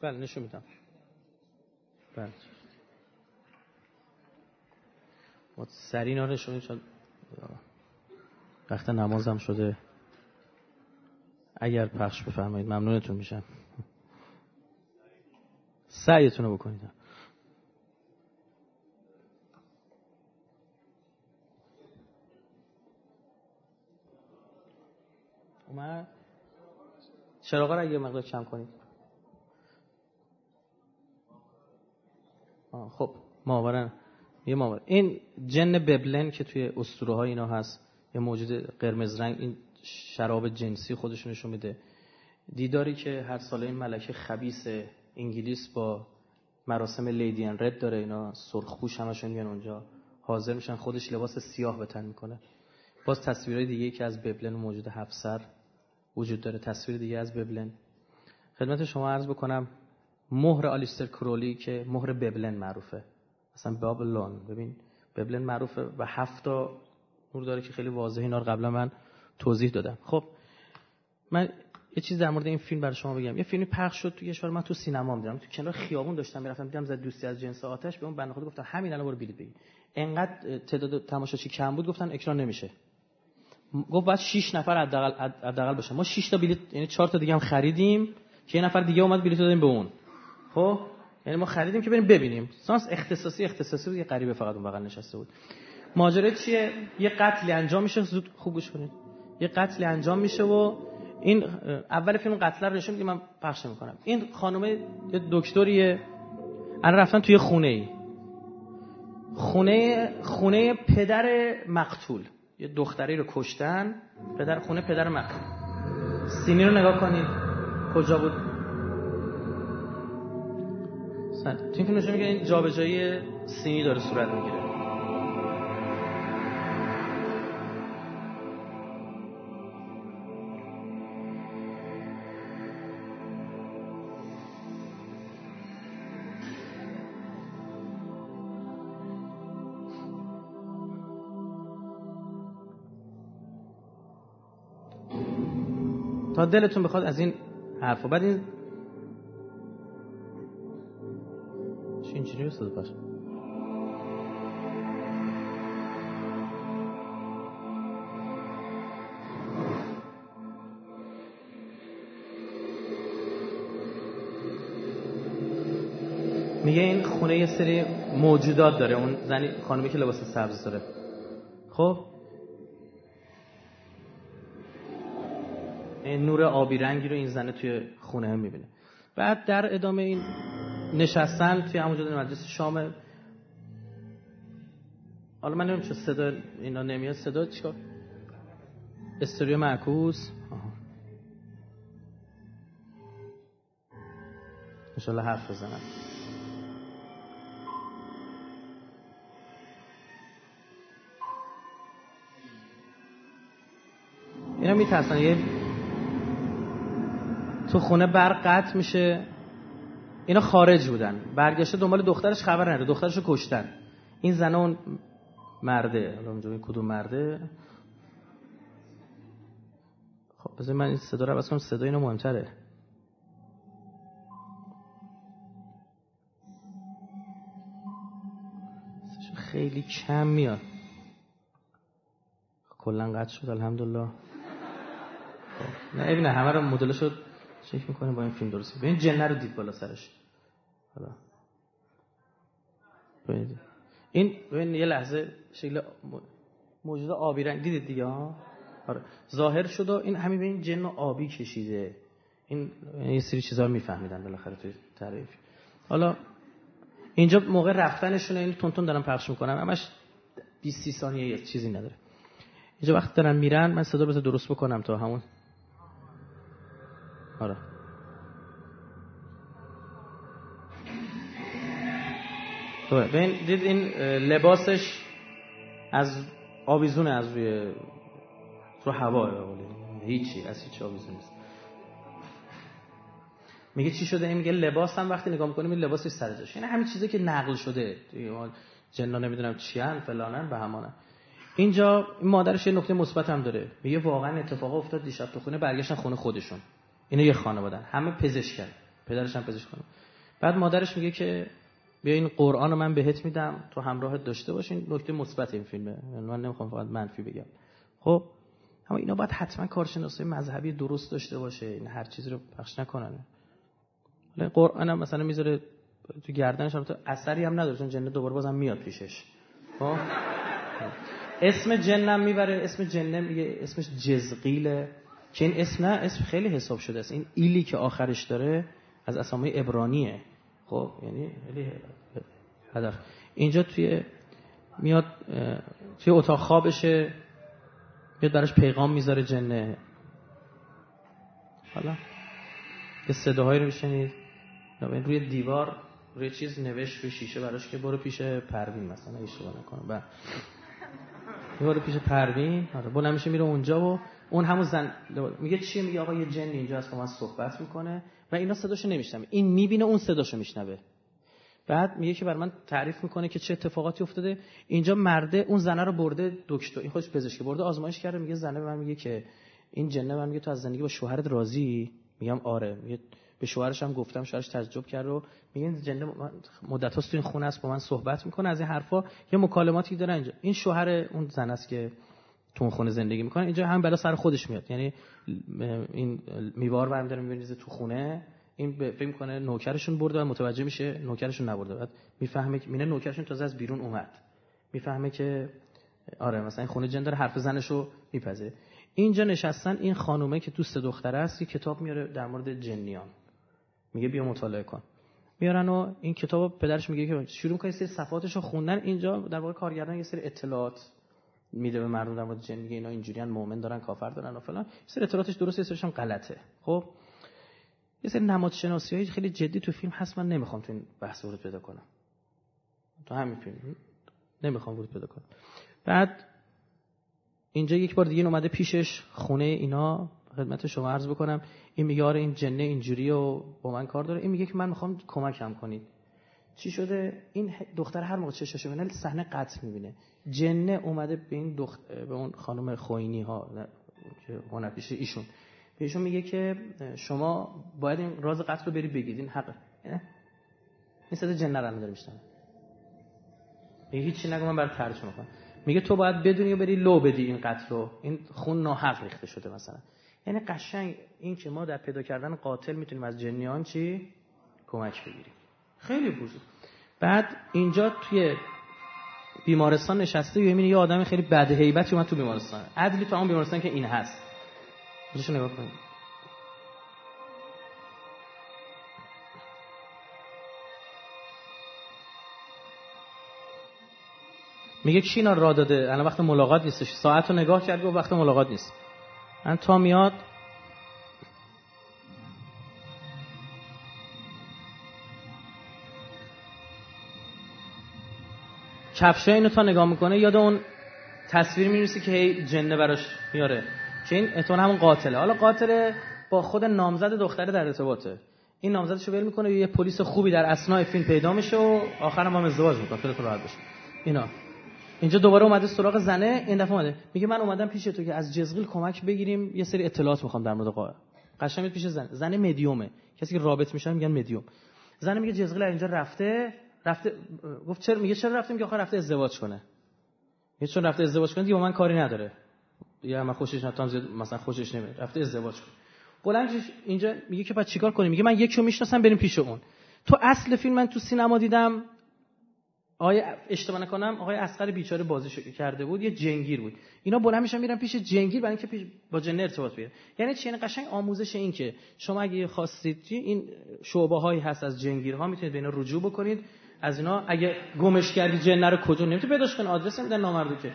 بله نشون میدم. بله. ما سری اینا نشون چون وقت نمازم شده. اگر پخش بفرمایید ممنونتون میشم. سعیتون رو بکنید. اومد؟ چراغا رو اگه مقدار کم کنید. خب ماورن. یه ماور. این جن ببلن که توی اسطوره ها اینا هست یه موجود قرمز رنگ این شراب جنسی خودشونشون میده. دیداری که هر ساله این ملکه خبیس انگلیس با مراسم لیدین رد داره اینا سرخپوش همشون میان اونجا حاضر میشن خودش لباس سیاه به تن می‌کنه. باز تصویرهای دیگه که از ببلن موجود هفسر وجود داره. تصویر دیگه از ببلن. خدمت شما عرض بکنم مهر آلیستر کرولی که مهر ببلن معروفه. مثلا بابلون ببین ببلن معروفه و هفت تا نور داره که خیلی واضح اینا رو قبلا من توضیح دادم. خب من یه چیز در مورد این فیلم برای شما بگم. یه فیلمی پخش شد تو کشور من تو سینما دیدم تو کنار خیابون داشتم می‌رفتم دیدم زد دوستی از جنس آتش به اون بنده خدا گفتم همین الان برو بلیط بگیر. انقدر تعداد تماشاچی کم بود گفتن اکران نمیشه. گفت بعد 6 نفر حداقل حداقل باشه ما 6 تا بلیط یعنی 4 تا دیگه هم خریدیم که یه نفر دیگه اومد بلیط دادیم به اون. خب؟ یعنی ما خریدیم که بریم ببینیم. سانس اختصاصی اختصاصی بود یه غریبه فقط اون بغل نشسته بود. ماجرا چیه؟ یه قتلی انجام میشه زود خوب گوش کنید. یه قتلی انجام میشه و این اول فیلم قتل رو نشون میدیم من پخش می‌کنم. این خانم یه دکتریه. الان رفتن توی خونه ای خونه خونه پدر مقتول. یه دختری رو کشتن. پدر خونه پدر مقتول. سینی رو نگاه کنید. کجا بود؟ هستن تو این فیلم نشون میگه این جابجایی سینی داره صورت می‌گیره. تا دلتون بخواد از این حرفا بعد این استاد پاش میگه این خونه یه سری موجودات داره. اون زنی خانمی که لباس سبز داره. خب؟ این نور آبی رنگی رو این زنه توی خونه هم می‌بینه. بعد در ادامه این نشستن توی همونجا در مجلس شام حالا من نمیم چه صدا اینا نمیاد. صدا چیکار استوریو معکوس. انشالله حرف بزنم. اینا میترسن. یه تو خونه برق قطع میشه. اینا خارج بودن. برگشته دنبال دخترش خبر نده دخترشو کشتن. این زنه اون مرده. اونجا کدوم مرده. خب بذار من این صدا رو کنم. صدا اینو مهمتره. خیلی کم میاد. کلا قطع شد. الحمدلله. خب. نه نه همه رو مدلشو چک می‌کنه با این فیلم درستی این جنه رو دید بالا سرش. حالا. این ببین یه لحظه شکل موجود آبی رنگ. دیدید دیگه؟ ها آره. ظاهر شد و این همین به این جن آبی کشیده. این یه سری چیزا میفهمیدن بالاخره توی تعریف. حالا اینجا موقع رفتنشون این تون دارم پخش می‌کنم. همش 20 30 ثانیه یه چیزی نداره. اینجا وقت دارن میرن من صدا رو درست بکنم تا همون. آره. ببین دید این لباسش از آویزونه از روی رو هوا هیچی از هیچ آویزون نیست. میگه چی شده؟ این میگه لباس هم وقتی نگاه می‌کنیم این لباسش سر جاش. یعنی همین چیزی که نقل شده. جنا نمی‌دونم چی ان فلانن به همانن اینجا این مادرش یه نکته مثبت هم داره. میگه واقعا اتفاق افتاد دیشب تو خونه برگشتن خونه خودشون. اینا یه خانوادن همه پزشکن. پدرش هم پزشک بعد مادرش میگه که بیا این قرآن رو من بهت میدم. تو همراهت داشته باشین. نکته مثبت این فیلمه. یعنی من نمی‌خوام فقط منفی بگم. خب اما اینا باید حتما کارشناسی مذهبی درست داشته باشه. این هر چیزی رو پخش نکنن. قرآن هم مثلا می‌ذاره تو گردنش هم تو اثری هم نداره چون جنه دوباره بازم میاد پیشش. خب؟ اسم جنم می‌بره. اسم جنه میگه اسمش جزقیله که این اسم نه اسم خیلی حساب شده است. این ایلی که آخرش داره از اسامی ابرانیه. خب یعنی خیلی هدف. اینجا توی میاد توی اتاق خوابشه میاد براش پیغام می‌ذاره جنه. حالا یه صداهایی رو بشنید روی دیوار روی چیز نوشت روی شیشه براش که برو پیش پروین مثلا اشتباه نکنم. برو پیش پروین. آره بلند میشه میره اونجا و اون همون زن میگه چی؟ میگه آقا یه جن اینجا هست با من صحبت می‌کنه. و اینا صداشو نمیشنوه این می‌بینه اون صداشو میشنوه. بعد میگه که بر من تعریف می‌کنه که چه اتفاقاتی افتاده. اینجا مرده اون زنه رو برده دکتر این خودش پزشکی برده آزمایش کرده. میگه زنه به من میگه که این جنه من میگه تو از زندگی با شوهرت راضی؟ میگم آره. میگه به شوهرش هم گفتم شوهرش تعجب کرد و میگه جنه مدت هاست تو این خونه است با من صحبت می‌کنه. از این حرفا یه مکالماتی داره اینجا. این شوهر اون زن است که تو خونه زندگی می‌کنه اینجا هم بلا سر خودش میاد. یعنی این میوار برمی داره میبینیزه تو خونه. این فکر می‌کنه نوکرشون برده و متوجه میشه نوکرشون نبرده. بعد می‌فهمه که مینه نوکرشون تازه از بیرون اومد. می‌فهمه که آره مثلا این خونه جن داره حرف زنشو میپذیره اینجا نشستن این خانومه که دوست دختره است یه کتاب میاره در مورد جنیان. میگه بیا مطالعه کن. میارن و این کتاب پدرش میگه که شروع می‌کنه سری صفاتش رو خوندن. اینجا در واقع کارگردان یه سری اطلاعات میده به مردم در مورد جن میگه اینا اینجوریان مؤمن دارن کافر دارن و فلان. سری اطلاعاتش درسته یه سریش هم غلطه. خب؟ یه سری نماد شناسی های خیلی جدی تو فیلم هست من نمی‌خوام تو این بحث ورود پیدا کنم. تو همین فیلم. نمی‌خوام ورود پیدا کنم. بعد اینجا یک بار دیگه اومده پیشش خونه اینا خدمت شما عرض بکنم. این میگه آره این جنه اینجوری و با من کار داره. این میگه که من می‌خوام کمکم کنید. چی شده؟ این دختر هر موقع چشاشو می‌بینه صحنه قطع می‌بینه. جنه اومده به این دخت... به اون خانم خوینی ها که هنرپیشه ایشون. بهشون میگه که شما باید این راز قتل رو بری بگید. این حقه این صدا جن رو داره میشتم میگه هیچی نگو من برای ترجمه کنم میگه تو باید بدونی و بری لو بدی این قتل رو. این خون ناحق ریخته شده مثلا. یعنی قشنگ این که ما در پیدا کردن قاتل می‌تونیم از جنیان چی؟ کمک بگیریم. خیلی بزرگ. بعد اینجا توی بیمارستان نشسته یه یه آدم خیلی بد هیبتی اومد تو بیمارستان. عدلی تو اون بیمارستان که این هست. اینجاشو نگاه کنید. میگه کی اینا را داده؟ الان وقت ملاقات نیستش. ساعت رو نگاه کرد و وقت ملاقات نیست. من تا میاد کفشای اینو تا نگاه می‌کنه یاد اون تصویر می‌رسی که هی جنه براش میاره. که این اتون همون قاتله. حالا قاتل با خود نامزد دختره در ارتباطه. این نامزدشو ول می‌کنه یه پلیس خوبی در اسنای فیلم پیدا میشه و آخرم هم ازدواج می‌کنه. خیلی راحت بشه اینا. اینجا دوباره اومده سراغ زنه. این دفعه اومده. میگه من اومدم پیش تو که از جزغیل کمک بگیریم. یه سری اطلاعات می‌خوام در مورد قاه قشنگ پیش زن. زن مدیومه. کسی که رابط میشن میگن مدیوم. زن میگه جزغیل اینجا رفته. رفته گفت چرا؟ میگه چرا رفتیم؟ که آخر رفته ازدواج کنه. میگه چون رفته ازدواج کنه دیگه با من کاری نداره. یا من خوشش نمیاد مثلا خوشش نمیاد. رفته ازدواج کنه. بلند اینجا میگه که بعد چیکار کنیم؟ میگه من یکی رو می‌شناسم بریم پیش اون. تو اصل فیلم من تو سینما دیدم آقای اشتباه نکنم آقای اسقر بیچاره بازی کرده بود یه جنگیر بود. اینا بلند میشن میرن پیش جنگیر برای اینکه با جن ارتباط بگیرن. یعنی چی؟ یعنی قشنگ آموزش این که شما اگه خواستید این شعبه هایی هست از جنگیرها می‌تونید به اینا رجوع بکنید. از اینا اگه گمش کردی جن رو کجا؟ نمی‌تونی پیداش کنی. آدرس نمیدن نامردو که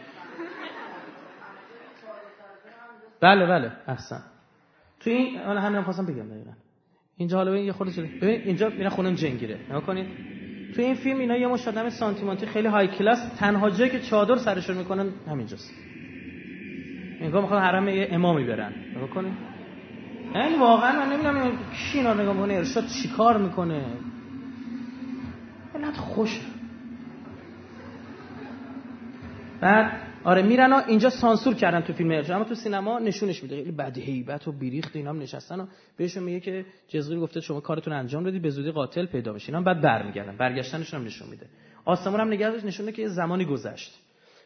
بله بله. احسن. تو این حالا همین خواستم بگم دقیقاً. اینجا حالا ببین یه خورده شده ببین اینجا میرن خونم جنگیره. نگاه کنید تو این فیلم اینا یه مش آدم سانتیمانتی خیلی های کلاس تنها جایی که چادر سرشون می‌کنن همینجاست. انگار می‌خوان حرم یه امامی برن. نگاه کنید این واقعا من نمی‌دونم کی اینا نگاه کنه ارشاد چیکار می‌کنه؟ اینقدر خوش. بعد آره میرن و اینجا سانسور کردن تو فیلم ارجا اما تو سینما نشونش میده. خیلی بد هیبت و بیریخت اینا هم نشستن و بهشون میگه که جزغیر گفته شما کارتون انجام بدید به زودی قاتل پیدا بشه. اینا بعد برمیگردن. برگشتنشون هم نشون میده. آسمون هم نگردش نشونه که یه زمانی گذشت.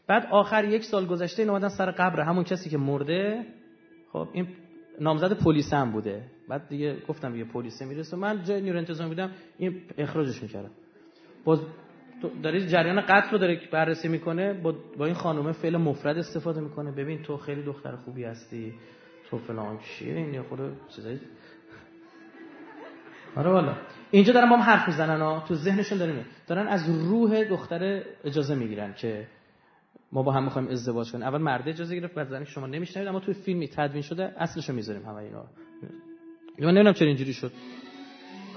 بعد آخر یک سال گذشته این اومدن سر قبر. همون کسی که مرده خب این نامزد پلیس هم بوده. بعد دیگه گفتم یه پلیس می‌رسه. من جای نیرو انتظام بودم این اخراجش می‌کردم. باز داره جریان قتل رو داره بررسی می‌کنه با, با این خانومه فعل مفرد استفاده می‌کنه. ببین تو خیلی دختر خوبی هستی تو فلان چیه این خود چیزایی آره والا. اینجا دارن با هم حرف می‌زنن ها تو ذهنشون دارن دارن از روح دختر اجازه می‌گیرن که ما با هم می‌خوایم ازدواج کنیم. اول مرد اجازه گرفت بعد زنی شما نمیشنوید اما توی فیلمی تدوین شده اصلشو می‌ذاریم همه اینا من نمی‌دونم چرا اینجوری شد.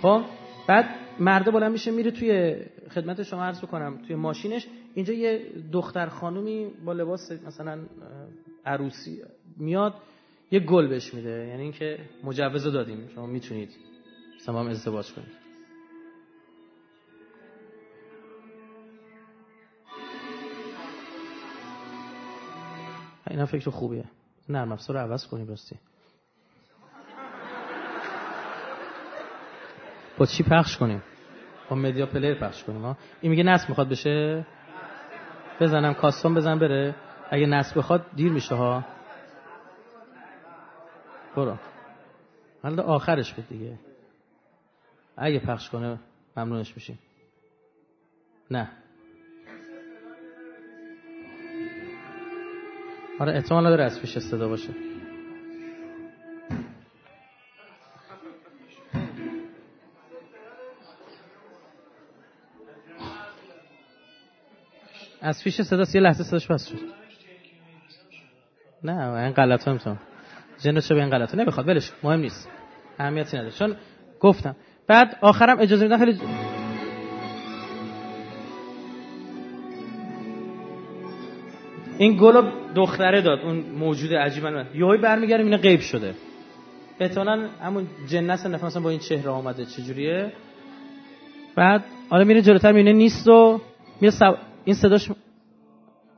خب بعد مرده بلند میشه میره توی خدمت شما عرض بکنم توی ماشینش. اینجا یه دختر خانومی با لباس مثلا عروسی میاد یه گل بهش میده. یعنی اینکه مجوز دادیم. شما می‌تونید هم ازدواج کنید. اینا فکر خوبیه. نرم افزار رو عوض کنیم راستی. با چی پخش کنیم؟ با Media Player پخش کنیم ها این میگه نصب می‌خواد بشه؟ بزنم custom بزن بره. اگه نصب بخواد دیر میشه ها برو. حالا آخرش بود دیگه. اگه پخش کنه ممنونش میشیم. نه. آره احتمال داره از پیش صدا باشه. از فیش صدا یه لحظه صداش بس شد. نه این غلط ها می‌تونم جن چه به این غلط نمی‌خواد ولش مهم نیست. اهمیتی نداره. چون گفتم. بعد آخرم اجازه میدن خیلی این گل دختره داد. اون موجود عجیب من. یهوی برمیگردیم اینا غیب شده. احتمالاً همون جنس نفس مثلا با این چهره آمده چجوریه. بعد آره میره جلوتر می‌بینه نیست و میره این صداش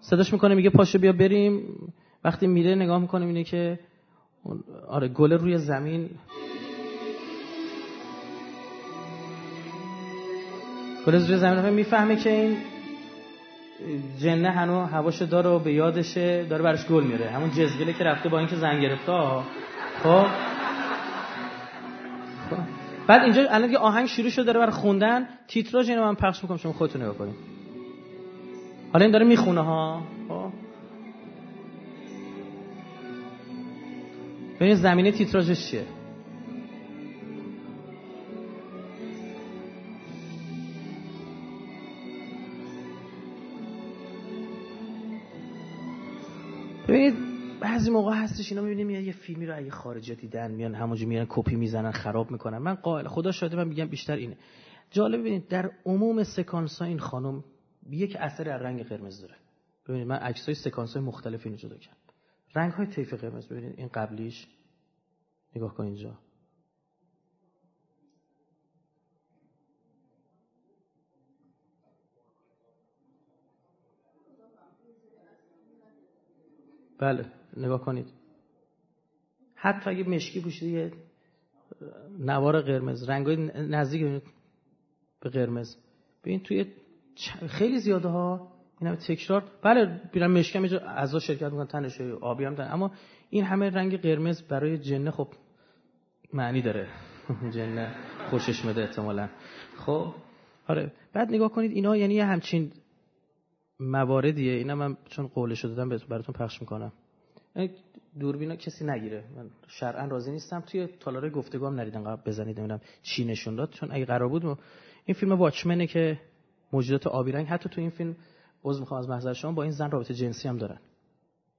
صداش می‌کنه میگه پاشو بیا بریم. وقتی میره نگاه می‌کنه اینه که آره گل روی زمین. گل روی زمین می‌فهمه که این جنه هنو هواشو داره و به یادشه داره براش گل میره. همون جزگله که رفته با اینکه زن گرفته خب. بعد اینجا الان یه آهنگ شروع شده داره برای خوندن. تیتراژ اینو من پخش می‌کنم شما خودتون نگاه کنید. حالا این داره می‌خونه ها. خب. ببینید زمینه تیتراژش چیه؟ ببینید بعضی موقع هستش اینا می‌بینیم یه فیلمی رو اگه خارجی دیدن میان همونجا میرن کپی می‌زنن خراب می‌کنن. من قائل خدا شاده من میگم بیشتر اینه. جالب ببینید در عموم سکانس ها این خانم یک اثر از رنگ قرمز داره. ببینید من عکس های سکانس های مختلفی اینو جدا کردم. رنگ های طیف قرمز ببینید این قبلیش. نگاه کن اینجا. بله نگاه کنید. حتی اگه مشکی پوشیده یه نوار قرمز رنگای نزدیک به قرمز. ببین توی خیلی زیاده ها. این تکرار. بله بیرن مشکی هم از شرکت می‌کنن تنش آبی هم دارن. اما این همه رنگ قرمز برای جنه خب معنی داره. جنه خوشش میده احتمالا. خب آره. بعد نگاه کنید اینا یعنی همچین مواردیه. اینا من چون قولش دادم براتون پخش می‌کنم. دوربینا کسی نگیره. من شرعا راضی نیستم. توی تالار گفتگو هم نریدن قبل بزنید نمی‌دونم چی نشون داد. چون اگه قرار بود این فیلم واچمنه که موجودات آبی رنگ. حتی تو این فیلم عذر می‌خوام از محضر شما با این زن رابطه جنسی هم دارن.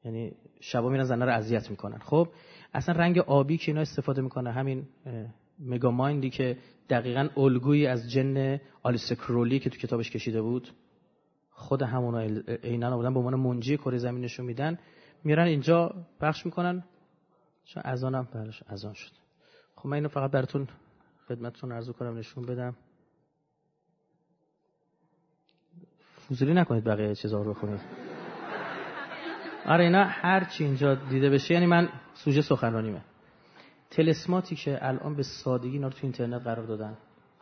یعنی شبا میرن زنها رو اذیت می‌کنن. خب اصلا رنگ آبی که اینا استفاده می‌کنه همین مگا مایندی که دقیقا الگویی از جن آلیسکرولی که تو کتابش کشیده بود خود همونا عینا بودن به عنوان منجی کره زمین نشون میدن. میرن اینجا بخش می‌کنن. چون اذانم برش اذان شد. خب من اینو فقط براتون خدمتتون عرض کنم نشون بدم. فوزولی نکنید بقیه چیزا رو بخونید. آره اینا هر چی اینجا دیده بشه یعنی من سوژه سخنرانیمه. تلسماتی که الان به سادگی اینا رو تو اینترنت قرار دادن.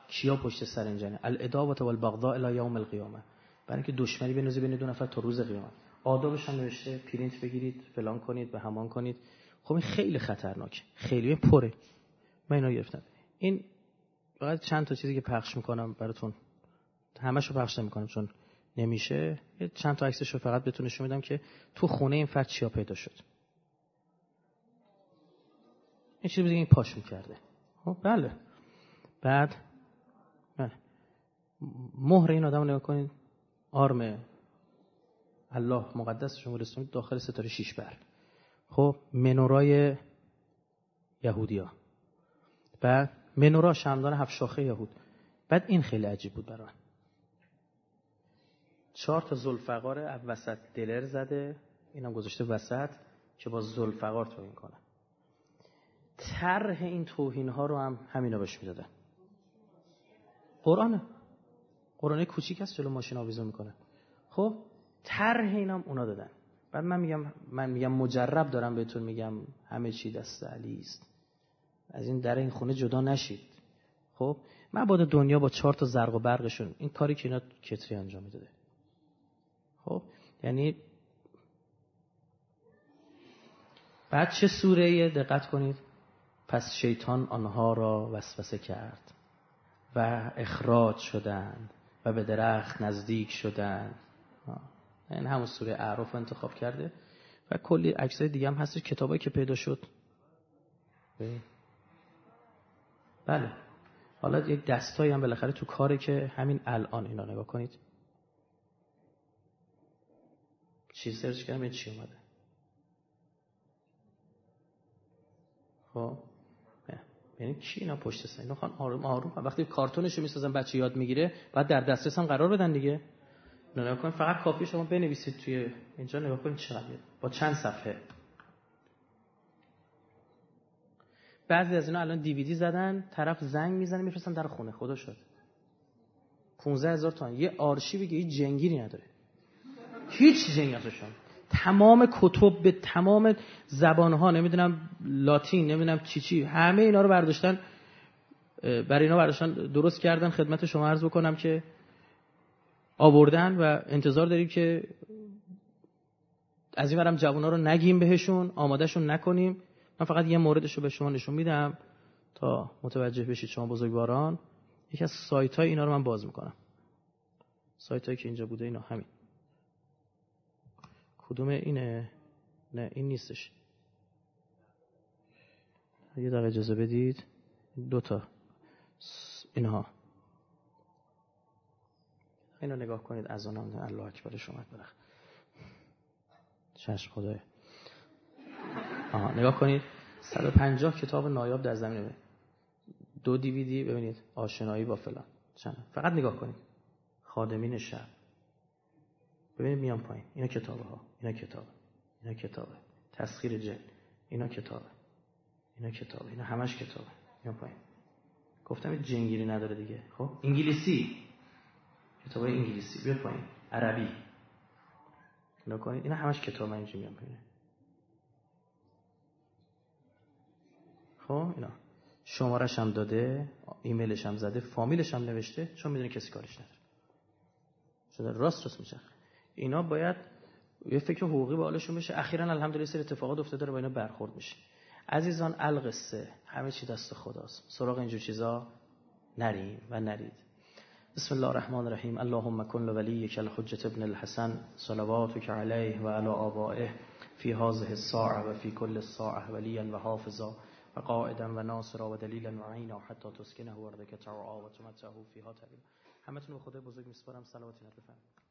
کیا پشت سر اینجانه الاداوه والبغضاء الى یوم القیامه برای اینکه دشمنی بنوزی بین دو نفر تا روز قیامت. آدابش هم نوشته پرینت بگیرید فلان کنید به همان کنید. خب این خیلی خطرناک خیلی پره. من اینا گرفتم. این فقط چند تا چیزی که پخش می‌کنم براتون. همش رو پخش نمی‌کنم چون نمیشه چند تا عکسش رو فقط بهتون نشون میدم که تو خونه این فرد چیا پیدا شد. این چیزی دیگه این پاش می‌کرده. خب بله. بعد بله. مهر این آدم نگاه کنید. آرم الله مقدس شما داخل ستاره شیش بر. خب منورای یهودیا. بعد منورا شمدان هفت شاخه یهود. بعد این خیلی عجیب بود برای چهار تا زلفقار وسط دلر زده. اینم گذاشته وسط که با زلفقار توهین کنه طرح این توهین ها رو هم همینا بهش می‌دادن. قرآنه. قرآنه کوچیک است جلو ماشین آویزون می‌کنه. خب طرح اینام اونا دادن. بعد من میگم من میگم مجرب دارم بهتون میگم همه چی دست علی است. از این در این خونه جدا نشید. خب من بعد دنیا با چهار تا زرق و برقشون این کاری که اینا کتری انجام می‌داده. خب یعنی بعد چه سوره دقت کنید؟ پس شیطان آنها را وسوسه کرد و اخراج شدند و به درخت نزدیک شدند. این همون سوره اعراف انتخاب کرده و کلی عکسای دیگه هم هستش کتابایی که پیدا شد. بله. حالا یک دستایی هم بالاخره تو کاره که همین الان اینا نگاه کنید. چی سرچ کردم چی اومده. خب یعنی کی اینا پشت سر؟ اینا خان آروم آروم. وقتی کارتونش می‌سازن بچه یاد می‌گیره بعد در دسترس هم قرار بدن دیگه. نگاه کنید فقط کافی شما بنویسید توی اینجا نگاه کنید چقدر با چند صفحه. بعضی از اینا الان دیویدی زدن طرف زنگ می‌زنه میفرستن در خونه. خدا شد. 15 هزار یه آرشیوی که هیچ جنگیری نداره. هیچ جنگی ازشون تمام کتب به تمام زبان ها نمی‌دونم لاتین نمی‌دونم چی چی همه اینا رو برداشتن. برای اینا برداشتن درست کردن خدمت شما عرض بکنم که آوردن و انتظار داریم که از این برم جوان ها رو نگیم بهشون آمادهشون نکنیم. من فقط یه موردش رو به شما نشون میدم تا متوجه بشید شما بزرگواران. یکی از سایت های اینا رو من باز می‌کنم. سایت هایی که اینجا بوده اینا همین. کدوم اینه؟ نه این نیستش. یه دقیقه اجازه بدید. دوتا اینها. اینو نگاه کنید. از آن الله اکبر. شما برخ چشم خدای. آها نگاه کنید. 150 کتاب نایاب در زمینه. دو دیویدی. ببینید. آشنایی با فلان. چند؟ فقط نگاه کنید. خادمین شب ببینید میان پایین. اینا کتابه ها اینا کتابه اینا کتابه تسخیر جن اینا کتابه اینا کتابه اینا همش کتابه میان پایین. گفتم جنگیری نداره دیگه. خب؟ انگلیسی. کتاب انگلیسی. بیا پایین. عربی. نگاه کنید اینا همش کتاب من اینجا میان پایین. خب؟ اینا. شمارش هم داده. ایمیلش هم زده. فامیلش هم نوشته. چون می‌دونه کسی کارش نداره. شده. راست راست میشه. اینا باید یه فکر حقوقی به حالشون بشه. اخیرا الحمدلله سر اتفاقات افتاده داره با اینا برخورد میشه. عزیزان القصه همه چی دست خداست. سراغ اینجور چیزا نریم و نرید. بسم الله الرحمن الرحیم. اللهم کن لولیک الحجة ابن الحسن. صلواتك علیه و علی آبائه. فی هذه الساعه و فی کل الساعه ولیا و حافظا و قائدا و ناصرا و دلیلا و عینا حتی تسکنه ارضک تعا و تمتعه فیها طویلا همتون به خدای بزرگ میسپارم. صلوات بفرمایید.